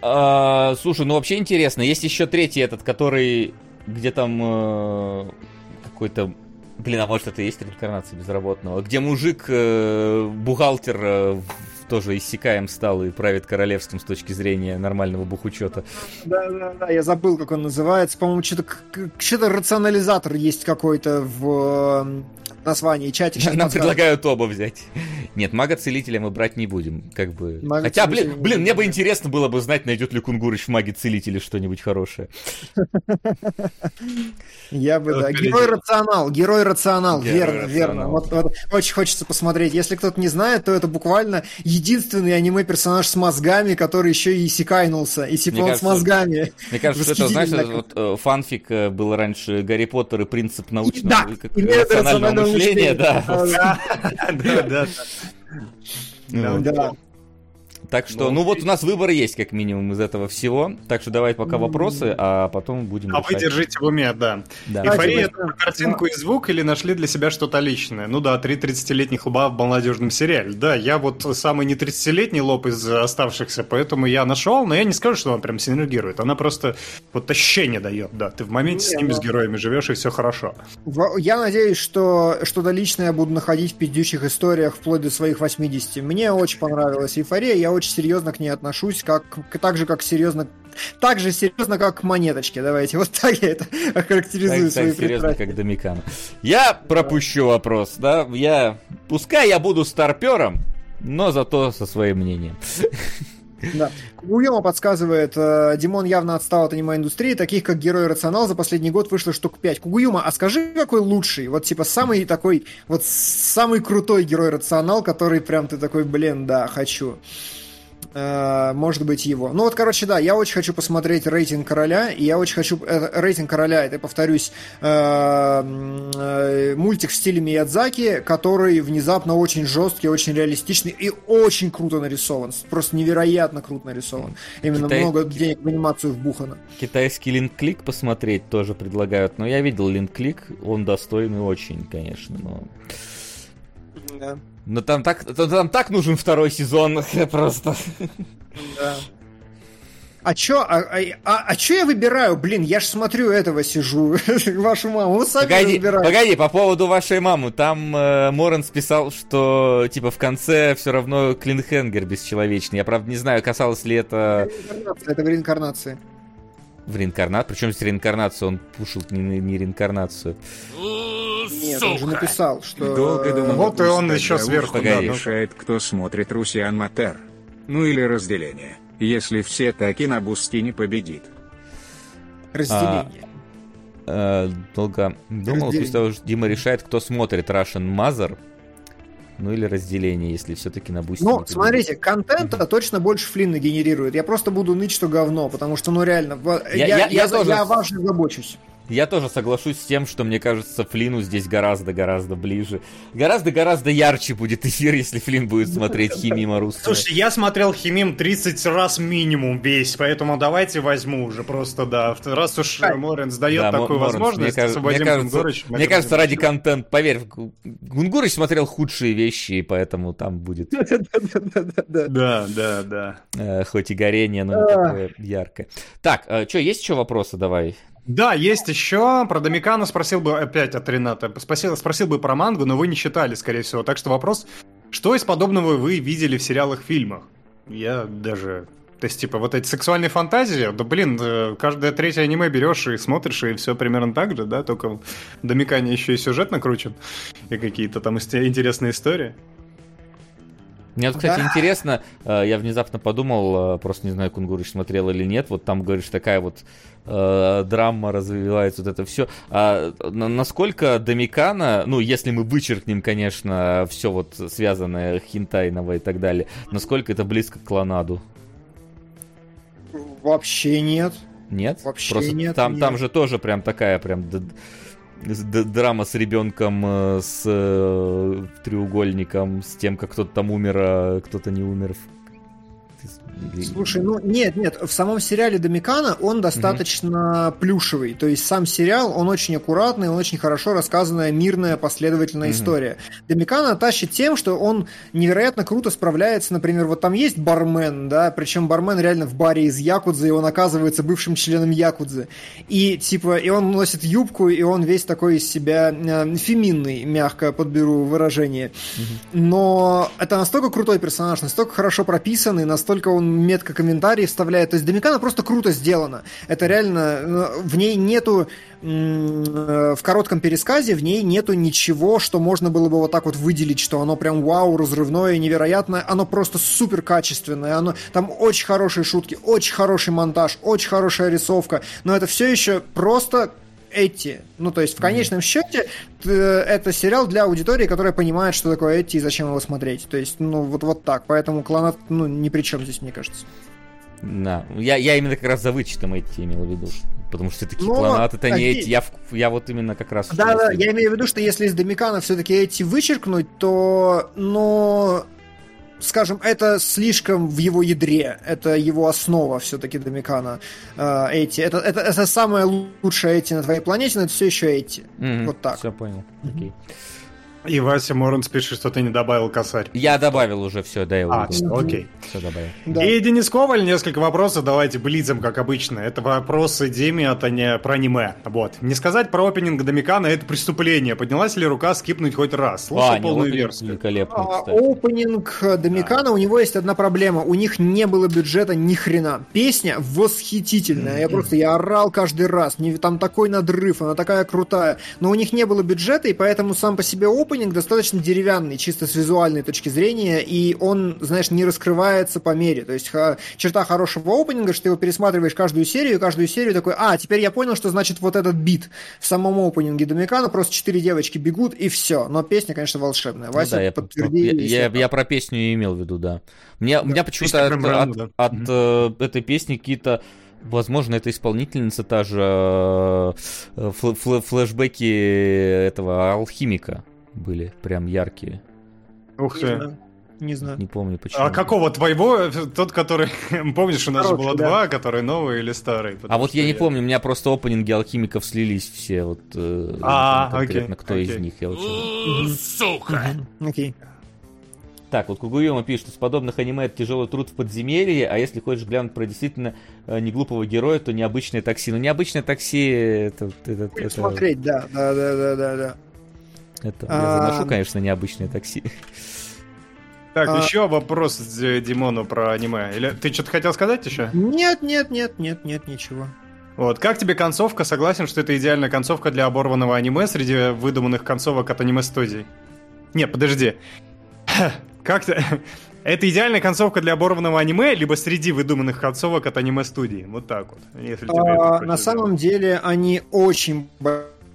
А, слушай, ну вообще интересно. Есть еще третий этот, который где там э, какой-то Блин, а может это и есть реинкарнация безработного? Где мужик, э, бухгалтер э, тоже иссякаем стал и правит королевством с точки зрения нормального бухучета. Да, да, да, я забыл, как он называется. По-моему, что-то, что-то рационализатор есть какой-то в названии чате. Нам предлагают оба взять. Нет, мага-целителя мы брать не будем. Как бы... Мага Хотя, блин, блин, мне бы интересно было бы знать, найдет ли Кунгурыч в маге-целителе что-нибудь хорошее. *laughs* Я бы, да. Герой рационал, герой рационал, верно, верно. Вот, очень хочется посмотреть. Если кто-то не знает, то это буквально единственный аниме-персонаж с мозгами, который еще и исекайнулся. И типа он с мозгами. Мне кажется, это, знаешь, вот, э, фанфик э, был раньше Гарри Поттер и принцип научного рационального мышления, да. Да, да, да. Так что, ну, ну вот у нас выбор есть, как минимум, из этого всего. Так что давай пока вопросы, а потом будем. А решать. вы держите в уме, да. да. Эйфория это картинку и звук или нашли для себя что-то личное? Ну да, три 30-летних лба в молодежном сериале. Да, я вот самый не 30-летний лоб из оставшихся, поэтому я нашел, но я не скажу, что она прям синергирует. Она просто вот ощущение дает, да. Ты в моменте не, с ними, но... с героями живешь, и все хорошо. Я надеюсь, что что-то личное я буду находить в пиздючих историях вплоть до своих 80. Мне очень понравилась эйфория, я очень серьезно к ней отношусь, как, так же, как серьезно так же серьезно, как к монеточке. Давайте, вот так я это *laughs* охарактеризую так, свои так серьезно, как Домикана. Я пропущу вопрос, да? Я... Пускай я буду старпером, но зато со своим мнением. *laughs* Да. Кугуема подсказывает, э, Димон явно отстал от аниме-индустрии, таких как Герой Рационал за последний год вышло штук 5. Кугуюма, а скажи, какой лучший? Вот типа самый такой, вот самый крутой Герой Рационал, который прям ты такой, блин, да, хочу. Э, может быть его. Ну вот, короче, да, я очень хочу посмотреть рейтинг короля, и я очень хочу... Э, рейтинг короля, это, повторюсь, э, э, мультик в стиле Миядзаки, который внезапно очень жесткий, очень реалистичный и очень круто нарисован. Просто невероятно круто нарисован. Именно Китай... много денег в анимацию вбухано. Китайский линк-клик посмотреть тоже предлагают, но я видел линк-клик, он достойный очень, конечно, но... Да. Но там так, там так нужен второй сезон *laughs* просто. Да. А чё, а, а, а, а чё я выбираю? Блин, я ж смотрю этого сижу, *laughs* вашу маму, вы сами погоди, выбираете. Погоди, по поводу вашей мамы, там э, Морен списал, что типа в конце все равно Клинхенгер бесчеловечный. Я правда не знаю, касалось ли это... Это в реинкарнации. В реинкарнацию? Причем здесь реинкарнацию? Он пушил не, не реинкарнацию. Нет, он же написал, что... Долго думал, вот и он еще сверху. Решает, кто смотрит Русиан Матер. Ну или разделение. Если все таки на Бустине победит. Разделение. А, э, долго думал, после того, что Дима решает, кто смотрит Russian Mother. Ну или разделение, если все-таки на бусте. Ну, смотрите, контента точно больше Флинна генерирует. Я просто буду ныть, что говно, потому что, ну реально, я, я, я, я, тоже... я важно забочусь. Я тоже соглашусь с тем, что мне кажется, Флину здесь гораздо-гораздо ближе. Гораздо-гораздо ярче будет эфир, если Флин будет смотреть Химима русского. Слушай, я смотрел Химим 30 раз минимум весь, поэтому давайте возьму уже просто, да. Раз уж Моренс дает да, такую Моренс, возможность, мне, освободим мне кажется, Гунгурыч. Мне кажется, ради контент, поверь, Гунгурыч смотрел худшие вещи, и поэтому там будет... *laughs* Да, да, да. Хоть и горение, но не такое яркое. Так, э, что, есть еще вопросы? Давай. Да, есть еще. Про Домикана спросил бы опять от Рената. Спросил, спросил бы про мангу, но вы не читали, скорее всего. Так что вопрос, что из подобного вы видели в сериалах, фильмах? Я даже то есть, типа, вот эти сексуальные фантазии, да, блин, э, каждое третье аниме берешь и смотришь, и все примерно так же, да, только Домикане еще и сюжет накручен, и какие-то там интересные истории. Мне вот, кстати, да. интересно, э, я внезапно подумал, э, просто не знаю, Кунгурыч смотрел или нет, вот там, говоришь, такая вот э, драма развивается, вот это все. А насколько Домикана, ну, если мы вычеркнем, конечно, все вот связанное хинтайного и так далее, насколько это близко к Клонаду? Вообще нет. Нет? Вообще Просто нет. Там, нет. там же тоже прям такая прям драма с ребенком, э, с э, треугольником, с тем, как кто-то там умер, а кто-то не умер. Слушай, ну нет, нет, в самом сериале Домикана он достаточно угу. плюшевый. То есть сам сериал, он очень аккуратный, он очень хорошо рассказанная, мирная, последовательная угу. история. Домикана тащит тем, что он невероятно круто справляется. Например, вот там есть бармен, да, причем бармен реально в баре из Якудзы, и он оказывается бывшим членом Якудзы. И типа, и он носит юбку, и он весь такой из себя э, феминный, мягко подберу выражение. Угу. Но это настолько крутой персонаж, настолько хорошо прописанный, настолько он метко комментарии вставляет. То есть Домикана просто круто сделано. Это реально... Ну, в ней нету... Э, в коротком пересказе в ней нету ничего, что можно было бы вот так вот выделить, что оно прям вау, разрывное, невероятное. Оно просто супер качественное. Оно, там очень хорошие шутки, очень хороший монтаж, очень хорошая рисовка. Но это все еще просто эти. Ну, то есть, в конечном счете, это сериал для аудитории, которая понимает, что такое эти и зачем его смотреть. То есть, ну, вот, вот так. Поэтому кланат, ну, ни при чем здесь, мне кажется. Да, я, я именно как раз за вычетом эти имел в виду. Потому что все-таки кланат это не эти. Я, я вот именно как раз... Да, да, я имею в виду, что если из Домикана все-таки эти вычеркнуть, то, ну, скажем, это слишком в его ядре, это его основа все-таки Домикана. Эти, это, это, это самое лучшее эти на твоей планете, но это все еще эти. Mm-hmm. Вот так. Все понял. Mm-hmm. Okay. И Вася Моранс пишет, что ты не добавил косарь. Я добавил уже все, да, я А, все, окей. Все добавил. Да. И Денис Коваль, несколько вопросов, давайте блицем, как обычно. Это вопросы Диме, это не про аниме. Вот. Не сказать про опенинг Домикана, это преступление. Поднялась ли рука скипнуть хоть раз? Слушай а, полную версию. Великолепно, а, Опенинг Домикана, да. у него есть одна проблема. У них не было бюджета ни хрена. Песня восхитительная. Mm-hmm. Я просто, я орал каждый раз. Там такой надрыв, она такая крутая. Но у них не было бюджета, и поэтому сам по себе опенинг опенинг достаточно деревянный, чисто с визуальной точки зрения, и он, знаешь, не раскрывается по мере. То есть черта хорошего опенинга, что ты его пересматриваешь каждую серию, и каждую серию такой, а, теперь я понял, что значит вот этот бит в самом опенинге Домикана, просто четыре девочки бегут, и все. Но песня, конечно, волшебная. Ну Вася, ну, да, я, подтверди. Я, я, я про песню и имел в виду, да. Мне, да. У меня почему-то от, от, да. от mm-hmm. э, этой песни какие-то Возможно, это исполнительница та же э, фл- фл- флешбеки этого алхимика были прям яркие. Ух ты. Не знаю. Не помню почему. А какого твоего? Тот, который... *laughs* Помнишь, у нас Короче, же было да. два, который новый или старый? А вот я, я не помню, у меня просто опенинги алхимиков слились все. Вот, э, а, конкретно окей, кто окей. из них. Я очень... Сука! Окей. Так, вот Кугуема пишет, что с подобных аниме это тяжелый труд в подземелье, а если хочешь глянуть про действительно э, неглупого героя, то необычное такси. Ну, необычное такси... Это, это, это... Смотреть, да, да, да, да, да, да. Это я заношу, конечно, необычное такси. Так, а... еще вопрос Димону про аниме. Или ты что-то хотел сказать еще? Нет, нет, нет, нет, нет, ничего. Вот, как тебе концовка? Согласен, что это идеальная концовка для оборванного аниме среди выдуманных концовок от аниме-студий? Не, подожди. *laughs* Как ты... *laughs* Это идеальная концовка для оборванного аниме, либо среди выдуманных концовок от аниме-студии. Вот так вот. Если а, на самом деле они очень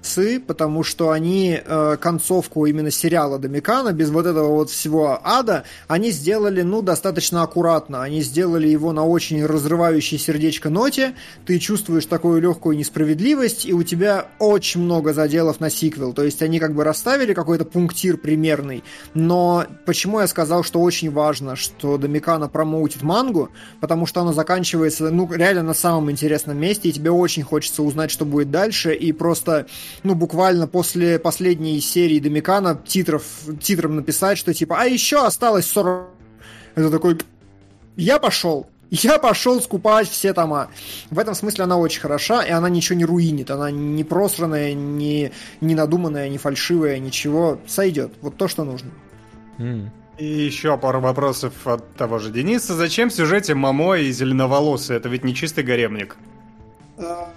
молодцы, потому что они э, концовку именно сериала Домикана, без вот этого вот всего ада, они сделали, ну, достаточно аккуратно. Они сделали его на очень разрывающей сердечко ноте, ты чувствуешь такую легкую несправедливость, и у тебя очень много заделов на сиквел. То есть они как бы расставили какой-то пунктир примерный, но почему я сказал, что очень важно, что Домикана промоутит мангу, потому что она заканчивается, ну, реально на самом интересном месте, и тебе очень хочется узнать, что будет дальше, и просто ну, буквально после последней серии Домикана титров, титром написать, что типа, а еще осталось 40... Это такой, я пошел. *laughs* Я пошел скупать все тома. В этом смысле она очень хороша, и она ничего не руинит. Она не просранная, не, не надуманная, не фальшивая, ничего. Сойдет. Вот то, что нужно. Mm. И еще пару вопросов от того же Дениса. Зачем в сюжете Мамо и Зеленоволосый? Это ведь не чистый гаремник. А,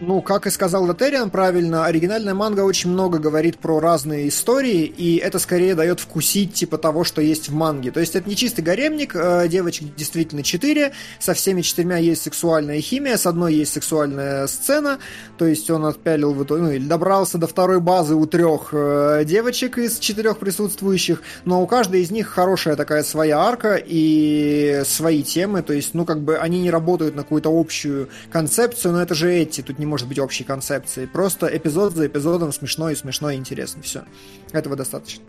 ну, как и сказал Латериан правильно, оригинальная манга очень много говорит про разные истории, и это скорее дает вкусить типа того, что есть в манге. То есть это не чистый гаремник, э, девочек действительно четыре, со всеми четырьмя есть сексуальная химия, с одной есть сексуальная сцена, то есть он отпялил, ну, или добрался до второй базы у трех э, девочек из четырех присутствующих, но у каждой из них хорошая такая своя арка и свои темы, то есть, ну, как бы они не работают на какую-то общую концепцию, но это же эти, тут не может быть общей концепции. Просто эпизод за эпизодом смешно и смешно и интересно. Все. Этого достаточно.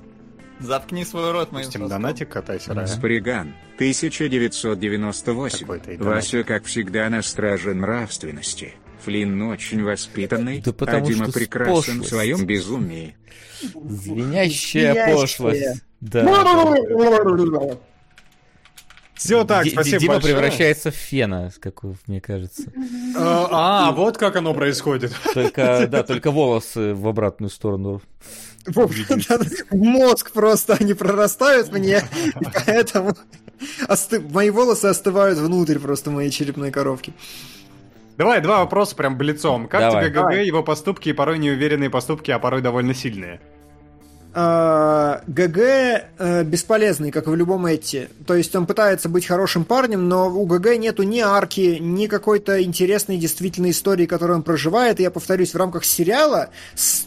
Заткни свой рот, моим Пустим донатик, катайся. Да. Сприган, 1998. Вася, как всегда, на страже нравственности. Флинн очень воспитанный, да а Дима прекрасен в своем безумии. Звенящая пошлость. Да. *laughs* Все так, Д- спасибо Дима большое. превращается в фена, как мне кажется. А, а, вот как оно происходит. Только, *laughs* да, только волосы в обратную сторону. *laughs* Мозг просто, они прорастают мне, поэтому мои волосы остывают внутрь просто моей черепной коробки. Давай, два вопроса прям блицом. Как Давай. тебе ГГ, его поступки, порой неуверенные поступки, а порой довольно сильные? А, ГГ э, бесполезный, как и в любом этти. То есть он пытается быть хорошим парнем, но у ГГ нету ни арки, ни какой-то интересной действительной истории, которую он проживает. И я повторюсь, в рамках сериала,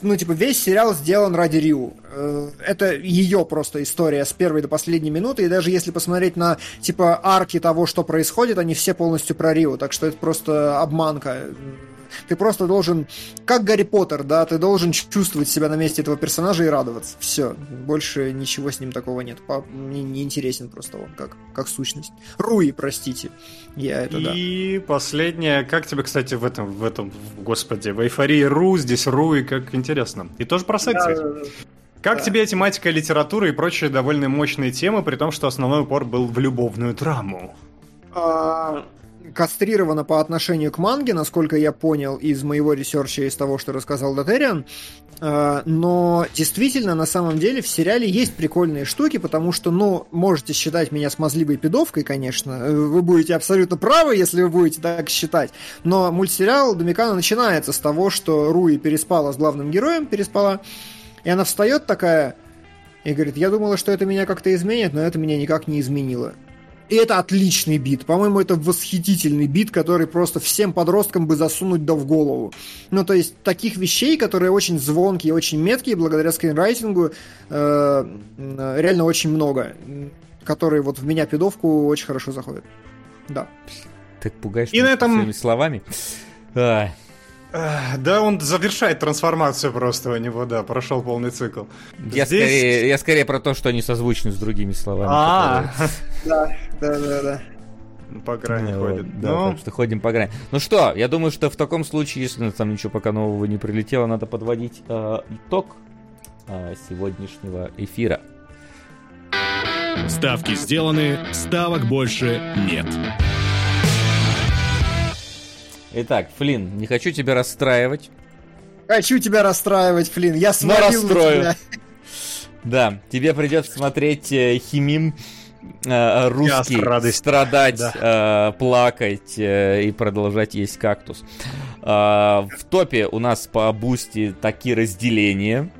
ну, типа, весь сериал сделан ради Риу. Э, это ее просто история с первой до последней минуты. И даже если посмотреть на, типа, арки того, что происходит, они все полностью про Риу. Так что это просто обманка ты просто должен, как Гарри Поттер, да, ты должен чувствовать себя на месте этого персонажа и радоваться. Все, больше ничего с ним такого нет. Мне не интересен просто он как, как сущность. Руи, простите. Я это, да. И последнее, как тебе, кстати, в этом, в этом, господи, в эйфории Ру, здесь Руи, как интересно. И тоже про секс да, Как да. тебе тематика литературы и прочие довольно мощные темы, при том, что основной упор был в любовную драму? А, кастрирована по отношению к манге, насколько я понял из моего research а, из того, что рассказал Дотериан. А, но действительно, на самом деле, в сериале есть прикольные штуки, потому что, ну, можете считать меня смазливой пидовкой, конечно. Вы будете абсолютно правы, если вы будете так считать. Но мультсериал Домикана начинается с того, что Руи переспала с главным героем, переспала, и она встает такая и говорит, я думала, что это меня как-то изменит, но это меня никак не изменило. И это отличный бит. По-моему, это восхитительный бит, который просто всем подросткам бы засунуть да в голову. Ну, то есть, таких вещей, которые очень звонкие, очень меткие, благодаря скринрайтингу, э, реально очень много. Которые вот в меня пидовку очень хорошо заходят. Да. Так пугаешь И на этом... своими словами. А. Да, он завершает трансформацию просто у него, да, прошел полный цикл. Я, Здесь... скорее, я скорее про то, что они созвучны с другими словами. А, да, да, да, да. По грани ну, ходит. Да, ну... так что ходим по грани. Ну что, я думаю, что в таком случае, если там ничего пока нового не прилетело, надо подводить э, итог э, сегодняшнего эфира. Ставки сделаны, ставок больше нет. Итак, Флин, не хочу тебя расстраивать. Хочу тебя расстраивать, Флин. Я смотрел тебя. Да, тебе придется смотреть э, Химим э, русский, страдать, да. э, плакать э, и продолжать есть кактус. Э, в топе у нас по бусти такие разделения.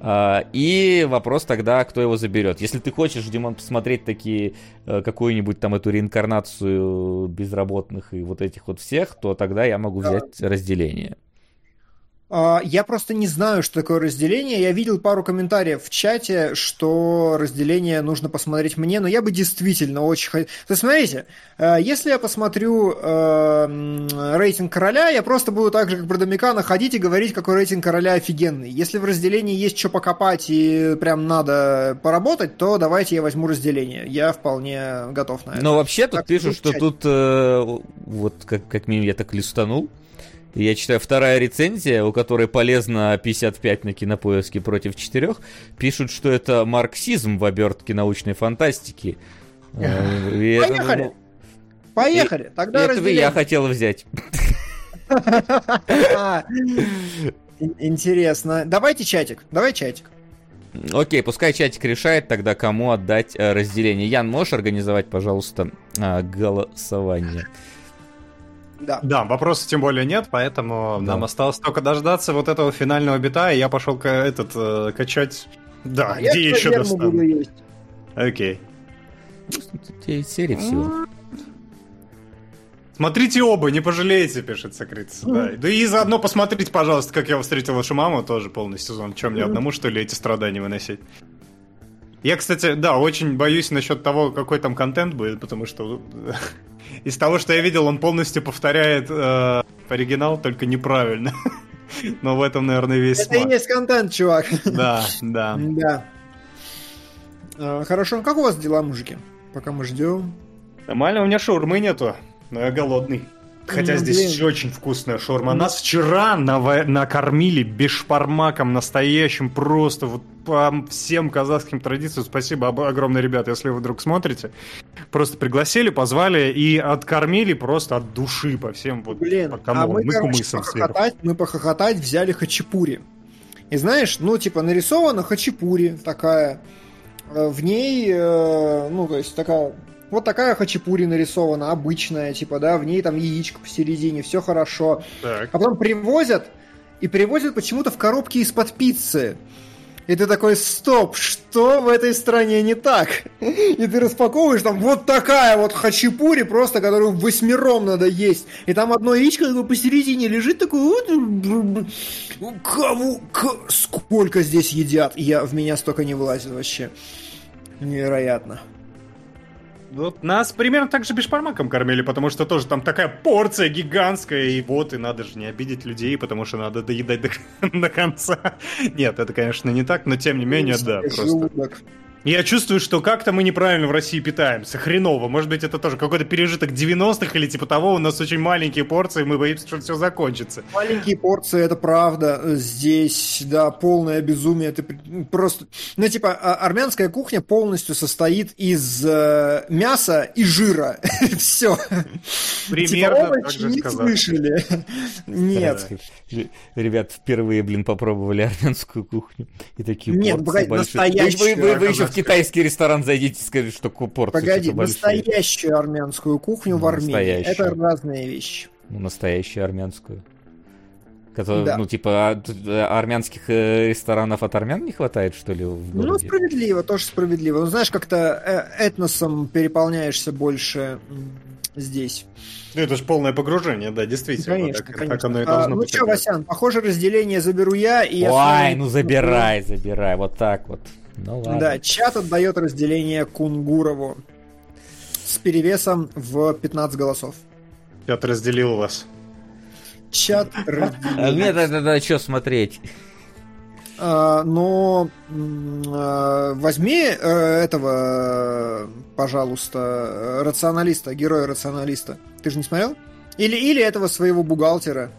Uh, и вопрос тогда, кто его заберет. Если ты хочешь, Димон, посмотреть такие uh, какую-нибудь там эту реинкарнацию безработных и вот этих вот всех, то тогда я могу взять разделение. А, я просто не знаю, что такое разделение. Я видел пару комментариев в чате, что разделение нужно посмотреть мне, но я бы действительно очень хотел... То есть, смотрите, э, если я посмотрю э, рейтинг короля, я просто буду так же, как Брадомикана, ходить и говорить, какой рейтинг короля офигенный. Если в разделении есть что покопать и прям надо поработать, то давайте я возьму разделение. Я вполне готов на это. Но вообще тут пишут, что тут, э, вот как, как минимум я так листанул, я читаю вторая рецензия, у которой полезно 55 на кинопоиске против 4, пишут, что это марксизм в обертке научной фантастики. *laughs* Э, Поехали! Поехали. Тогда Это я хотел взять. *laughs* Интересно. Давайте чатик. Давай чатик. Окей, пускай чатик решает тогда, кому отдать э, разделение. Ян, можешь организовать, пожалуйста, э, голосование? Да. Да, вопросов тем более нет, поэтому да. нам осталось только дождаться вот этого финального бита, и я пошел к, этот, э, качать... Да, а где я еще достану? Окей. 9 серий всего. Смотрите оба, не пожалеете, пишет Сокрытие. Да. да и заодно посмотрите, пожалуйста, как я встретил вашу маму, тоже полный сезон. Чем мне одному, что ли, эти страдания выносить? Я, кстати, да, очень боюсь насчет того, какой там контент будет, потому что из того, что я видел, он полностью повторяет э, оригинал, только неправильно. *laughs* Но в этом, наверное, весь Это и есть контент, чувак. Да, *laughs* да. Да. Э, хорошо, как у вас дела, мужики? Пока мы ждем. Нормально, у меня шаурмы нету но я голодный. Хотя ну, здесь блин. очень вкусная шаурма. Нас вчера нав... накормили бешпармаком настоящим, просто вот по всем казахским традициям. Спасибо огромное, ребята, если вы вдруг смотрите. Просто пригласили, позвали и откормили просто от души по всем вот Блин, по а мы, мы короче, похохотать, мы похохотать взяли хачапури. И знаешь, ну, типа, нарисована хачапури такая. Э, в ней, э, ну, то есть такая вот такая хачапури нарисована, обычная, типа, да, в ней там яичко посередине, все хорошо. Так. А потом привозят, и привозят почему-то в коробке из-под пиццы. И ты такой, стоп, что в этой стране не так? И ты распаковываешь, там вот такая вот хачапури, просто, которую восьмером надо есть. И там одно яичко такое посередине лежит, такое, кого, сколько здесь едят? Я, в меня столько не вылазит вообще. Невероятно. Вот нас примерно так же бешпармаком кормили, потому что тоже там такая порция гигантская, и вот, и надо же не обидеть людей, потому что надо доедать до, *laughs* до конца. Нет, это, конечно, не так, но тем не менее, да, просто. Я чувствую, что как-то мы неправильно в России питаемся. Хреново. Может быть, это тоже какой-то пережиток 90-х или типа того. У нас очень маленькие порции, мы боимся, что все закончится. Маленькие порции, это правда. Здесь, да, полное безумие. Ты просто... Ну, типа, а, армянская кухня полностью состоит из э, мяса и жира. *laughs* Все. Примерно типа, так же не слышали. Нет. Ребят впервые, блин, попробовали армянскую кухню. И такие Нет, погоди, настоящую. Вы, вы, вы еще в китайский ресторан зайдите и скажите, что порции Погоди, настоящую армянскую кухню в Армении. Это разные вещи. Ну, настоящую армянскую. Который, да. Ну, типа, а, армянских э, ресторанов от армян не хватает, что ли, в городе? Ну, справедливо, тоже справедливо. Ну, знаешь, как-то э, этносом переполняешься больше здесь. Ну, это же полное погружение, да, действительно. Конечно, так, конечно. Так оно и должно а, быть. Ну что, Васян, похоже, разделение заберу я. И Ой, ну забирай, забирай, вот так вот. Ну ладно. Да, чат отдает разделение Кунгурову с перевесом в 15 голосов. Чат разделил вас. Чат *laughs* разделил. А мне тогда что смотреть? А, но а, возьми э, этого, пожалуйста, рационалиста, героя рационалиста. Ты же не смотрел? Или, или этого своего бухгалтера.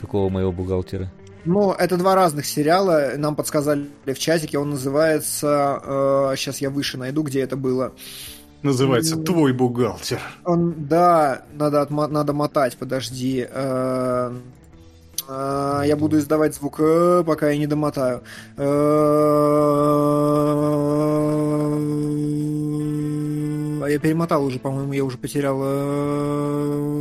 Какого моего бухгалтера? Ну, это два разных сериала. Нам подсказали в чатике. Он называется... Э, сейчас я выше найду, где это было. Называется «Твой бухгалтер». Он, да, надо, отмо- надо мотать, подожди. Э, э, я буду издавать звук, э, пока я не домотаю. Э, а я перемотал уже, по-моему, я уже потерял... Э,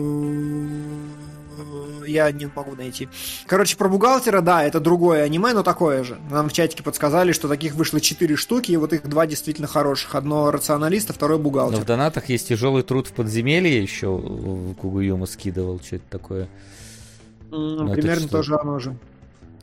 я не могу найти. Короче, про бухгалтера, да, это другое аниме, но такое же. Нам в чатике подсказали, что таких вышло 4 штуки, и вот их два действительно хороших. Одно рационалист, а второй бухгалтер. Но в донатах есть тяжелый труд в подземелье еще Кугуюма скидывал, что это такое. Mm, примерно тоже оно же.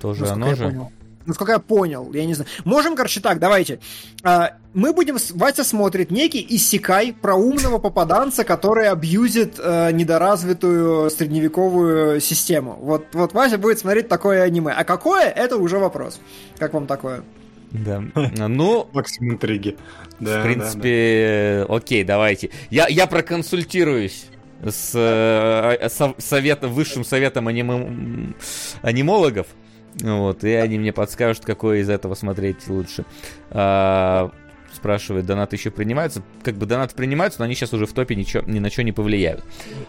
Тоже оно же? Насколько я понял, я не знаю. Можем, короче, так, давайте. А, мы будем... Вася смотрит некий иссякай про умного попаданца, который абьюзит э, недоразвитую средневековую систему. Вот, вот Вася будет смотреть такое аниме. А какое, это уже вопрос. Как вам такое? Да. *laughs* Ну... Максим интриги. Да, в принципе, да, да. окей, давайте. Я, я проконсультируюсь с э, советом, высшим советом аним... анимологов. Вот, и они мне подскажут, какой из этого смотреть лучше. А, спрашивает, донаты еще принимаются. Как бы донаты принимаются, но они сейчас уже в топе ничего, ни на что не повлияют.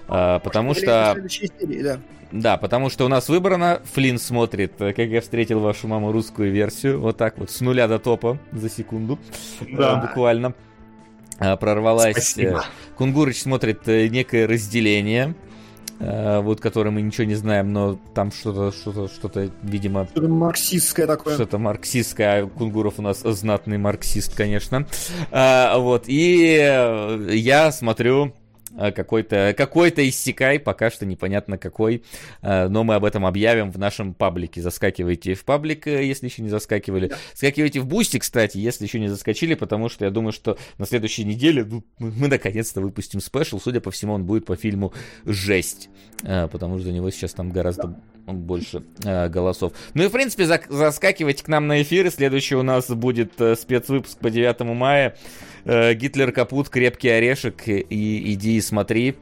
А, потому что... Серии, да. да, потому что у нас выбрано. Флинн смотрит, э, как я встретил вашу маму русскую версию. Вот так вот, с нуля до топа за секунду. Да. Буквально прорвалась. Спасибо. Кунгурыч смотрит некое разделение Э, вот, который мы ничего не знаем, но там что-то, что-то, что-то, видимо... Что-то марксистское такое. Что-то марксистское, а Кунгуров у нас знатный марксист, конечно. А, вот, и я смотрю Э, какой-то какой-то исекай, пока что непонятно какой, э, но мы об этом объявим в нашем паблике. Заскакивайте в паблик, э, если еще не заскакивали. Да. Скакивайте в Бусти, кстати, если еще не заскочили, потому что я думаю, что на следующей неделе ну, мы наконец-то выпустим special. Судя по всему, он будет по фильму «Жесть», потому что у него сейчас там гораздо больше голосов. Ну и, в принципе, заскакивайте к нам на эфиры. Следующий у нас будет спецвыпуск по 9 мая. Э, Гитлер капут, крепкий орешек и иди и смотри.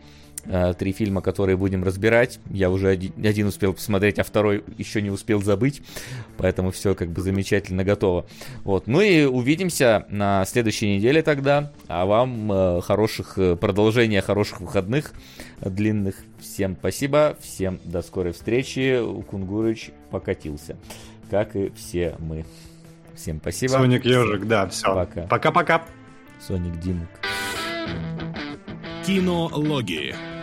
Э, три фильма, которые будем разбирать. Я уже один, один успел посмотреть, а второй еще не успел забыть. Поэтому все как бы замечательно готово. Вот. Ну и увидимся на следующей неделе тогда. А вам э, хороших продолжения, хороших выходных длинных. Всем спасибо. Всем до скорой встречи. Кунгурыч покатился. Как и все мы. Всем спасибо. Соник Ежик, да, все. Пока. Пока-пока. Соник Димок. Кинологии.